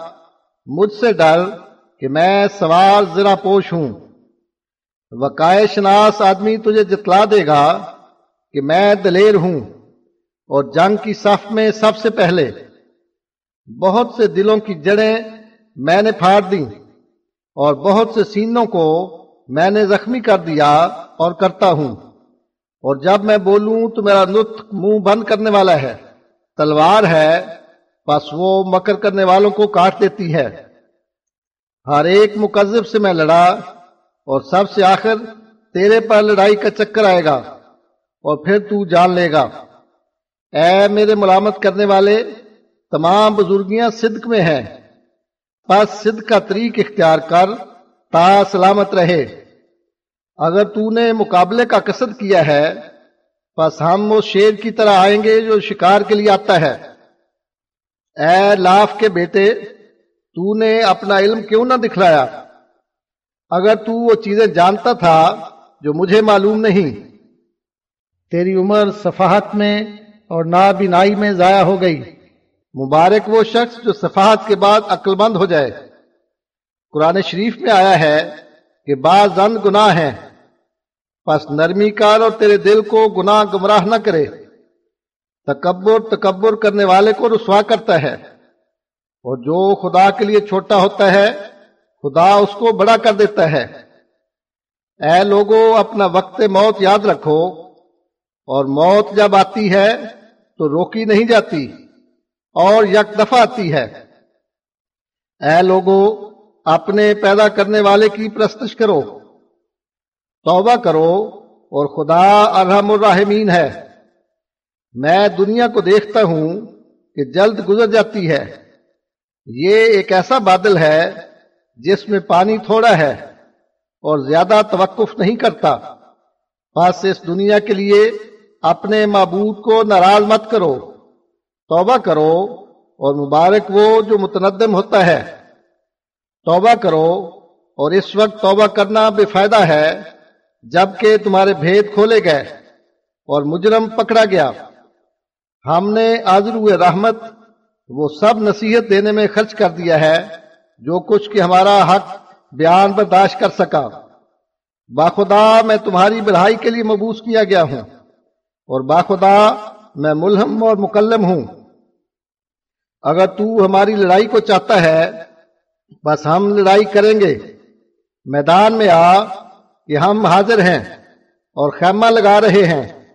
مجھ سے ڈر کہ میں سوار ذرا پوش ہوں۔ وقائے شناس آدمی تجھے جتلا دے گا کہ میں دلیر ہوں اور جنگ کی صف میں سب سے پہلے بہت سے دلوں کی جڑیں میں نے پھاڑ دی اور بہت سے سینوں کو میں نے زخمی کر دیا اور کرتا ہوں۔ اور جب میں بولوں تو میرا نطق منہ بند کرنے والا ہے، تلوار ہے بس وہ مکر کرنے والوں کو کاٹ دیتی ہے۔ ہر ایک مقذب سے میں لڑا اور سب سے آخر تیرے پر لڑائی کا چکر آئے گا اور پھر تو جان لے گا۔ اے میرے ملامت کرنے والے، تمام بزرگیاں صدق میں ہیں۔ بس صدق کا طریق اختیار کر، تا سلامت رہے۔ اگر تو نے مقابلے کا قصد کیا ہے بس ہم اس شیر کی طرح آئیں گے جو شکار کے لیے آتا ہے۔ اے لاف کے بیٹے تو نے اپنا علم کیوں نہ دکھلایا اگر تو وہ چیزیں جانتا تھا جو مجھے معلوم نہیں تیری عمر صفحت میں اور نابینائی میں ضائع ہو گئی مبارک وہ شخص جو صفحت کے بعد عقل مند ہو جائے قرآن شریف میں آیا ہے کہ بعض زن گناہ ہیں پس نرمی کار اور تیرے دل کو گناہ گمراہ نہ کرے تکبر تکبر کرنے والے کو رسوا کرتا ہے اور جو خدا کے لیے چھوٹا ہوتا ہے، خدا اس کو بڑا کر دیتا ہے۔ اے لوگوں اپنا وقت موت یاد رکھو۔ اور موت جب آتی ہے، تو روکی نہیں جاتی، اور یک دفعہ آتی ہے۔ اے لوگوں اپنے پیدا کرنے والے کی پرستش کرو۔ توبہ کرو، اور خدا ارحم الرحمین ہے۔ میں دنیا کو دیکھتا ہوں کہ جلد گزر جاتی ہے۔ یہ ایک ایسا بادل ہے جس میں پانی تھوڑا ہے اور زیادہ توقف نہیں کرتا۔ بس اس دنیا کے لیے اپنے معبود کو ناراض مت کرو، توبہ کرو اور مبارک وہ جو متندم ہوتا ہے۔ توبہ کرو اور اس وقت توبہ کرنا بے فائدہ ہے جبکہ تمہارے بھید کھولے گئے اور مجرم پکڑا گیا۔ ہم نے آزرو رحمت وہ سب نصیحت دینے میں خرچ کر دیا ہے جو کچھ کہ ہمارا حق بیان برداشت کر سکا۔ باخدا میں تمہاری بڑھائی کے لیے مبوس کیا گیا ہوں اور باخدا میں ملہم اور مکلم ہوں۔ اگر تو ہماری لڑائی کو چاہتا ہے، بس ہم لڑائی کریں گے۔ میدان میں آ کہ ہم حاضر ہیں اور خیمہ لگا رہے ہیں۔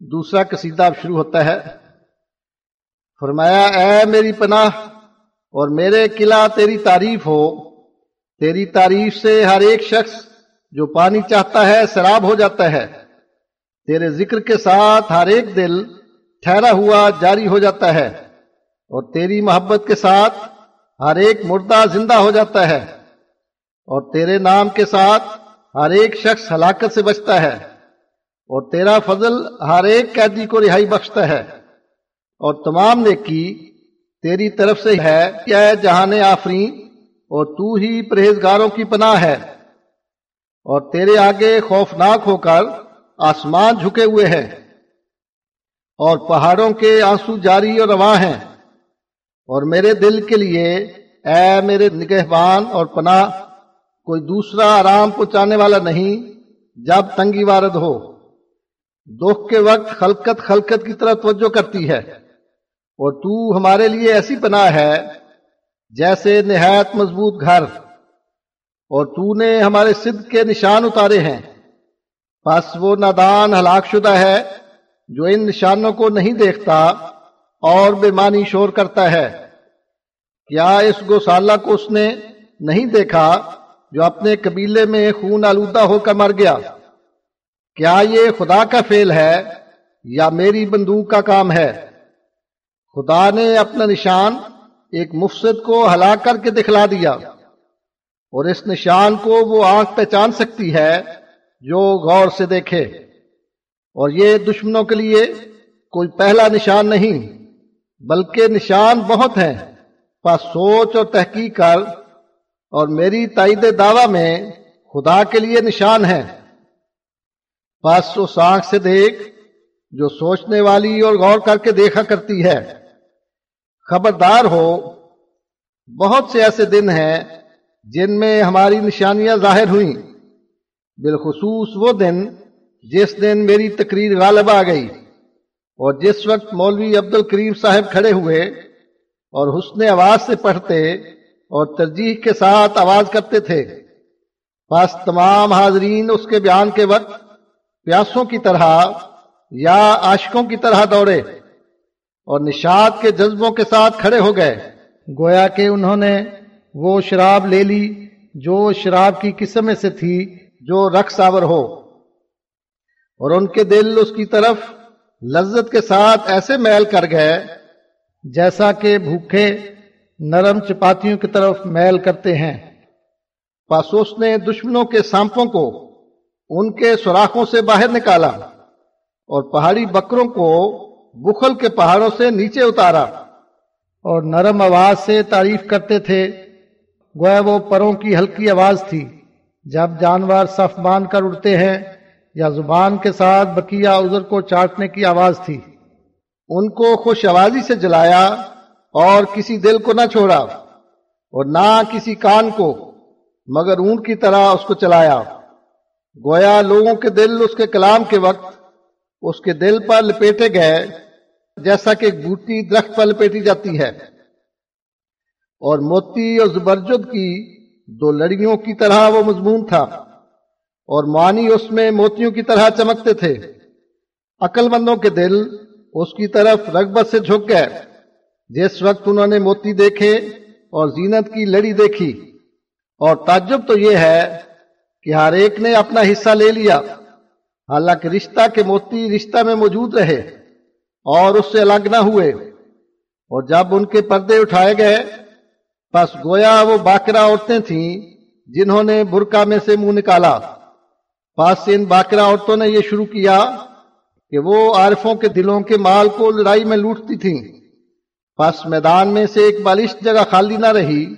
دوسرا قصیدہ اب شروع ہوتا ہے۔ فرمایا، اے میری پناہ اور میرے قلعہ تیری تعریف ہو۔ تیری تعریف سے ہر ایک شخص جو پانی چاہتا ہے سراب ہو جاتا ہے۔ تیرے ذکر کے ساتھ ہر ایک دل ٹھہرا ہوا جاری ہو جاتا ہے اور تیری محبت کے ساتھ ہر ایک مردہ زندہ ہو جاتا ہے۔ اور تیرے نام کے ساتھ ہر ایک شخص ہلاکت سے بچتا ہے۔ اور تیرا فضل ہر ایک قیدی کو رہائی بخشتا ہے۔ اور تمام نیکی تیری طرف سے ہے، کیا ہے جہان آفرین؟ اور تو ہی پرہیزگاروں کی پناہ ہے۔ اور تیرے آگے خوفناک ہو کر آسمان جھکے ہوئے ہیں۔ اور پہاڑوں کے آنسو جاری اور رواں ہیں۔ اور میرے دل کے لیے، اے میرے نگہبان اور پناہ، کوئی دوسرا آرام پہنچانے والا نہیں، جب تنگی وارد ہو۔ دکھ کے وقت خلقت خلقت کی طرف توجہ کرتی ہے۔ اور تو ہمارے لیے ایسی پناہ ہے جیسے نہایت مضبوط گھر، اور تو نے ہمارے صدق کے نشان اتارے ہیں۔ بس وہ نادان ہلاک شدہ ہے جو ان نشانوں کو نہیں دیکھتا اور بے معنی شور کرتا ہے۔ کیا اس گوسالہ کو اس نے نہیں دیکھا جو اپنے قبیلے میں خون آلودہ ہو کر مر گیا؟ کیا یہ خدا کا فیل ہے یا میری بندوق کا کام ہے؟ خدا نے اپنا نشان ایک مفسد کو ہلاک کر کے دکھلا دیا اور اس نشان کو وہ آنکھ پہچان سکتی ہے جو غور سے دیکھے۔ اور یہ دشمنوں کے لیے کوئی پہلا نشان نہیں، بلکہ نشان بہت ہیں۔ پس سوچ اور تحقیق کر اور میری تائید دعوی میں خدا کے لیے نشان ہے پس اس آنکھ سے دیکھ جو سوچنے والی اور غور کر کے دیکھا کرتی ہے۔ خبردار ہو، بہت سے ایسے دن ہیں جن میں ہماری نشانیاں ظاہر ہوئیں۔ بالخصوص وہ دن جس دن میری تقریر غالب آ گئی اور جس وقت مولوی عبد الکریم صاحب کھڑے ہوئے اور حسن آواز سے پڑھتے اور ترجیح کے ساتھ آواز کرتے تھے۔ بس تمام حاضرین اس کے بیان کے وقت پیاسوں کی طرح یا عاشقوں کی طرح دوڑے۔ اور نشاد کے جذبوں کے ساتھ کھڑے ہو گئے۔ گویا کہ انہوں نے وہ شراب لے لی جو شراب کی قسم سے تھی جو رقص آور ہو۔ اور ان کے دل اس کی طرف لذت کے ساتھ ایسے میل کر گئے جیسا کہ بھوکے نرم چپاتیوں کی طرف میل کرتے ہیں۔ پاسوس نے دشمنوں کے سانپوں کو ان کے سوراخوں سے باہر نکالا اور پہاڑی بکروں کو بخل کے پہاڑوں سے نیچے اتارا اور نرم آواز سے تعریف کرتے تھے۔ گویا وہ پروں کی ہلکی آواز تھی۔ جب جانور صف باندھ کر اڑتے ہیں یا زبان کے ساتھ بکیا ازر کو چاٹنے کی آواز تھی۔ ان کو خوش آوازی سے جلایا اور کسی دل کو نہ چھوڑا اور نہ کسی کان کو، مگر اون کی طرح اس کو چلایا۔ گویا لوگوں کے دل اس کے کلام کے وقت اس کے دل پر لپیٹے گئے۔ جیسا کہ بوٹی درخت پر لپیٹی جاتی ہے۔ اور موتی اور زبرجد کی دو لڑیوں کی طرح وہ مضمون تھا۔ اور معنی اس میں موتیوں کی طرح چمکتے تھے۔ عقل مندوں کے دل اس کی طرف رغبت سے جھک گئے۔ جس وقت انہوں نے موتی دیکھے اور زینت کی لڑی دیکھی۔ اور تعجب تو یہ ہے کہ ہر ایک نے اپنا حصہ لے لیا۔ حالانکہ رشتہ کے موتی رشتہ میں موجود رہے۔ اور اس سے الگ نہ ہوئے۔ اور جب ان کے پردے اٹھائے گئے بس گویا وہ باقرہ عورتیں تھیں جنہوں نے برکا میں سے منہ نکالا۔ پاس ان باقرہ عورتوں نے یہ شروع کیا کہ وہ عارفوں کے دلوں کے مال کو لڑائی میں لوٹتی تھیں۔ پس میدان میں سے ایک بالشت جگہ خالی نہ رہی،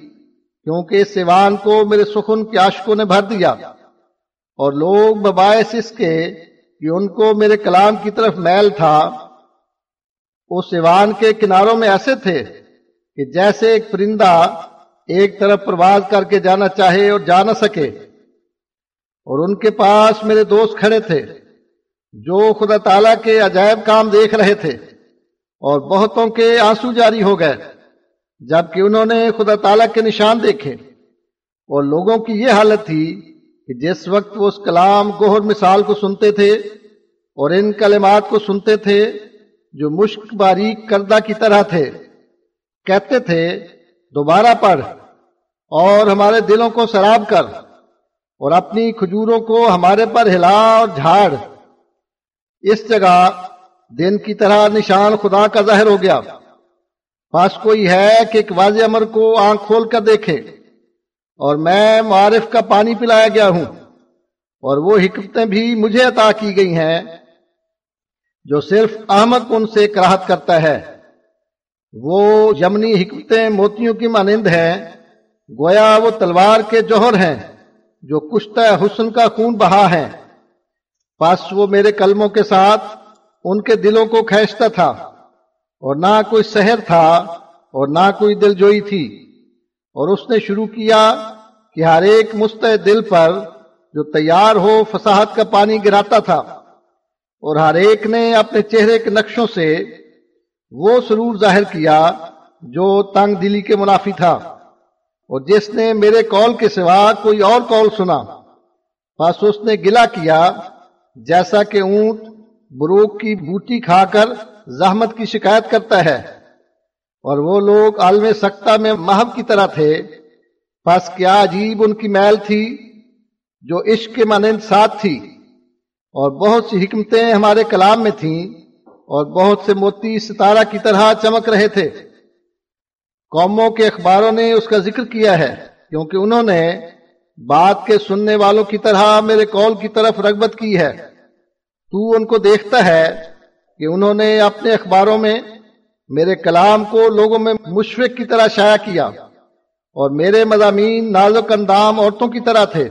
کیونکہ اس سیوان کو میرے سخن کے عاشقوں نے بھر دیا۔ اور لوگ بباعث اس کے کہ ان کو میرے کلام کی طرف میل تھا۔ اس سیوان کے کناروں میں ایسے تھے کہ جیسے ایک پرندہ ایک طرف پرواز کر کے جانا چاہے اور جا نہ سکے، اور ان کے پاس میرے دوست کھڑے تھے جو خدا تعالیٰ کے عجائب کام دیکھ رہے تھے، اور بہتوں کے آنسو جاری ہو گئے، جبکہ انہوں نے خدا تعالیٰ کے نشان دیکھے۔ اور لوگوں کی یہ حالت تھی کہ جس وقت وہ اس کلام گوہر مثال کو سنتے تھے اور ان کلمات کو سنتے تھے جو مشک باریک کردہ کی طرح تھے، کہتے تھے، دوبارہ پڑھ اور ہمارے دلوں کو سراب کر اور اپنی کھجوروں کو ہمارے پر ہلا اور جھاڑ۔ اس جگہ دن کی طرح نشان خدا کا ظاہر ہو گیا۔ پاس کوئی ہے کہ ایک واضح امر کو آنکھ کھول کر دیکھے اور میں معارف کا پانی پلایا گیا ہوں اور وہ حکمتیں بھی مجھے عطا کی گئی ہیں۔ جو صرف احمد ان سے کراہت کرتا ہے۔ وہ یمنی حکمتیں موتیوں کی مانند ہیں۔ گویا وہ تلوار کے جوہر ہیں جو کشتہ حسن کا خون بہا ہے۔ پس وہ میرے کلموں کے ساتھ ان کے دلوں کو کھینچتا تھا اور نہ کوئی سحر تھا اور نہ کوئی دل جوئی تھی۔ اور اس نے شروع کیا کہ ہر ایک مستعد دل پر جو تیار ہو فساحت کا پانی گراتا تھا۔ اور ہر ایک نے اپنے چہرے کے نقشوں سے وہ سرور ظاہر کیا جو تنگ دلی کے منافی تھا۔ اور جس نے میرے کال کے سوا کوئی اور کال سنا، بس اس نے گلا کیا جیسا کہ اونٹ بروک کی بوٹی کھا کر زحمت کی شکایت کرتا ہے۔ اور وہ لوگ عالم سکتا میں محب کی طرح تھے۔ بس کیا عجیب ان کی میل تھی جو عشق کے مانند ساتھ تھی۔ اور بہت سی حکمتیں ہمارے کلام میں تھیں اور بہت سے موتی ستارہ کی طرح چمک رہے تھے۔ قوموں کے اخباروں نے اس کا ذکر کیا ہے، کیونکہ انہوں نے بات کے سننے والوں کی طرح میرے کال کی طرف رغبت کی ہے۔ تو ان کو دیکھتا ہے کہ انہوں نے اپنے اخباروں میں میرے کلام کو لوگوں میں مشفق کی طرح شائع کیا اور میرے مضامین نازک اندام عورتوں کی طرح تھے۔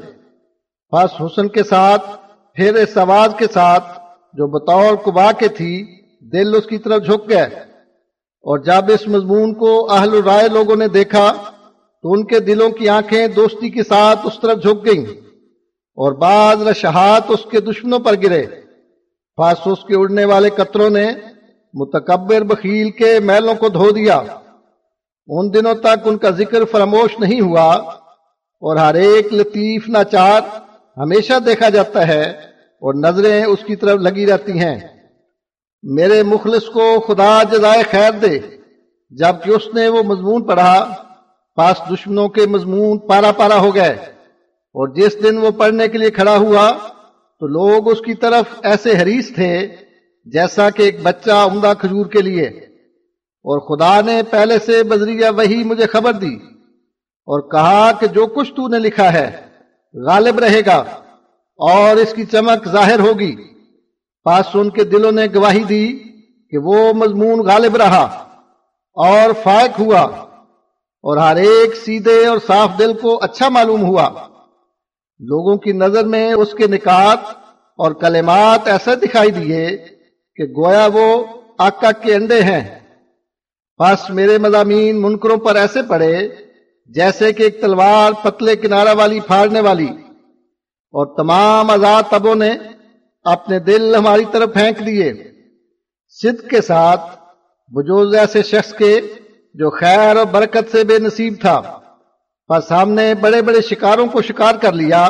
بس حسن کے ساتھ پھر اس آواز کے ساتھ جو بطور کبا کے تھی، دل اس کی طرف جھک گئے اور جب اس مضمون کو اہل رائے لوگوں نے دیکھا، تو ان کے دلوں کی آنکھیں دوستی کے ساتھ اس طرف جھک گئیں۔ اور بعض رشہات اس کے دشمنوں پر گرے۔ پاس اس کے اڑنے والے قطروں نے متکبر بخیل کے میلوں کو دھو دیا۔ ان دنوں تک ان کا ذکر فراموش نہیں ہوا۔ اور ہر ایک لطیف ناچار ہمیشہ دیکھا جاتا ہے اور نظریں اس کی طرف لگی رہتی ہیں۔ میرے مخلص کو خدا جزائے خیر دے۔ جبکہ اس نے وہ مضمون پڑھا، پاس دشمنوں کے مضمون پارا پارا ہو گئے۔ اور جس دن وہ پڑھنے کے لیے کھڑا ہوا، تو لوگ اس کی طرف ایسے حریص تھے جیسا کہ ایک بچہ عمدہ کھجور کے لیے۔ اور خدا نے پہلے سے بذریعہ وہی مجھے خبر دی اور کہا کہ جو کچھ تو نے لکھا ہے غالب رہے گا اور اس کی چمک ظاہر ہوگی۔ پاس ان کے دلوں نے گواہی دی کہ وہ مضمون غالب رہا اور فائق ہوا اور ہر ایک سیدھے اور صاف دل کو اچھا معلوم ہوا۔ لوگوں کی نظر میں اس کے نکات اور کلمات ایسے دکھائی دیے کہ گویا وہ آکا کے انڈے ہیں۔ بس میرے مضامین منکروں پر ایسے پڑے جیسے کہ ایک تلوار پتلے کنارہ والی پھاڑنے والی۔ اور تمام آزاد تبوں نے اپنے دل ہماری طرف پھینک دیے۔ صدق کے ساتھ بجوز ایسے شخص کے جو خیر اور برکت سے بے نصیب تھا۔ بس ہم نے بڑے بڑے شکاروں کو شکار کر لیا۔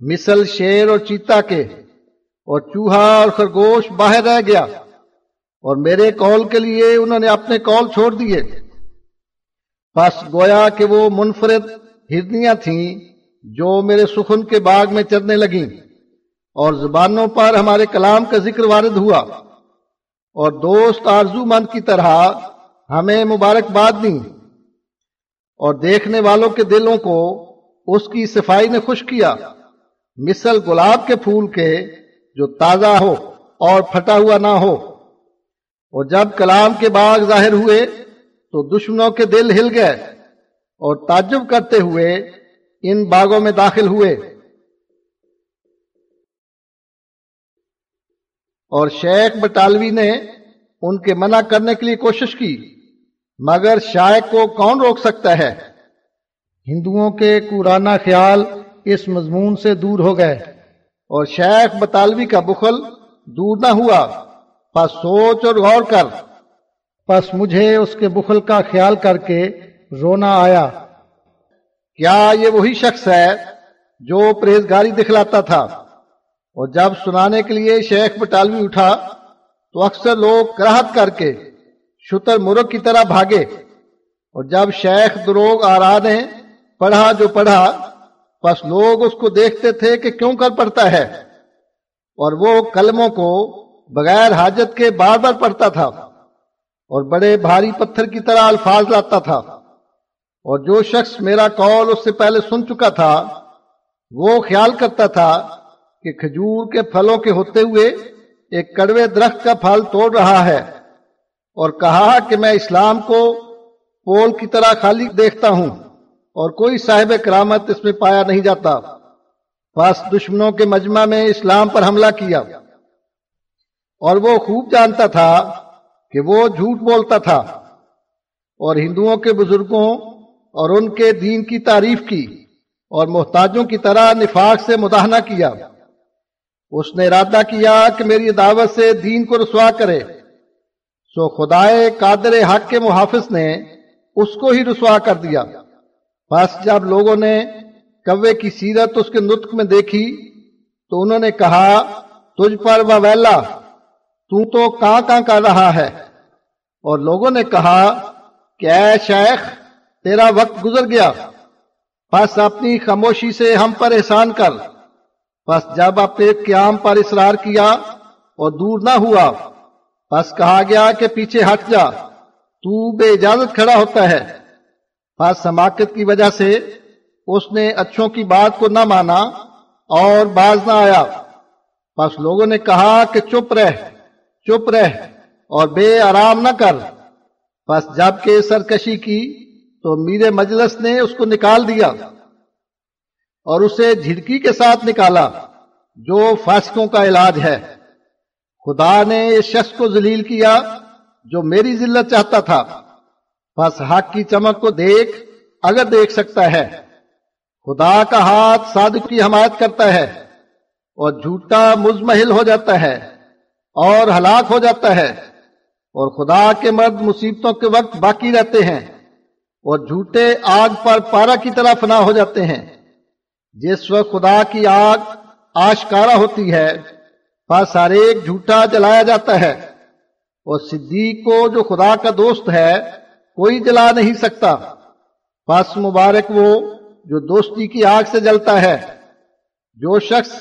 مثل شیر اور چیتا کے۔ اور چوہا اور خرگوش باہر رہ گیا۔ اور میرے کال کے لیے انہوں نے اپنے کال چھوڑ دیے۔ بس گویا کہ وہ منفرد ہرنیاں تھیں جو میرے سخن کے باغ میں چرنے لگیں اور زبانوں پر ہمارے کلام کا ذکر وارد ہوا اور دوست آرزو مند کی طرح ہمیں مبارکباد دی اور دیکھنے والوں کے دلوں کو اس کی صفائی نے خوش کیا، مثل گلاب کے پھول کے جو تازہ ہو اور پھٹا ہوا نہ ہو۔ اور جب کلام کے باغ ظاہر ہوئے تو دشمنوں کے دل ہل گئے اور تعجب کرتے ہوئے ان باغوں میں داخل ہوئے۔ اور شیخ بٹالوی نے ان کے منع کرنے کے لیے کوشش کی، مگر شائق کو کون روک سکتا ہے؟ ہندوؤں کے کورانہ خیال اس مضمون سے دور ہو گئے اور شیخ بطالوی کا بخل دور نہ ہوا۔ پس سوچ اور غور کر۔ پس مجھے اس کے بخل کا خیال کر کے رونا آیا۔ کیا یہ وہی شخص ہے جو پرہیزگاری دکھلاتا تھا؟ اور جب سنانے کے لیے شیخ بٹالوی اٹھا تو اکثر لوگ کراہت کر کے شتر مرغ کی طرح بھاگے۔ اور جب شیخ دروگ آرا نے پڑھا جو پڑھا بس لوگ اس کو دیکھتے تھے کہ کیوں کر پڑھتا ہے۔ اور وہ کلموں کو بغیر حاجت کے بار بار پڑھتا تھا۔ اور بڑے بھاری پتھر کی طرح الفاظ لاتا تھا۔ اور جو شخص میرا کال اس سے پہلے سن چکا تھا، وہ خیال کرتا تھا کہ کھجور کے پھلوں کے ہوتے ہوئے ایک کڑوے درخت کا پھل توڑ رہا ہے۔ اور کہا کہ میں اسلام کو پول کی طرح خالی دیکھتا ہوں اور کوئی صاحب کرامت اس میں پایا نہیں جاتا۔ پاس دشمنوں کے مجمع میں اسلام پر حملہ کیا۔ اور وہ خوب جانتا تھا کہ وہ جھوٹ بولتا تھا اور ہندوؤں کے بزرگوں اور ان کے دین کی تعریف کی اور محتاجوں کی طرح نفاق سے مداحنہ کیا۔ اس نے ارادہ کیا کہ میری دعوت سے دین کو رسوا کرے۔ سو خدائے قادر حق کے محافظ نے اس کو ہی رسوا کر دیا۔ بس جب لوگوں نے کوے کی سیرت اس کے نطق میں دیکھی تو انہوں نے کہا، تجھ پر ویلا تو تو کہاں کہاں کر رہا ہے؟ اور لوگوں نے کہا کہ اے شیخ، تیرا وقت گزر گیا۔ بس اپنی خاموشی سے ہم پر احسان کر۔ بس جب اپنے قیام پر اصرار کیا اور دور نہ ہوا بس کہا گیا کہ پیچھے ہٹ جا۔ تو بے اجازت کھڑا ہوتا ہے۔ بس حماقت کی وجہ سے اس نے اچھوں کی بات کو نہ مانا اور باز نہ آیا۔ بس لوگوں نے کہا کہ چپ رہ۔ چپ رہ اور بے آرام نہ کر۔ بس جبکہ سرکشی کی تو میرے مجلس نے اس کو نکال دیا اور اسے جھڑکی کے ساتھ نکالا جو فاسقوں کا علاج ہے۔ خدا نے اس شخص کو ذلیل کیا جو میری ذلت چاہتا تھا۔ بس حق کی چمک کو دیکھ، اگر دیکھ سکتا ہے۔ خدا کا ہاتھ صادق کی حمایت کرتا ہے اور جھوٹا مزمحل ہو جاتا ہے۔ اور ہلاک ہو جاتا ہے اور خدا کے مرد مصیبتوں کے وقت باقی رہتے ہیں اور جھوٹے آگ پر پارا کی طرح فنا ہو جاتے ہیں۔ جس وقت خدا کی آگ آشکارا ہوتی ہے بس ہر ایک جھوٹا جلایا جاتا ہے اور صدیق کو جو خدا کا دوست ہے، کوئی جلا نہیں سکتا۔ بس مبارک وہ جو دوستی کی آگ سے جلتا ہے۔ جو شخص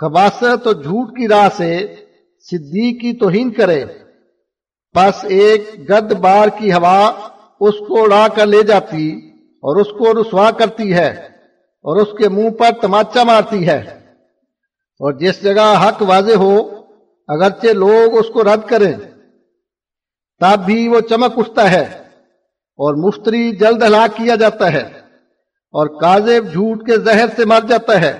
خباست اور جھوٹ کی راہ سے صدیق کی توہین کرے۔ بس ایک گد بار کی ہوا اس کو اڑا کر لے جاتی اور اس کو رسوا کرتی ہے اور اس کے منہ پر تماچا مارتی ہے۔ اور جس جگہ حق واضح ہو، اگرچہ لوگ اس کو رد کریں، تب بھی وہ چمک اٹھتا ہے اور مفتری جلد ہلاک کیا جاتا ہے اور کاذب جھوٹ کے زہر سے مر جاتا ہے۔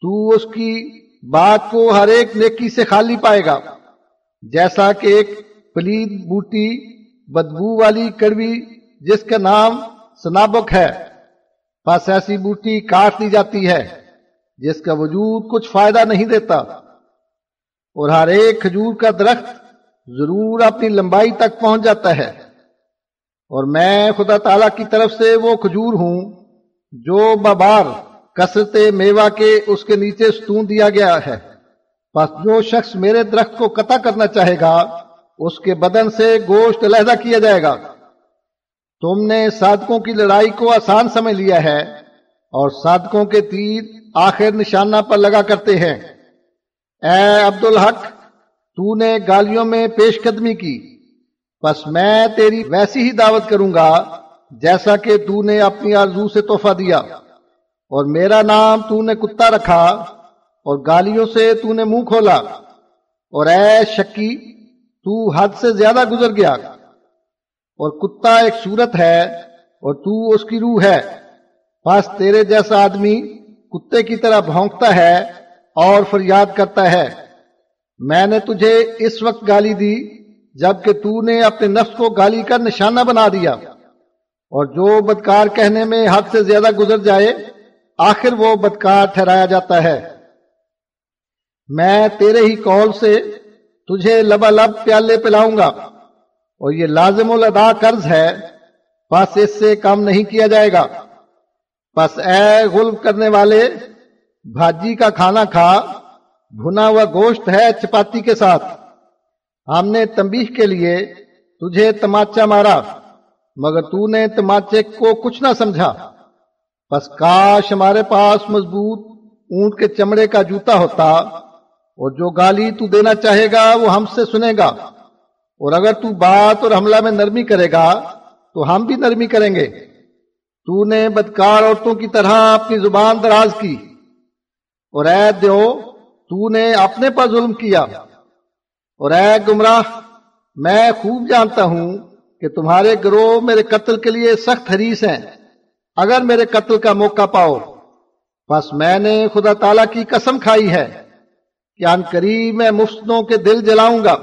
تو اس کی بات کو ہر ایک نیکی سے خالی پائے گا۔ جیسا کہ ایک پلید بوٹی بدبو والی کڑوی جس کا نام سنابک ہے بس ایسی بوٹی کاٹ دی جاتی ہے جس کا وجود کچھ فائدہ نہیں دیتا۔ اور ہر ایک کھجور کا درخت ضرور اپنی لمبائی تک پہنچ جاتا ہے۔ اور میں خدا تعالی کی طرف سے وہ کھجور ہوں جو ببار کثرت میوا کے اس کے نیچے ستون دیا گیا ہے۔ بس جو شخص میرے درخت کو قطع کرنا چاہے گا، اس کے بدن سے گوشت علیحدہ کیا جائے گا۔ تم نے صادقوں کی لڑائی کو آسان سمجھ لیا ہے اور صادقوں کے تیر آخر نشانہ پر لگا کرتے ہیں۔ اے عبد الحق تو نے گالیوں میں پیش قدمی کی۔ بس میں تیری ویسی ہی دعوت کروں گا جیسا کہ تو نے اپنی آرزو سے تحفہ دیا۔ اور میرا نام تو نے کتا رکھا اور گالیوں سے تو نے منہ کھولا اور اے شکی، تو حد سے زیادہ گزر گیا۔ اور کتا ایک صورت ہے اور تو اس کی روح ہے۔ بس تیرے جیسا آدمی کتے کی طرح بھونکتا ہے اور فریاد کرتا ہے۔ میں نے تجھے اس وقت گالی دی جبکہ تو نے اپنے نفس کو گالی کا نشانہ بنا دیا۔ اور جو بدکار کہنے میں حد سے زیادہ گزر جائے آخر وہ بدکار ٹھہرایا جاتا ہے۔ میں تیرے ہی کال سے تجھے لبا لب پیالے پلاؤں گا اور یہ لازم الادا قرض ہے۔ بس اس سے کام نہیں کیا جائے گا۔ بس اے غلب کرنے والے، بھاجی کا کھانا کھا۔ بھنا ہوا گوشت ہے چپاتی کے ساتھ۔ ہم نے تمبیح کے لیے تجھے تماچا مارا، مگر تو نے تماچے کو کچھ نہ سمجھا۔ بس کاش ہمارے پاس مضبوط اونٹ کے چمڑے کا جوتا ہوتا اور جو گالی تو دینا چاہے گا وہ ہم سے سنے گا۔ اور اگر تو بات اور حملہ میں نرمی کرے گا تو ہم بھی نرمی کریں گے۔ تو نے بدکار عورتوں کی طرح اپنی زبان دراز کی۔ اور اے دیو، تو نے اپنے پر ظلم کیا۔ اور اے گمراہ، میں خوب جانتا ہوں کہ تمہارے گروہ میرے قتل کے لیے سخت حریص ہیں۔ اگر میرے قتل کا موقع پاؤ، بس میں نے خدا تعالی کی قسم کھائی ہے کہ ان قریب میں مفتوں کے دل جلاؤں گا۔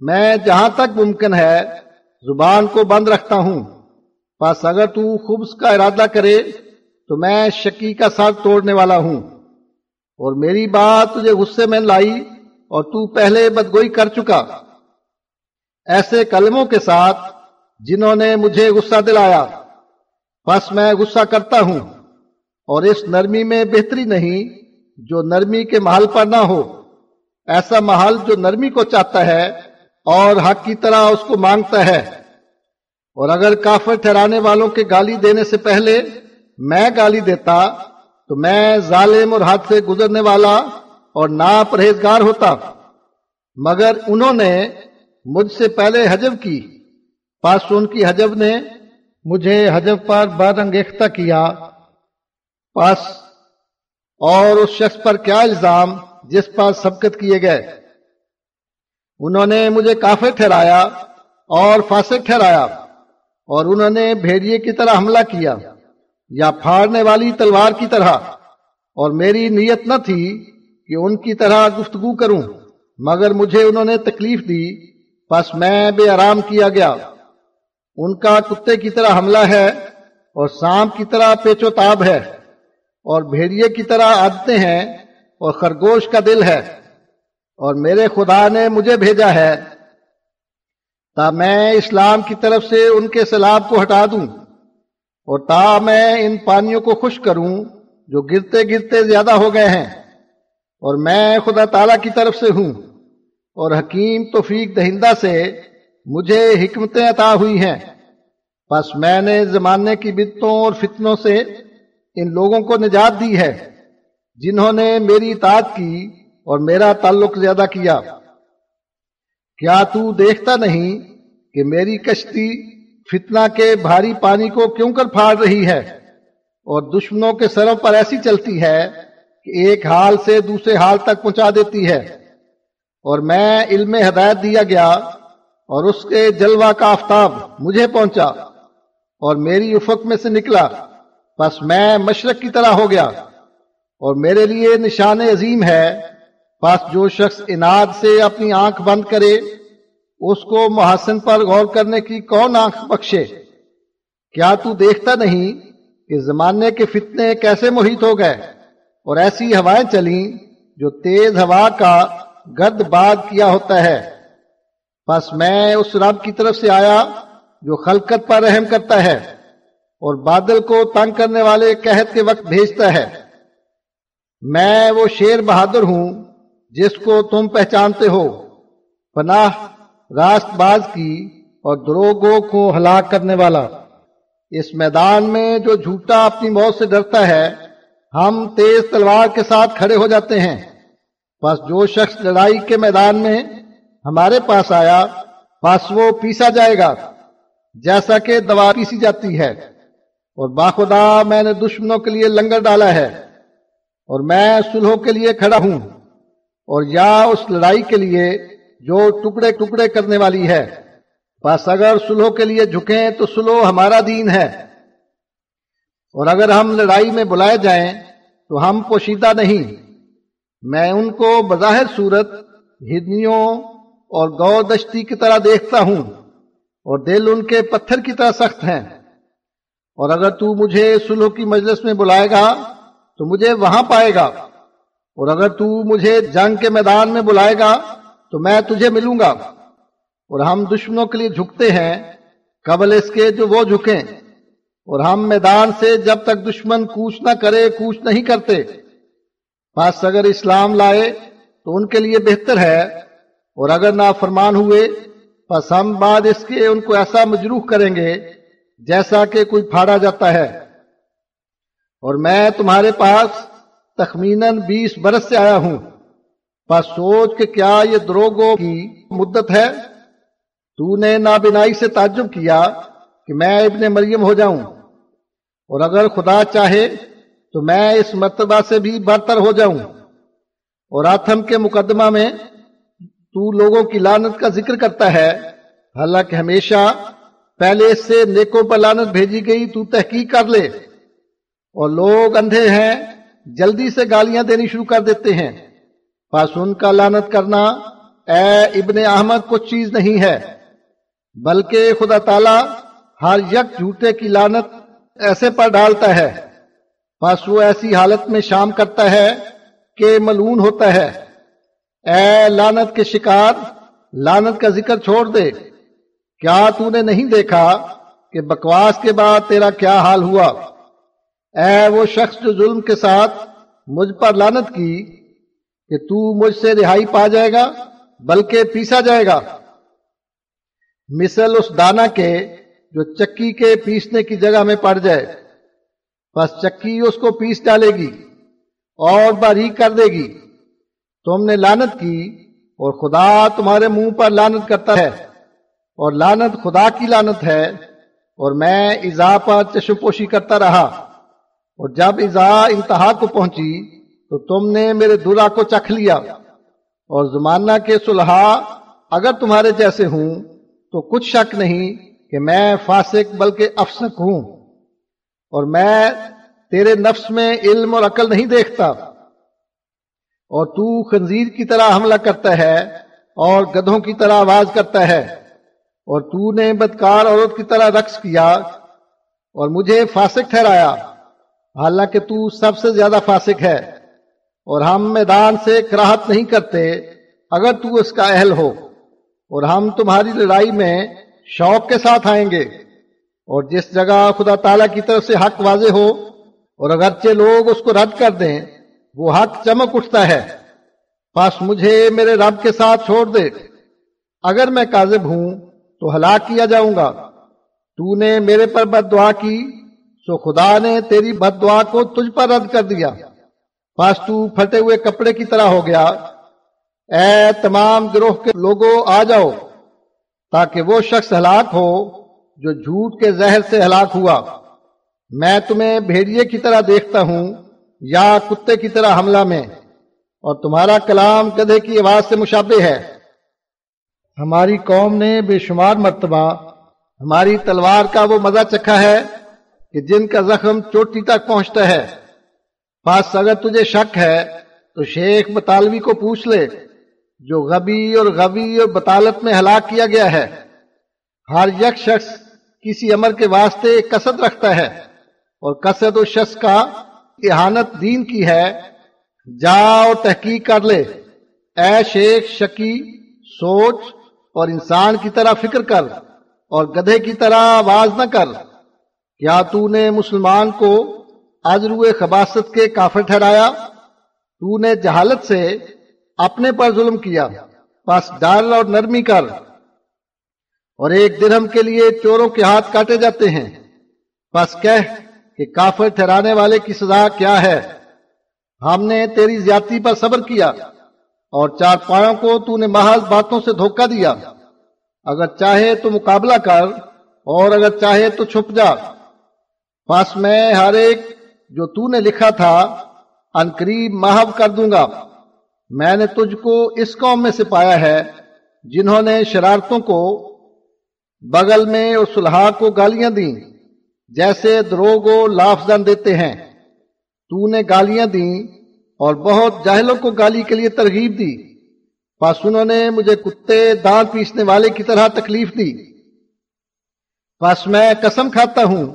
میں جہاں تک ممکن ہے زبان کو بند رکھتا ہوں۔ بس اگر تو خوبص کا ارادہ کرے تو میں شکی کا سر توڑنے والا ہوں۔ اور میری بات تجھے غصے میں لائی اور تو پہلے بدگوئی کر چکا۔ ایسے کلموں کے ساتھ جنہوں نے مجھے غصہ دلایا۔ بس میں غصہ کرتا ہوں اور اس نرمی میں بہتری نہیں جو نرمی کے محل پر نہ ہو۔ ایسا محل جو نرمی کو چاہتا ہے اور حق کی طرح اس کو مانگتا ہے۔ اور اگر کافر ٹھہرانے والوں کے گالی دینے سے پہلے میں گالی دیتا تو میں ظالم اور حد سے گزرنے والا اور نا پرہیزگار ہوتا۔ مگر انہوں نے مجھ سے پہلے حجب کی پاس ان کی حجب نے مجھے حجب پر بدنگیختہ کیا۔ پاس۔ اور اس شخص پر کیا الزام جس پر سبقت کیے گئے؟ انہوں نے مجھے کافر ٹھہرایا اور فاسق ٹھہرایا اور انہوں نے بھیڑیے کی طرح حملہ کیا یا پھاڑنے والی تلوار کی طرح۔ اور میری نیت نہ تھی کہ ان کی طرح گفتگو کروں، مگر مجھے انہوں نے تکلیف دی۔ بس میں بے آرام کیا گیا۔ ان کا کتے کی طرح حملہ ہے اور سانپ کی طرح پیچو تاب ہے اور بھیڑیے کی طرح عادتیں ہیں اور خرگوش کا دل ہے اور میرے خدا نے مجھے بھیجا ہے تا میں اسلام کی طرف سے ان کے سیلاب کو ہٹا دوں اور تا میں ان پانیوں کو خوش کروں جو گرتے گرتے زیادہ ہو گئے ہیں اور میں خدا تعالی کی طرف سے ہوں اور حکیم توفیق دہندہ سے مجھے حکمتیں عطا ہوئی ہیں۔ بس میں نے زمانے کی بتوں اور فتنوں سے ان لوگوں کو نجات دی ہے، جنہوں نے میری اطاعت کی اور میرا تعلق زیادہ کیا۔ کیا تو دیکھتا نہیں کہ میری کشتی فتنہ کے بھاری پانی کو کیوں کر پھاڑ رہی ہے اور دشمنوں کے سروں پر ایسی چلتی ہے کہ ایک حال سے دوسرے حال تک پہنچا دیتی ہے۔ اور میں علم ہدایت دیا گیا اور اس کے جلوہ کا آفتاب مجھے پہنچا اور میری افق میں سے نکلا۔ بس میں مشرق کی طرح ہو گیا اور میرے لیے نشان عظیم ہے۔ بس جو شخص اناد سے اپنی آنکھ بند کرے، اس کو محسن پر غور کرنے کی کون آنکھ بخشے؟ کیا تو دیکھتا نہیں کہ زمانے کے فتنے کیسے محیط ہو گئے اور ایسی ہوائیں چلیں جو تیز ہوا کا گرد باد کیا ہوتا ہے؟ بس میں اس رب کی طرف سے آیا جو خلقت پر رحم کرتا ہے اور بادل کو تنگ کرنے والے قحط کے وقت بھیجتا ہے۔ میں وہ شیر بہادر ہوں جس کو تم پہچانتے ہو۔ پناہ راست باز کی اور دروگوں کو ہلاک کرنے والا۔ اس میدان میں جو جھوٹا اپنی موت سے ڈرتا ہے، ہم تیز تلوار کے ساتھ کھڑے ہو جاتے ہیں۔ بس جو شخص لڑائی کے میدان میں ہمارے پاس آیا بس وہ پیسا جائے گا، جیسا کہ دوا پیسی جاتی ہے۔ اور باخدا میں نے دشمنوں کے لیے لنگر ڈالا ہے، اور میں سلحوں کے لیے کھڑا ہوں۔ اور یا اس لڑائی کے لیے جو ٹکڑے ٹکڑے کرنے والی ہے۔ بس اگر سلحوں کے لیے جھکیں تو سلو ہمارا دین ہے۔ اور اگر ہم لڑائی میں بلائے جائیں تو ہم پوشیدہ نہیں۔ میں ان کو بظاہر صورت ہدنیوں اور گو دشتی کی طرح دیکھتا ہوں اور دل ان کے پتھر کی طرح سخت ہیں۔ اور اگر تو مجھے سلو کی مجلس میں بلائے گا، تو مجھے وہاں پائے گا۔ اور اگر تو مجھے جنگ کے میدان میں بلائے گا، تو میں تجھے ملوں گا۔ اور ہم دشمنوں کے لیے جھکتے ہیں، قبل اس کے جو وہ جھکیں۔ اور ہم میدان سے جب تک دشمن کوچ نہ کرے، کوچ نہیں کرتے۔ بس اگر اسلام لائے تو ان کے لیے بہتر ہے۔ اور اگر نہ فرمان ہوئے بس ہم بعد اس کے ان کو ایسا مجروح کریں گے جیسا کہ کوئی پھاڑا جاتا ہے۔ اور میں تمہارے پاس تخمیناً بیس برس سے آیا ہوں۔ بس سوچ کہ کیا یہ دروگوں کی مدت ہے؟ تو نے نابینائی سے تعجب کیا کہ میں ابن مریم ہو جاؤں۔ اور اگر خدا چاہے تو میں اس مرتبہ سے بھی برتر ہو جاؤں۔ اور آتھم کے مقدمہ میں تو لوگوں کی لانت کا ذکر کرتا ہے۔ حالانکہ ہمیشہ پہلے اس سے نیکوں پر لانت بھیجی گئی، تو تحقیق کر لے۔ اور لوگ اندھے ہیں، جلدی سے گالیاں دینی شروع کر دیتے ہیں۔ پس ان کا لانت کرنا اے ابن احمد کچھ چیز نہیں ہے، بلکہ خدا تعالی ہر یک جھوٹے کی لانت ایسے پر ڈالتا ہے۔ بس وہ ایسی حالت میں شام کرتا ہے کہ ملون ہوتا ہے۔ اے لانت کے شکار لانت کا ذکر چھوڑ دے۔ کیا تو نے نہیں دیکھا کہ بکواس کے بعد تیرا کیا حال ہوا؟ اے وہ شخص جو ظلم کے ساتھ مجھ پر لانت کی کہ تو مجھ سے رہائی پا جائے گا، بلکہ پیسا جائے گا۔ مثل اس دانا کے جو چکی کے پیسنے کی جگہ میں پڑ جائے۔ بس چکی اس کو پیس ڈالے گی اور باریک کر دے گی۔ تم نے لانت کی اور خدا تمہارے منہ پر لانت کرتا ہے۔ اور لانت خدا کی لانت ہے۔ اور میں ایزا پر چشم پوشی کرتا رہا۔ اور جب ایزا انتہا کو پہنچی تو تم نے میرے درا کو چکھ لیا۔ اور زمانہ کے صلحہ اگر تمہارے جیسے ہوں تو کچھ شک نہیں کہ میں فاسق بلکہ افسق ہوں۔ اور میں تیرے نفس میں علم اور عقل نہیں دیکھتا۔ اور تو خنزیر کی طرح حملہ کرتا ہے اور گدھوں کی طرح آواز کرتا ہے اور تو نے بدکار عورت کی طرح رقص کیا اور مجھے فاسق ٹھہرایا، حالانکہ تو سب سے زیادہ فاسق ہے اور ہم میدان سے کراہت نہیں کرتے اگر تو اس کا اہل ہو، اور ہم تمہاری لڑائی میں شوق کے ساتھ آئیں گے۔ اور جس جگہ خدا تعالی کی طرف سے حق واضح ہو اور اگرچہ لوگ اس کو رد کر دیں وہ حق چمک اٹھتا ہے۔ بس مجھے میرے رب کے ساتھ چھوڑ دے۔ اگر میں کاذب ہوں تو ہلاک کیا جاؤں گا۔ تو نے میرے پر بد دعا کی، سو خدا نے تیری بد دعا کو تجھ پر رد کر دیا۔ بس تو پھٹے ہوئے کپڑے کی طرح ہو گیا۔ اے تمام گروہ کے لوگوں آ جاؤ۔ تاکہ وہ شخص ہلاک ہو جو جھوٹ کے زہر سے ہلاک ہوا۔ میں تمہیں بھیڑیے کی طرح دیکھتا ہوں۔ یا کتے کی طرح حملہ میں، اور تمہارا کلام گدھے کی آواز سے مشابہ ہے؟ ہماری قوم نے بے شمار مرتبہ ہماری تلوار کا وہ مزہ چکھا ہے کہ جن کا زخم چوٹی تک پہنچتا ہے۔ بس اگر تجھے شک ہے، تو شیخ بطالوی کو پوچھ لے، جو غبی اور غبی اور بطالت میں ہلاک کیا گیا ہے۔ ہر یک شخص کسی امر کے واسطے کسد رکھتا ہے، اور کسد و شخص کا احانت دین کی ہے جا اور تحقیق کر لے۔ اے شیخ شکی، سوچ اور انسان کی طرح فکر کر اور گدھے کی طرح آواز نہ کر۔ کیا تو نے مسلمان کو ازرو خباست کے کافر ٹھہرایا؟ تو نے جہالت سے اپنے پر ظلم کیا۔ بس ڈال اور نرمی کر۔ اور ایک درہم کے لیے چوروں کے ہاتھ کاٹے جاتے ہیں۔ بس کہہ کہ کافر ٹھہرانے والے کی سزا کیا ہے؟ ہم نے تیری زیادتی پر صبر کیا اور چار پاؤں کو تو نے محض باتوں سے دھوکہ دیا۔ اگر چاہے تو مقابلہ کر اور اگر چاہے تو چھپ جا۔ بس میں ہر ایک جو تو نے لکھا تھا انقریب محو کر دوں گا۔ میں نے تجھ کو اس قوم میں سے پایا ہے، جنہوں نے شرارتوں کو بغل میں اور سلحا کو گالیاں دیں۔ جیسے دروگو لافزن دیتے ہیں، تو نے گالیاں دیں اور بہت جاہلوں کو گالی کے لیے ترغیب دی۔ پس انہوں نے مجھے کتے دانت پیسنے والے کی طرح تکلیف دی۔ پس میں قسم کھاتا ہوں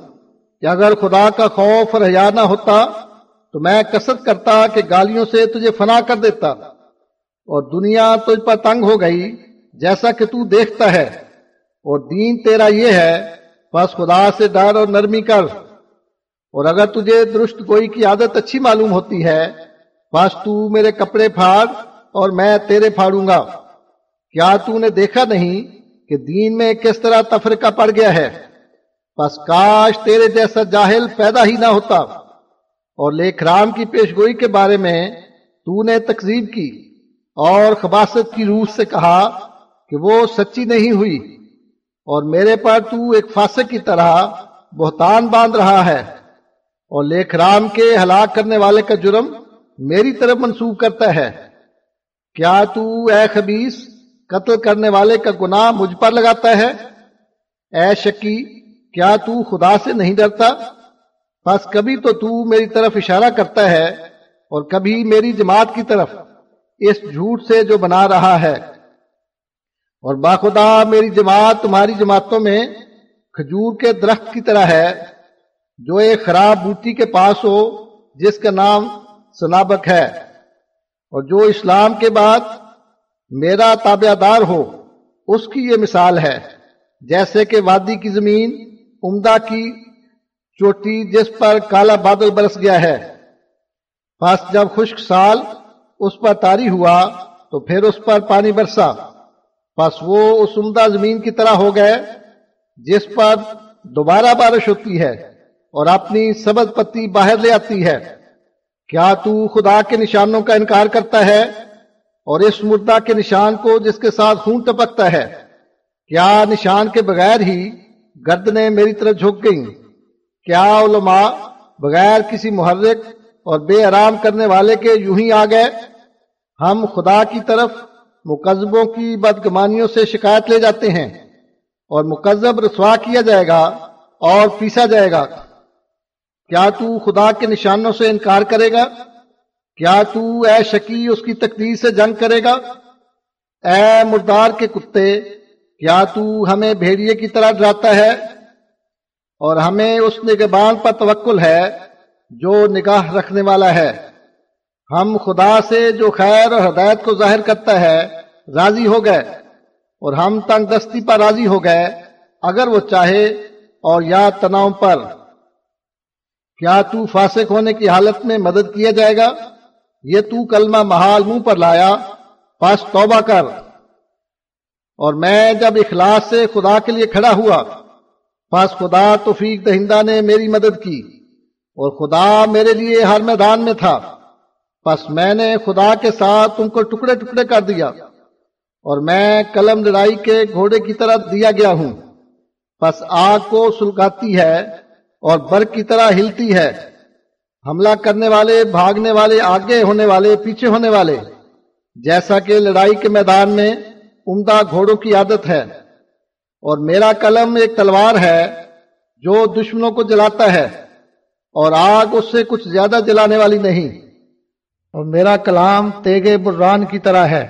کہ اگر خدا کا خوف اور حیا نہ ہوتا، تو میں کسرت کرتا کہ گالیوں سے تجھے فنا کر دیتا۔ اور دنیا تجھ پر تنگ ہو گئی، جیسا کہ تو دیکھتا ہے۔ اور دین تیرا یہ ہے بس خدا سے ڈر اور نرمی کر۔ اور اگر تجھے درست گوئی کی عادت اچھی معلوم ہوتی ہے، بس تو میرے کپڑے پھاڑ اور میں تیرے پھاڑوں گا۔ کیا تو نے دیکھا نہیں کہ دین میں کس طرح تفرقہ پڑ گیا ہے؟ بس کاش تیرے جیسا جاہل پیدا ہی نہ ہوتا۔ اور لیکھ رام کی پیشگوئی کے بارے میں تو نے تقزیب کی اور خباست کی روح سے کہا کہ وہ سچی نہیں ہوئی۔ اور میرے پر تو ایک فاسق کی طرح بہتان باندھ رہا ہے اور لیکھ رام کے ہلاک کرنے والے کا جرم میری طرف منسوخ کرتا ہے۔ کیا تو اے خبیص قتل کرنے والے کا گناہ مجھ پر لگاتا ہے؟ اے شکی، کیا تو خدا سے نہیں ڈرتا؟ بس کبھی تو تو میری طرف اشارہ کرتا ہے اور کبھی میری جماعت کی طرف اس جھوٹ سے جو بنا رہا ہے۔ اور باخدا میری جماعت تمہاری جماعتوں میں کھجور کے درخت کی طرح ہے، جو ایک خراب بوٹی کے پاس ہو، جس کا نام سنابک ہے۔ اور جو اسلام کے بعد میرا تابع دار ہو، اس کی یہ مثال ہے۔ جیسے کہ وادی کی زمین عمدہ کی چوٹی جس پر کالا بادل برس گیا ہے۔ پس جب خشک سال اس پر تاری ہوا، تو پھر اس پر پانی برسا۔ پس وہ اس عمدہ زمین کی طرح ہو گئے جس پر دوبارہ بارش ہوتی ہے اور اپنی سبز پتی باہر لے آتی ہے۔ کیا تو خدا کے نشانوں کا انکار کرتا ہے اور اس مردہ کے نشان کو جس کے ساتھ خون ٹپکتا ہے؟ کیا نشان کے بغیر ہی گردنیں میری طرف جھک گئیں؟ کیا علماء بغیر کسی محرک اور بے آرام کرنے والے کے یوں ہی آ گئے؟ ہم خدا کی طرف مقذبوں کی بدگمانیوں سے شکایت لے جاتے ہیں اور مقذب رسوا کیا جائے گا اور پیسا جائے گا۔ کیا تو خدا کے نشانوں سے انکار کرے گا؟ کیا تو اے شکی اس کی تقدیر سے جنگ کرے گا؟ اے مردار کے کتے، کیا تو ہمیں بھیڑیے کی طرح ڈراتا ہے؟ اور ہمیں اس نگبان پر توکل ہے جو نگاہ رکھنے والا ہے۔ ہم خدا سے جو خیر اور ہدایت کو ظاہر کرتا ہے، راضی ہو گئے۔ اور ہم تنگ دستی پر راضی ہو گئے، اگر وہ چاہے اور یا تناؤ پر۔ کیا تو فاسق ہونے کی حالت میں مدد کیا جائے گا؟ یہ تو کلمہ محال منہ پر لایا پس توبہ کر۔ اور میں جب اخلاص سے خدا کے لیے کھڑا ہوا پس خدا توفیق دہندہ نے میری مدد کی۔ اور خدا میرے لیے ہر میدان میں تھا۔ پس میں نے خدا کے ساتھ تم کو ٹکڑے ٹکڑے کر دیا اور میں قلم لڑائی کے گھوڑے کی طرح دیا گیا ہوں۔ پس آگ کو سلگاتی ہے اور برق کی طرح ہلتی ہے۔ حملہ کرنے والے، بھاگنے والے، آگے ہونے والے، پیچھے ہونے والے۔ جیسا کہ لڑائی کے میدان میں عمدہ گھوڑوں کی عادت ہے۔ اور میرا قلم ایک تلوار ہے جو دشمنوں کو جلاتا ہے اور آگ اس سے کچھ زیادہ جلانے والی نہیں۔ اور میرا کلام تیگے بران کی طرح ہے۔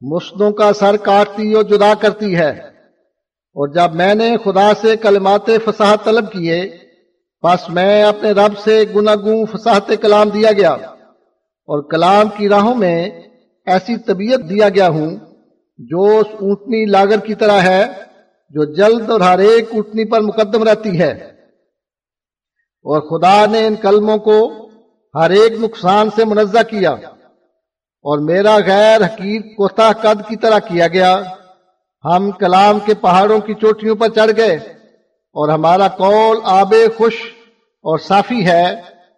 مسدوں کا سر کاٹتی اور جدا کرتی ہے۔ اور جب میں نے خدا سے کلمات فصاحت طلب کیے بس میں اپنے رب سے گناگوں فصاحت کلام دیا گیا۔ اور کلام کی راہوں میں ایسی طبیعت دیا گیا ہوں، جو اس اونٹنی لاگر کی طرح ہے، جو جلد اور ہر ایک اونٹنی پر مقدم رہتی ہے۔ اور خدا نے ان کلموں کو ہر ایک نقصان سے منزہ کیا اور میرا غیر حقیر کوتا قد کی طرح کیا گیا۔ ہم کلام کے پہاڑوں کی چوٹیوں پر چڑھ گئے اور ہمارا قول آب خوش اور صافی ہے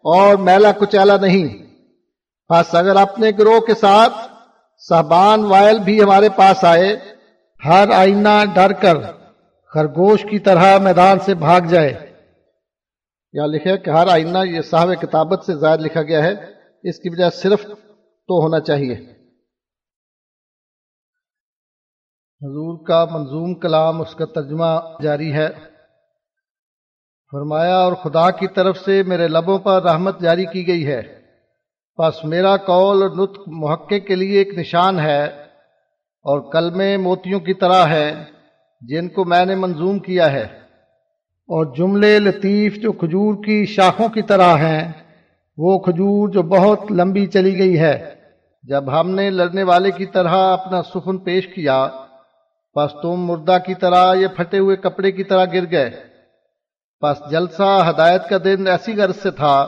اور میلا کچیلا نہیں۔ بس اگر اپنے گروہ کے ساتھ صحبان وائل بھی ہمارے پاس آئے، ہر آئینہ ڈر کر خرگوش کی طرح میدان سے بھاگ جائے۔ یا لکھے کہ ہر آئینہ یہ صاحب کتابت سے زائد لکھا گیا ہے، اس کی وجہ صرف تو ہونا چاہیے۔ حضور کا منظوم کلام، اس کا ترجمہ جاری ہے۔ فرمایا، اور خدا کی طرف سے میرے لبوں پر رحمت جاری کی گئی ہے۔ پس میرا قول اور نطق محقق کے لیے ایک نشان ہے، اور کلمے موتیوں کی طرح ہے جن کو میں نے منظوم کیا ہے۔ اور جملے لطیف جو کھجور کی شاخوں کی طرح ہیں، وہ کھجور جو بہت لمبی چلی گئی ہے۔ جب ہم نے لڑنے والے کی طرح اپنا سخن پیش کیا، پس تم مردہ کی طرح یہ پھٹے ہوئے کپڑے کی طرح گر گئے۔ پس جلسہ ہدایت کا دن ایسی غرض سے تھا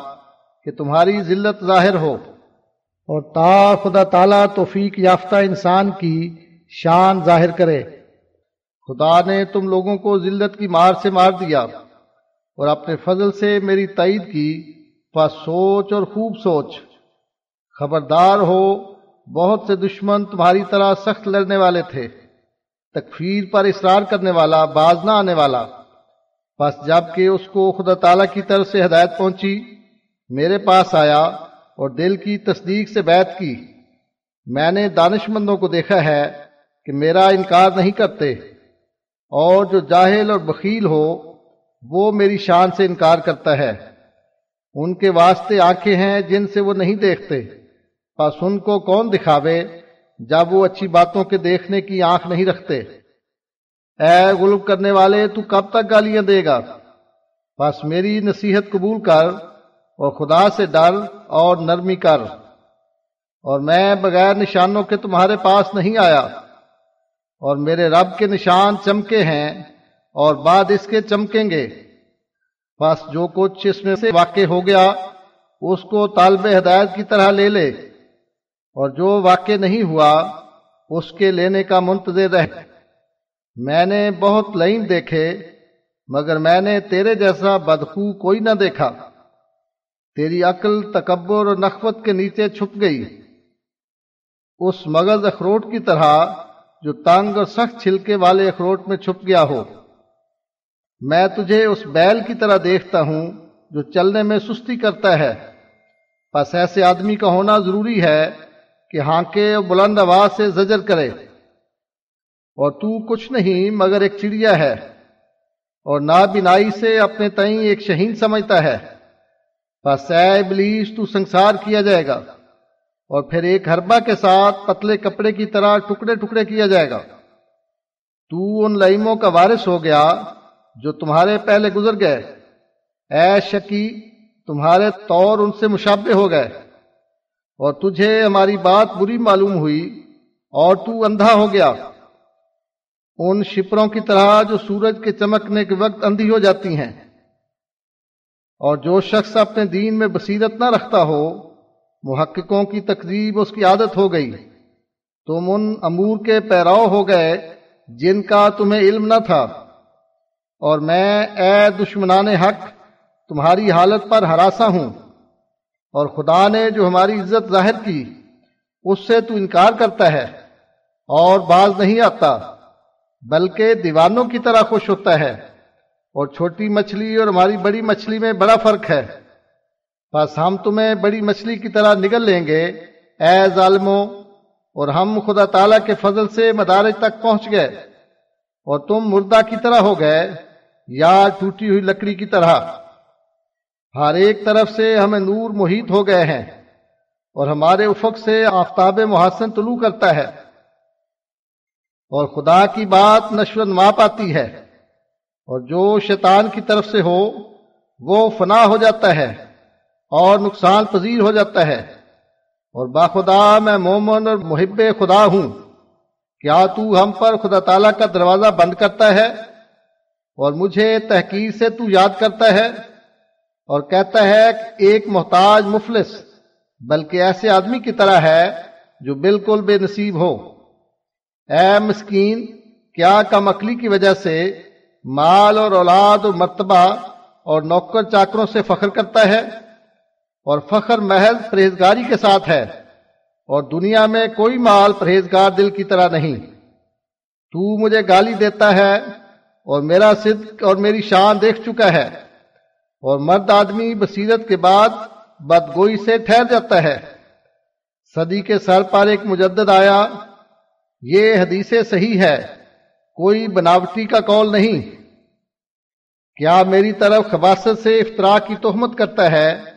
کہ تمہاری ذلت ظاہر ہو۔ اور تا خدا تعالی توفیق یافتہ انسان کی شان ظاہر کرے۔ خدا نے تم لوگوں کو ذلت کی مار سے مار دیا اور اپنے فضل سے میری تائید کی، پس سوچ اور خوب سوچ۔ خبردار ہو، بہت سے دشمن تمہاری طرح سخت لڑنے والے تھے۔ تکفیر پر اصرار کرنے والا، باز نہ آنے والا۔ بس جبکہ اس کو خدا تعالی کی طرف سے ہدایت پہنچی، میرے پاس آیا اور دل کی تصدیق سے بیت کی۔ میں نے دانش مندوں کو دیکھا ہے کہ میرا انکار نہیں کرتے۔ اور جو جاہل اور بخیل ہو، وہ میری شان سے انکار کرتا ہے۔ ان کے واسطے آنکھیں ہیں جن سے وہ نہیں دیکھتے۔ پس ان کو کون دکھاوے جب وہ اچھی باتوں کے دیکھنے کی آنکھ نہیں رکھتے۔ اے غلب کرنے والے، تو کب تک گالیاں دے گا؟ بس میری نصیحت قبول کر اور خدا سے ڈر اور نرمی کر۔ اور میں بغیر نشانوں کے تمہارے پاس نہیں آیا۔ اور میرے رب کے نشان چمکے ہیں اور بعد اس کے چمکیں گے۔ بس جو کچھ اس میں سے واقع ہو گیا، اس کو طالب ہدایت کی طرح لے لے۔ اور جو واقع نہیں ہوا، اس کے لینے کا منتظر رہ۔ میں نے بہت لائن دیکھے، مگر میں نے تیرے جیسا بدخو کوئی نہ دیکھا۔ تیری عقل تکبر اور نخوت کے نیچے چھپ گئی۔ اس مغز اخروٹ کی طرح جو تنگ اور سخت چھلکے والے اخروٹ میں چھپ گیا ہو۔ میں تجھے اس بیل کی طرح دیکھتا ہوں جو چلنے میں سستی کرتا ہے۔ بس ایسے آدمی کا ہونا ضروری ہے کہ ہانکے اور بلند آواز سے زجر کرے۔ اور تو کچھ نہیں، مگر ایک چڑیا ہے۔ اور نابینائی سے اپنے تئیں ایک شہین سمجھتا ہے۔ بس اے ابلیس، تو سنسار کیا جائے گا۔ اور پھر ایک ہربا کے ساتھ پتلے کپڑے کی طرح ٹکڑے ٹکڑے کیا جائے گا۔ تو ان لئیموں کا وارث ہو گیا جو تمہارے پہلے گزر گئے۔ اے شکی، تمہارے طور ان سے مشابہ ہو گئے۔ اور تجھے ہماری بات بری معلوم ہوئی اور تو اندھا ہو گیا۔ ان شپروں کی طرح جو سورج کے چمکنے کے وقت اندھی ہو جاتی ہیں۔ اور جو شخص اپنے دین میں بصیرت نہ رکھتا ہو محققوں کی تقریب اس کی عادت ہو گئی۔ تم ان امور کے پیراؤ ہو گئے جن کا تمہیں علم نہ تھا۔ اور میں، اے دشمنان حق، تمہاری حالت پر ہراساں ہوں۔ اور خدا نے جو ہماری عزت ظاہر کی، اس سے تو انکار کرتا ہے اور باز نہیں آتا، بلکہ دیوانوں کی طرح خوش ہوتا ہے۔ اور چھوٹی مچھلی اور ہماری بڑی مچھلی میں بڑا فرق ہے۔ بس ہم تمہیں بڑی مچھلی کی طرح نگل لیں گے۔ اے ظالموں، اور ہم خدا تعالی کے فضل سے مدارج تک پہنچ گئے۔ اور تم مردہ کی طرح ہو گئے، یا ٹوٹی ہوئی لکڑی کی طرح۔ ہر ایک طرف سے ہمیں نور محیط ہو گئے ہیں، اور ہمارے افق سے آفتاب محسن طلوع کرتا ہے۔ اور خدا کی بات نشو نما پاتی ہے، اور جو شیطان کی طرف سے ہو، وہ فنا ہو جاتا ہے۔ اور نقصان پذیر ہو جاتا ہے۔ اور باخدا میں مومن اور محب خدا ہوں۔ کیا تو ہم پر خدا تعالیٰ کا دروازہ بند کرتا ہے؟ اور مجھے تحقیر سے تو یاد کرتا ہے۔ اور کہتا ہے کہ ایک محتاج مفلس، بلکہ ایسے آدمی کی طرح ہے جو بالکل بے نصیب ہو۔ اے مسکین، کیا کم عقلی کی وجہ سے مال اور اولاد اور مرتبہ اور نوکر چاکروں سے فخر کرتا ہے؟ اور فخر محض پرہیزگاری کے ساتھ ہے اور دنیا میں کوئی مال پرہیزگار دل کی طرح نہیں۔ تو مجھے گالی دیتا ہے اور میرا صدق اور میری شان دیکھ چکا ہے اور مرد آدمی بصیرت کے بعد بدگوئی سے ٹھہر جاتا ہے۔ صدی کے سر پر ایک مجدد آیا۔ یہ حدیث صحیح ہے۔ کوئی بناوٹی کا کال نہیں۔ کیا میری طرف خباست سے افطرا کی تہمت کرتا ہے؟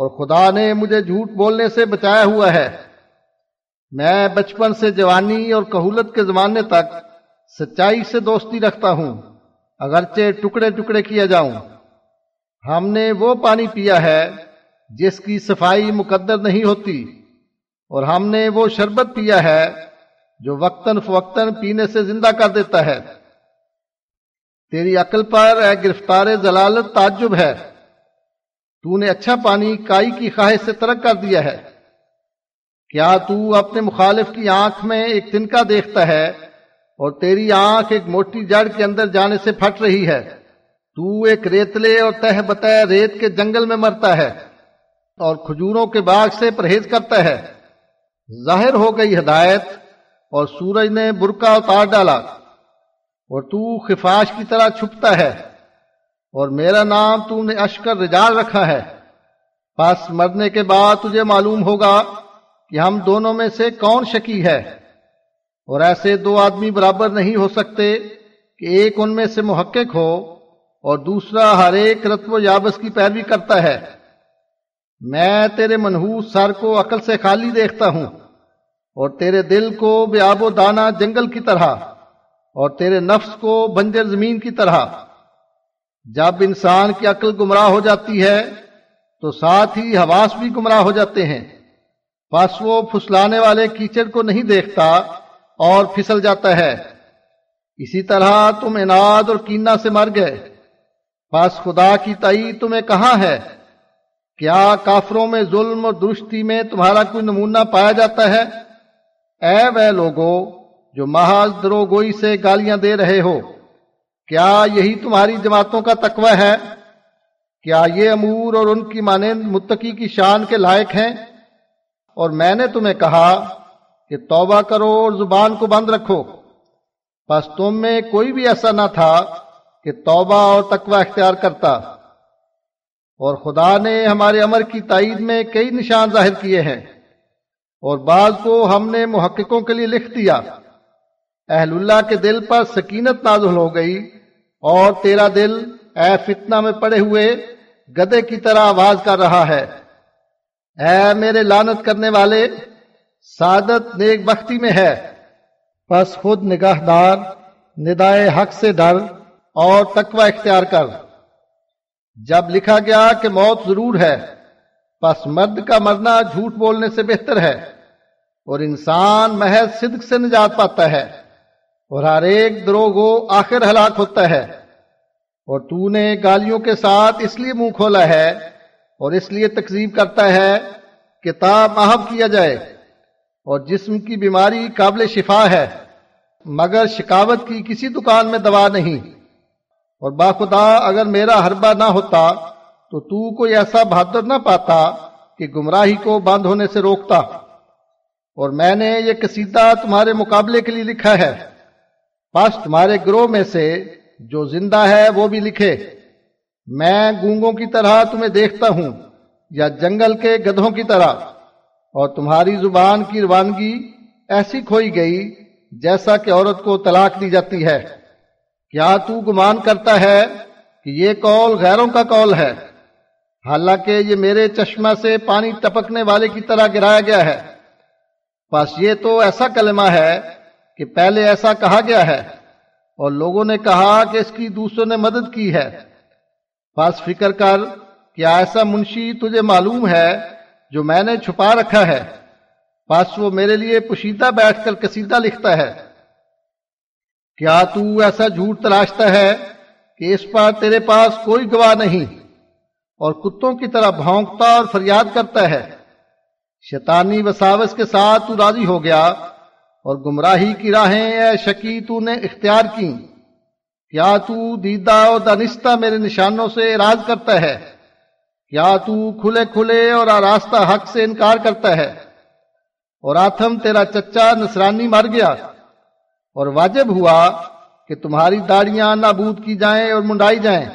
اور خدا نے مجھے جھوٹ بولنے سے بچایا ہوا ہے۔ میں بچپن سے جوانی اور کہولت کے زمانے تک سچائی سے دوستی رکھتا ہوں، اگرچہ ٹکڑے ٹکڑے کیا جاؤں۔ ہم نے وہ پانی پیا ہے جس کی صفائی مقدر نہیں ہوتی، اور ہم نے وہ شربت پیا ہے جو وقتاً فوقتاً پینے سے زندہ کر دیتا ہے۔ تیری عقل پر اے گرفتار ضلالت تعجب ہے۔ تو نے اچھا پانی کائی کی خواہش سے ترک کر دیا ہے۔ کیا تو اپنے مخالف کی آنکھ میں ایک تنکا دیکھتا ہے اور تیری آنکھ ایک موٹی جڑ کے اندر جانے سے پھٹ رہی ہے؟ تو ایک ریتلے اور تہ بتہ ریت کے جنگل میں مرتا ہے اور کھجوروں کے باغ سے پرہیز کرتا ہے۔ ظاہر ہو گئی ہدایت اور سورج نے برکا اتار ڈالا اور تو خفاش کی طرح چھپتا ہے۔ اور میرا نام تو نے اشکر رجال رکھا ہے۔ پس مرنے کے بعد تجھے معلوم ہوگا کہ ہم دونوں میں سے کون شکی ہے۔ اور ایسے دو آدمی برابر نہیں ہو سکتے کہ ایک ان میں سے محقق ہو اور دوسرا ہر ایک رتب و یابس کی پیروی کرتا ہے۔ میں تیرے منحوس سر کو عقل سے خالی دیکھتا ہوں اور تیرے دل کو بے آب و دانا جنگل کی طرح اور تیرے نفس کو بنجر زمین کی طرح۔ جب انسان کی عقل گمراہ ہو جاتی ہے، تو ساتھ ہی حواس بھی گمراہ ہو جاتے ہیں۔ بس وہ پھسلانے والے کیچڑ کو نہیں دیکھتا اور پھسل جاتا ہے۔ اسی طرح تم اناد اور کینا سے مر گئے۔ بس خدا کی تئی تمہیں کہاں ہے؟ کیا کافروں میں ظلم اور درستی میں تمہارا کوئی نمونہ پایا جاتا ہے؟ اے وہ لوگوں جو محض دروگوئی سے گالیاں دے رہے ہو۔ کیا یہی تمہاری جماعتوں کا تقوی ہے؟ کیا یہ امور اور ان کی مانند متقی کی شان کے لائق ہیں؟ اور میں نے تمہیں کہا کہ توبہ کرو اور زبان کو بند رکھو۔ بس تم میں کوئی بھی ایسا نہ تھا کہ توبہ اور تقوی اختیار کرتا۔ اور خدا نے ہمارے امر کی تائید میں کئی نشان ظاہر کیے ہیں۔ اور بعض کو ہم نے محققوں کے لیے لکھ دیا۔ اہل اللہ کے دل پر سکینت نازل ہو گئی۔ اور تیرا دل اے فتنہ میں پڑے ہوئے گدے کی طرح آواز کر رہا ہے۔ اے میرے لانت کرنے والے، سعادت نیک بختی میں ہے۔ بس خود نگاہ دار ندائے حق سے ڈر اور تقوی اختیار کر۔ جب لکھا گیا کہ موت ضرور ہے، پس مرد کا مرنا جھوٹ بولنے سے بہتر ہے اور انسان محض صدق سے نجات پاتا ہے۔ اور ہر ایک دروگو آخر ہلاک ہوتا ہے۔ اور تو نے گالیوں کے ساتھ اس لیے منہ کھولا ہے اور اس لیے تقزیب کرتا ہے کہ تا محب کیا جائے۔ اور جسم کی بیماری قابل شفا ہے، مگر شکاوت کی کسی دکان میں دوا نہیں۔ اور باخدا اگر میرا حربہ نہ ہوتا تو تو کوئی ایسا بہادر نہ پاتا کہ گمراہی کو بند ہونے سے روکتا۔ اور میں نے یہ قصیدہ تمہارے مقابلے کے لیے لکھا ہے۔ پس تمہارے گروہ میں سے جو زندہ ہے وہ بھی لکھے، میں گونگوں کی طرح تمہیں دیکھتا ہوں یا جنگل کے گدھوں کی طرح، اور تمہاری زبان کی روانگی ایسی کھوئی گئی جیسا کہ عورت کو طلاق دی جاتی ہے۔ کیا تو گمان کرتا ہے کہ یہ کول غیروں کا کول ہے؟ حالانکہ یہ میرے چشمہ سے پانی ٹپکنے والے کی طرح گرایا گیا ہے۔ بس یہ تو ایسا کلمہ ہے کہ پہلے ایسا کہا گیا ہے اور لوگوں نے کہا کہ اس کی دوسروں نے مدد کی ہے۔ بس فکر کر کیا ایسا منشی تجھے معلوم ہے جو میں نے چھپا رکھا ہے۔ بس وہ میرے لیے پشیدہ بیٹھ کر کسیدہ لکھتا ہے۔ کیا تو ایسا جھوٹ تلاشتا ہے کہ اس پر تیرے پاس کوئی گواہ نہیں اور کتوں کی طرح بھونکتا اور فریاد کرتا ہے؟ شیطانی وساوس کے ساتھ تو راضی ہو گیا اور گمراہی کی راہیں اے شکی تو نے اختیار کی۔ کیا تو دیدہ اور دانستہ میرے نشانوں سے اراض کرتا ہے۔ کیا تو کھلے کھلے اور آراستہ حق سے انکار کرتا ہے۔ اور آتھم تیرا چچا نصرانی مر گیا۔ اور واجب ہوا کہ تمہاری داڑیاں نابود کی جائیں اور منڈائی جائیں۔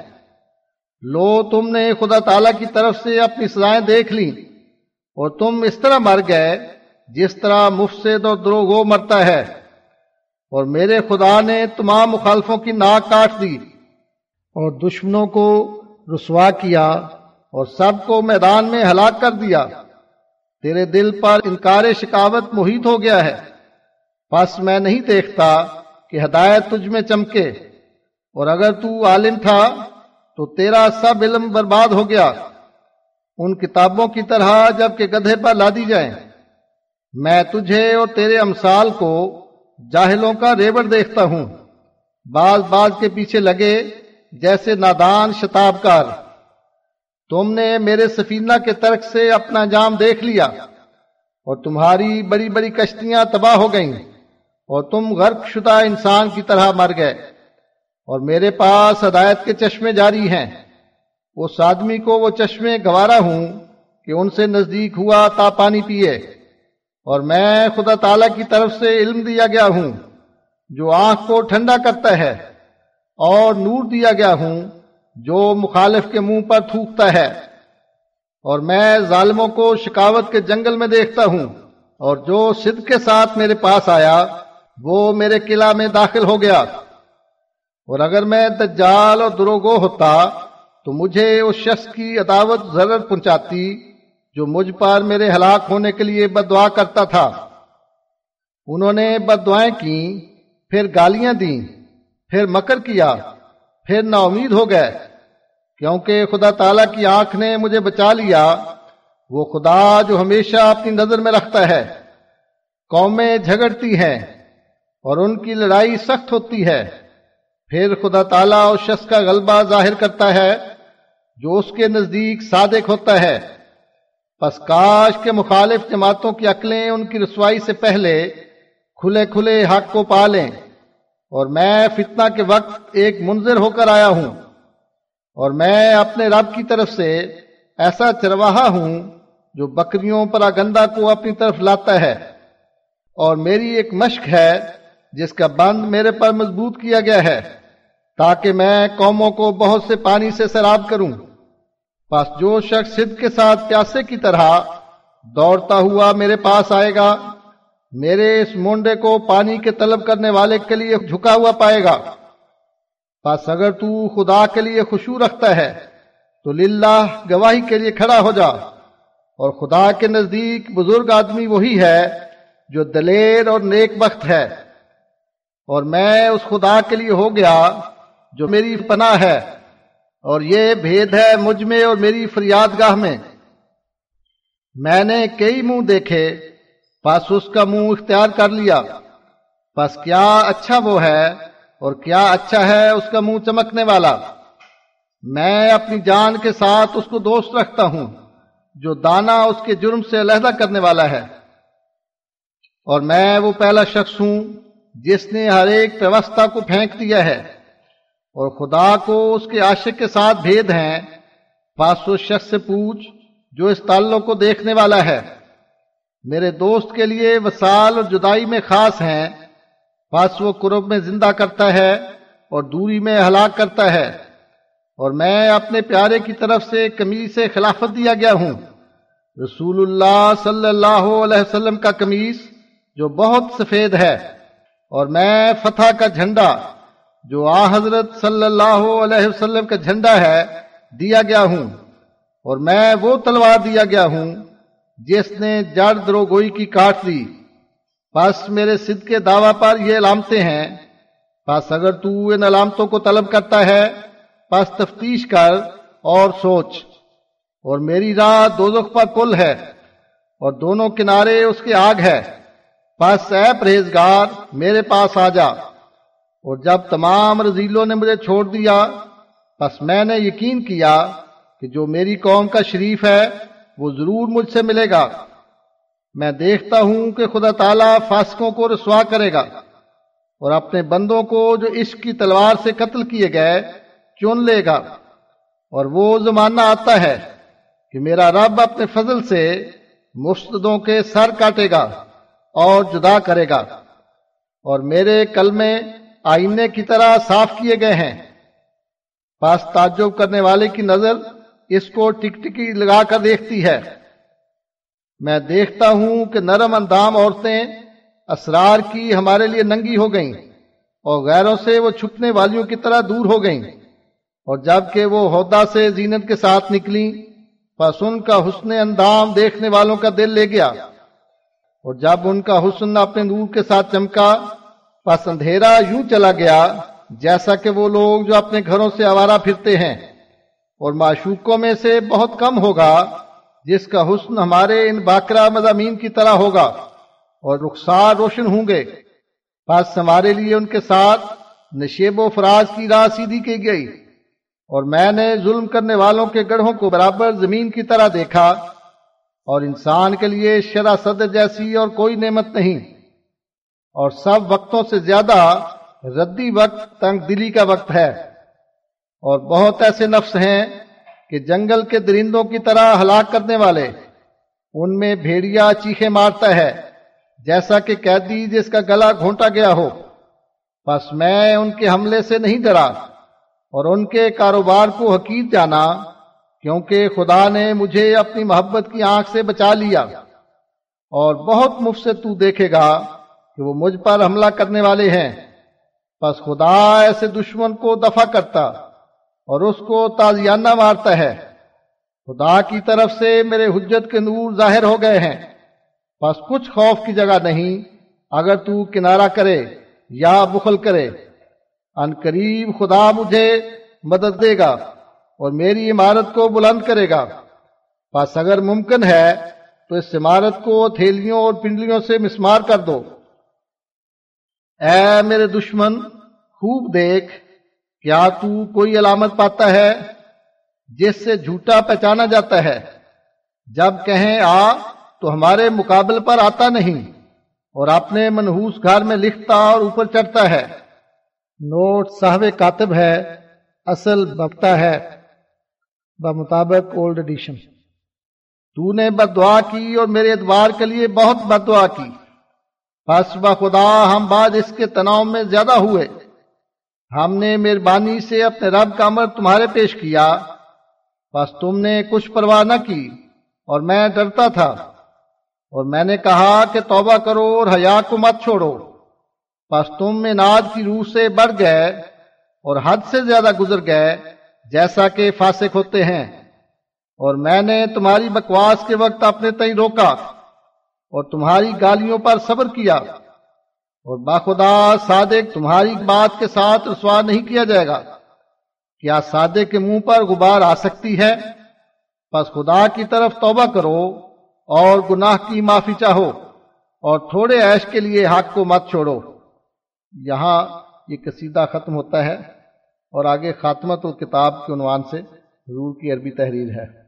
لو تم نے خدا تعالی کی طرف سے اپنی سزائیں دیکھ لی اور تم اس طرح مر گئے جس طرح مفسد اور دروگو مرتا ہے، اور میرے خدا نے تمام مخالفوں کی ناک کاٹ دی، اور دشمنوں کو رسوا کیا، اور سب کو میدان میں ہلاک کر دیا۔ تیرے دل پر انکار شکاوت محیط ہو گیا ہے۔ پس میں نہیں دیکھتا کہ ہدایت تجھ میں چمکے۔ اور اگر تو عالم تھا، تو تیرا سب علم برباد ہو گیا۔ ان کتابوں کی طرح جبکہ گدھے پر لا دی جائیں۔ میں تجھے اور تیرے امثال کو جاہلوں کا ریبڑ دیکھتا ہوں۔ بعض بعض کے پیچھے لگے جیسے نادان شتاب کار تم نے میرے سفینہ کے ترک سے اپنا جام دیکھ لیا اور تمہاری بڑی بڑی کشتیاں تباہ ہو گئیں اور تم غرق شدہ انسان کی طرح مر گئے اور میرے پاس ہدایت کے چشمے جاری ہیں۔ اس آدمی کو وہ چشمے گوارا ہوں کہ ان سے نزدیک ہوا تا پانی پیے اور میں خدا تعالی کی طرف سے علم دیا گیا ہوں، جو آنکھ کو ٹھنڈا کرتا ہے اور نور دیا گیا ہوں، جو مخالف کے منہ پر تھوکتا ہے۔ اور میں ظالموں کو شکاوت کے جنگل میں دیکھتا ہوں، اور جو صد کے ساتھ میرے پاس آیا، وہ میرے قلعہ میں داخل ہو گیا۔ اور اگر میں دجال اور دروگو ہوتا، تو مجھے اس شخص کی عداوت ضرور پہنچاتی۔ جو مجھ پر میرے ہلاک ہونے کے لیے بد دعا کرتا تھا۔ انہوں نے بد دعائیں کی پھر گالیاں دیں، پھر مکر کیا، پھر نا امید ہو گئے۔ کیونکہ خدا تعالیٰ کی آنکھ نے مجھے بچا لیا، وہ خدا جو ہمیشہ اپنی نظر میں رکھتا ہے۔ قومیں جھگڑتی ہیں اور ان کی لڑائی سخت ہوتی ہے۔ پھر خدا تعالیٰ اس شخص کا غلبہ ظاہر کرتا ہے، جو اس کے نزدیک صادق ہوتا ہے۔ پس کاش کے مخالف جماعتوں کی عقلیں ان کی رسوائی سے پہلے کھلے کھلے حق کو پا لیں۔ اور میں فتنہ کے وقت ایک منظر ہو کر آیا ہوں۔ اور میں اپنے رب کی طرف سے ایسا چرواہا ہوں جو بکریوں پر آگندہ کو اپنی طرف لاتا ہے۔ اور میری ایک مشق ہے جس کا بند میرے پر مضبوط کیا گیا ہے تاکہ میں قوموں کو بہت سے پانی سے سیراب کروں۔ پس جو شخص صد کے ساتھ پیاسے کی طرح دوڑتا ہوا میرے پاس آئے گا، میرے اس مونڈے کو پانی کے طلب کرنے والے کے لیے جھکا ہوا پائے گا۔ پس اگر تو خدا کے لیے خوشو رکھتا ہے، تو للہ گواہی کے لیے کھڑا ہو جا۔ اور خدا کے نزدیک بزرگ آدمی وہی ہے جو دلیر اور نیک بخت ہے۔ اور میں اس خدا کے لیے ہو گیا جو میری پناہ ہے۔ اور یہ بھید ہے مجھ میں اور میری فریاد گاہ میں۔ میں نے کئی منہ دیکھے، پس اس کا منہ اختیار کر لیا۔ پس کیا اچھا وہ ہے اور کیا اچھا ہے اس کا منہ چمکنے والا۔ میں اپنی جان کے ساتھ اس کو دوست رکھتا ہوں، جو دانا اس کے جرم سے علیحدہ کرنے والا ہے۔ اور میں وہ پہلا شخص ہوں جس نے ہر ایک ویوستھا کو پھینک دیا ہے۔ اور خدا کو اس کے عاشق کے ساتھ بھید ہیں۔ پاس اس شخص سے پوچھ، جو اس تعلق کو دیکھنے والا ہے۔ میرے دوست کے لیے وسال اور جدائی میں خاص ہیں۔ پاس وہ قرب میں زندہ کرتا ہے اور دوری میں ہلاک کرتا ہے۔ اور میں اپنے پیارے کی طرف سے کمیز سے خلافت دیا گیا ہوں۔ رسول اللہ صلی اللہ علیہ وسلم کا کمیز جو بہت سفید ہے۔ اور میں فتح کا جھنڈا جو آ حضرت صلی اللہ علیہ وسلم کا جھنڈا ہے، دیا گیا ہوں۔ اور میں وہ تلوار دیا گیا ہوں جس نے جڑ دروگوئی کی کاٹ دی پس میرے سد کے دعوی پر یہ علامتیں ہیں۔ پس اگر تو ان علامتوں کو طلب کرتا ہے، پس تفتیش کر اور سوچ۔ اور میری راہ دوزخ پر پل ہے، اور دونوں کنارے اس کے آگ ہے۔ پس اے پرہیزگار، میرے پاس آ جا۔ اور جب تمام رزیلوں نے مجھے چھوڑ دیا، پس میں نے یقین کیا کہ جو میری قوم کا شریف ہے، وہ ضرور مجھ سے ملے گا۔ میں دیکھتا ہوں کہ خدا تعالیٰ فاسقوں کو رسوا کرے گا اور اپنے بندوں کو جو عشق کی تلوار سے قتل کیے گئے، چن لے گا۔ اور وہ زمانہ آتا ہے کہ میرا رب اپنے فضل سے مستدوں کے سر کاٹے گا اور جدا کرے گا۔ اور میرے کلمے آئینے کی طرح صاف کیے گئے ہیں۔ پاس تعجب کرنے والے کی نظر اس کو ٹک ٹکی لگا کر دیکھتی ہے۔ میں دیکھتا ہوں کہ نرم اندام عورتیں اسرار کی ہمارے لیے ننگی ہو گئیں اور غیروں سے وہ چھپنے والیوں کی طرح دور ہو گئیں۔ اور جبکہ وہ عہدہ سے زینت کے ساتھ نکلی پس ان کا حسن اندام دیکھنے والوں کا دل لے گیا۔ اور جب ان کا حسن اپنے نور کے ساتھ چمکا پس اندھیرا یوں چلا گیا جیسا کہ وہ لوگ جو اپنے گھروں سے آوارہ پھرتے ہیں۔ اور معشوقوں میں سے بہت کم ہوگا جس کا حسن ہمارے ان باقرہ مضامین کی طرح ہوگا اور رخسار روشن ہوں گے۔ پس ہمارے لیے ان کے ساتھ نشیب و فراز کی راہ سیدھی کی گئی۔ اور میں نے ظلم کرنے والوں کے گڑھوں کو برابر زمین کی طرح دیکھا اور انسان کے لیے شرح صدر جیسی اور کوئی نعمت نہیں۔ اور سب وقتوں سے زیادہ ردی وقت تنگ دلی کا وقت ہے۔ اور بہت ایسے نفس ہیں کہ جنگل کے درندوں کی طرح ہلاک کرنے والے، ان میں بھیڑیا چیخے مارتا ہے، جیسا کہ قیدی جس کا گلا گھونٹا گیا ہو۔ بس میں ان کے حملے سے نہیں ڈرا اور ان کے کاروبار کو حقیق جانا، کیونکہ خدا نے مجھے اپنی محبت کی آنکھ سے بچا لیا۔ اور بہت مفت سے تو دیکھے گا۔ کہ وہ مجھ پر حملہ کرنے والے ہیں۔ پس خدا ایسے دشمن کو دفع کرتا اور اس کو تازیانہ مارتا ہے۔ خدا کی طرف سے میرے حجت کے نور ظاہر ہو گئے ہیں۔ پس کچھ خوف کی جگہ نہیں۔ اگر تو کنارہ کرے یا بخل کرے، ان قریب خدا مجھے مدد دے گا اور میری عمارت کو بلند کرے گا۔ بس اگر ممکن ہے تو اس عمارت کو تھیلیوں اور پنڈلیوں سے مسمار کر دو۔ اے میرے دشمن، خوب دیکھ، کیا تو کوئی علامت پاتا ہے جس سے جھوٹا پہچانا جاتا ہے؟ جب کہیں آ تو ہمارے مقابل پر آتا نہیں اور اپنے منحوس گھر میں لکھتا اور اوپر چڑھتا ہے۔ نوٹ صاحب کاتب ہے، اصل بکتا ہے۔ بمطابق اولڈ ایڈیشن تو نے بد دعا کی اور میرے اتوار کے لیے بہت بد دعا کی۔ بس خدا، ہم بعد اس کے تناؤ میں زیادہ ہوئے۔ ہم نے مہربانی سے اپنے رب کا امر تمہارے پیش کیا۔ بس تم نے کچھ پرواہ نہ کی، اور میں ڈرتا تھا۔ اور میں نے کہا کہ توبہ کرو اور حیا کو مت چھوڑو۔ بس تم میں کی روح سے بڑھ گئے اور حد سے زیادہ گزر گئے، جیسا کہ فاسق ہوتے ہیں۔ اور میں نے تمہاری بکواس کے وقت اپنے تئیں روکا۔ اور تمہاری گالیوں پر صبر کیا اور باخدا صادق تمہاری بات کے ساتھ رسوا نہیں کیا جائے گا۔ کیا صادق کے منہ پر غبار آ سکتی ہے؟ پس خدا کی طرف توبہ کرو اور گناہ کی معافی چاہو اور تھوڑے عیش کے لیے حق کو مت چھوڑو۔ یہاں یہ قصیدہ ختم ہوتا ہے اور آگے خاتمت و کتاب کے عنوان سے حضور کی عربی تحریر ہے۔